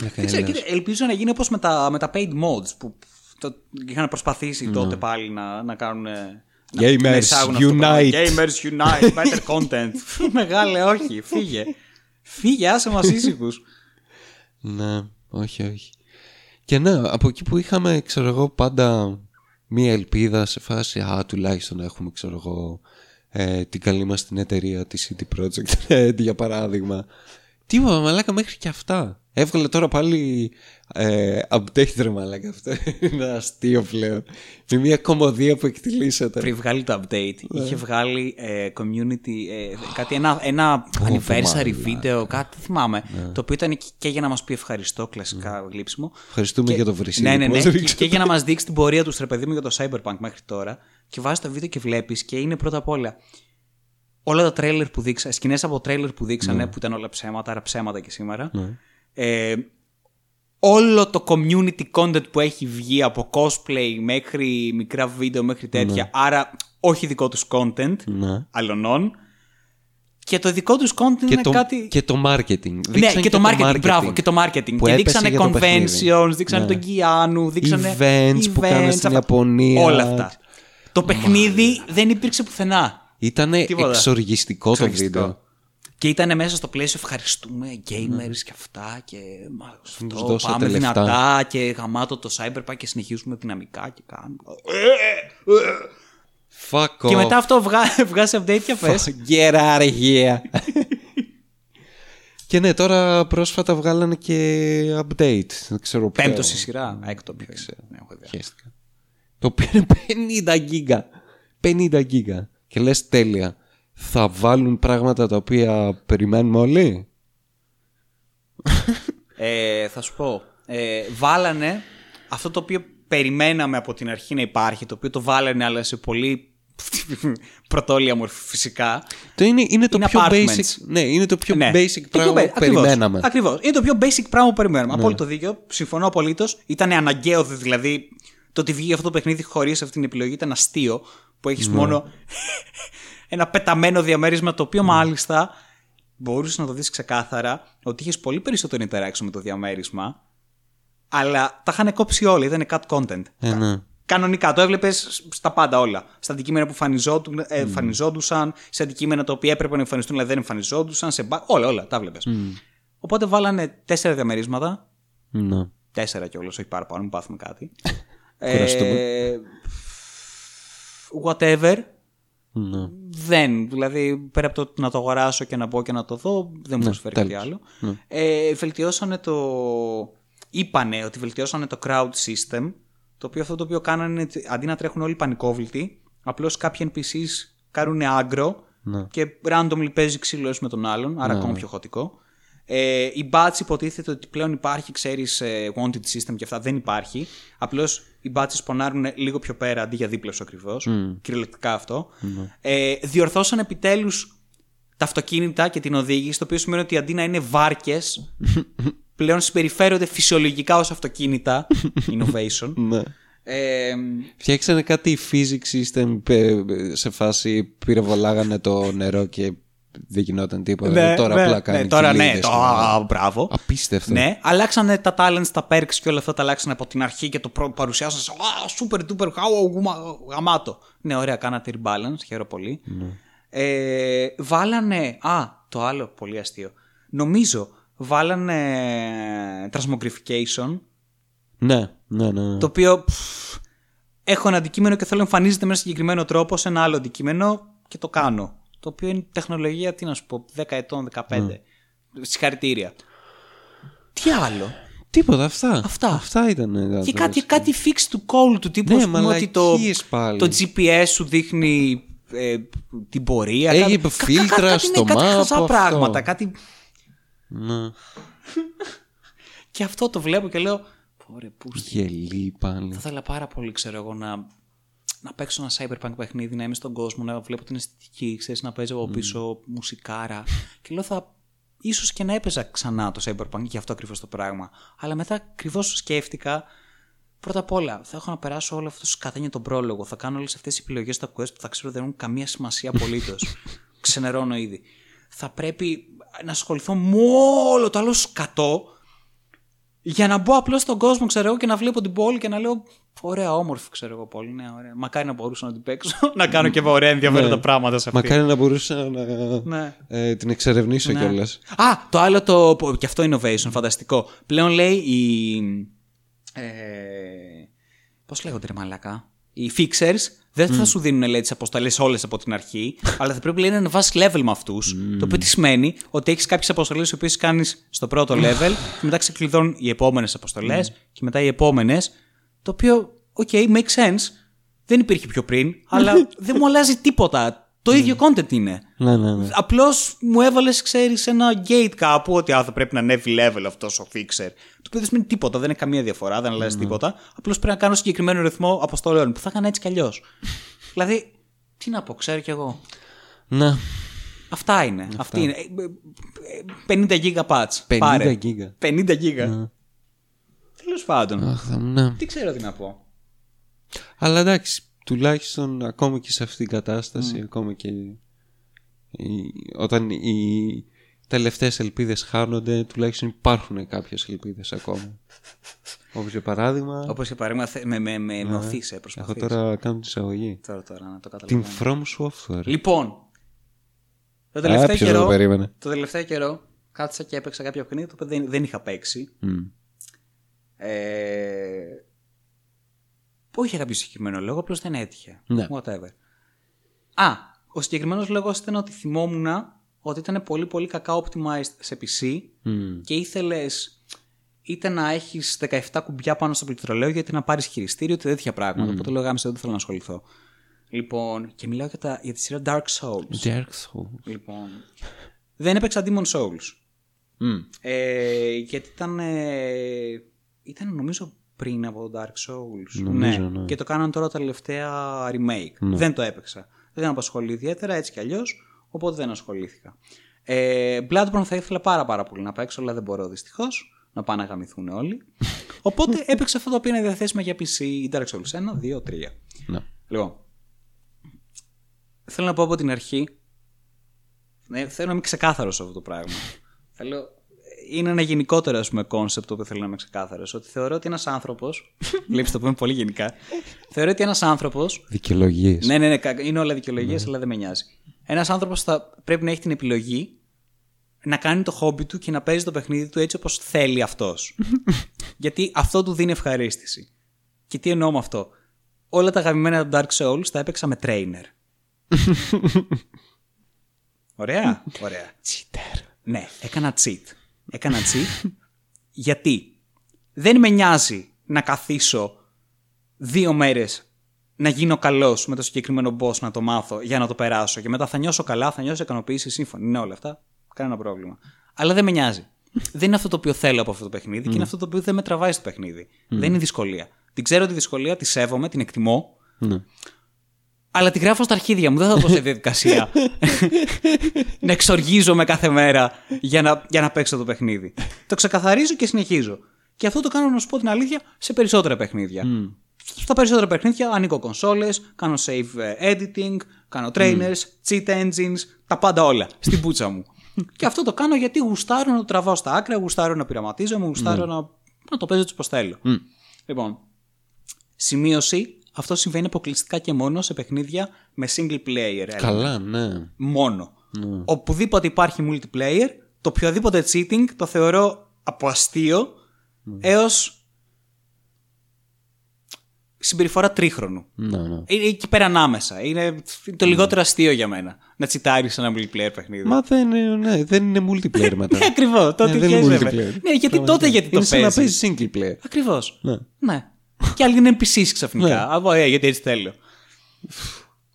Ναι, Δεν ξέρω, κοίτα, ελπίζω να γίνει όπως με τα, με τα paid mods που το, είχαν προσπαθήσει τότε πάλι να, να κάνουν. ε, να- Gamers, να εισάγουν αυτό το πράγμα. unite. Gamers unite, better content. (laughs) Μεγάλε, όχι, φύγε. Φύγε, άσε μας (laughs) ήσυχους. Ναι, όχι, όχι. Και ναι, από εκεί που είχαμε, ξέρω εγώ, πάντα μία ελπίδα σε φάση, α, τουλάχιστον έχουμε, ξέρω εγώ, ε, την καλή μας την εταιρεία, τη City Project, Red, (laughs) για παράδειγμα. Τίποτα, μαλάκα, μέχρι και αυτά. Έβγαλε τώρα πάλι ε, update, ρε μαλάκα, αυτό (laughs) είναι αστείο πλέον. Με μια κομμωδία που εκτιλήσεται. Πριν βγάλει το update, είχε βγάλει ε, community, ε, κάτι, ένα, ένα anniversary βίντεο, κάτι δεν θυμάμαι. Το οποίο ήταν και- και για να μας πει ευχαριστώ, κλασικά γλύψιμο. Ευχαριστούμε για το βρυσίδι Ναι, ναι, που ναι. μας Και, ρίξατε. και για να μας δείξει την πορεία τους, ρε παιδί μου, για το Cyberpunk μέχρι τώρα. Και βάζεις το βίντεο και βλέπεις και είναι πρώτα απ' όλα όλα τα τρέιλερ που δείξανε, σκηνές από τρέιλερ που δείξανε, που ήταν όλα ψέματα, άρα ψέματα και σήμερα. Ε, όλο το community content που έχει βγει από cosplay μέχρι μικρά βίντεο μέχρι τέτοια, άρα όχι δικό τους content, Ναι. αλλωνών. Και το δικό τους content Και είναι το, κάτι... και το marketing. Ναι, Δείξανε και το marketing, μπράβο, και το marketing. που Και έπεσε δείξανε για το παιχνίδι. conventions, δείξανε Ναι. τον Κιάνου, δείξανε Events που κάνανε στην αυτά. Ιαπωνία. Όλα αυτά. Το παιχνίδι δεν υπήρξε πουθενά. Ήταν Τίποτα. εξοργιστικό το Εξοργιστικό. βίντεο. Και ήταν μέσα στο πλαίσιο ευχαριστούμε gamers και αυτά και μα, τους αυτό, δώσατε πάμε λεφτά. δυνατά και γαμάτο το Cyberpunk και συνεχίζουμε δυναμικά και κάνουμε. Fuck off. Και μετά αυτό βγά, (laughs) βγάζει update και πες. Get out of here. και ναι, τώρα πρόσφατα βγάλανε και update. Δεν ξέρω ποιο. Πέμπτο στη σειρά. Έκτο ποιο είναι. Ναι, έχω ιδέα. Χαίστηκα. Το οποίο είναι 50 γίγα. 50 γίγα. Και λες τέλεια. Θα βάλουν πράγματα τα οποία περιμένουμε όλοι; Ε, θα σου πω. Ε, βάλανε αυτό το οποίο περιμέναμε από την αρχή να υπάρχει, το οποίο το βάλανε αλλά σε πολύ πρωτόλια μορφή φυσικά. Το είναι, είναι το Είναι πιο apartments. basic. Ναι, είναι το πιο Ναι. basic Το πράγμα πιο που ba- ακριβώς, περιμέναμε. Ναι. Ακριβώς. Είναι το πιο basic πράγμα που περιμέναμε. Απόλυτο δίκιο. Συμφωνώ απολύτως. Ήταν αναγκαίο δηλαδή το ότι βγήκε αυτό το παιχνίδι χωρίς αυτή την επιλογή ήταν αστείο. Που έχεις Ναι. μόνο ένα πεταμένο διαμέρισμα το οποίο μάλιστα μπορούσες να το δεις ξεκάθαρα ότι είχες πολύ περισσότερο interaction με το διαμέρισμα. Αλλά τα είχαν κόψει όλα. Ήταν cut content. Ε, ναι. Κανονικά, το έβλεπες στα πάντα όλα. Στα αντικείμενα που εμφανιζόντου- ε, εμφανιζόντουσαν, σε αντικείμενα τα οποία έπρεπε να εμφανιστούν αλλά δεν εμφανιζόντουσαν, σε μπα... όλα, όλα τα έβλεπες. Οπότε βάλανε τέσσερα διαμερίσματα. Ναι. Τέσσερα κιόλας, όχι παραπάνω, μην πάθουμε κάτι. (laughs) Κουραστούμε. ε, whatever. Ναι. Δεν. Δηλαδή, πέρα από το να το αγοράσω και να μπω και να το δω, δεν μου προσφέρει κάτι τέλος. άλλο. Ε, βελτιώσανε το. Είπανε ότι βελτιώσανε το crowd system. Το οποίο αυτό το οποίο κάνανε είναι ότι αντί να τρέχουν όλοι πανικόβλητοι, απλώς κάποιοι NPCs κάνουν aggro Ναι. και randomly παίζει ξύλο ένας με τον άλλον, άρα ακόμα πιο χωτικό. Ε, η badge υποτίθεται ότι πλέον υπάρχει, ξέρεις, wanted system και αυτά δεν υπάρχει. Απλώς οι badges πονάρουν λίγο πιο πέρα αντί για δίπλα σου ακριβώς. Κυριολεκτικά αυτό. Ε, διορθώσαν επιτέλους τα αυτοκίνητα και την οδήγηση, το οποίο σημαίνει ότι αντί να είναι βάρκες, (laughs) πλέον συμπεριφέρονται φυσιολογικά ως αυτοκίνητα. (laughs) Innovation. Ναι. Ε, Φτιάξανε κάτι physics system ε, σε φάση πυροβολάγανε το νερό και δεν γινόταν τίποτα. τώρα απλά κάνει ναι, τώρα ναι, κοιλίδες το, και- α, μπράβο. Απίστευτο. Ναι, αλλάξανε τα talents, τα perks και όλα αυτά τα αλλάξανε από την αρχή και το προ- παρουσιάσαν σε Α, super duper how, γουμα- γαμάτο. Ναι, ωραία, κάνατε rebalance, χαίρομαι πολύ. Ε, βάλανε. Α, το άλλο πολύ αστείο. Νομίζω βάλανε transmogrification, Ναι, ναι, ναι. ναι. το οποίο πφ, έχω ένα αντικείμενο και θέλω να εμφανίζεται με ένα συγκεκριμένο τρόπο σε ένα άλλο αντικείμενο και το κάνω. Το οποίο είναι τεχνολογία, τι να σου πω, 10 ετών, 15. Συγχαρητήρια. Τι άλλο; Τίποτα, αυτά. Αυτά. Αυτά ήταν. ε, Και τα κάτι, βασικά. κάτι fix του call του τύπου Ναι, ας πούμε, ότι το, μαλακίες πάλι. το GPS σου δείχνει ε, την πορεία. Έχει κάτι- φίλτρα κάτι, στο ναι, κάτι map, χαζά αυτό. πράγματα. Κάτι... Ναι. (laughs) Και αυτό το βλέπω και λέω. Πόρε, πού Γελί πάλι. Θα ήθελα πάρα πολύ, ξέρω εγώ, να, να παίξω ένα cyberpunk παιχνίδι, να είμαι στον κόσμο, να βλέπω την αισθητική, ξέρεις, να παίζω από πίσω μουσικάρα. και λέω θα. ίσως και να έπαιζα ξανά το cyberpunk για αυτό ακριβώς το πράγμα. Αλλά μετά ακριβώς σκέφτηκα Πρώτα απ' όλα, θα έχω να περάσω όλο αυτό το σκατένιο τον πρόλογο. Θα κάνω όλες αυτές τις επιλογές στα quest που θα ξέρω δεν έχουν καμία σημασία απολύτως. (laughs) Ξενερώνω ήδη. Θα πρέπει να ασχοληθώ με όλο το άλλο σκατό για να μπω απλώς στον κόσμο, ξέρω εγώ, και να βλέπω την πόλη και να λέω. Ωραία, όμορφη, ξέρω εγώ πόλη. Ναι, ωραία. Μακάρι να μπορούσα να την παίξω. (laughs) να κάνω και ωραία ενδιαφέροντα Ναι. πράγματα σε αυτή. Μακάρι να μπορούσα να Ναι. ε, την εξερευνήσω Ναι. κιόλας. Α, το άλλο το. που- Και αυτό innovation, φανταστικό. Πλέον λέει οι. Ε, Πώς λέγονται ρε μαλακά. Οι fixers δεν θα σου δίνουν λέει, τις αποστολές όλες από την αρχή, αλλά θα πρέπει λέει, να ανεβάσεις level με αυτούς. Το οποίο τι σημαίνει ότι έχεις κάποιες αποστολές οι οποίες κάνεις στο πρώτο level και μετά ξεκλειδώνουν οι επόμενες αποστολές και μετά οι επόμενες. Το οποίο, OK, makes sense. Δεν υπήρχε πιο πριν, αλλά (laughs) δεν μου αλλάζει τίποτα. Το ίδιο content είναι. Ναι, ναι, ναι. Απλώς μου έβαλες, ξέρεις, ένα gate κάπου ότι α, θα πρέπει να ανέβει level αυτός ο fixer. Το οποίο δεν σημαίνει τίποτα, δεν είναι καμία διαφορά, δεν αλλάζει τίποτα. Απλώς πρέπει να κάνω συγκεκριμένο ρυθμό αποστολών που θα έκανα έτσι κι αλλιώς. (laughs) δηλαδή, τι να πω, ξέρω κι εγώ. Να, Αυτά είναι. Αυτή είναι. Ε, ε, ε, 50 γίγα patch. 50 Πάρε. γίγα. 50 γίγα. Τέλος πάντων. Αχ, θα- ναι. Τι ξέρω τι να πω. Αλλά εντάξει, τουλάχιστον ακόμα και σε αυτήν την κατάσταση, ακόμα και η- όταν οι τελευταίες ελπίδες χάνονται, τουλάχιστον υπάρχουν κάποιες ελπίδες ακόμα. (laughs) Όπως για παράδειγμα, Όπως για παράδειγμα, θε- με, με, με, με οθείσαι, έχω προσπαθείς. τώρα κάνω τη εισαγωγή. Τώρα, τώρα, να το Την καταλαβαίνω. From Software. Λοιπόν, το Α, τελευταίο, ποιος δεν καιρό, το περίμενε. το τελευταίο καιρό κάτσα και έπαιξα κάποια παιχνίδια το οποίο δεν, δεν είχα παίξει. Μμ. Ε, όχι για κάποιο συγκεκριμένο λόγο, απλώς δεν έτυχε. Ναι. Whatever. Α, ο συγκεκριμένος λόγος ήταν ότι θυμόμουν ότι ήταν πολύ πολύ κακά optimized σε PC Μμ. και ήθελες είτε να έχεις 17 κουμπιά πάνω στο πληκτρολέο γιατί να πάρεις χειριστήριο, είτε τέτοια πράγματα. Οπότε λέω γάμισε, δεν θέλω να ασχοληθώ. Λοιπόν, και μιλάω για, τα, για τη σειρά Dark Souls. Dark Souls. Λοιπόν, δεν έπαιξα Demon Souls. Μμ. Ε, γιατί ήταν, ε, ήταν νομίζω πριν από το Dark Souls. Νομίζω, ναι. Και το κάναν τώρα τα τελευταία remake. Δεν το έπαιξα. Δεν με απασχολεί ιδιαίτερα έτσι κι αλλιώς, οπότε δεν ασχολήθηκα. Ε, Bloodborne θα ήθελα πάρα πάρα πολύ να παίξω, αλλά δεν μπορώ δυστυχώς. Να πάνε να γαμηθούν όλοι. (laughs) οπότε έπαιξα αυτό το οποίο είναι διαθέσιμο για PC Dark Souls 1, 2, 3. Ναι. Λοιπόν, θέλω να πω από την αρχή. Ναι, θέλω να είμαι ξεκάθαρος σε αυτό το πράγμα. (laughs) θέλω, είναι ένα γενικότερο ας πούμε concept το οποίο θέλω να είμαι ξεκάθαρος. Ότι θεωρώ ότι ένας άνθρωπος. Βλέπει το πούμε πολύ γενικά. θεωρώ ότι ένας άνθρωπο. Δικαιολογίες. Ναι, ναι, ναι, κα- είναι όλα δικαιολογίες, αλλά δεν με νοιάζει. Ένας άνθρωπος θα πρέπει να έχει την επιλογή να κάνει το χόμπι του και να παίζει το παιχνίδι του έτσι όπως θέλει αυτός. (laughs) Γιατί αυτό του δίνει ευχαρίστηση. Και τι εννοώ με αυτό; Όλα τα αγαπημένα Dark Souls τα έπαιξα με trainer. (laughs) Ωραία. Ωραία. Cheater. Ναι, έκανα cheat. Έκανα cheat γιατί; Δεν με νοιάζει να καθίσω δύο μέρες να γίνω καλός με το συγκεκριμένο boss να το μάθω για να το περάσω και μετά θα νιώσω καλά, θα νιώσω ικανοποίηση, σύμφωνη. Είναι όλα αυτά. Κανένα πρόβλημα. Αλλά δεν με νοιάζει. δεν είναι αυτό το οποίο θέλω από αυτό το παιχνίδι και είναι αυτό το οποίο δεν με τραβάει στο παιχνίδι. Δεν είναι δυσκολία. Την ξέρω τη δυσκολία, τη σέβομαι, την εκτιμώ, Ναι. Αλλά τη γράφω στα αρχίδια μου. Δεν θα πω σε διαδικασία (laughs) να εξοργίζομαι κάθε μέρα για να, για να παίξω το παιχνίδι. το ξεκαθαρίζω και συνεχίζω. Και αυτό το κάνω, να σου πω την αλήθεια, σε περισσότερα παιχνίδια. Στα περισσότερα παιχνίδια ανοίγω κονσόλες, κάνω save ε, editing, κάνω trainers, cheat engines, τα πάντα όλα στην (laughs) πούτσα μου. και αυτό το κάνω γιατί γουστάρω να το τραβάω στα άκρα, γουστάρω να πειραματίζομαι, γουστάρω να, να το παίζω έτσι όπως θέλω. Λοιπόν, Σημείωση, αυτό συμβαίνει αποκλειστικά και μόνο σε παιχνίδια με single player. element. Καλά, ναι. Μόνο. Οπουδήποτε υπάρχει multiplayer, το οποιοδήποτε cheating το θεωρώ από αστείο έως συμπεριφορά τρίχρονου. Ναι, ναι. Είναι εκεί πέρα ανάμεσα. Είναι το λιγότερο αστείο για μένα να τσιτάρεις ένα multiplayer παιχνίδι. Μα δεν είναι, ναι, δεν είναι multiplayer μετά. (laughs) Ναι, ακριβώς. Τότε Ναι, δεν είναι χέζευε. multiplayer. Ναι, γιατί Πραγματικά. τότε γιατί το Είναι σαν να παίζεις. παίζεις single player. Ακριβώς. Ναι. Ναι. (laughs) και άλλοι είναι NPCs ξαφνικά. Ναι. Α, πω, ε, γιατί έτσι θέλω.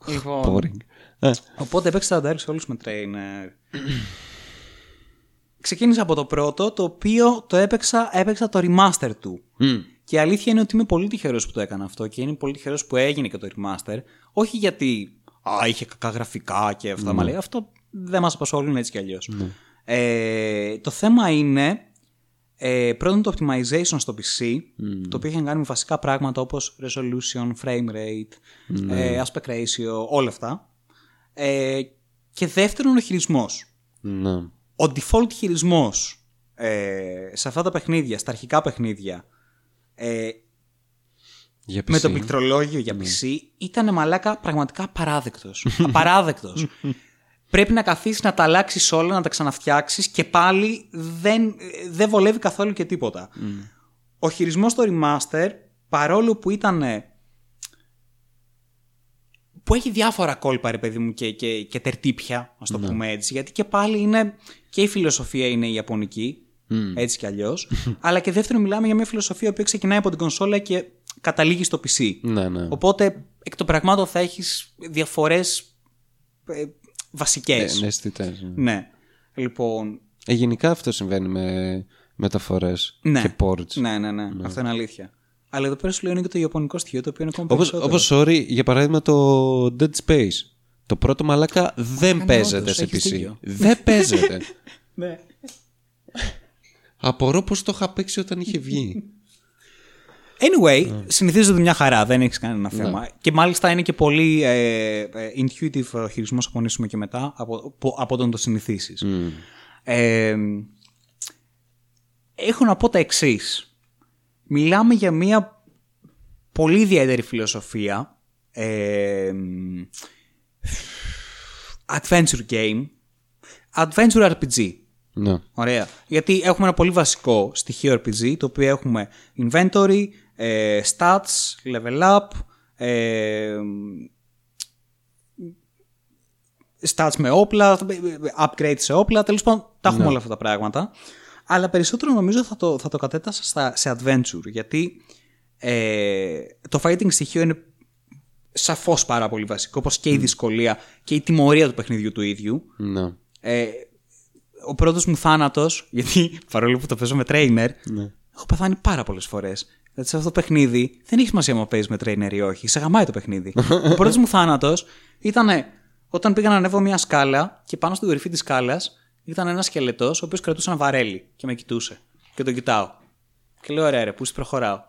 λοιπόν, Boring. Ε, οπότε έπαιξα τα Dark Souls με trainer. Ξεκίνησα από το πρώτο, το οποίο το έπαιξα, έπαιξα το remaster του. μμ. Και η αλήθεια είναι ότι είμαι πολύ τυχερός που το έκανα αυτό και είμαι πολύ τυχερός που έγινε και το remaster. Όχι γιατί α, είχε κακά γραφικά και αυτά, μα λέει, αυτό δεν μας απασχολούν έτσι κι αλλιώς. Ε, το θέμα είναι Ε, πρώτον το optimization στο PC, το οποίο έχει να κάνει με βασικά πράγματα όπως resolution, frame rate, ε, aspect ratio, όλα αυτά. Ε, και δεύτερον ο χειρισμός. Ναι. Ο default χειρισμός ε, σε αυτά τα παιχνίδια, στα αρχικά παιχνίδια, ε, Για με PC. το πληκτρολόγιο για PC ήταν μαλάκα πραγματικά απαράδεκτος. (laughs) απαράδεκτος. Πρέπει να καθίσεις να τα αλλάξεις όλα, να τα ξαναφτιάξεις και πάλι δεν, δεν βολεύει καθόλου και τίποτα. Ο χειρισμός στο remaster, παρόλο που ήταν. που έχει διάφορα κόλπα, ρε παιδί μου, και, και, και τερτύπια, ας το πούμε έτσι. Γιατί και πάλι είναι. και η φιλοσοφία είναι η Ιαπωνική, έτσι κι αλλιώς. (laughs) αλλά και δεύτερον, μιλάμε για μια φιλοσοφία που ξεκινάει από την κονσόλα και καταλήγει στο PC. Ναι, ναι. Οπότε εκ των πραγμάτων θα έχεις διαφορές ε, βασικές. Ε, ναι, αισθητές, ναι. Ναι. Λοιπόν. Ε, γενικά αυτό συμβαίνει με μεταφορές Ναι. και ports. Ναι, ναι, ναι, Αυτό είναι αλήθεια. Αλλά εδώ πέρα σου λέω είναι και το ιαπωνικό στοιχείο το οποίο είναι ακόμα Όπως, περισσότερο. όπως, sorry, για παράδειγμα το Dead Space. Το πρώτο μαλάκα δεν ναι, παίζεται όντως, σε έχεις PC. δίκιο. Δεν παίζεται. (laughs) Ναι. Απορώ πως το είχα παίξει όταν είχε βγει. (laughs) Anyway, Ναι. συνηθίζεται μια χαρά, δεν έχεις κανένα θέμα. Και μάλιστα είναι και πολύ ε, ε, intuitive ο χειρισμός, θα πονήσουμε και μετά, από, από, από όταν το συνηθίσεις. Ε, έχω να πω τα εξής. Μιλάμε για μια πολύ ιδιαίτερη φιλοσοφία. Ε, adventure game. Adventure RPG. ναι. Ωραία. Γιατί έχουμε ένα πολύ βασικό στοιχείο RPG, το οποίο έχουμε inventory, ε, stats, level up, ε, stats με όπλα, upgrade σε όπλα, τέλος πάντων τα έχουμε όλα αυτά τα πράγματα. Αλλά περισσότερο νομίζω θα το, θα το κατέτασα στα, σε adventure, γιατί ε, το fighting στοιχείο είναι σαφώς πάρα πολύ βασικό, όπως και η δυσκολία και η τιμωρία του παιχνιδιού του ίδιου. ναι. Ε, ο πρώτος μου θάνατος, (laughs) γιατί παρόλο που το παίζω με trainer, έχω πεθάνει πάρα πολλές φορές. Δηλαδή σε αυτό το παιχνίδι δεν έχει σημασία αν παίζεις με trainer ή όχι. Σε γαμάει το παιχνίδι. ο πρώτος μου θάνατος ήταν όταν πήγα να ανέβω μια σκάλα και πάνω στην κορυφή της σκάλας ήταν ένας σκελετός ο οποίος κρατούσε ένα βαρέλι και με κοιτούσε. Και τον κοιτάω. Και λέω: Ωραία, ρε, πού προχωράω.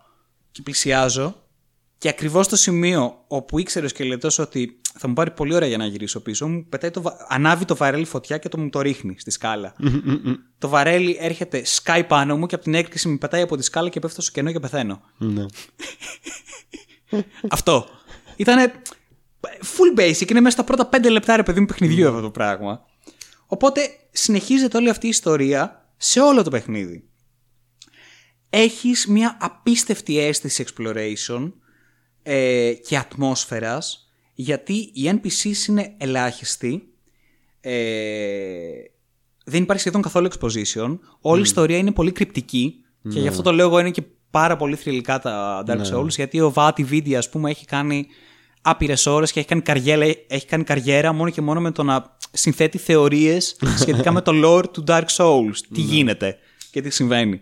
Και πλησιάζω και ακριβώς στο σημείο όπου ήξερε ο σκελετός ότι θα μου πάρει πολύ ώρα για να γυρίσω πίσω, μου πετάει το, βα- ανάβει το βαρέλι φωτιά και το μου το ρίχνει στη σκάλα. το βαρέλι έρχεται, σκάει πάνω μου και από την έκρηξη με πετάει από τη σκάλα και πέφτω στο κενό και πεθαίνω. ναι. (laughs) Αυτό. Ήτανε full basic, είναι μέσα στα πρώτα πέντε λεπτά ρε παιδί μου παιχνιδιού αυτό το πράγμα. Οπότε συνεχίζεται όλη αυτή η ιστορία σε όλο το παιχνίδι. Έχεις μια απίστευτη αίσθηση exploration ε, και ατμόσφαιρας γιατί οι NPCs είναι ελάχιστοι ε, δεν υπάρχει σχεδόν καθόλου exposition όλη η ιστορία είναι πολύ κρυπτική και γι' αυτό το λέω εγώ είναι και πάρα πολύ θρηλυκά τα Dark Souls γιατί ο Vati Vidi ας πούμε έχει κάνει άπειρες ώρες και έχει κάνει, καριέρα, έχει κάνει καριέρα μόνο και μόνο με το να συνθέτει θεωρίες (laughs) σχετικά με το lore του Dark Souls. Τι γίνεται και τι συμβαίνει.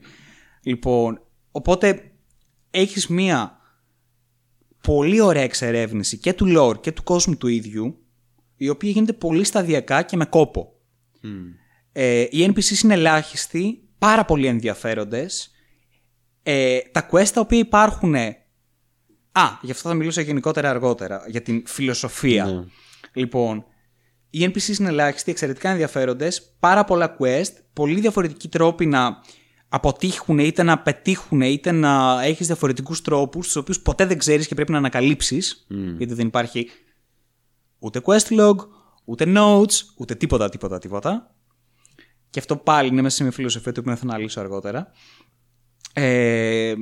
Λοιπόν οπότε έχεις μία πολύ ωραία εξερεύνηση και του lore και του κόσμου του ίδιου, η οποία γίνεται πολύ σταδιακά και με κόπο. Ε, οι NPCs είναι ελάχιστοι, πάρα πολύ ενδιαφέροντες. Ε, τα quest τα οποία υπάρχουν... Α, γι' αυτό θα μιλήσω γενικότερα αργότερα, για την φιλοσοφία. Λοιπόν, οι NPCs είναι ελάχιστοι, εξαιρετικά ενδιαφέροντες, πάρα πολλά quest, πολύ διαφορετικοί τρόποι να αποτύχουν είτε να πετύχουν είτε να έχεις διαφορετικούς τρόπους τους οποίους ποτέ δεν ξέρεις και πρέπει να ανακαλύψεις γιατί δεν υπάρχει ούτε quest log, ούτε notes, ούτε τίποτα, τίποτα, τίποτα. Και αυτό πάλι είναι μέσα σε μια φιλοσοφία το οποίο θα αναλύσω αργότερα. Ε,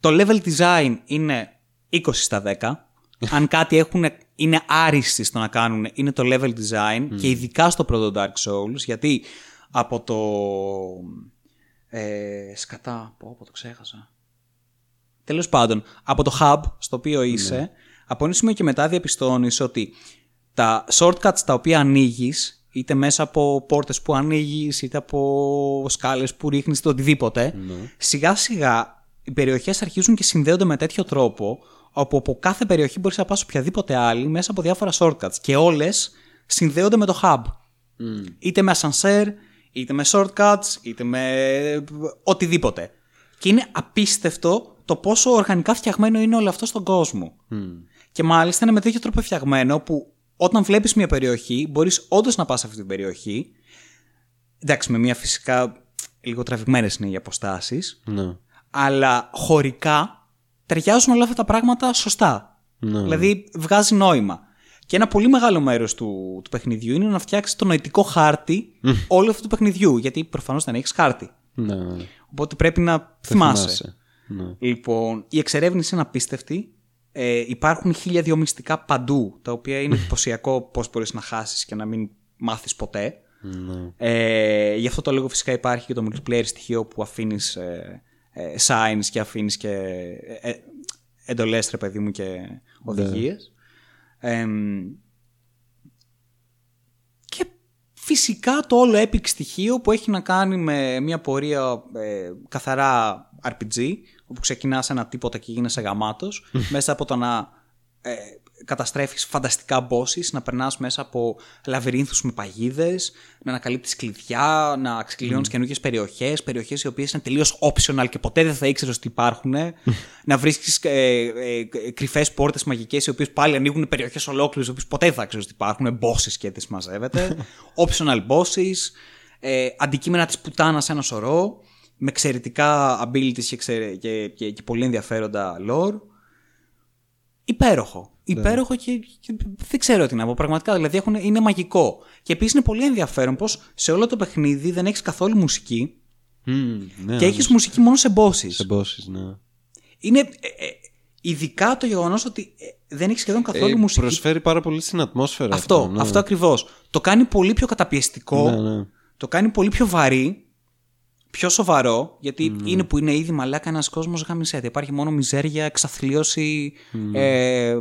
το level design είναι 20 στα 10. (laughs) Αν κάτι έχουν, είναι άριστοι στο να κάνουν, είναι το level design και ειδικά στο πρώτο Dark Souls, γιατί από το... Ε, σκατά, πω, πω, το ξέχασα. Τέλος πάντων, από το hub στο οποίο είσαι, από ένα σημείο και μετά διαπιστώνεις ότι τα shortcuts τα οποία ανοίγεις, είτε μέσα από πόρτες που ανοίγεις, είτε από σκάλες που ρίχνεις, είτε οτιδήποτε, σιγά σιγά οι περιοχές αρχίζουν και συνδέονται με τέτοιο τρόπο, όπου από κάθε περιοχή μπορείς να πας σε οποιαδήποτε άλλη μέσα από διάφορα shortcuts και όλες συνδέονται με το hub. Είτε με ασανσέρ, είτε με shortcuts, είτε με οτιδήποτε. Και είναι απίστευτο το πόσο οργανικά φτιαγμένο είναι όλο αυτό στον κόσμο. Και μάλιστα είναι με τέτοιο τρόπο φτιαγμένο που όταν βλέπεις μια περιοχή, μπορείς όντως να πας σε αυτή την περιοχή. Εντάξει, με μια φυσικά λίγο τραβηγμένες είναι οι αποστάσεις. Ναι. Αλλά χωρικά ταιριάζουν όλα αυτά τα πράγματα σωστά. Ναι. Δηλαδή βγάζει νόημα. Και ένα πολύ μεγάλο μέρος του, του παιχνιδιού είναι να φτιάξεις το νοητικό χάρτη όλου αυτού του παιχνιδιού. Γιατί προφανώς δεν έχεις χάρτη. Ναι, ναι. Οπότε πρέπει να θυμάσαι. θυμάσαι. Ναι. Λοιπόν, η εξερεύνηση είναι απίστευτη. Ε, υπάρχουν χίλια δυο μυστικά παντού, τα οποία είναι (laughs) εντυπωσιακό πώς μπορείς να χάσεις και να μην μάθεις ποτέ. Ναι. Ε, γι' αυτό το λόγο φυσικά υπάρχει και το multiplayer στοιχείο που αφήνεις ε, ε, signs και αφήνεις και ε, ε, εντολές, ρε παιδί μου, και οδηγίες. Εμ, και φυσικά το όλο epic στοιχείο που έχει να κάνει με μια πορεία ε, καθαρά RPG, όπου ξεκινάς ένα τίποτα και γίνεσαι γαμάτος, μέσα από το να ε, καταστρέφεις φανταστικά bosses, να περνάς μέσα από λαβυρίνθους με παγίδες, να ανακαλύπτεις κλειδιά, να ξεκλειώνεις mm. καινούργιες περιοχές, περιοχές οι οποίες είναι τελείως optional και ποτέ δεν θα ήξερες ότι υπάρχουν, (laughs) να βρίσκεις ε, ε, ε, κρυφές πόρτες μαγικές οι οποίες πάλι ανοίγουν περιοχές ολόκληρες, οι οποίες ποτέ δεν θα ξέρεις ότι υπάρχουν, bosses και τις μαζεύετε, (laughs) optional bosses, ε, αντικείμενα της πουτάνας ένα σωρό, με εξαιρετικά abilities και, ξε- και, και, και πολύ ενδιαφέροντα lore. Υπέροχο. Υπέροχο και, και δεν ξέρω τι να πω. Πραγματικά δηλαδή έχουν, είναι μαγικό. Και επίσης είναι πολύ ενδιαφέρον πως σε όλο το παιχνίδι δεν έχεις καθόλου μουσική Μμμ, ναι, και όντως. έχει μουσική μόνο σε bosses. Σε bosses, ναι. Είναι ε, ε, ειδικά το γεγονός ότι ε, δεν έχεις σχεδόν καθόλου Ε, μουσική. Προσφέρει πάρα πολύ στην ατμόσφαιρα. Αυτό, ναι. αυτό ακριβώς. Το κάνει πολύ πιο καταπιεστικό. Ναι, ναι. Το κάνει πολύ πιο βαρύ. Πιο σοβαρό, γιατί Ναι. είναι που είναι ήδη μαλάκα ένας κόσμος γαμισέται. Υπάρχει μόνο μιζέρια, εξαθλίωση, ε,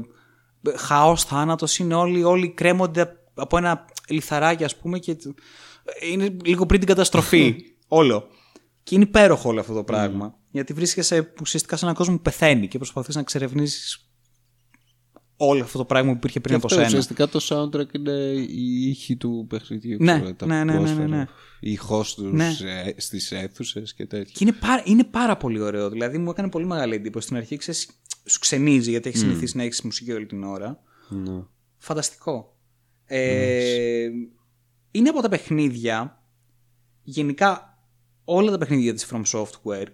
χάος, θάνατος. Είναι όλοι, όλοι κρέμονται από ένα λιθαράκι, ας πούμε, και είναι λίγο πριν την καταστροφή. (laughs) όλο. Και είναι υπέροχο όλο αυτό το πράγμα. Γιατί βρίσκεσαι ουσιαστικά σε έναν κόσμο που πεθαίνει και προσπαθείς να εξερευνήσεις όλο αυτό το πράγμα που υπήρχε πριν Και από αυτό σένα. ουσιαστικά το soundtrack είναι η ήχη του παιχνιδιού. Ναι, ξέρω, τα ναι, ναι, ναι, ναι, ατμόσφαιρα, ναι. Η ηχός τους Ναι. ε, στις αίθουσες και τέτοια. Και είναι πάρα, είναι πάρα πολύ ωραίο. Δηλαδή μου έκανε πολύ μεγάλη εντύπωση. Στην αρχή ξέρεις, σου ξενίζει γιατί έχεις συνηθίσει να έχεις μουσική όλη την ώρα. Ναι. Φανταστικό. Ε, είναι από τα παιχνίδια, γενικά όλα τα παιχνίδια της From Software,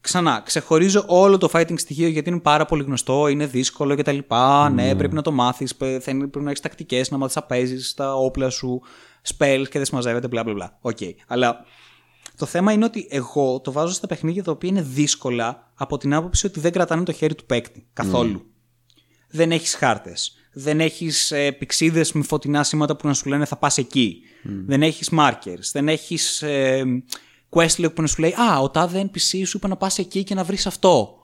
ξανά, ξεχωρίζω όλο το fighting στοιχείο γιατί είναι πάρα πολύ γνωστό, είναι δύσκολο κτλ. Ναι, πρέπει να το μάθεις, πε- θα είναι- πρέπει να έχεις τακτικές, να μάθεις να παίζεις τα όπλα σου, spells και δεν συμμαζεύεται, μπλα μπλα μπλα. Οκ. Αλλά το θέμα είναι ότι εγώ το βάζω στα παιχνίδια τα οποία είναι δύσκολα από την άποψη ότι δεν κρατάνε το χέρι του παίκτη καθόλου. Δεν έχεις χάρτες. Δεν έχεις ε, πυξίδες με φωτεινά σήματα που να σου λένε θα πας εκεί. Δεν έχεις markers. Δεν έχεις ε, quest log που να σου λέει Α, ο τάδε NPC σου είπε να πας εκεί και να βρεις αυτό.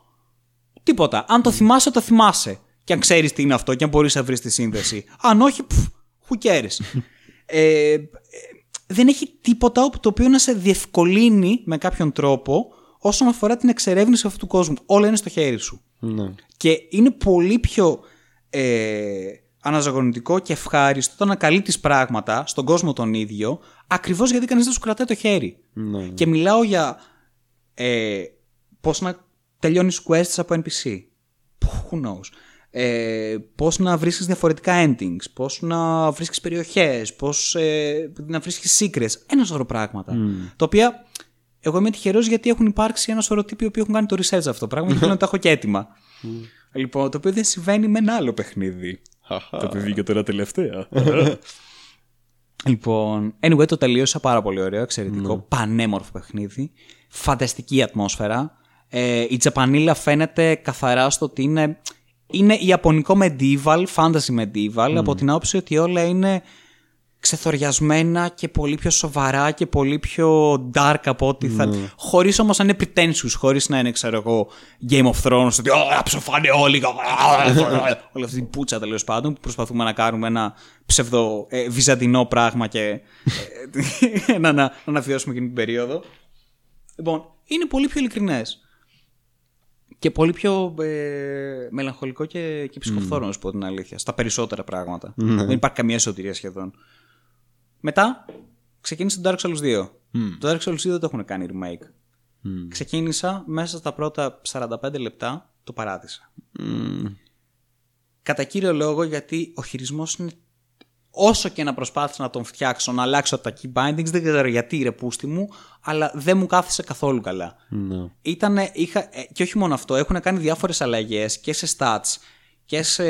Τίποτα. Αν το θυμάσαι, το θυμάσαι. Και αν ξέρεις τι είναι αυτό και αν μπορείς να βρεις τη σύνδεση. Αν όχι, πφ, who cares. (laughs) ε, ε, δεν έχει τίποτα όπου το οποίο να σε διευκολύνει με κάποιον τρόπο όσον αφορά την εξερεύνηση αυτού του κόσμου. Όλα είναι στο χέρι σου. Ναι. Και είναι πολύ πιο ε, αναζωογονητικό και ευχάριστο το να καλύπτεις πράγματα στον κόσμο τον ίδιο, ακριβώς γιατί κανείς δεν σου κρατάει το χέρι. Ναι. Και μιλάω για ε, πώς να τελειώνεις quests από NPC. Who knows. Ε, πώς να βρίσκεις διαφορετικά endings, πώς να βρίσκεις περιοχές, πώς ε, να βρίσκεις secrets, ένα σωρό πράγματα. Τα οποία εγώ είμαι τυχερός γιατί έχουν υπάρξει ένα σωρό τύποι που έχουν κάνει το research αυτό το πράγμα και θέλω να τα έχω και έτοιμα. Λοιπόν, το οποίο δεν συμβαίνει με ένα άλλο παιχνίδι. το οποίο βγήκε τώρα τελευταία. λοιπόν, anyway, το τελείωσα πάρα πολύ ωραίο, εξαιρετικό, πανέμορφο παιχνίδι, φανταστική ατμόσφαιρα. Ε, η Τζαπανίλα φαίνεται καθαρά στο ότι είναι, είναι ιαπωνικό medieval, fantasy medieval, από την άποψη ότι όλα είναι ξεθοριασμένα και πολύ πιο σοβαρά και πολύ πιο dark από ό,τι θα... Χωρίς όμως να είναι pretentious, χωρίς να είναι, ξέρω εγώ, Game of Thrones, ότι «Α, ψοφάνε όλοι, (laughs) όλη αυτή την πουτσα τέλος πάντων, που προσπαθούμε να κάνουμε ένα ψευδο ε, βυζαντινό πράγμα και ε, (laughs) να, να, να αναβιώσουμε εκείνη την περίοδο. Λοιπόν, είναι πολύ πιο ειλικρινές. Και πολύ πιο ε, μελαγχολικό και, και ψυχοφθόρο, να σου πω την αλήθεια. Στα περισσότερα πράγματα. Δεν υπάρχει καμία σωτηρία σχεδόν. Μετά, ξεκίνησε το Dark Souls 2. Το Dark Souls 2 δεν το έχουν κάνει remake. Ξεκίνησα μέσα στα πρώτα 45 λεπτά, το παράτησα. Κατά κύριο λόγο γιατί ο χειρισμός είναι όσο και να προσπάθησα να τον φτιάξω, να αλλάξω τα key bindings, δεν ξέρω γιατί ρε πούστη μου, αλλά δεν μου κάθισε καθόλου καλά. Ναι. Ήτανε, είχα, ε, και όχι μόνο αυτό, έχουν κάνει διάφορες αλλαγές και σε stats και σε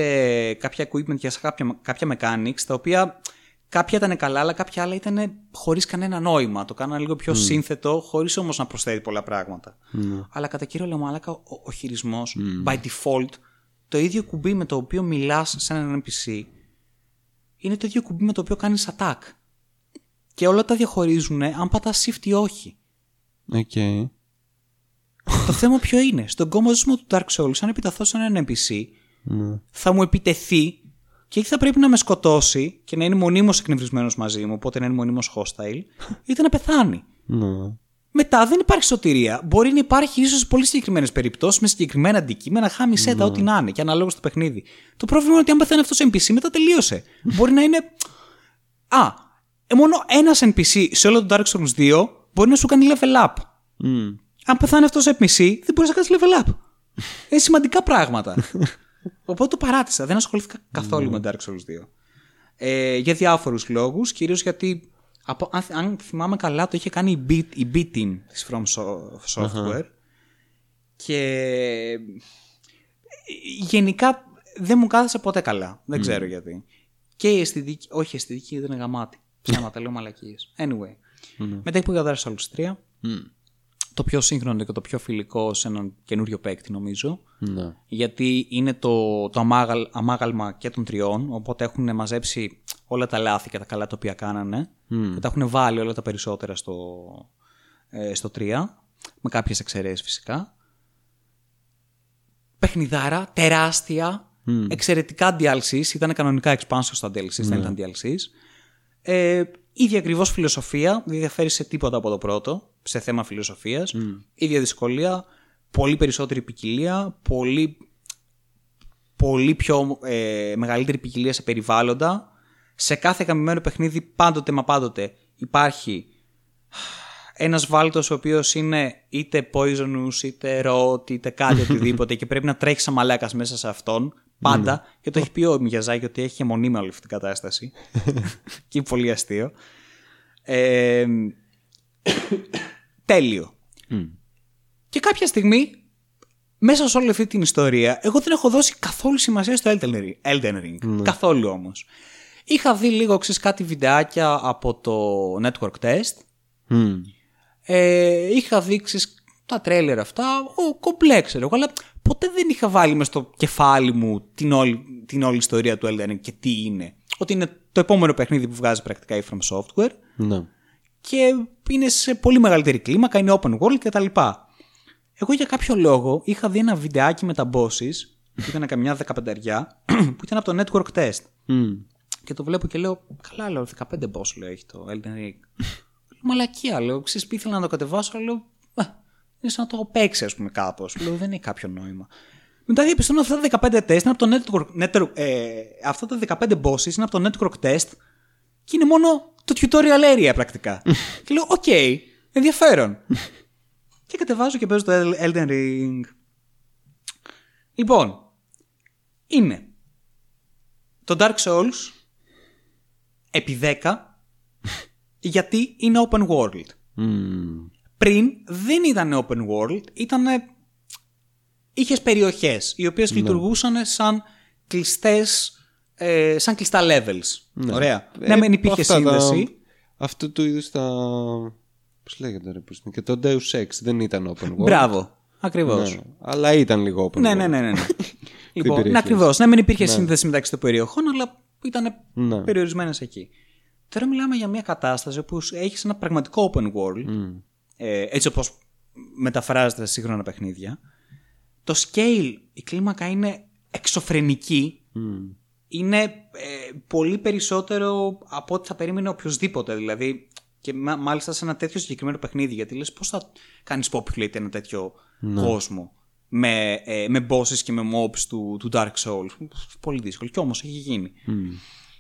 κάποια equipment και σε κάποια, κάποια mechanics, τα οποία κάποια ήταν καλά, αλλά κάποια άλλα ήταν χωρίς κανένα νόημα. Το κάνανε λίγο πιο σύνθετο, χωρίς όμως να προσθέτει πολλά πράγματα. Αλλά κατά κύριο λόγο, μαλάκα, ο, ο χειρισμός, by default, το ίδιο κουμπί με το οποίο μιλάς σε έναν NPC, είναι το ίδιο κουμπί με το οποίο κάνεις attack. Και όλα τα διαχωρίζουν αν πατάς shift ή όχι. Οκ. το θέμα ποιο είναι; Στον κόσμο του Dark Souls, αν επιτεθώ σε έναν NPC, θα μου επιτεθεί και ή θα πρέπει να με σκοτώσει και να είναι μονίμως εκνευρισμένος μαζί μου, οπότε να είναι μονίμως hostile, είτε να πεθάνει. Ναι. Μετά δεν υπάρχει σωτηρία. Μπορεί να υπάρχει ίσως σε πολύ συγκεκριμένες περιπτώσεις με συγκεκριμένα αντικείμενα, χάμισέ τα, ό,τι να είναι και αναλόγως στο παιχνίδι. Το πρόβλημα είναι ότι αν πεθαίνει αυτός σε NPC, μετά τελείωσε. Μπορεί να είναι. Α, ε, μόνο ένας NPC σε όλο το Dark Souls 2 μπορεί να σου κάνει level up. Αν πεθάνει αυτός σε NPC, δεν μπορείς να κάνεις level up. (laughs) Είναι σημαντικά πράγματα. Οπότε το παράτησα. Δεν ασχολήθηκα καθόλου με Dark Souls 2. Ε, για διάφορους λόγους, κυρίως γιατί από, αν, αν θυμάμαι καλά, το είχε κάνει η, B, η B-Team της From So- Software. Και γενικά δεν μου κάθεσε ποτέ καλά. Δεν ξέρω γιατί. Και η αισθητική, όχι η αισθητική δεν είναι γαμάτη. (laughs) Ψέματα, λέω μαλακίες. Anyway. Μετά είπε για Dark Souls 3. Το πιο σύγχρονο και το πιο φιλικό σε έναν καινούριο παίκτη νομίζω. Ναι. Γιατί είναι το, το αμάγαλ- αμάγαλμα και των τριών, οπότε έχουν μαζέψει όλα τα λάθη και τα καλά τα οποία κάνανε και τα έχουν βάλει όλα τα περισσότερα στο, ε, στο 3, με κάποιες εξαιρέσεις φυσικά. Παιχνιδάρα, τεράστια, εξαιρετικά DLCs, ήταν κανονικά expansion στα DLCs, δεν ήταν DLCs. Ε, ίδια ακριβώς φιλοσοφία, δεν διαφέρει σε τίποτα από το πρώτο, σε θέμα φιλοσοφίας. ίδια δυσκολία, πολύ περισσότερη ποικιλία, πολύ, πολύ πιο ε, μεγαλύτερη ποικιλία σε περιβάλλοντα. Σε κάθε γαμημένο παιχνίδι πάντοτε μα πάντοτε υπάρχει ένας βάλτος ο οποίος είναι είτε poisonous, είτε rot, είτε κάτι (laughs) οτιδήποτε και πρέπει να τρέχεις σαν μαλάκας μέσα σε αυτόν πάντα και το έχει πει ο Μιαζάκη ότι έχει μονίμη όλη αυτή την κατάσταση (laughs) και είναι πολύ αστείο. Ε, τέλειο. Και κάποια στιγμή, μέσα σε όλη αυτή την ιστορία, εγώ δεν έχω δώσει καθόλου σημασία στο Elden Ring. Elden Ring. Καθόλου όμως. Είχα δει λίγο, ξέρεις, κάτι βιντεάκια από το Network Test. Μμ. Ε, είχα δει, ξέρεις, τα τρέλερ αυτά, ο κομπλέ ξέρω εγώ, αλλά ποτέ δεν είχα βάλει μες στο κεφάλι μου την όλη, την όλη ιστορία του Elden Ring και τι είναι. Ότι είναι το επόμενο παιχνίδι που βγάζει πρακτικά η From Software Ναι. Και είναι σε πολύ μεγαλύτερη κλίμακα, είναι open world κτλ. Εγώ για κάποιο λόγο είχα δει ένα βιντεάκι με τα bosses, που ήταν καμιά δεκαπενταριά, (clears throat) που ήταν από το network test. Μμ. Και το βλέπω και λέω, καλά λέω, 15 boss λέω έχει το Elden Ring. Λέω, Μαλακία λέω, ξέρεις που ήθελα να το κατεβάσω, αλλά λέω, «Α, είναι σαν να το έχω παίξει ας πούμε κάπως. Λέω, δεν έχει κάποιο νόημα. Μετά διαπιστώνω αυτά τα 15 test είναι από το network, network ε, αυτά τα 15 bosses είναι από το network test και είναι μόνο το tutorial area πρακτικά. (laughs) και λέω, οκ, ενδιαφέρον. και κατεβάζω και παίζω το Elden Ring. Λοιπόν, είναι το Dark Souls επί 10 (laughs) γιατί είναι open world. Μμ. Πριν δεν ήταν open world, ήταν είχες περιοχές οι οποίες λειτουργούσαν σαν κλειστές ε, σαν κλειστά levels. Ωραία. Ε, ναι, μεν υπήρχε αυτά τα- σύνδεση. Αυτού του είδους τα... Πώς λέγεται ρε, πώς είναι. Και το Deus Ex δεν ήταν open world. Μπράβο. Ακριβώς. Ναι, αλλά ήταν λίγο open Ναι, world. ναι, ναι. ναι, (laughs) ναι. λοιπόν, περιοχές. ναι, ακριβώς. Ναι, μην υπήρχε σύνδεση μεταξύ των περιοχών, αλλά ήταν Ναι. περιορισμένες εκεί. Τώρα μιλάμε για μια κατάσταση όπου έχεις ένα πραγματικό open world, ε, έτσι όπως μεταφράζεται σε σύγχρονα παιχνίδια. Το scale, η κλίμακα είναι εξωφρενική. Είναι ε, πολύ περισσότερο από ό,τι θα περίμενε οποιοδήποτε. Δηλαδή, και μα- μάλιστα σε ένα τέτοιο συγκεκριμένο παιχνίδι. Γιατί λες πώς θα κάνεις populate ένα τέτοιο κόσμο με, ε, με bosses και με mobs του, του Dark Souls. Πολύ δύσκολο. Κι όμως έχει γίνει.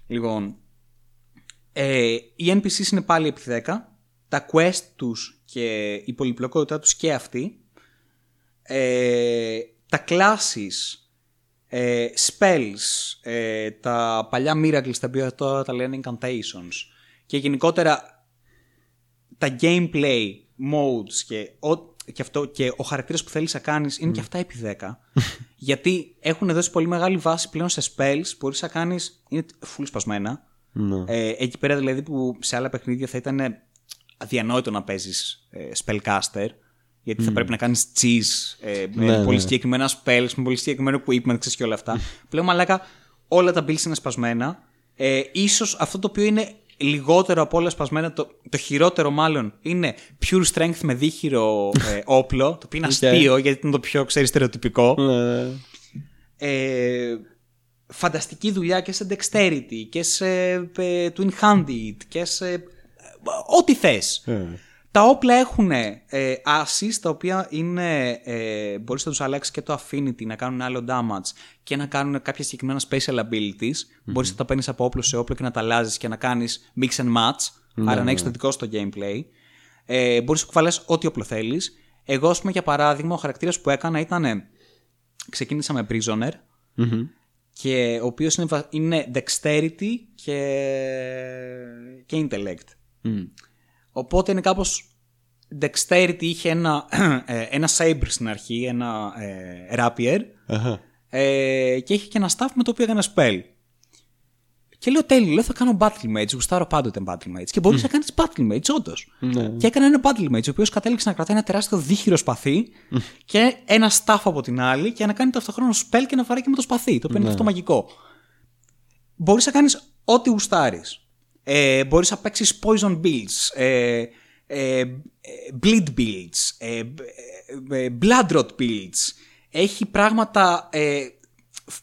Λοιπόν, Ε, οι NPCs είναι πάλι επί 10. Τα quest τους και η πολυπλοκότητά τους και αυτή. Ε, τα classes, ε, spells, ε, τα παλιά miracles τα οποία τώρα τα λένε incantations. Και γενικότερα τα gameplay modes και, ο, και, αυτό, και ο χαρακτήρας που θέλεις να κάνεις είναι και αυτά επί 10 (laughs) γιατί έχουν δώσει πολύ μεγάλη βάση πλέον σε spells. Που μπορείς να κάνεις είναι full σπασμένα. Ναι. ε, εκεί πέρα δηλαδή που σε άλλα παιχνίδια θα ήταν αδιανόητο να παίζεις ε, spellcaster γιατί θα πρέπει να κάνεις cheese ε, με Ναι, πολύ ναι. συγκεκριμένα spells, με πολύ συγκεκριμένο equipment ξέρεις και όλα αυτά. Πλέον μαλάκα όλα τα builds είναι σπασμένα. Ε, ίσως αυτό το οποίο είναι λιγότερο από όλα σπασμένα, το, το χειρότερο μάλλον είναι pure strength με δίχυρο ε, (laughs) όπλο, το οποίο είναι αστείο γιατί είναι το πιο ξέρεις στερεοτυπικό Ναι. ε, φανταστική δουλειά και σε dexterity και σε ε, twin-handed και σε ε, ό,τι θες. Ε. Τα όπλα έχουν ε, assist, τα οποία είναι, ε, μπορείς να τους αλλάξεις και το affinity, να κάνουν άλλο damage και να κάνουν κάποια συγκεκριμένα special abilities. Μπορείς να τα παίρνεις από όπλο σε όπλο και να τα αλλάζεις και να κάνεις mix and match, άρα να έχεις το δικό σου το gameplay. Ε, μπορείς να κουβαλάς ό,τι όπλο θέλεις. Εγώ, ας πούμε, για παράδειγμα, ο χαρακτήρας που έκανα ήταν... ε, ξεκίνησα με prisoner, Μμμ. και ο οποίος είναι, βα- είναι dexterity και, και intellect. Μμ. Οπότε είναι κάπως dexterity είχε ένα, (clears throat) ε, ένα saber στην αρχή, ένα ε, rapier Αχα. ε, και είχε και ένα staff με το οποίο έκανε spell. Και λέω τέλειο, λέω θα κάνω battle mates, γουστάρω πάντοτε battle mates. Και μπορείς να κάνεις battle mates, όντως. Ναι. Και έκανα ένα battle mates, ο οποίος κατέληξε να κρατάει ένα τεράστιο δίχυρο σπαθί και ένα staff από την άλλη και να κάνει ταυτόχρονα spell και να βαράει και με το σπαθί, το οποίο είναι αυτό μαγικό. Μπορείς να κάνεις ό,τι γουστάρεις. Ε, μπορείς να παίξεις poison builds, ε, ε, ε, bleed builds, ε, ε, ε, blood rot builds. Έχει πράγματα, ε,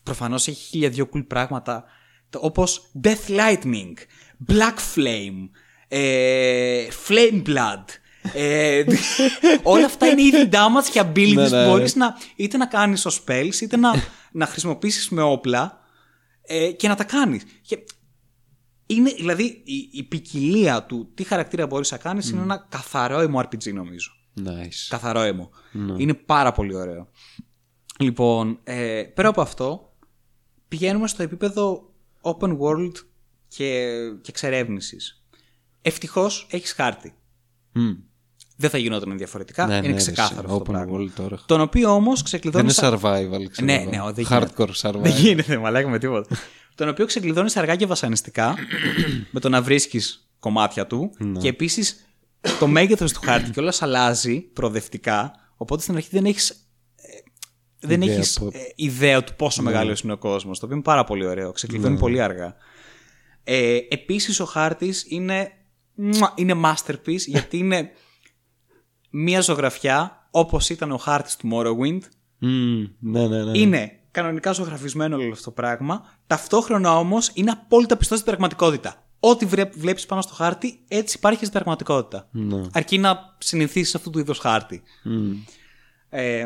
προφανώς έχει χίλια δυο cool πράγματα, το- όπως death lightning, black flame, ε, flame blood. Ε, (laughs) όλα αυτά είναι ήδη damage και abilities Ναι, ναι. που μπορείς να, είτε να κάνεις ως spells είτε να, να χρησιμοποιήσεις με όπλα ε, και να τα κάνεις. Και είναι, δηλαδή, η, η ποικιλία του τι χαρακτήρα μπορείς να κάνεις είναι ένα καθαρό MMORPG νομίζω. Nice. Καθαρό έμο. Είναι πάρα πολύ ωραίο. Λοιπόν, ε, πέρα από αυτό, πηγαίνουμε στο επίπεδο open world και, και εξερεύνησης. Ευτυχώς έχεις χάρτη. Μμ. Δεν θα γινόταν διαφορετικά. Ναι, είναι ναι, ξεκάθαρο ρε, αυτό το open πράγμα. world τώρα. Τον οποίο όμως Δεν ξεκλειδώνει... είναι σα- survival, ξέρω Ναι, εγώ. ναι, δεν Hardcore γίνεται. survival. Δεν γίνεται, μαλάκα με τίποτα. (laughs) τον οποίο ξεκλειδώνεις αργά και βασανιστικά (clears throat) με το να βρίσκεις κομμάτια του. Ναι. Και επίσης το μέγεθος του χάρτη κιόλας αλλάζει προοδευτικά. Οπότε στην αρχή δεν έχεις. Δεν Ιδέα έχεις από- ε, ιδέα του πόσο μεγάλος είναι ο κόσμος. Το οποίο είναι πάρα πολύ ωραίο. Ξεκλειδώνει Ναι. πολύ αργά. Ε, Επίσης ο χάρτης είναι, μουα, είναι masterpiece (laughs) γιατί είναι μία ζωγραφιά όπως ήταν ο χάρτης του Morrowind Μμ, Ναι, ναι, ναι. είναι κανονικά ζωγραφισμένο όλο αυτό το πράγμα. Ταυτόχρονα όμως είναι απόλυτα πιστό στην πραγματικότητα. Ό,τι βλέπεις πάνω στο χάρτη, έτσι υπάρχει στην πραγματικότητα. Ναι. Αρκεί να συνηθίσεις αυτού του είδους χάρτη. Μμ. Ε,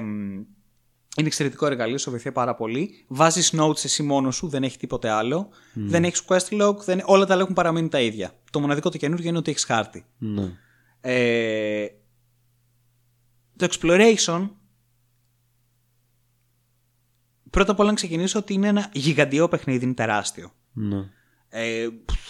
είναι εξαιρετικό εργαλείο, σου βοηθάει πάρα πολύ. Βάζεις notes εσύ μόνος σου, δεν έχει τίποτε άλλο. Δεν έχεις quest log, δεν... όλα τα άλλα έχουν παραμείνει τα ίδια. Το μοναδικό το καινούργιο είναι ότι έχεις χάρτη. Ναι. Ε, το exploration πρώτα απ' όλα να ξεκινήσω ότι είναι ένα γιγαντιαίο παιχνίδι, είναι τεράστιο. Ναι. Ε,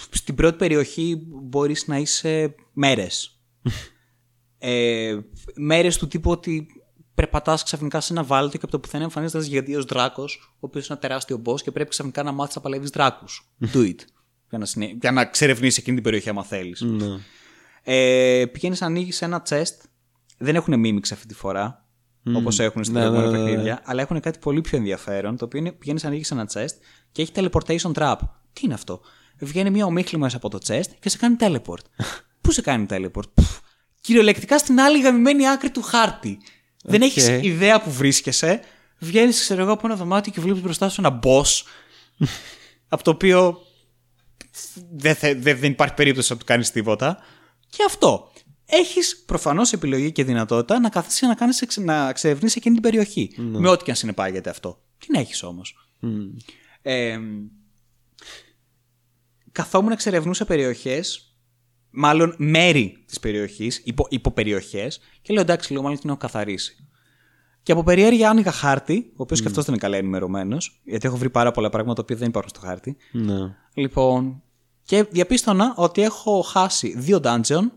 στην πρώτη περιοχή μπορείς να είσαι μέρες. (laughs) ε, μέρες του τύπου ότι περπατάς ξαφνικά σε ένα βάλτο και από το πουθενά εμφανίζεται ένας γιγαντιαίος δράκος, ο οποίος είναι ένα τεράστιο boss και πρέπει ξαφνικά να μάθεις να παλεύεις δράκους. (laughs) Do it. για, να συνε... για να ξερευνήσεις εκείνη την περιοχή άμα θέλεις. Ναι. Ε, Πηγαίνεις να ανοίγεις ένα chest. Δεν έχουν mimics αυτή τη φορά. Mm. Όπως έχουν στην Ναι, προηγούμενα ναι, ναι, ναι. παιχνίδια. Αλλά έχουν κάτι πολύ πιο ενδιαφέρον. Το οποίο είναι πηγαίνεις να ανοίγεις ένα chest και έχει teleportation trap. Τι είναι αυτό; Βγαίνει μια ομίχλη μέσα από το chest και σε κάνει teleport. (laughs) Πού σε κάνει teleport; Πφ, κυριολεκτικά στην άλλη γαμημένη άκρη του χάρτη. Δεν Οκ. έχεις ιδέα που βρίσκεσαι. Βγαίνεις, ξέρω εγώ, από ένα δωμάτιο και βλέπεις μπροστά σου ένα boss. (laughs) από το οποίο δεν, θε- δεν, δεν υπάρχει περίπτωση να του κάνεις τίποτα. Και αυτό. Έχεις προφανώς επιλογή και δυνατότητα να καθίσεις να, κάνεις, εξ- να εξερευνήσει εκείνη την περιοχή. Με ό,τι και αν συνεπάγεται αυτό. Την έχεις όμως. Μμ. Ε, καθόμουν εξερευνούσα περιοχές, μάλλον μέρη της περιοχής, υπο, υποπεριοχές, και λέω εντάξει, λίγο μάλλον την έχω καθαρίσει. Και από περιέργεια άνοιγα χάρτη, ο οποίος mm. και αυτός δεν είναι καλά ενημερωμένος, γιατί έχω βρει πάρα πολλά πράγματα που δεν υπάρχουν στο χάρτη. Ναι. Λοιπόν, και διαπίστωνα ότι έχω χάσει δύο dungeon,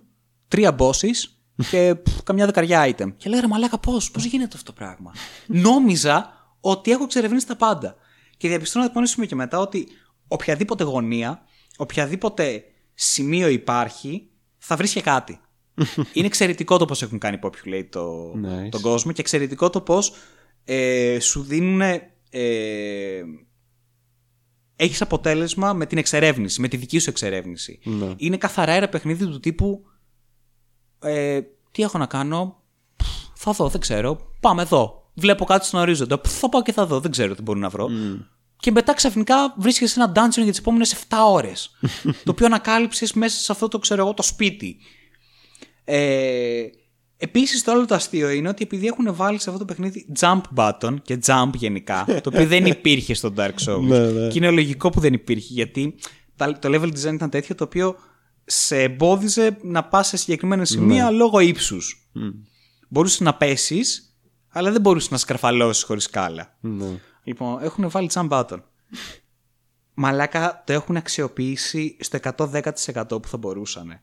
τρία bosses και πφ, καμιά δεκαριά item. Και λέω ρε μαλάκα πώς, πώς γίνεται αυτό το πράγμα; Νόμιζα ότι έχω εξερευνήσει τα πάντα. Και διαπιστώνω από σημείο και μετά ότι οποιαδήποτε γωνία, οποιαδήποτε σημείο υπάρχει, θα βρει και κάτι. (laughs) είναι εξαιρετικό το πώς έχουν κάνει populate το, Nice. τον κόσμο και εξαιρετικό το πώς ε, σου δίνουν. Ε, έχεις αποτέλεσμα με την εξερεύνηση, με τη δική σου εξερεύνηση. Ναι. Είναι καθαρά ένα παιχνίδι του τύπου. Ε, τι έχω να κάνω; Πφ, Θα δω, δεν ξέρω. Πάμε εδώ. Βλέπω κάτι στον ορίζοντα. Πφ, Θα πάω και θα δω. Δεν ξέρω τι μπορώ να βρω. Και μετά ξαφνικά βρίσκεσαι ένα dungeon για τις επόμενες 7 ώρες. (laughs) το οποίο ανακάλυψες μέσα σε αυτό το ξέρω εγώ το σπίτι. Ε, Επίσης, το άλλο το αστείο είναι ότι επειδή έχουν βάλει σε αυτό το παιχνίδι jump button και jump γενικά, το οποίο δεν υπήρχε στο Dark Souls. (laughs) Ναι, ναι. Και είναι λογικό που δεν υπήρχε, γιατί τα- το level design ήταν τέτοιο το οποίο σε εμπόδιζε να πας σε συγκεκριμένα σημεία λόγω ύψους. Μπορούσες να πέσεις, αλλά δεν μπορούσες να σκαρφαλώσεις χωρίς σκάλα. Ναι. Λοιπόν, έχουν βάλει jump button. Μαλάκα το έχουν αξιοποιήσει στο 110% που θα μπορούσαν.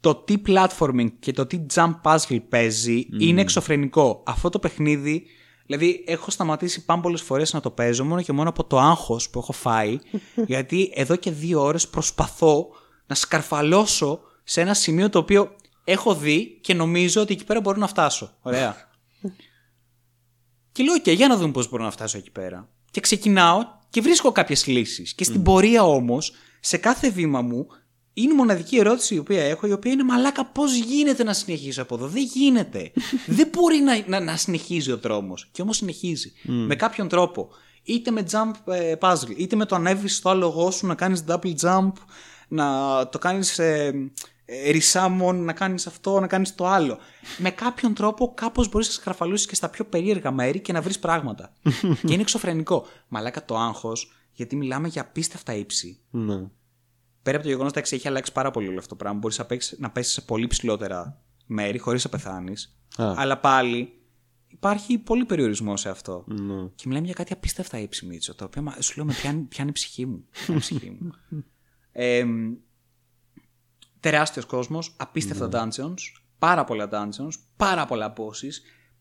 Το τι platforming και το τι jump puzzle παίζει είναι εξωφρενικό. Αυτό το παιχνίδι, δηλαδή έχω σταματήσει πάμπολε φορές να το παίζω μόνο και μόνο από το άγχος που έχω φάει, (laughs) γιατί εδώ και δύο ώρες προσπαθώ να σκαρφαλώσω σε ένα σημείο το οποίο έχω δει και νομίζω ότι εκεί πέρα μπορώ να φτάσω. Ωραία. (laughs) Και λέω, OK, για να δούμε πώς μπορώ να φτάσω εκεί πέρα. Και ξεκινάω και βρίσκω κάποιες λύσεις. Και στην πορεία όμως, σε κάθε βήμα μου, είναι η μοναδική ερώτηση η οποία έχω, η οποία είναι μαλάκα πώς γίνεται να συνεχίσω από εδώ; Δεν γίνεται. (laughs) Δεν μπορεί να, να, να συνεχίζει ο δρόμο. Και όμως συνεχίζει. Με κάποιον τρόπο. Είτε με jump ε, puzzle, είτε με το ανέβεις στο άλογο σου να κάνεις double jump, να το κάνεις ε, ε, resummon, να κάνεις αυτό, να κάνεις το άλλο. Με κάποιον τρόπο κάπως μπορείς να σκαρφαλώσει και στα πιο περίεργα μέρη και να βρεις πράγματα. (laughs) και είναι εξωφρενικό. Μαλάκα το άγχος, γιατί μιλάμε για απίστευτα ύψη Ναι. πέρα από το γεγονός ότι έχει αλλάξει πάρα πολύ όλο αυτό το πράγμα, μπορείς να, παίξεις- να πέσεις σε πολύ ψηλότερα μέρη χωρίς να πεθάνεις. Α. Αλλά πάλι υπάρχει πολύ περιορισμό σε αυτό. Ναι. Και μιλάμε για κάτι απίστευτα ύψη, Μίτσο, το οποίο μα- σου λέω με πιάνει, πιάνει η ψυχή μου. Πιάνει η ψυχή μου. (laughs) ε, τεράστιος κόσμος, απίστευτα dungeons, πάρα πολλά dungeons, πάρα πολλά bosses,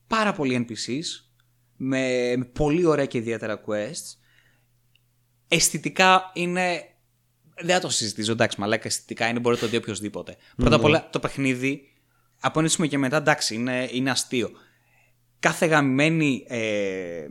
πάρα πολλοί NPCs, με, με πολύ ωραία και ιδιαίτερα quests. Αισθητικά είναι. Δεν θα το συζητήσω, εντάξει, μαλάκα αισθητικά είναι, μπορεί να το δει οποιοδήποτε. Πρώτα απ' όλα το παιχνίδι, από ένα σημείο και μετά, εντάξει, είναι, είναι αστείο. Κάθε γαμμένη ε,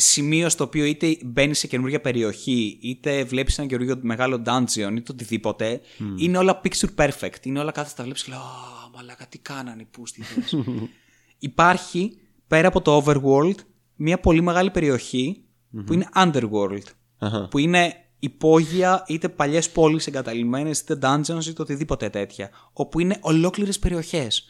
σημείο στο οποίο είτε μπαίνει σε καινούργια περιοχή, είτε βλέπεις ένα καινούργιο μεγάλο dungeon, είτε οτιδήποτε, είναι όλα picture perfect. Είναι όλα κάθε τα βλέπεις και λέω Α, μαλάκα, τι κάνανε οι πούστιδες». (laughs) Υπάρχει πέρα από το overworld μια πολύ μεγάλη περιοχή που είναι underworld. Αχα. Που είναι υπόγεια είτε παλιές πόλεις εγκαταλειμμένες είτε dungeons είτε οτιδήποτε τέτοια. Όπου είναι ολόκληρες περιοχές.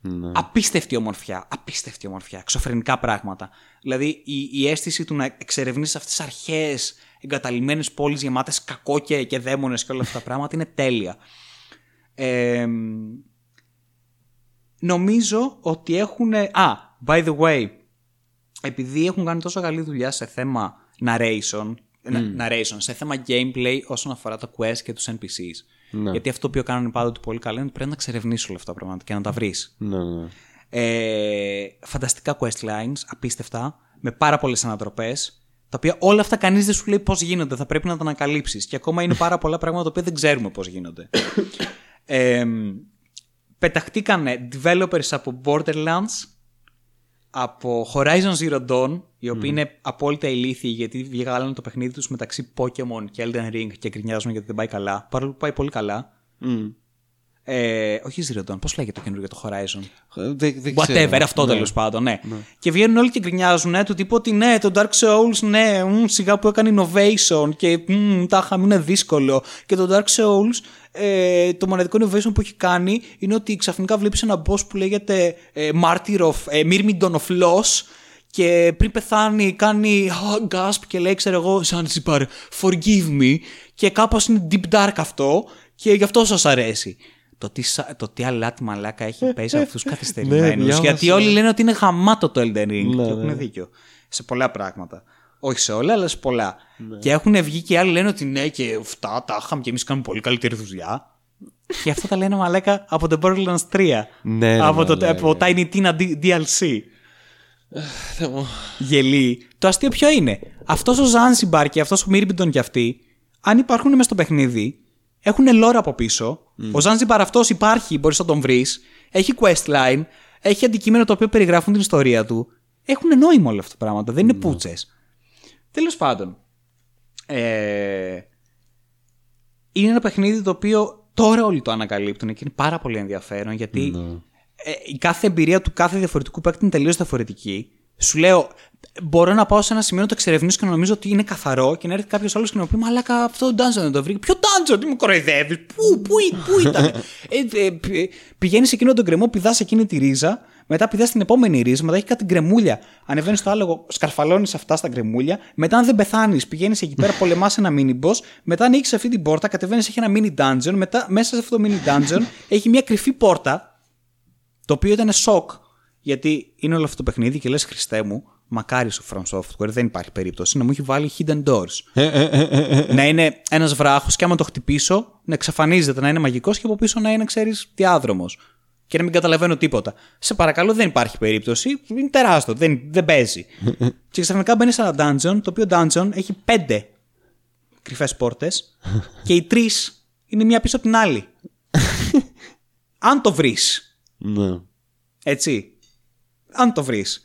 Ναι. Απίστευτη ομορφιά. Απίστευτη ομορφιά. Εξωφρενικά πράγματα. Δηλαδή η, η αίσθηση του να εξερευνήσει αυτές τις αρχαίε εγκαταλειμμένες πόλεις γεμάτες κακόκια και δαίμονες και όλα αυτά τα πράγματα είναι τέλεια. Ε, νομίζω ότι έχουν. Α, by the way, επειδή έχουν κάνει τόσο καλή δουλειά σε θέμα narration, να- narration σε θέμα gameplay όσον αφορά τα quest και τους NPCs. Ναι. Γιατί αυτό το οποίο κάνουν πάντοτε πολύ καλά είναι ότι πρέπει να εξερευνήσει όλα αυτά τα πράγματα και να τα βρεις. Ναι, ναι. Ε, φανταστικά quest lines, απίστευτα, με πάρα πολλές ανατροπές. Τα οποία όλα αυτά κανείς δεν σου λέει πώς γίνονται, θα πρέπει να τα ανακαλύψεις. Και ακόμα είναι πάρα πολλά πράγματα τα οποία δεν ξέρουμε πώς γίνονται. (coughs) ε, πεταχτήκανε developers από Borderlands, από Horizon Zero Dawn, οι οποίοι είναι απόλυτα ηλίθιοι γιατί βγάλανε το παιχνίδι τους μεταξύ Pokemon και Elden Ring και γκρινιάζουν γιατί δεν πάει καλά. Παρόλο που πάει πολύ καλά. Μμ. Ε, όχι Zero Dawn, πώς λέγεται το καινούργιο το Horizon; Ε, Δεν, δεν Whatever, ξέρω. αυτό Ναι. τέλος πάντων, ναι. Και βγαίνουν όλοι και γκρινιάζουν, ναι, του τύπου ότι ναι, το Dark Souls, ναι, μ, σιγά που έκανε innovation και μ, τα είχαμε, είναι δύσκολο. Και το Dark Souls, ε, το μοναδικό innovation που έχει κάνει είναι ότι ξαφνικά βλέπεις ένα boss που λέγεται ε, Martyr of, ε, Myrmidon of Loss και πριν πεθάνει κάνει oh, gasp και λέει ξέρω εγώ Zanzibar forgive me και κάπως είναι deep dark αυτό και γι' αυτό σας αρέσει. Το τι, σα- το τι αλάτι μαλάκα έχει παίζει από αυτούς (laughs) καθυστερημένους Ναι, διάβασα. γιατί όλοι λένε ότι είναι γαμάτο το Elden Ring Ναι, και έχουν ναι. δίκιο σε πολλά πράγματα. Όχι σε όλα, αλλά σε πολλά. Ναι. Και έχουν βγει και άλλοι λένε ότι ναι, και αυτά τα είχαμε και εμείς κάνουμε πολύ καλύτερη δουλειά. και αυτά τα λένε μαλάκα από το Borderlands 3. Ναι, ρε, από, το, μαλάκα. από Tiny Tina D- DLC. Θεέ μου. Γελί. Το αστείο ποιο είναι; Αυτός ο Zanzibar και αυτός ο Μίρμπιντον κι αυτοί, αν υπάρχουν μέσα στο παιχνίδι, έχουν lore από πίσω. Ο Zanzibar αυτός υπάρχει, μπορείς να τον βρεις. Έχει questline, έχει αντικείμενο το οποίο περιγράφουν την ιστορία του. Έχουν νόημα όλα αυτά τα πράγματα. Δεν είναι πούτσες. Τέλος πάντων. Ε, είναι ένα παιχνίδι το οποίο τώρα όλοι το ανακαλύπτουν και είναι πάρα πολύ ενδιαφέρον γιατί ε, η κάθε εμπειρία του κάθε διαφορετικού παίκτη είναι τελείως διαφορετική. Σου λέω, μπορώ να πάω σε ένα σημείο να το εξερευνήσω και να νομίζω ότι είναι καθαρό και να έρθει κάποιος άλλος και να μου πει Μαλάκα, αυτό το dungeon δεν το βρήκε. Ποιο dungeon, τι μου κοροϊδεύεις, πού, πού, ή- πού ήταν. (laughs) ε, ε, Πηγαίνεις σε εκείνο τον κρεμό, πηδάς εκείνη τη ρίζα, μετά πηδάς στην επόμενη ρίζα, μετά έχει κάτι γκρεμούλια. Ανεβαίνεις στο άλογο, σκαρφαλώνεις αυτά στα γκρεμούλια. Μετά, αν δεν πεθάνεις, πηγαίνεις εκεί πέρα, (laughs) πολεμάς ένα mini boss. Μετά ανοίξεις αυτή την πόρτα, κατεβαίνεις, έχει ένα mini dungeon. Μετά, μέσα σε αυτό το mini dungeon, έχει μια κρυφή πόρτα το οποίο ήταν σοκ, γιατί είναι όλο αυτό το παιχνίδι και λες Χριστέ μου, μακάρι σου From Software, δεν υπάρχει περίπτωση να μου έχει βάλει hidden doors. να είναι ένας βράχος και άμα το χτυπήσω, να εξαφανίζεται, να είναι μαγικός και από πίσω να είναι, ξέρεις, διάδρομος. Και να μην καταλαβαίνω τίποτα. Σε παρακαλώ, δεν υπάρχει περίπτωση. Είναι τεράστιο, δεν, δεν παίζει. (laughs) και ξαφνικά μπαίνει σε ένα dungeon, το οποίο dungeon έχει πέντε κρυφές πόρτες (laughs) και οι τρεις είναι μία πίσω από την άλλη. (laughs) Αν το βρεις, Ναι. έτσι. Αν το βρεις.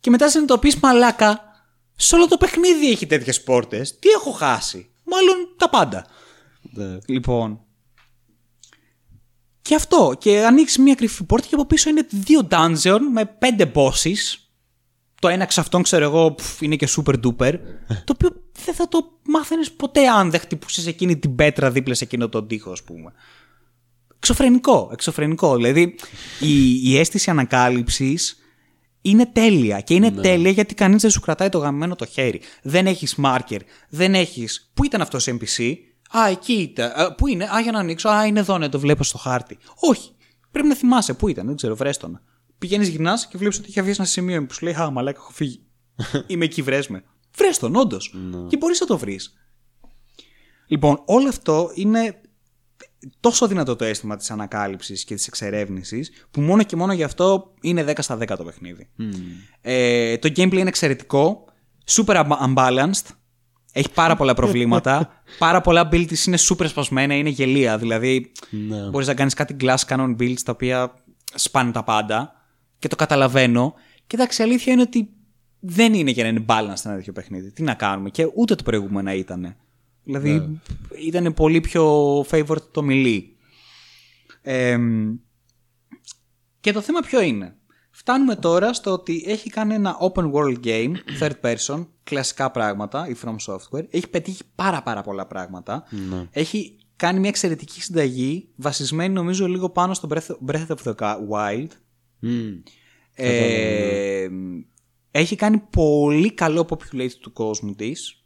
Και μετά συνειδητοποιείς μαλάκα, σε όλο το παιχνίδι έχει τέτοιες πόρτες. Τι έχω χάσει; Μάλλον τα πάντα. Ναι. Λοιπόν. Και αυτό. Και ανοίξεις μια κρυφή πόρτα και από πίσω είναι δύο dungeon με πέντε bosses. Το ένα εξ αυτών, ξέρω εγώ, πφ, είναι και super duper. (laughs) το οποίο δεν θα το μάθαινες ποτέ αν δεν χτυπούσες εκείνη την πέτρα δίπλα σε εκείνο τον τοίχο, ας πούμε. Εξωφρενικό, εξωφρενικό. Δηλαδή η, η αίσθηση ανακάλυψης είναι τέλεια. Και είναι τέλεια γιατί κανείς δεν σου κρατάει το γαμμένο το χέρι. Δεν έχεις marker, δεν έχεις. Πού ήταν αυτός σε NPC, Α, εκεί ήταν. Α, πού είναι, Α, για να ανοίξω. Α, είναι εδώ, ναι, το βλέπω στο χάρτη. Όχι. Πρέπει να θυμάσαι πού ήταν, δεν ξέρω, βρέστονα. Πηγαίνεις, γυρνάς και βλέπεις ότι έχει αφήσει ένα σημείο που σου λέει Α, μαλάκα, έχω φύγει. (laughs) Είμαι εκεί, βρες με. Βρες τον, όντω. Και μπορείς να το βρεις. Λοιπόν, όλο αυτό είναι τόσο δυνατό το αίσθημα της ανακάλυψης και της εξερεύνησης που μόνο και μόνο γι' αυτό είναι 10 στα 10 το παιχνίδι. Ε, το gameplay είναι εξαιρετικό, super unba- unbalanced, έχει πάρα πολλά προβλήματα, (laughs) πάρα πολλά builds είναι super σπασμένα, είναι γελία, δηλαδή Ναι. μπορείς να κάνεις κάτι glass cannon builds τα οποία σπάνε τα πάντα και το καταλαβαίνω και εντάξει η αλήθεια είναι ότι δεν είναι για να είναι balanced ένα τέτοιο παιχνίδι. Τι να κάνουμε και ούτε το προηγούμενο ήταν. Δηλαδή ήταν πολύ πιο favored το μιλή. Εμ, και το θέμα ποιο είναι; Φτάνουμε τώρα στο ότι έχει κάνει ένα open world game, third person, κλασικά πράγματα, η From Software. Έχει πετύχει πάρα πάρα πολλά πράγματα. Έχει κάνει μια εξαιρετική συνταγή, βασισμένη νομίζω λίγο πάνω στο Breath, Breath of the Wild. Ε, έχει κάνει πολύ καλό populate του κόσμου της.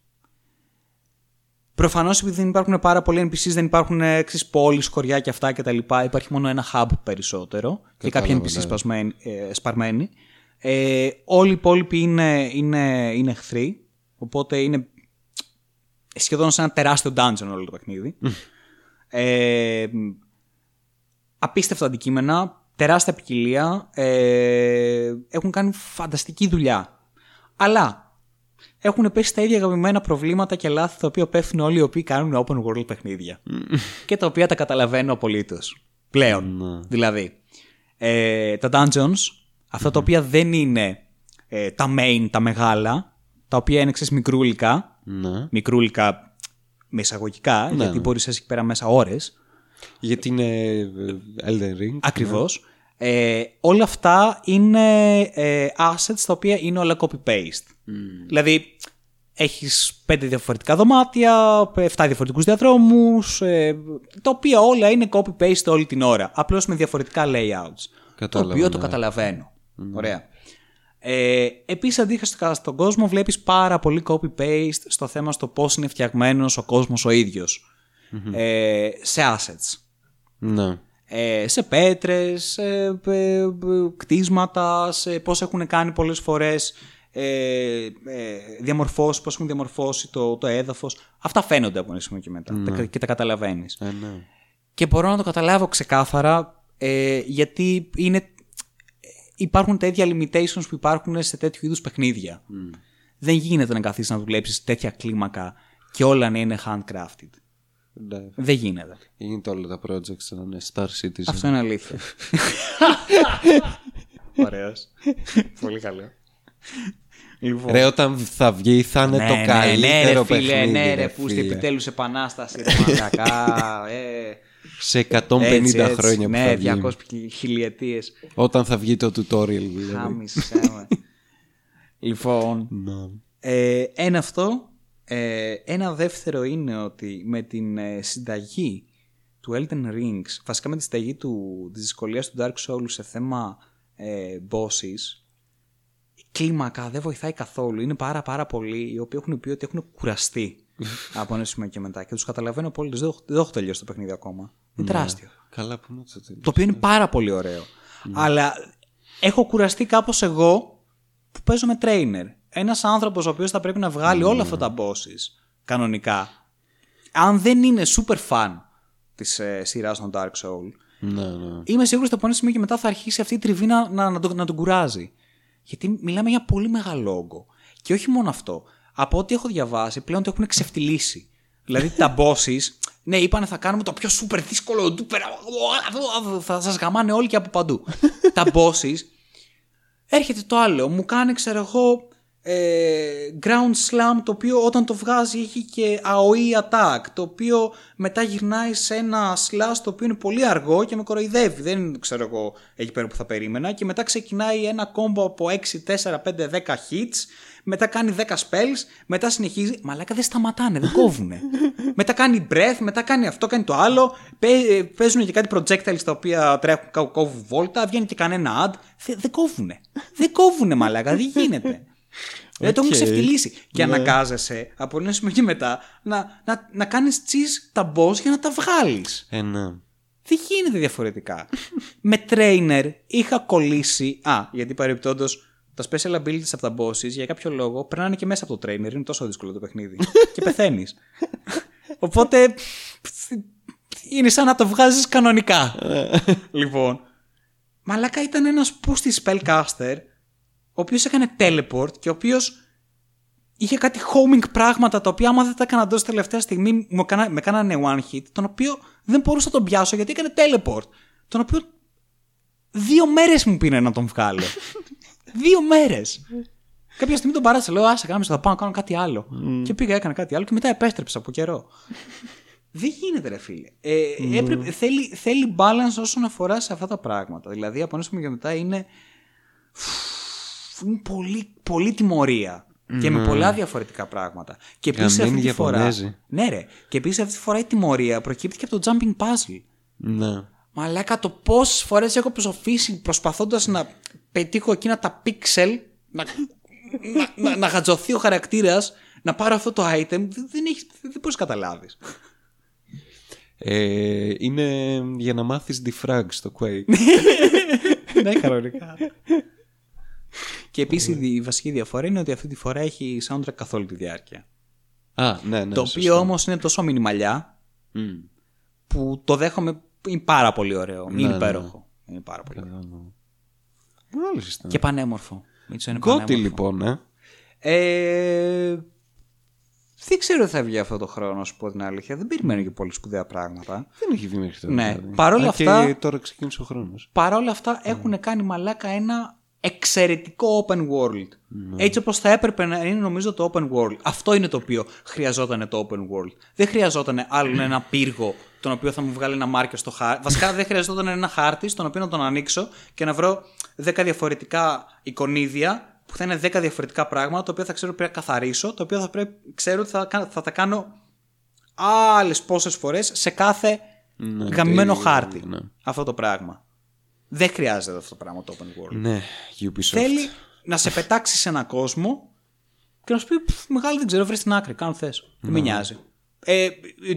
Προφανώς επειδή δεν υπάρχουν πάρα πολλοί NPCs, δεν υπάρχουν εξή πόλεις, χωριά και αυτά κτλ. Υπάρχει μόνο ένα hub περισσότερο και κάποιοι Κατάλαβα, NPCs ναι. σπασμένοι, ε, σπαρμένοι. Ε, όλοι οι υπόλοιποι είναι, είναι, είναι εχθροί. Οπότε είναι σχεδόν σε ένα τεράστιο dungeon όλο το παιχνίδι. ε, απίστευτα αντικείμενα, τεράστια ποικιλία, ε, έχουν κάνει φανταστική δουλειά. Αλλά έχουν πέσει στα ίδια αγαπημένα προβλήματα και λάθη τα οποία πέφτουν όλοι οι οποίοι κάνουν open world παιχνίδια. και τα οποία τα καταλαβαίνω απολύτως. Πλέον. Δηλαδή, ε, τα dungeons, αυτά τα οποία δεν είναι ε, τα main, τα μεγάλα, τα οποία είναι εξής μικρούλικα, Ναι. μικρούλικα με εισαγωγικά, γιατί μπορείς να είσαι εκεί πέρα μέσα ώρες, Γιατί είναι ε, Elden Ring. Ακριβώς. Ε, όλα αυτά είναι ε, assets τα οποία είναι όλα copy-paste. Δηλαδή, έχεις πέντε διαφορετικά δωμάτια, εφτά διαφορετικούς διαδρόμους, ε, τα οποία όλα είναι copy-paste όλη την ώρα. Απλώς με διαφορετικά layouts. το Κατάλαβα, οποίο το ναι. καταλαβαίνω. Ωραία. Ε, Επίσης, αντίθετα στον κόσμο, βλέπεις πάρα πολύ copy-paste στο θέμα στο πώς είναι φτιαγμένος ο κόσμος ο ίδιος. Ε, σε assets. Ναι. Ε, σε πέτρες, σε ε, ε, κτίσματα, σε πώς έχουν κάνει πολλές φορές ε, ε, διαμορφώσει, πώς έχουν διαμορφώσει το, το έδαφος. Αυτά φαίνονται από ένα σημείο και μετά τα- και τα καταλαβαίνεις. Ε, ναι. Και μπορώ να το καταλάβω ξεκάθαρα ε, γιατί είναι, υπάρχουν τα ίδια limitations που υπάρχουν σε τέτοιου είδους παιχνίδια. Δεν γίνεται να καθίσεις να δουλέψεις τέτοια κλίμακα και όλα να είναι handcrafted. Ναι. Δεν γίνεται. Γίνεται όλα τα projects να είναι Star Citizen. Αυτό είναι αλήθεια. Ωραίος. Πολύ καλό. Λοιπόν. Ρε, όταν θα βγει θα είναι το καλύτερο ναι, ρε, φίλε, παιχνίδι. ναι, ρε, ρε, που είστε φίλε. επιτέλους επανάσταση, ρε, μαλακά, ε, Σε 150 έτσι, έτσι, χρόνια που ναι, θα βγει. 200 χι- χιλιετίες. Όταν θα βγει το tutorial. δηλαδή. Χάμισε με. λοιπόν, Ναι. ε, ένα αυτό. Ε, ένα δεύτερο είναι ότι με την ε, συνταγή του Elden Rings, βασικά με τη συνταγή του, της δυσκολίας του Dark Souls σε θέμα ε, bosses, η κλίμακα δεν βοηθάει καθόλου. Είναι πάρα πάρα πολλοί οι οποίοι έχουν πει ότι έχουν κουραστεί (laughs) από ένα σημείο και μετά. Και τους καταλαβαίνω πολύ. Δεν, έχω- δεν έχω τελειώσει το παιχνίδι ακόμα. Είναι τεράστιο. Καλά που είναι το τέλος. Το οποίο είναι πάρα πολύ ωραίο. Αλλά έχω κουραστεί κάπως εγώ που παίζω με trainer. Ένας άνθρωπος ο οποίος θα πρέπει να βγάλει όλα αυτά τα bosses κανονικά. Αν δεν είναι super fan της ε, σειράς των Dark Soul, Ναι, ναι. είμαι σίγουρος ότι από ένα σημείο και μετά θα αρχίσει αυτή η τριβή να, να, να, τον, να τον κουράζει. Γιατί μιλάμε για πολύ μεγάλο όγκο. Και όχι μόνο αυτό. Από ό,τι έχω διαβάσει, πλέον το έχουν ξεφτυλίσει. Δηλαδή τα (laughs) bosses, ναι, είπανε θα κάνουμε το πιο super δύσκολο, super, θα σας γαμάνε όλοι και από παντού. (laughs) τα bosses, έρχεται το άλλο, μου κάνει ξέρω εγώ ε, ground slam το οποίο όταν το βγάζει έχει και AOE attack το οποίο μετά γυρνάει σε ένα slash το οποίο είναι πολύ αργό και με κοροϊδεύει δεν ξέρω εγώ εκεί πέρα που θα περίμενα και μετά ξεκινάει ένα combo από 6, 4, 5, 10 hits μετά κάνει 10 spells, μετά συνεχίζει. Μαλάκα δεν σταματάνε, δεν κόβουνε. (laughs) μετά κάνει breath, μετά κάνει αυτό, κάνει το άλλο. Παι- Παίζουν και κάτι projectiles τα οποία τρέχουν, κά- κόβουν βόλτα, βγαίνει και κανένα ad. Θε- Δεν κόβουνε. δεν κόβουνε, μαλάκα, δεν γίνεται. Δεν το έχουν Οκ. ξεφτιλίσει. Και Ναι. αναγκάζεσαι από ένα σημείο και μετά να, να, να κάνεις cheese τα boss για να τα βγάλεις. Ε, ναι. Δεν γίνεται διαφορετικά. (laughs) με trainer είχα κολλήσει. Α, γιατί παρεμπιπτόντως τα special abilities από τα bosses για κάποιο λόγο περνάνε και μέσα από το trainer. Είναι τόσο δύσκολο το παιχνίδι. (laughs) και πεθαίνεις. Οπότε. Είναι σαν να το βγάζεις κανονικά. λοιπόν. Μαλάκα ήταν ένας πούστη spellcaster ο οποίος έκανε teleport και ο οποίος είχε κάτι homing πράγματα τα οποία άμα δεν τα έκανα τόσο τελευταία στιγμή μου κάνα, με κάνανε one hit τον οποίο δεν μπορούσα να τον πιάσω γιατί έκανε teleport τον οποίο δύο μέρες μου πήρε να τον βγάλω. (laughs) Δύο μέρες. Κάποια στιγμή τον παράτησα λέω άσε κάμισε θα πάω να κάνω κάτι άλλο και πήγα έκανα κάτι άλλο και μετά επέστρεψα από καιρό. (laughs) Δεν γίνεται ρε φίλε. Ε, έπρεπε, θέλει, θέλει balance όσον αφορά σε αυτά τα πράγματα. Δηλαδή από ένα σημείο και μετά είναι είναι πολύ, πολύ τιμωρία. Και με πολλά διαφορετικά πράγματα. Και επίσης Γαμμένη αυτή τη φορά. Ιαπωνέζοι. Ναι, ρε. Και επίσης αυτή τη φορά η τιμωρία προκύπτει και από το jumping puzzle. Ναι. Μαλάκα το πόσες φορές έχω προσοφήσει προσπαθώντας να πετύχω εκείνα τα pixel, να, να, να, να γατζωθεί ο χαρακτήρας, να πάρω αυτό το item. Δεν, δεν, έχεις- δεν μπορείς να καταλάβεις. Ε, είναι για να μάθεις defrag στο Quake. ναι, (laughs) κανονικά. Και επίσης η βασική διαφορά είναι ότι αυτή τη φορά έχει soundtrack καθ' όλη τη διάρκεια. Α, ναι, ναι. το σωστά. οποίο όμως είναι τόσο μινιμαλιά Μμ. που το δέχομαι. Είναι πάρα πολύ ωραίο. Ναι, είναι ναι, υπέροχο. Είναι πάρα πολύ ωραίο. Μάλιστα. Και πανέμορφο. Μίτσο είναι Γκότι πανέμορφο. λοιπόν, ε. Ε, δεν ξέρω τι θα βγει αυτό το χρόνο, να σου πω την αλήθεια. Δεν περιμένω και πολύ σπουδαία πράγματα. Δεν έχει βγει μέχρι τώρα. Ναι, δηλαδή. παρόλα Α, αυτά- Και τώρα ξεκίνησε ο χρόνος. Παρ' όλα αυτά έχουν κάνει μαλάκα ένα εξαιρετικό open world. Έτσι όπως θα έπρεπε να είναι νομίζω το open world. Αυτό είναι το οποίο χρειαζόταν το open world. Δεν χρειαζόταν άλλο ένα πύργο τον οποίο θα μου βγάλει ένα μάρκερ στο χάρτη. Βασικά δεν χρειαζόταν ένα χάρτη στον οποίο να τον ανοίξω και να βρω 10 διαφορετικά εικονίδια που θα είναι 10 διαφορετικά πράγματα, τα οποία θα ξέρω ότι πρέπει να καθαρίσω, τα οποία θα πρέπει, ξέρω ότι θα, κα- θα τα κάνω άλλες πόσες φορές σε κάθε Ναι, γαμμένο το- χάρτη. ναι. Αυτό το πράγμα. Δεν χρειάζεται αυτό το πράγμα το open world. Ναι, Ubisoft. Θέλει, να σε πετάξει σε έναν κόσμο και να σου πει «Πφ, Μεγάλη δεν ξέρω, βρει την άκρη. Κάνω θες. Δεν με νοιάζει. Ε,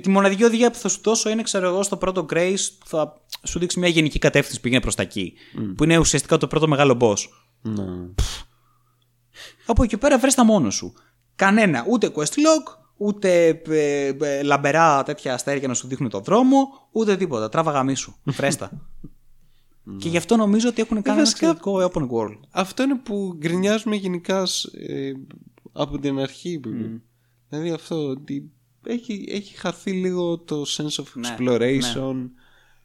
τη μοναδική οδηγία που θα σου δώσω είναι, ξέρω εγώ, στο πρώτο Grace θα σου δείξει μια γενική κατεύθυνση που πήγαινε προς τα εκεί. Που είναι ουσιαστικά το πρώτο μεγάλο boss. Ναι. Από εκεί πέρα βρες τα μόνο σου. Κανένα, ούτε quest log, ούτε ε, ε, λαμπερά τέτοια αστέρια να σου δείχνουν το δρόμο, ούτε τίποτα. Τράβα γαμίσου. Φρέστα. (laughs) και γι' αυτό νομίζω ότι έχουν κάνει ένα βασικά- εξαιρετικό open world. Αυτό είναι που γκρινιάζουμε γενικά σ- ε, από την αρχή. Δηλαδή αυτό ότι έχει, έχει χαθεί λίγο το sense of Ναι, exploration,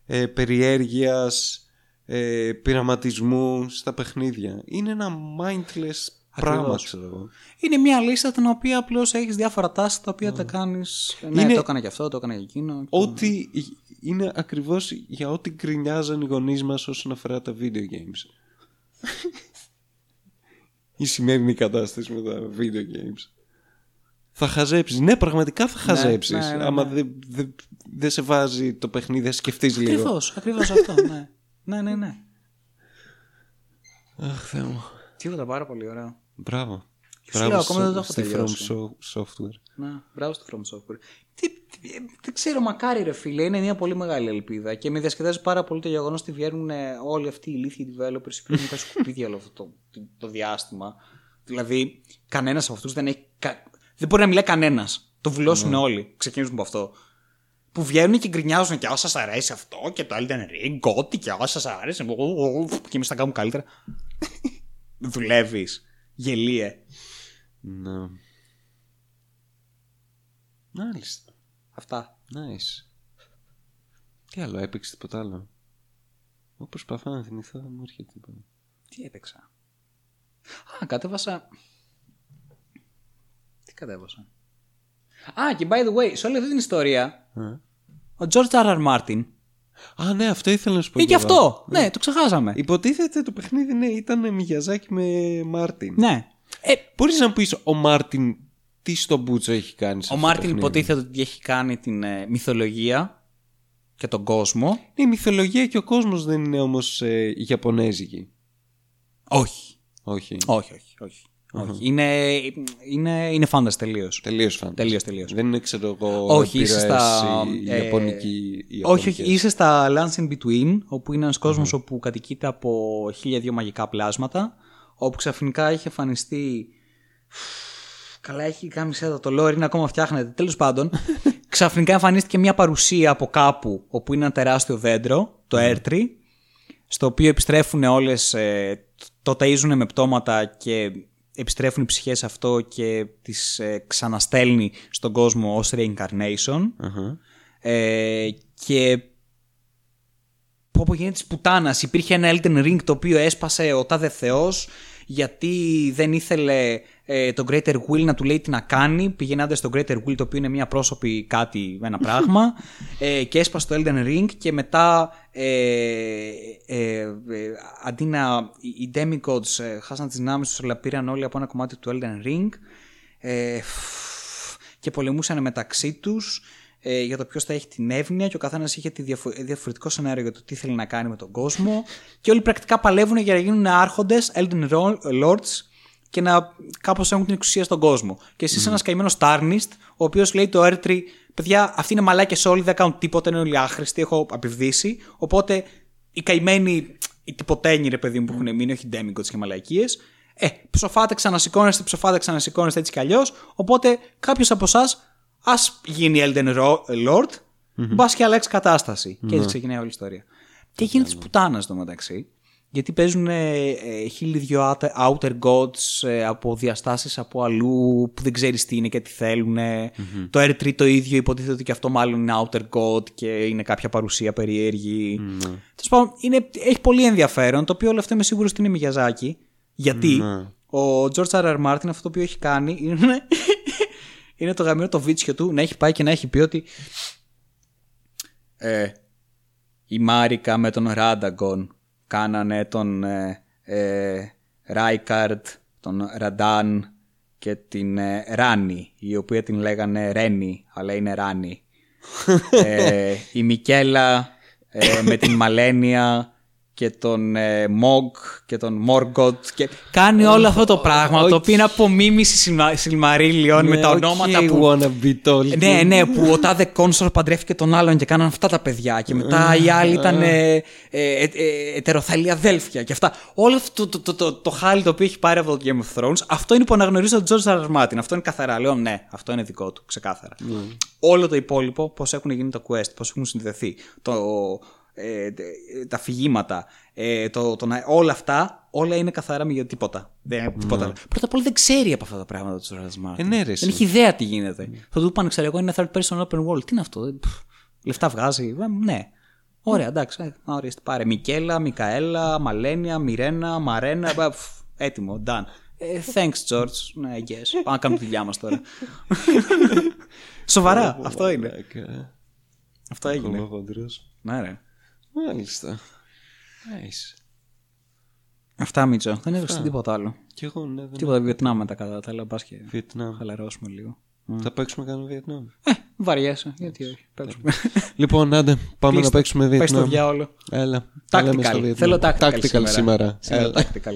ε, περιέργειας, ε, πειραματισμού στα παιχνίδια. Είναι ένα mindless πράγμα, Ακριβώς. ξέρω εγώ. Είναι μια λίστα την οποία απλώς έχεις διάφορα tasks τα οποία τα κάνεις. Ναι, Είναι- το έκανα και αυτό, το έκανα και εκείνο. Ό,τι είναι ακριβώς για ό,τι γκρινιάζαν οι γονείς μας όσον αφορά τα video games. (laughs) Η σημερινή κατάσταση με τα video games. Θα χαζέψεις. Ναι, πραγματικά θα χαζέψεις. ναι, ναι, Άμα ναι. δεν δεν- δεν σε βάζει το παιχνίδι, θα σκεφτείς λίγο. Ακριβώς, ακριβώς αυτό. Ναι. (laughs) ναι, ναι, ναι. Αχ, Θεέ μου. Τίποτα πάρα πολύ ωραίο. Μπράβο. σου λέω, ακόμα δεν το έχω στη From τελειώσει. So- Software. Ναι, μπράβο στο From Software. Τι, τι- ε, δεν ξέρω, μακάρι ρε φίλε, είναι μια πολύ μεγάλη ελπίδα και με διασκεδάζει πάρα πολύ το γεγονός ότι βγαίνουν ε, όλοι αυτοί οι ηλίθιοι developers οι οποίοι είναι τα σκουπίδια όλο αυτό το, το, το διάστημα. Δηλαδή, κανένας από αυτούς δεν έχει. κα- Δεν μπορεί να μιλάει κανένας. Το βουλώσουν όλοι. Ξεκινήσουμε από αυτό. Που βγαίνουν και γκρινιάζουν και όσα σα αρέσει αυτό και το Elden Ring, ό,τι και όσα σα αρέσει. Και εμείς θα κάνουμε καλύτερα. (laughs) Δουλεύεις. Γελίε. Ναι. Μάλιστα. Αυτά. Nice. Τι άλλο, έπαιξε τίποτα άλλο; Εγώ προσπαθώ να θυμηθώ, δεν μου έρχεται τίποτα. Τι έπαιξα; Α, κατέβασα. Τι κατέβασα; Α, και by the way, σε όλη αυτή την ιστορία, Α. ο George R. R. Martin Α, ναι, αυτό ήθελα να σου πω. είναι και εγώ. αυτό. Ναι, το ξεχάσαμε. Υποτίθεται το παιχνίδι ναι, ήταν Μιγιαζάκι με Μάρτιν. Ναι. Ε, Μπορείς να μου πεις ο Μάρτιν τι στο μπούτσο έχει κάνει. σε ο αυτό το Μάρτιν παιχνίδι; υποτίθεται ότι έχει κάνει την ε, μυθολογία και τον κόσμο. Ναι, η μυθολογία και ο κόσμος δεν είναι όμως ε, Ιαπωνέζικη. Όχι. Όχι. Όχι, όχι. όχι. Όχι. Είναι, είναι, είναι fantasy τελείως. Τελείως φαν. Τελείως, τελείως. Δεν είναι, ξέρω εγώ, Όχι, είσαι επιρροές στα. η- ε, Ιαπωνική. οι όχι, όχι, Ιαπωνικές. είσαι στα Lands in Between, όπου είναι ένας κόσμος όπου κατοικείται από χίλια δύο μαγικά πλάσματα, όπου ξαφνικά έχει εμφανιστεί. Καλά, έχει κάνει σέτα το lore, είναι ακόμα φτιάχνεται. Τέλος πάντων, (laughs) ξαφνικά εμφανίστηκε μια παρουσία από κάπου, όπου είναι ένα τεράστιο δέντρο, το Airtree, στο οποίο επιστρέφουν όλες, ε, το ταΐζουν με πτώματα και επιστρέφουν οι ψυχές αυτό και τις ε, ξαναστέλνει στον κόσμο ως reincarnation. Αχα. Ε, και πω πω γίνεται της πουτάνας. Υπήρχε ένα Elden Ring το οποίο έσπασε ο τάδε θεός γιατί δεν ήθελε ε, το Greater Will να του λέει τι να κάνει πηγαίνοντας στο Greater Will το οποίο είναι μια πρόσωπη κάτι, ένα (laughs) πράγμα ε, και έσπασε το Elden Ring και μετά ε, ε, ε, αντί να οι demigods ε, χάσαν τις δυνάμεις τους αλλά πήραν όλοι από ένα κομμάτι του Elden Ring ε, και πολεμούσαν μεταξύ τους ε, για το ποιος θα έχει την εύνοια και ο καθένας είχε τη διαφο- διαφορετικό σενάριο για το τι θέλει να κάνει με τον κόσμο. Και όλοι πρακτικά παλεύουν για να γίνουν άρχοντες, Elden Ro- Lords και να κάπως έχουν την εξουσία στον κόσμο. Και εσύ είσαι ένας καημένος Tarnist, ο οποίος λέει το R3, παιδιά, αυτοί είναι μαλάκες όλοι, δεν κάνουν τίποτα, είναι όλοι άχρηστοι, έχω απειβδίσει. Οπότε οι καημένοι, οι τυποτένιοι ρε παιδί μου που έχουν μείνει, όχι demigods και μαλακίες, ε, ψοφάτε, ξανασηκώνεστε, ψοφάτε, ξανασηκώνεστε έτσι κι αλλιώς. Οπότε κάποιος από εσάς ας γίνει Elden Ro- Lord, μπας και αλλάξεις κατάσταση. Και έτσι ξεκινάει όλη η ιστορία. Και γίνεται της πουτάνας στο μεταξύ. Γιατί παίζουν ε, ε, χίλιοι δυο outer- outer gods ε, από διαστάσεις από αλλού που δεν ξέρεις τι είναι και τι θέλουν. Το R3 το ίδιο υποτίθεται ότι και αυτό μάλλον είναι outer god και είναι κάποια παρουσία περίεργη. Τέλος πάντων, είναι, έχει πολύ ενδιαφέρον το οποίο όλο αυτό είμαι σίγουρος ότι είναι Μιγιαζάκι. Γιατί; Ο George R. R. Martin αυτό το οποίο έχει κάνει είναι, (laughs) είναι το γαμμένο το βίτσιο του να έχει πάει και να έχει πει ότι ε, η Μάρικα με τον Ράνταγκον κάνανε τον ε, ε, Ράικαρντ, τον Ραντάν και την ε, Ράνι, η οποία την λέγανε Ρένι, αλλά είναι Ράνι. (laughs) ε, η Μικέλα ε, με την Μαλένια και τον ε, Μογ και τον Μόργκοτ. Και κάνει όλο αυτό το πράγμα το οποίο είναι απομίμηση Σιλμαρίλιον με τα ονόματα που. Wanna be told. Ναι, ναι, που ο τάδε κόνσορ παντρεύτηκε τον άλλον και κάναν αυτά τα παιδιά. Και μετά οι άλλοι ήταν ε, ε, ε, ετεροθαλή αδέλφια και αυτά. Όλο αυτό το, το, το, το, χάλι το οποίο έχει πάρει από το Game of Thrones, αυτό είναι που αναγνωρίζει τον George R. Martin. Αυτό είναι καθαρά. Λέω ναι, αυτό είναι δικό του, ξεκάθαρα. Όλο το υπόλοιπο, πώς έχουν γίνει το quest, πώς έχουν συνδεθεί. Το, ε, τα αφηγήματα, ε, το, το, όλα αυτά, όλα είναι καθαρά με τίποτα. Δεν, τίποτα. Mm. Πρώτα απ' όλα δεν ξέρει από αυτά τα πράγματα του Τζοράζ Μάρτιν. ναι, δεν έχει ιδέα τι γίνεται. Mm. Θα του πάνε, ξέρω εγώ, είναι third person open world. Τι είναι αυτό, ε, Πφ, λεφτά βγάζει. Ε, ναι. Ωραία, εντάξει. Ε, ορίστε, πάρε. Μικέλα, Μικαέλα, Μαλένια, Μιρένα, Μαρένα. Πφ, έτοιμο, done. Ε, thanks, George. Ναι, yes. (laughs) Πάμε να κάνουμε τη δουλειά μας τώρα. (laughs) Σοβαρά, αυτό είναι. Αυτό έγινε. Ναι, ρε. Μάλιστα. Nice. Αυτά, Μίτσο. Δεν έβρισκε τίποτα άλλο. Κι εγώ, ναι. Δεν Τίποτα Βιετνάμ μετά κατά τα άλλα. Πας και Βιετνάμ. χαλαρώσουμε λίγο. Θα παίξουμε κανένα Βιετνάμ. Ε, βαριέσαι. Γιατί όχι. Παίξουμε. Λοιπόν, άντε, πάμε Κλείστο. να παίξουμε Πες το Βιετνάμ. διάολο. Έλα. τα λέμε στο Tactical. Βιετνάμ. Θέλω tactical, Tactical σήμερα. Σήμερα Έλα. tactical.